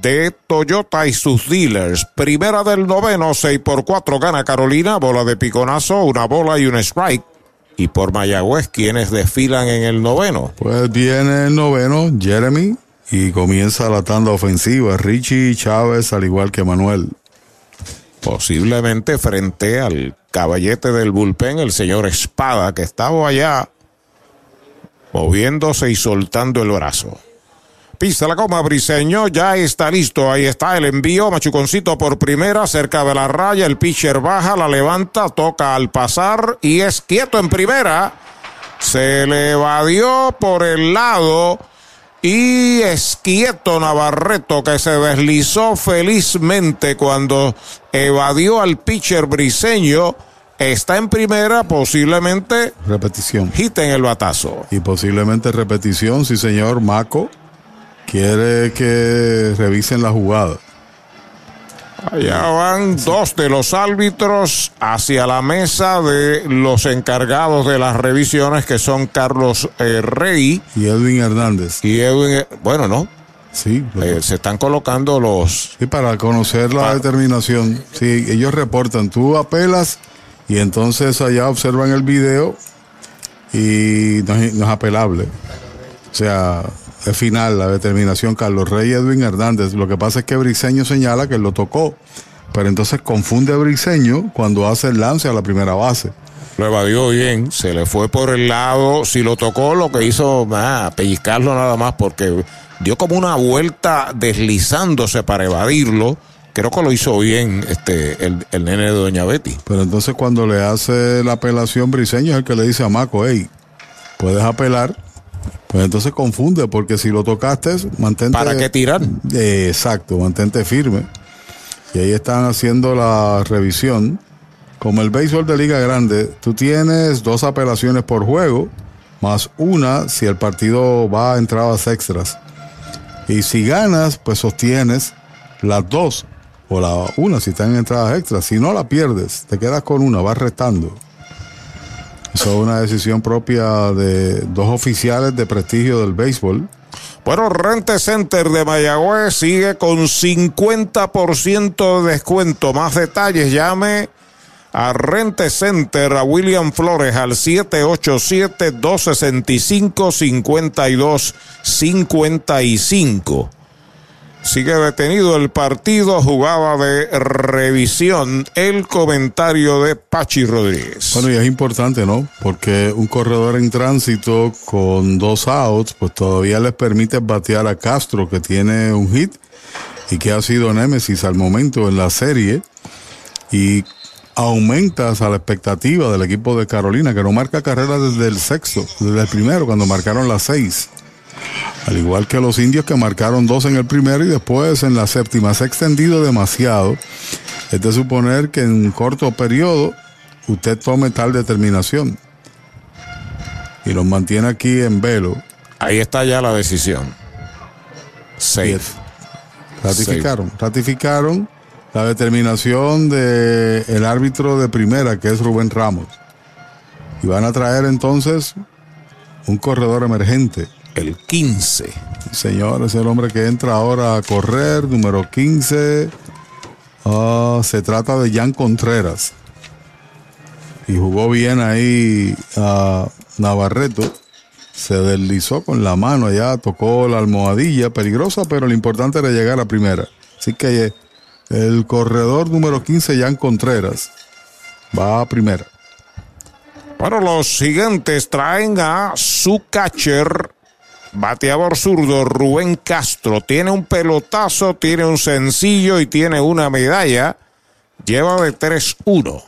de Toyota y sus dealers. Primera del noveno, 6 por 4 gana Carolina, bola de piconazo, una bola y un strike. Y por Mayagüez, quienes desfilan en el noveno? Pues viene el noveno, Jeremy, y comienza la tanda ofensiva. Richie Chávez, al igual que Manuel. Posiblemente frente al caballete del bullpen, el señor Espada, que estaba allá moviéndose y soltando el brazo. Pista la coma, Briseño, ya está listo. Ahí está el envío. Machuconcito por primera, cerca de la raya. El pitcher baja, la levanta, toca al pasar y es quieto en primera. Se le evadió por el lado y es quieto Navarreto que se deslizó felizmente cuando evadió al pitcher briseño. Está en primera, posiblemente repetición. Hit en el batazo. Y posiblemente repetición, sí señor. Maco quiere que revisen la jugada. Allá van dos de los árbitros hacia la mesa de los encargados de las revisiones, que son Carlos eh, Rey y Edwin Hernández. Y Edwin, bueno, no. Sí, eh, se están colocando los. Sí, para conocer la determinación. Sí, ellos reportan. Tú apelas y entonces allá observan el video y no es, apelable. O sea, es final la determinación Carlos Rey Edwin Hernández. Lo que pasa es que Briseño señala que lo tocó, pero entonces confunde a cuando hace el lance a la primera base. Lo evadió bien, se le fue por el lado, si lo tocó lo que hizo, ah, pellizcarlo nada más porque dio como una vuelta deslizándose para evadirlo. Creo que lo hizo bien este el, el nene de Doña Betty. Pero entonces cuando le hace la apelación Briseño es el que le dice a Maco, hey, puedes apelar, pues entonces confunde, porque si lo tocaste, mantente. ¿Para qué tirar? Eh, exacto, mantente firme. Y ahí están haciendo la revisión. Como el béisbol de Liga Grande, tú tienes dos apelaciones por juego, más una si el partido va a entradas extras. Y si ganas, pues sostienes las dos, o la una si están en entradas extras. Si no la pierdes, te quedas con una, vas restando. Eso es una decisión propia de dos oficiales de prestigio del béisbol. Bueno, Rente Center de Mayagüez sigue con 50% de descuento. Más detalles, llame a Rente Center a William Flores al 787-265-5255. Sigue detenido el partido, jugaba de revisión. El comentario de Pachi Rodríguez. Bueno, y es importante, ¿no? Porque un corredor en tránsito con dos outs, pues todavía les permite batear a Castro, que tiene un hit y que ha sido némesis al momento en la serie. Y aumentas a la expectativa del equipo de Carolina, que no marca carrera desde el sexto, desde el primero, cuando marcaron las seis. Al igual que los indios que marcaron dos en el primero y después en la séptima. Se ha extendido demasiado. Es de suponer que en un corto periodo usted tome tal determinación. Y los mantiene aquí en velo. Ahí está ya la decisión. Safe. Ratificaron. Ratificaron la determinación del el árbitro de primera, que es Rubén Ramos. Y van a traer entonces un corredor emergente el 15. Señor, es el hombre que entra ahora a correr, número 15. Ah, se trata de Jan Contreras. Y jugó bien ahí a Navarreto. Se deslizó con la mano allá, tocó la almohadilla, peligrosa, pero lo importante era llegar a primera. Así que el corredor número 15, Jan Contreras, va a primera. Bueno, los siguientes traen a su catcher, Bateador zurdo Rubén Castro tiene un pelotazo, tiene un sencillo y tiene una medalla. Lleva de 3-1.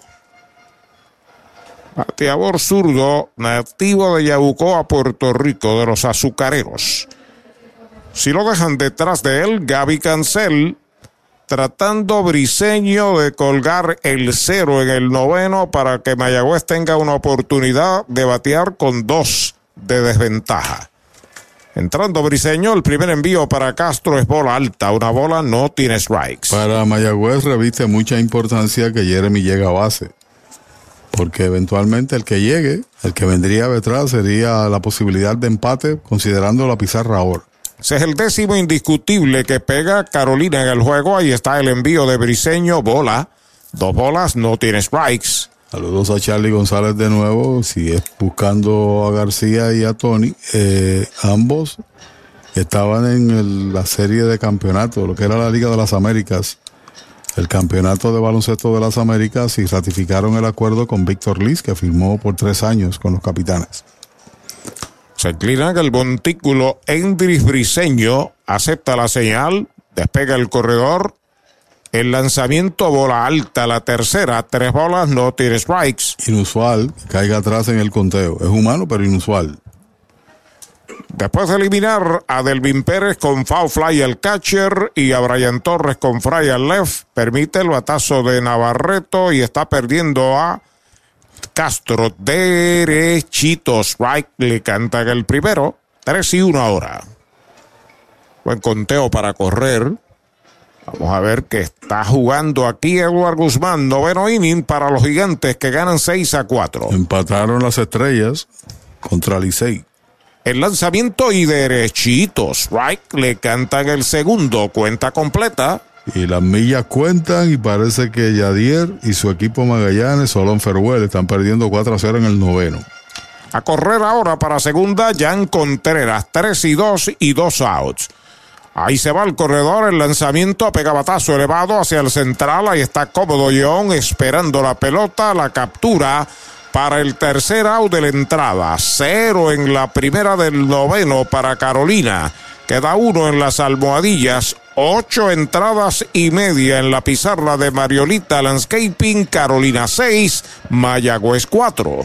Bateador zurdo, nativo de Yabucoa, Puerto Rico, de los azucareros. Si lo dejan detrás de él, Gaby Cancel, tratando Briseño de colgar el cero en el noveno para que Mayagüez tenga una oportunidad de batear con dos de desventaja. Entrando Briseño, el primer envío para Castro es bola alta. Una bola no tiene strikes. Para Mayagüez reviste mucha importancia que Jeremy llegue a base. Porque eventualmente el que llegue, el que vendría detrás sería la posibilidad de empate considerando la pizarra ahora. Ese es el décimo indiscutible que pega Carolina en el juego. Ahí está el envío de Briseño, bola. Dos bolas, no tiene strikes. Saludos a Charlie González de nuevo. Si es buscando a García y a Tony, eh, ambos estaban en la serie de campeonato, lo que era la Liga de las Américas, el campeonato de baloncesto de las Américas y ratificaron el acuerdo con Víctor Liz, que firmó por tres años con los capitanes. Se inclinan el montículo Endris Briseño, acepta la señal, despega el corredor, el lanzamiento bola alta, la tercera, tres bolas, no tiene strikes. Inusual, caiga atrás en el conteo. Es humano, pero inusual. Después de eliminar a Delvin Pérez con foul fly al catcher y a Brian Torres con fly al left, permite el batazo de Navarreto y está perdiendo a Castro derechito. Strike le canta en el primero. 3 y 1 ahora. Buen conteo para correr. Vamos a ver que está jugando aquí Eduardo Guzmán, noveno inning para los gigantes que ganan 6 a 4. Empataron las estrellas contra Licey. El lanzamiento y derechitos. Right le cantan el segundo, cuenta completa. Y las millas cuentan y parece que Yadier y su equipo Magallanes, Solón Ferwell, están perdiendo 4 a 0 en el noveno. A correr ahora para segunda, Jan Contreras, 3 y 2 y 2 outs. Ahí se va el corredor, el lanzamiento pegabatazo elevado hacia el central. Ahí está cómodo John esperando la pelota, la captura para el tercer out de la entrada. Cero en la primera del noveno para Carolina. Queda uno en las almohadillas. Ocho entradas y media en la pizarra de Mariolita Landscaping, Carolina 6, Mayagüez 4.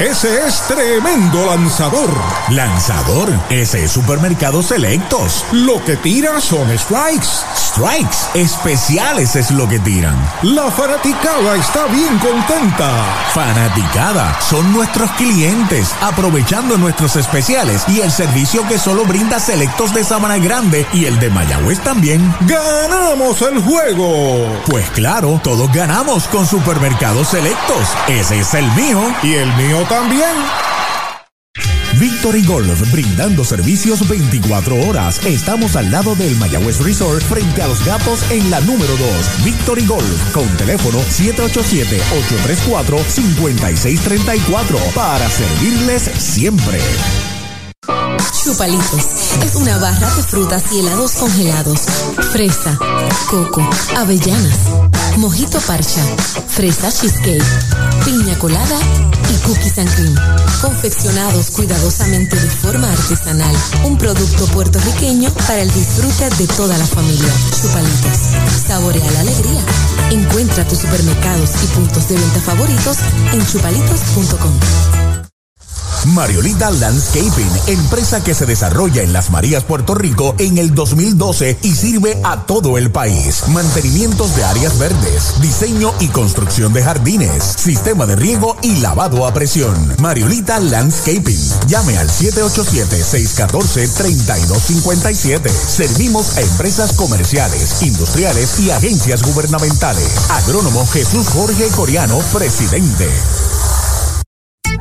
Ese es tremendo lanzador. Lanzador, ese es Supermercado Selectos. Lo que tira son strikes. Strikes, especiales es lo que tiran. La fanaticada está bien contenta. Fanaticada, son nuestros clientes, aprovechando nuestros especiales y el servicio que solo brinda Selectos de Sabana Grande y el de Mayagüez también. ¡Ganamos el juego! Pues claro, todos ganamos con Supermercados Selectos. Ese es el mío y el mío también. Victory Golf, brindando servicios 24 horas. Estamos al lado del Mayagüez Resort, frente a los gatos en la número 2. Victory Golf, con teléfono 787-834-5634, para servirles siempre. Chupalitos es una barra de frutas y helados congelados. Fresa, coco, avellanas, mojito parcha, fresa cheesecake, piña colada y cookies and cream. Confeccionados cuidadosamente de forma artesanal. Un producto puertorriqueño para el disfrute de toda la familia. Chupalitos. Saborea la alegría. Encuentra tus supermercados y puntos de venta favoritos en chupalitos.com. Mariolita Landscaping, empresa que se desarrolla en Las Marías, Puerto Rico en el 2012 y sirve a todo el país. Mantenimientos de áreas verdes, diseño y construcción de jardines, sistema de riego y lavado a presión. Mariolita Landscaping. Llame al 787-614-3257. Servimos a empresas comerciales, industriales y agencias gubernamentales. Agrónomo Jesús Jorge Coriano, presidente.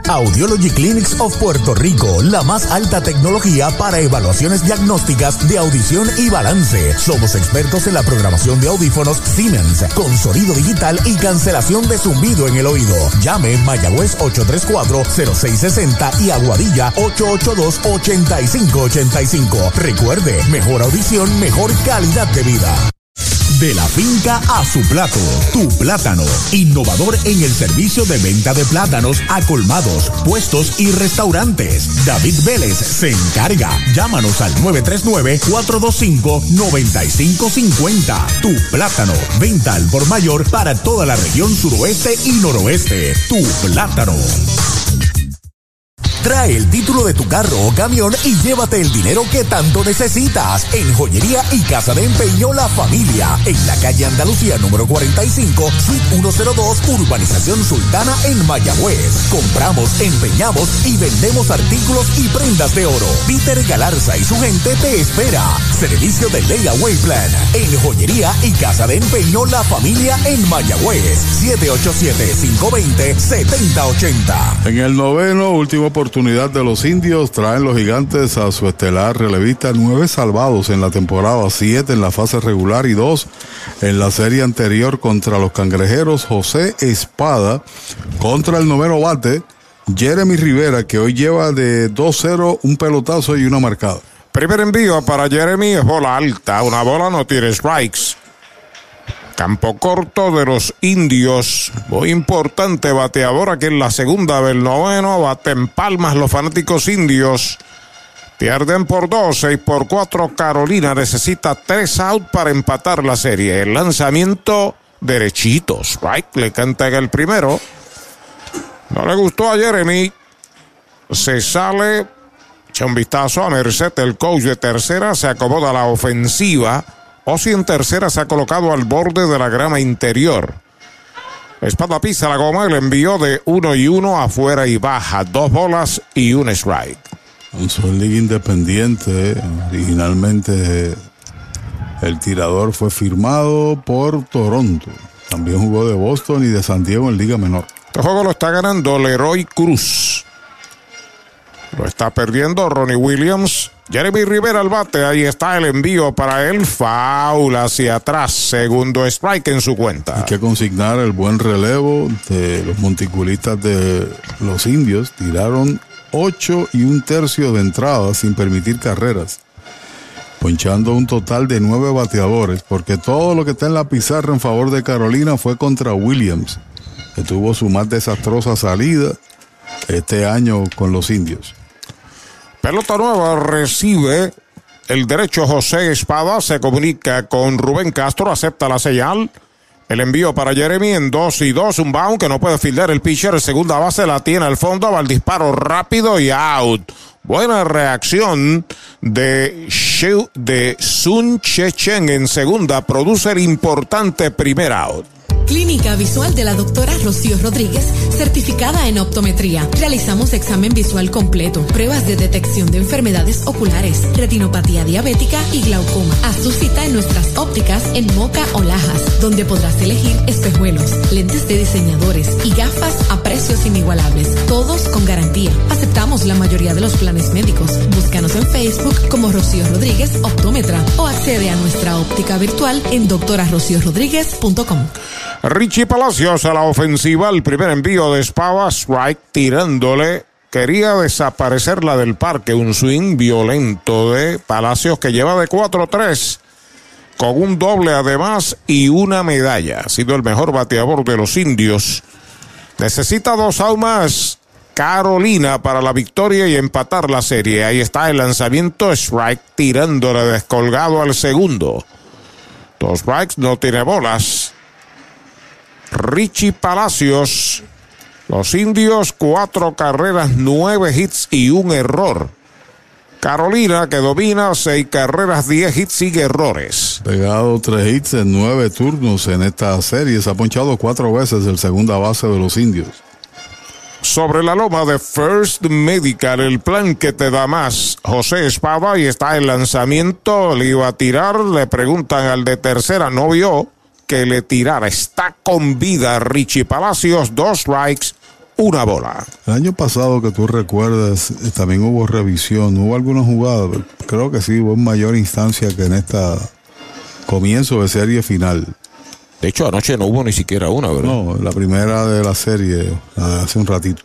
Audiology Clinics of Puerto Rico, la más alta tecnología para evaluaciones diagnósticas de audición y balance. Somos expertos en la programación de audífonos Siemens, con sonido digital y cancelación de zumbido en el oído. Llame Mayagüez 834-0660 y Aguadilla 882-8585. Recuerde, mejor audición, mejor calidad de vida. De la finca a su plato, tu plátano. Innovador en el servicio de venta de plátanos a colmados, puestos y restaurantes. David Vélez se encarga. Llámanos al 939-425-9550. Tu plátano. Venta al por mayor para toda la región suroeste y noroeste. Tu plátano. Trae el título de tu carro o camión y llévate el dinero que tanto necesitas. En Joyería y Casa de Empeño La Familia. En la calle Andalucía número 45, Suite 102, Urbanización Sultana en Mayagüez. Compramos, empeñamos y vendemos artículos y prendas de oro. Peter Galarza y su gente te espera. Servicio de Layaway Plan. En Joyería y Casa de Empeño La Familia en Mayagüez. 787-520-7080. En el noveno, última oportunidad de los indios, traen los gigantes a su estelar relevista nueve salvados en la temporada, siete en la fase regular y dos en la serie anterior contra los cangrejeros. José Espada contra el noveno bate, Jeremy Rivera, que hoy lleva de 2-0 un pelotazo y una marcada. Primer envío para Jeremy es bola alta, una bola no tiene strikes. Campo corto de los indios. Muy importante bateador aquí en la segunda del noveno. Bate en palmas los fanáticos indios. Pierden por dos, seis por cuatro. Carolina necesita tres out para empatar la serie. El lanzamiento derechito. Strike le canta en el primero. No le gustó a Jeremy. Se sale. Echa un vistazo a Merced, el coach de tercera. Se acomoda la ofensiva. Osi en tercera se ha colocado al borde de la grama interior. Espada pisa la goma, le envió de uno y uno afuera y baja. Dos bolas y un strike. En su liga independiente, originalmente el tirador fue firmado por Toronto. También jugó de Boston y de San Diego en Liga Menor. Este juego lo está ganando Leroy Cruz. Lo está perdiendo Ronnie Williams. Jeremy Rivera al bate. Ahí está el envío para él. Foul hacia atrás. Segundo strike en su cuenta. Hay que consignar el buen relevo de los monticulistas de los indios. Tiraron ocho y un tercio de entradas sin permitir carreras. Ponchando un total de nueve bateadores. Porque todo lo que está en la pizarra en favor de Carolina fue contra Williams. Que tuvo su más desastrosa salida este año con los indios. Pelota nueva recibe el derecho José Espada. Se comunica con Rubén Castro. Acepta la señal. El envío para Jeremy en 2 y 2. Un bound que no puede fildar el pitcher. Segunda base la tiene al fondo. Va el disparo rápido y out. Buena reacción de, de Sun Chechen en segunda. Produce importante primer out. Clínica Visual de la doctora Rocío Rodríguez, certificada en optometría. Realizamos examen visual completo, pruebas de detección de enfermedades oculares, retinopatía diabética y glaucoma. Haz tu cita en nuestras ópticas en Moca o Lajas, donde podrás elegir espejuelos, lentes de diseñadores y gafas a precios inigualables, todos con garantía. Aceptamos la mayoría de los planes médicos. Búscanos en Facebook como Rocío Rodríguez Optómetra o accede a nuestra óptica virtual en doctorarociorodríguez.com. Richie Palacios a la ofensiva, el primer envío de Spava, strike tirándole. Quería desaparecerla del parque, un swing violento de Palacios que lleva de 4-3 con un doble además y una medalla. Ha sido el mejor bateador de los indios. Necesita dos más. Carolina para la victoria y empatar la serie. Ahí está el lanzamiento strike tirándole descolgado al segundo. Dos strikes, no tiene bolas. Richie Palacios. Los indios, cuatro carreras, nueve hits y un error. Carolina que domina seis carreras, diez hits y errores. Pegado tres hits en nueve turnos en esta serie. Se ha ponchado cuatro veces el segunda base de los indios. Sobre la loma de First Medical, el plan que te da más. José Espada y está el lanzamiento. Le iba a tirar. Le preguntan al de tercera. No vio que le tirara. Está con vida Richie Palacios. Dos strikes, una bola. El año pasado que tú recuerdas, eh, también hubo revisión. Hubo alguna jugada. Creo que sí, hubo en mayor instancia que en esta comienzo de serie final. De hecho, anoche no hubo ni siquiera una, ¿verdad? No, la primera de la serie, hace un ratito.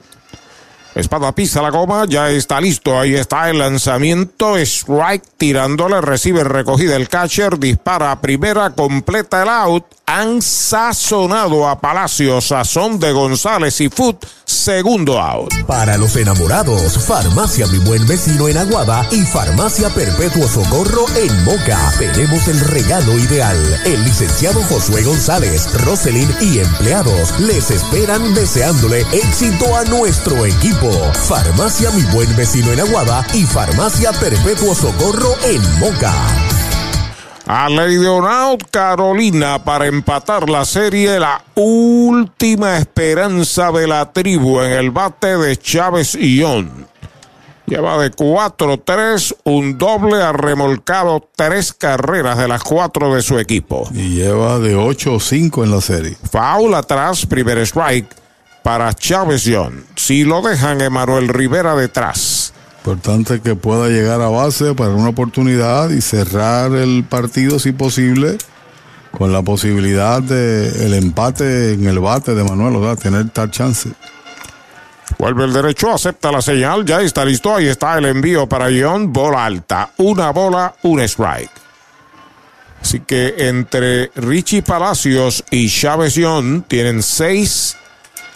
Espada pisa la goma, ya está listo. Ahí está el lanzamiento. Strike tirándole, recibe recogida el catcher, dispara a primera, completa el out. Han sazonado a Palacio, sazón de González y Foot, segundo out. Para los enamorados, Farmacia Mi Buen Vecino en Aguada y Farmacia Perpetuo Socorro en Moca. Tenemos el regalo ideal. El licenciado Josué González, Roselyn y empleados les esperan deseándole éxito a nuestro equipo. Farmacia Mi Buen Vecino en Aguada y Farmacia Perpetuo Socorro en Moca. A Lady Out Carolina para empatar la serie, la última esperanza de la tribu en el bate de Chávez Ión. Lleva de 4-3, un doble, ha remolcado tres carreras de las cuatro de su equipo. Y lleva de 8-5 en la serie. Foul atrás, primer strike para Chávez Ión. Si lo dejan, Emanuel Rivera detrás. Importante que pueda llegar a base para una oportunidad y cerrar el partido si posible con la posibilidad de el empate en el bate de Manuel, o sea, tener tal chance. Vuelve el derecho, acepta la señal, ya está listo, ahí está el envío para John, bola alta, una bola, un strike. Así que entre Richie Palacios y Chávez John tienen seis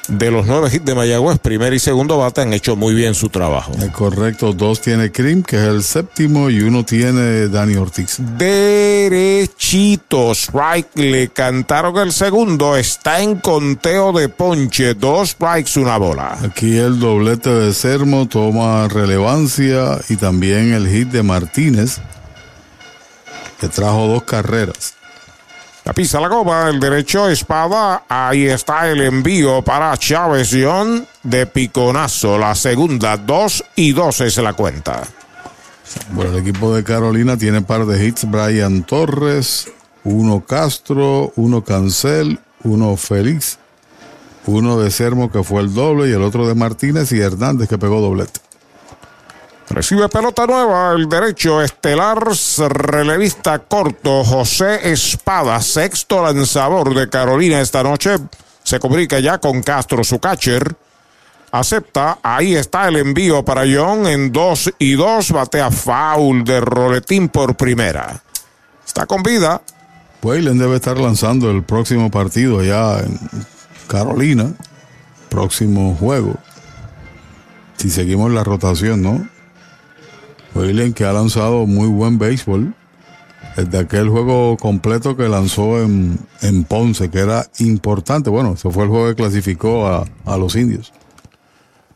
de los nueve hits de Mayagüez, primer y segundo bate han hecho muy bien su trabajo. Es correcto, dos tiene Krim, que es el séptimo, y uno tiene Dani Ortiz. Derechito, strike, le cantaron el segundo, está en conteo de ponche, dos strikes, una bola. Aquí el doblete de Sermo toma relevancia y también el hit de Martínez, que trajo dos carreras. La pisa la goma, el derecho espada. Ahí está el envío para Chávez John de piconazo. La segunda, dos y dos es la cuenta. Bueno, el equipo de Carolina tiene par de hits. Brian Torres, uno Castro, uno Cancel, uno Félix, uno de Sermo que fue el doble y el otro de Martínez y Hernández que pegó doblete. Recibe pelota nueva, el derecho estelar, relevista corto, José Espada, sexto lanzador de Carolina esta noche. Se comunica ya con Castro, su catcher. Acepta, ahí está el envío para John en 2 y 2, batea foul de Roletín por primera. Está con vida. Wayland debe estar lanzando el próximo partido ya en Carolina. Próximo juego. Si seguimos la rotación, ¿no? William que ha lanzado muy buen béisbol. Desde aquel juego completo que lanzó en, en Ponce, que era importante. Bueno, ese fue el juego que clasificó a, a los indios.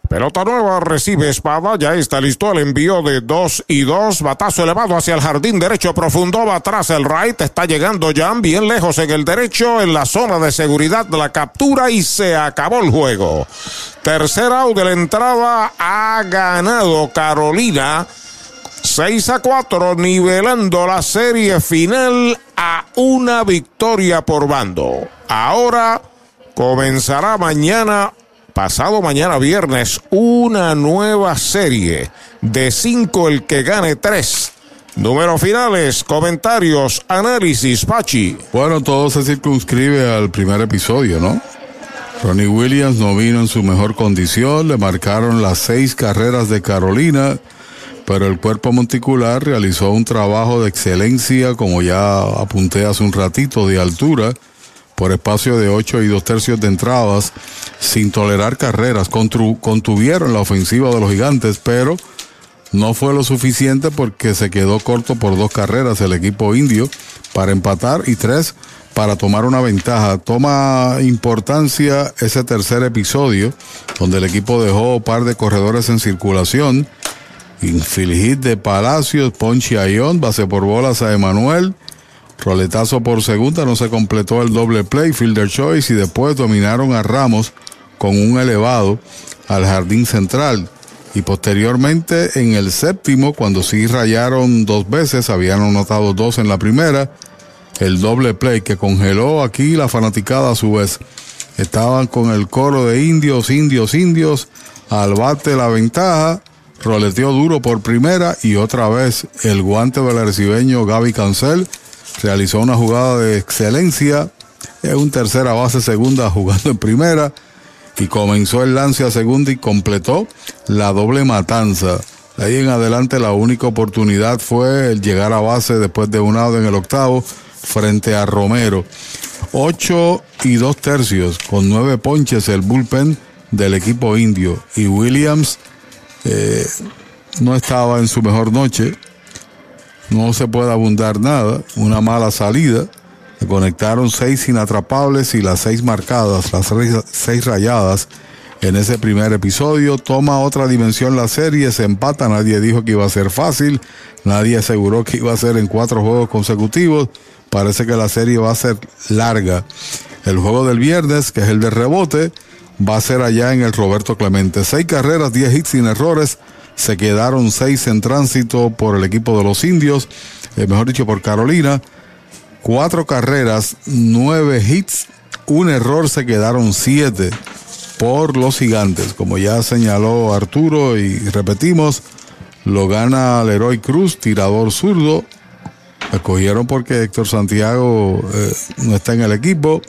Pelota nueva, recibe espada, ya está listo el envío de dos y dos, batazo elevado hacia el jardín derecho profundo, va atrás el right, está llegando Jan bien lejos en el derecho, en la zona de seguridad de la captura y se acabó el juego. Tercera out de la entrada, ha ganado Carolina. 6 a 4, nivelando la serie final a una victoria por bando. Ahora comenzará mañana pasado mañana viernes una nueva serie de cinco el que gane tres. Números finales, comentarios, análisis, Pachi. Bueno, todo se circunscribe al primer episodio, ¿no? Ronnie Williams no vino en su mejor condición, le marcaron las seis carreras de Carolina, pero el cuerpo monticular realizó un trabajo de excelencia, como ya apunté hace un ratito, de altura por espacio de 8 y 2 tercios de entradas, sin tolerar carreras. contuvieron la ofensiva de los gigantes, pero no fue lo suficiente porque se quedó corto por dos carreras el equipo indio para empatar y tres para tomar una ventaja. Toma importancia ese tercer episodio, donde el equipo dejó un par de corredores en circulación. Infligid de Palacios, Ponchi Ayón, base por bolas a Emanuel Roletazo por segunda, no se completó el doble play, fielder choice y después dominaron a Ramos con un elevado al jardín central. Y posteriormente en el séptimo, cuando sí rayaron dos veces, habían anotado dos en la primera, el doble play que congeló aquí la fanaticada a su vez. Estaban con el coro de indios, indios, indios, al bate la ventaja, roleteó duro por primera y otra vez el guante del arcibeño Gaby Cancel realizó una jugada de excelencia, es un tercera base segunda jugando en primera y comenzó el lance a segunda y completó la doble matanza. De ahí en adelante la única oportunidad fue el llegar a base después de un lado en el octavo frente a Romero. Ocho y dos tercios con nueve ponches el bullpen del equipo indio y Williams eh, no estaba en su mejor noche no se puede abundar nada, una mala salida. Se conectaron seis inatrapables y las seis marcadas, las seis rayadas en ese primer episodio. Toma otra dimensión la serie, se empata, nadie dijo que iba a ser fácil, nadie aseguró que iba a ser en cuatro juegos consecutivos. Parece que la serie va a ser larga. El juego del viernes, que es el de rebote, va a ser allá en el Roberto Clemente. Seis carreras, diez hits sin errores se quedaron seis en tránsito por el equipo de los indios, eh, mejor dicho por Carolina. Cuatro carreras, nueve hits, un error, se quedaron siete por los gigantes. Como ya señaló Arturo y repetimos, lo gana Leroy Cruz, tirador zurdo. Escogieron porque Héctor Santiago eh, no está en el equipo.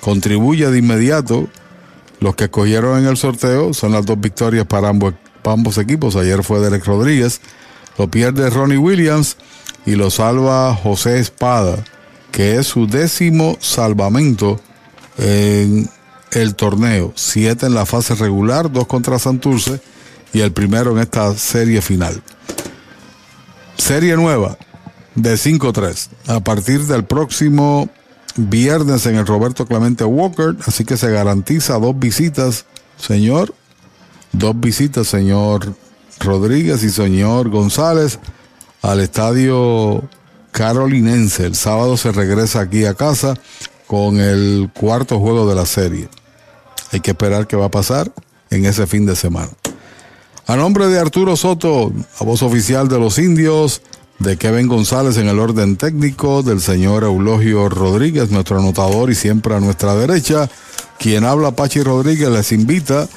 Contribuye de inmediato. Los que escogieron en el sorteo son las dos victorias para ambos para ambos equipos. Ayer fue Derek Rodríguez. Lo pierde Ronnie Williams y lo salva José Espada, que es su décimo salvamento en el torneo. Siete en la fase regular, dos contra Santurce y el primero en esta serie final. Serie nueva de 5-3 a partir del próximo viernes en el Roberto Clemente Walker, así que se garantiza dos visitas, señor, dos visitas, señor Rodríguez y señor González, al estadio carolinense. El sábado se regresa aquí a casa con el cuarto juego de la serie. Hay que esperar qué va a pasar en ese fin de semana. A nombre de Arturo Soto, a voz oficial de los indios, de Kevin González en el orden técnico, del señor Eulogio Rodríguez, nuestro anotador y siempre a nuestra derecha, quien habla Pachi Rodríguez, les invita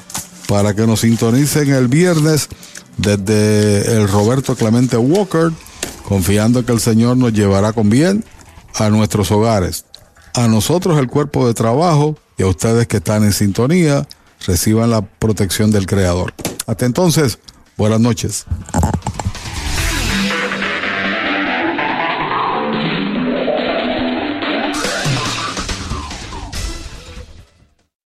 para que nos sintonicen el viernes desde el Roberto Clemente Walker, confiando que el Señor nos llevará con bien a nuestros hogares. A nosotros el cuerpo de trabajo y a ustedes que están en sintonía, reciban la protección del Creador. Hasta entonces, buenas noches.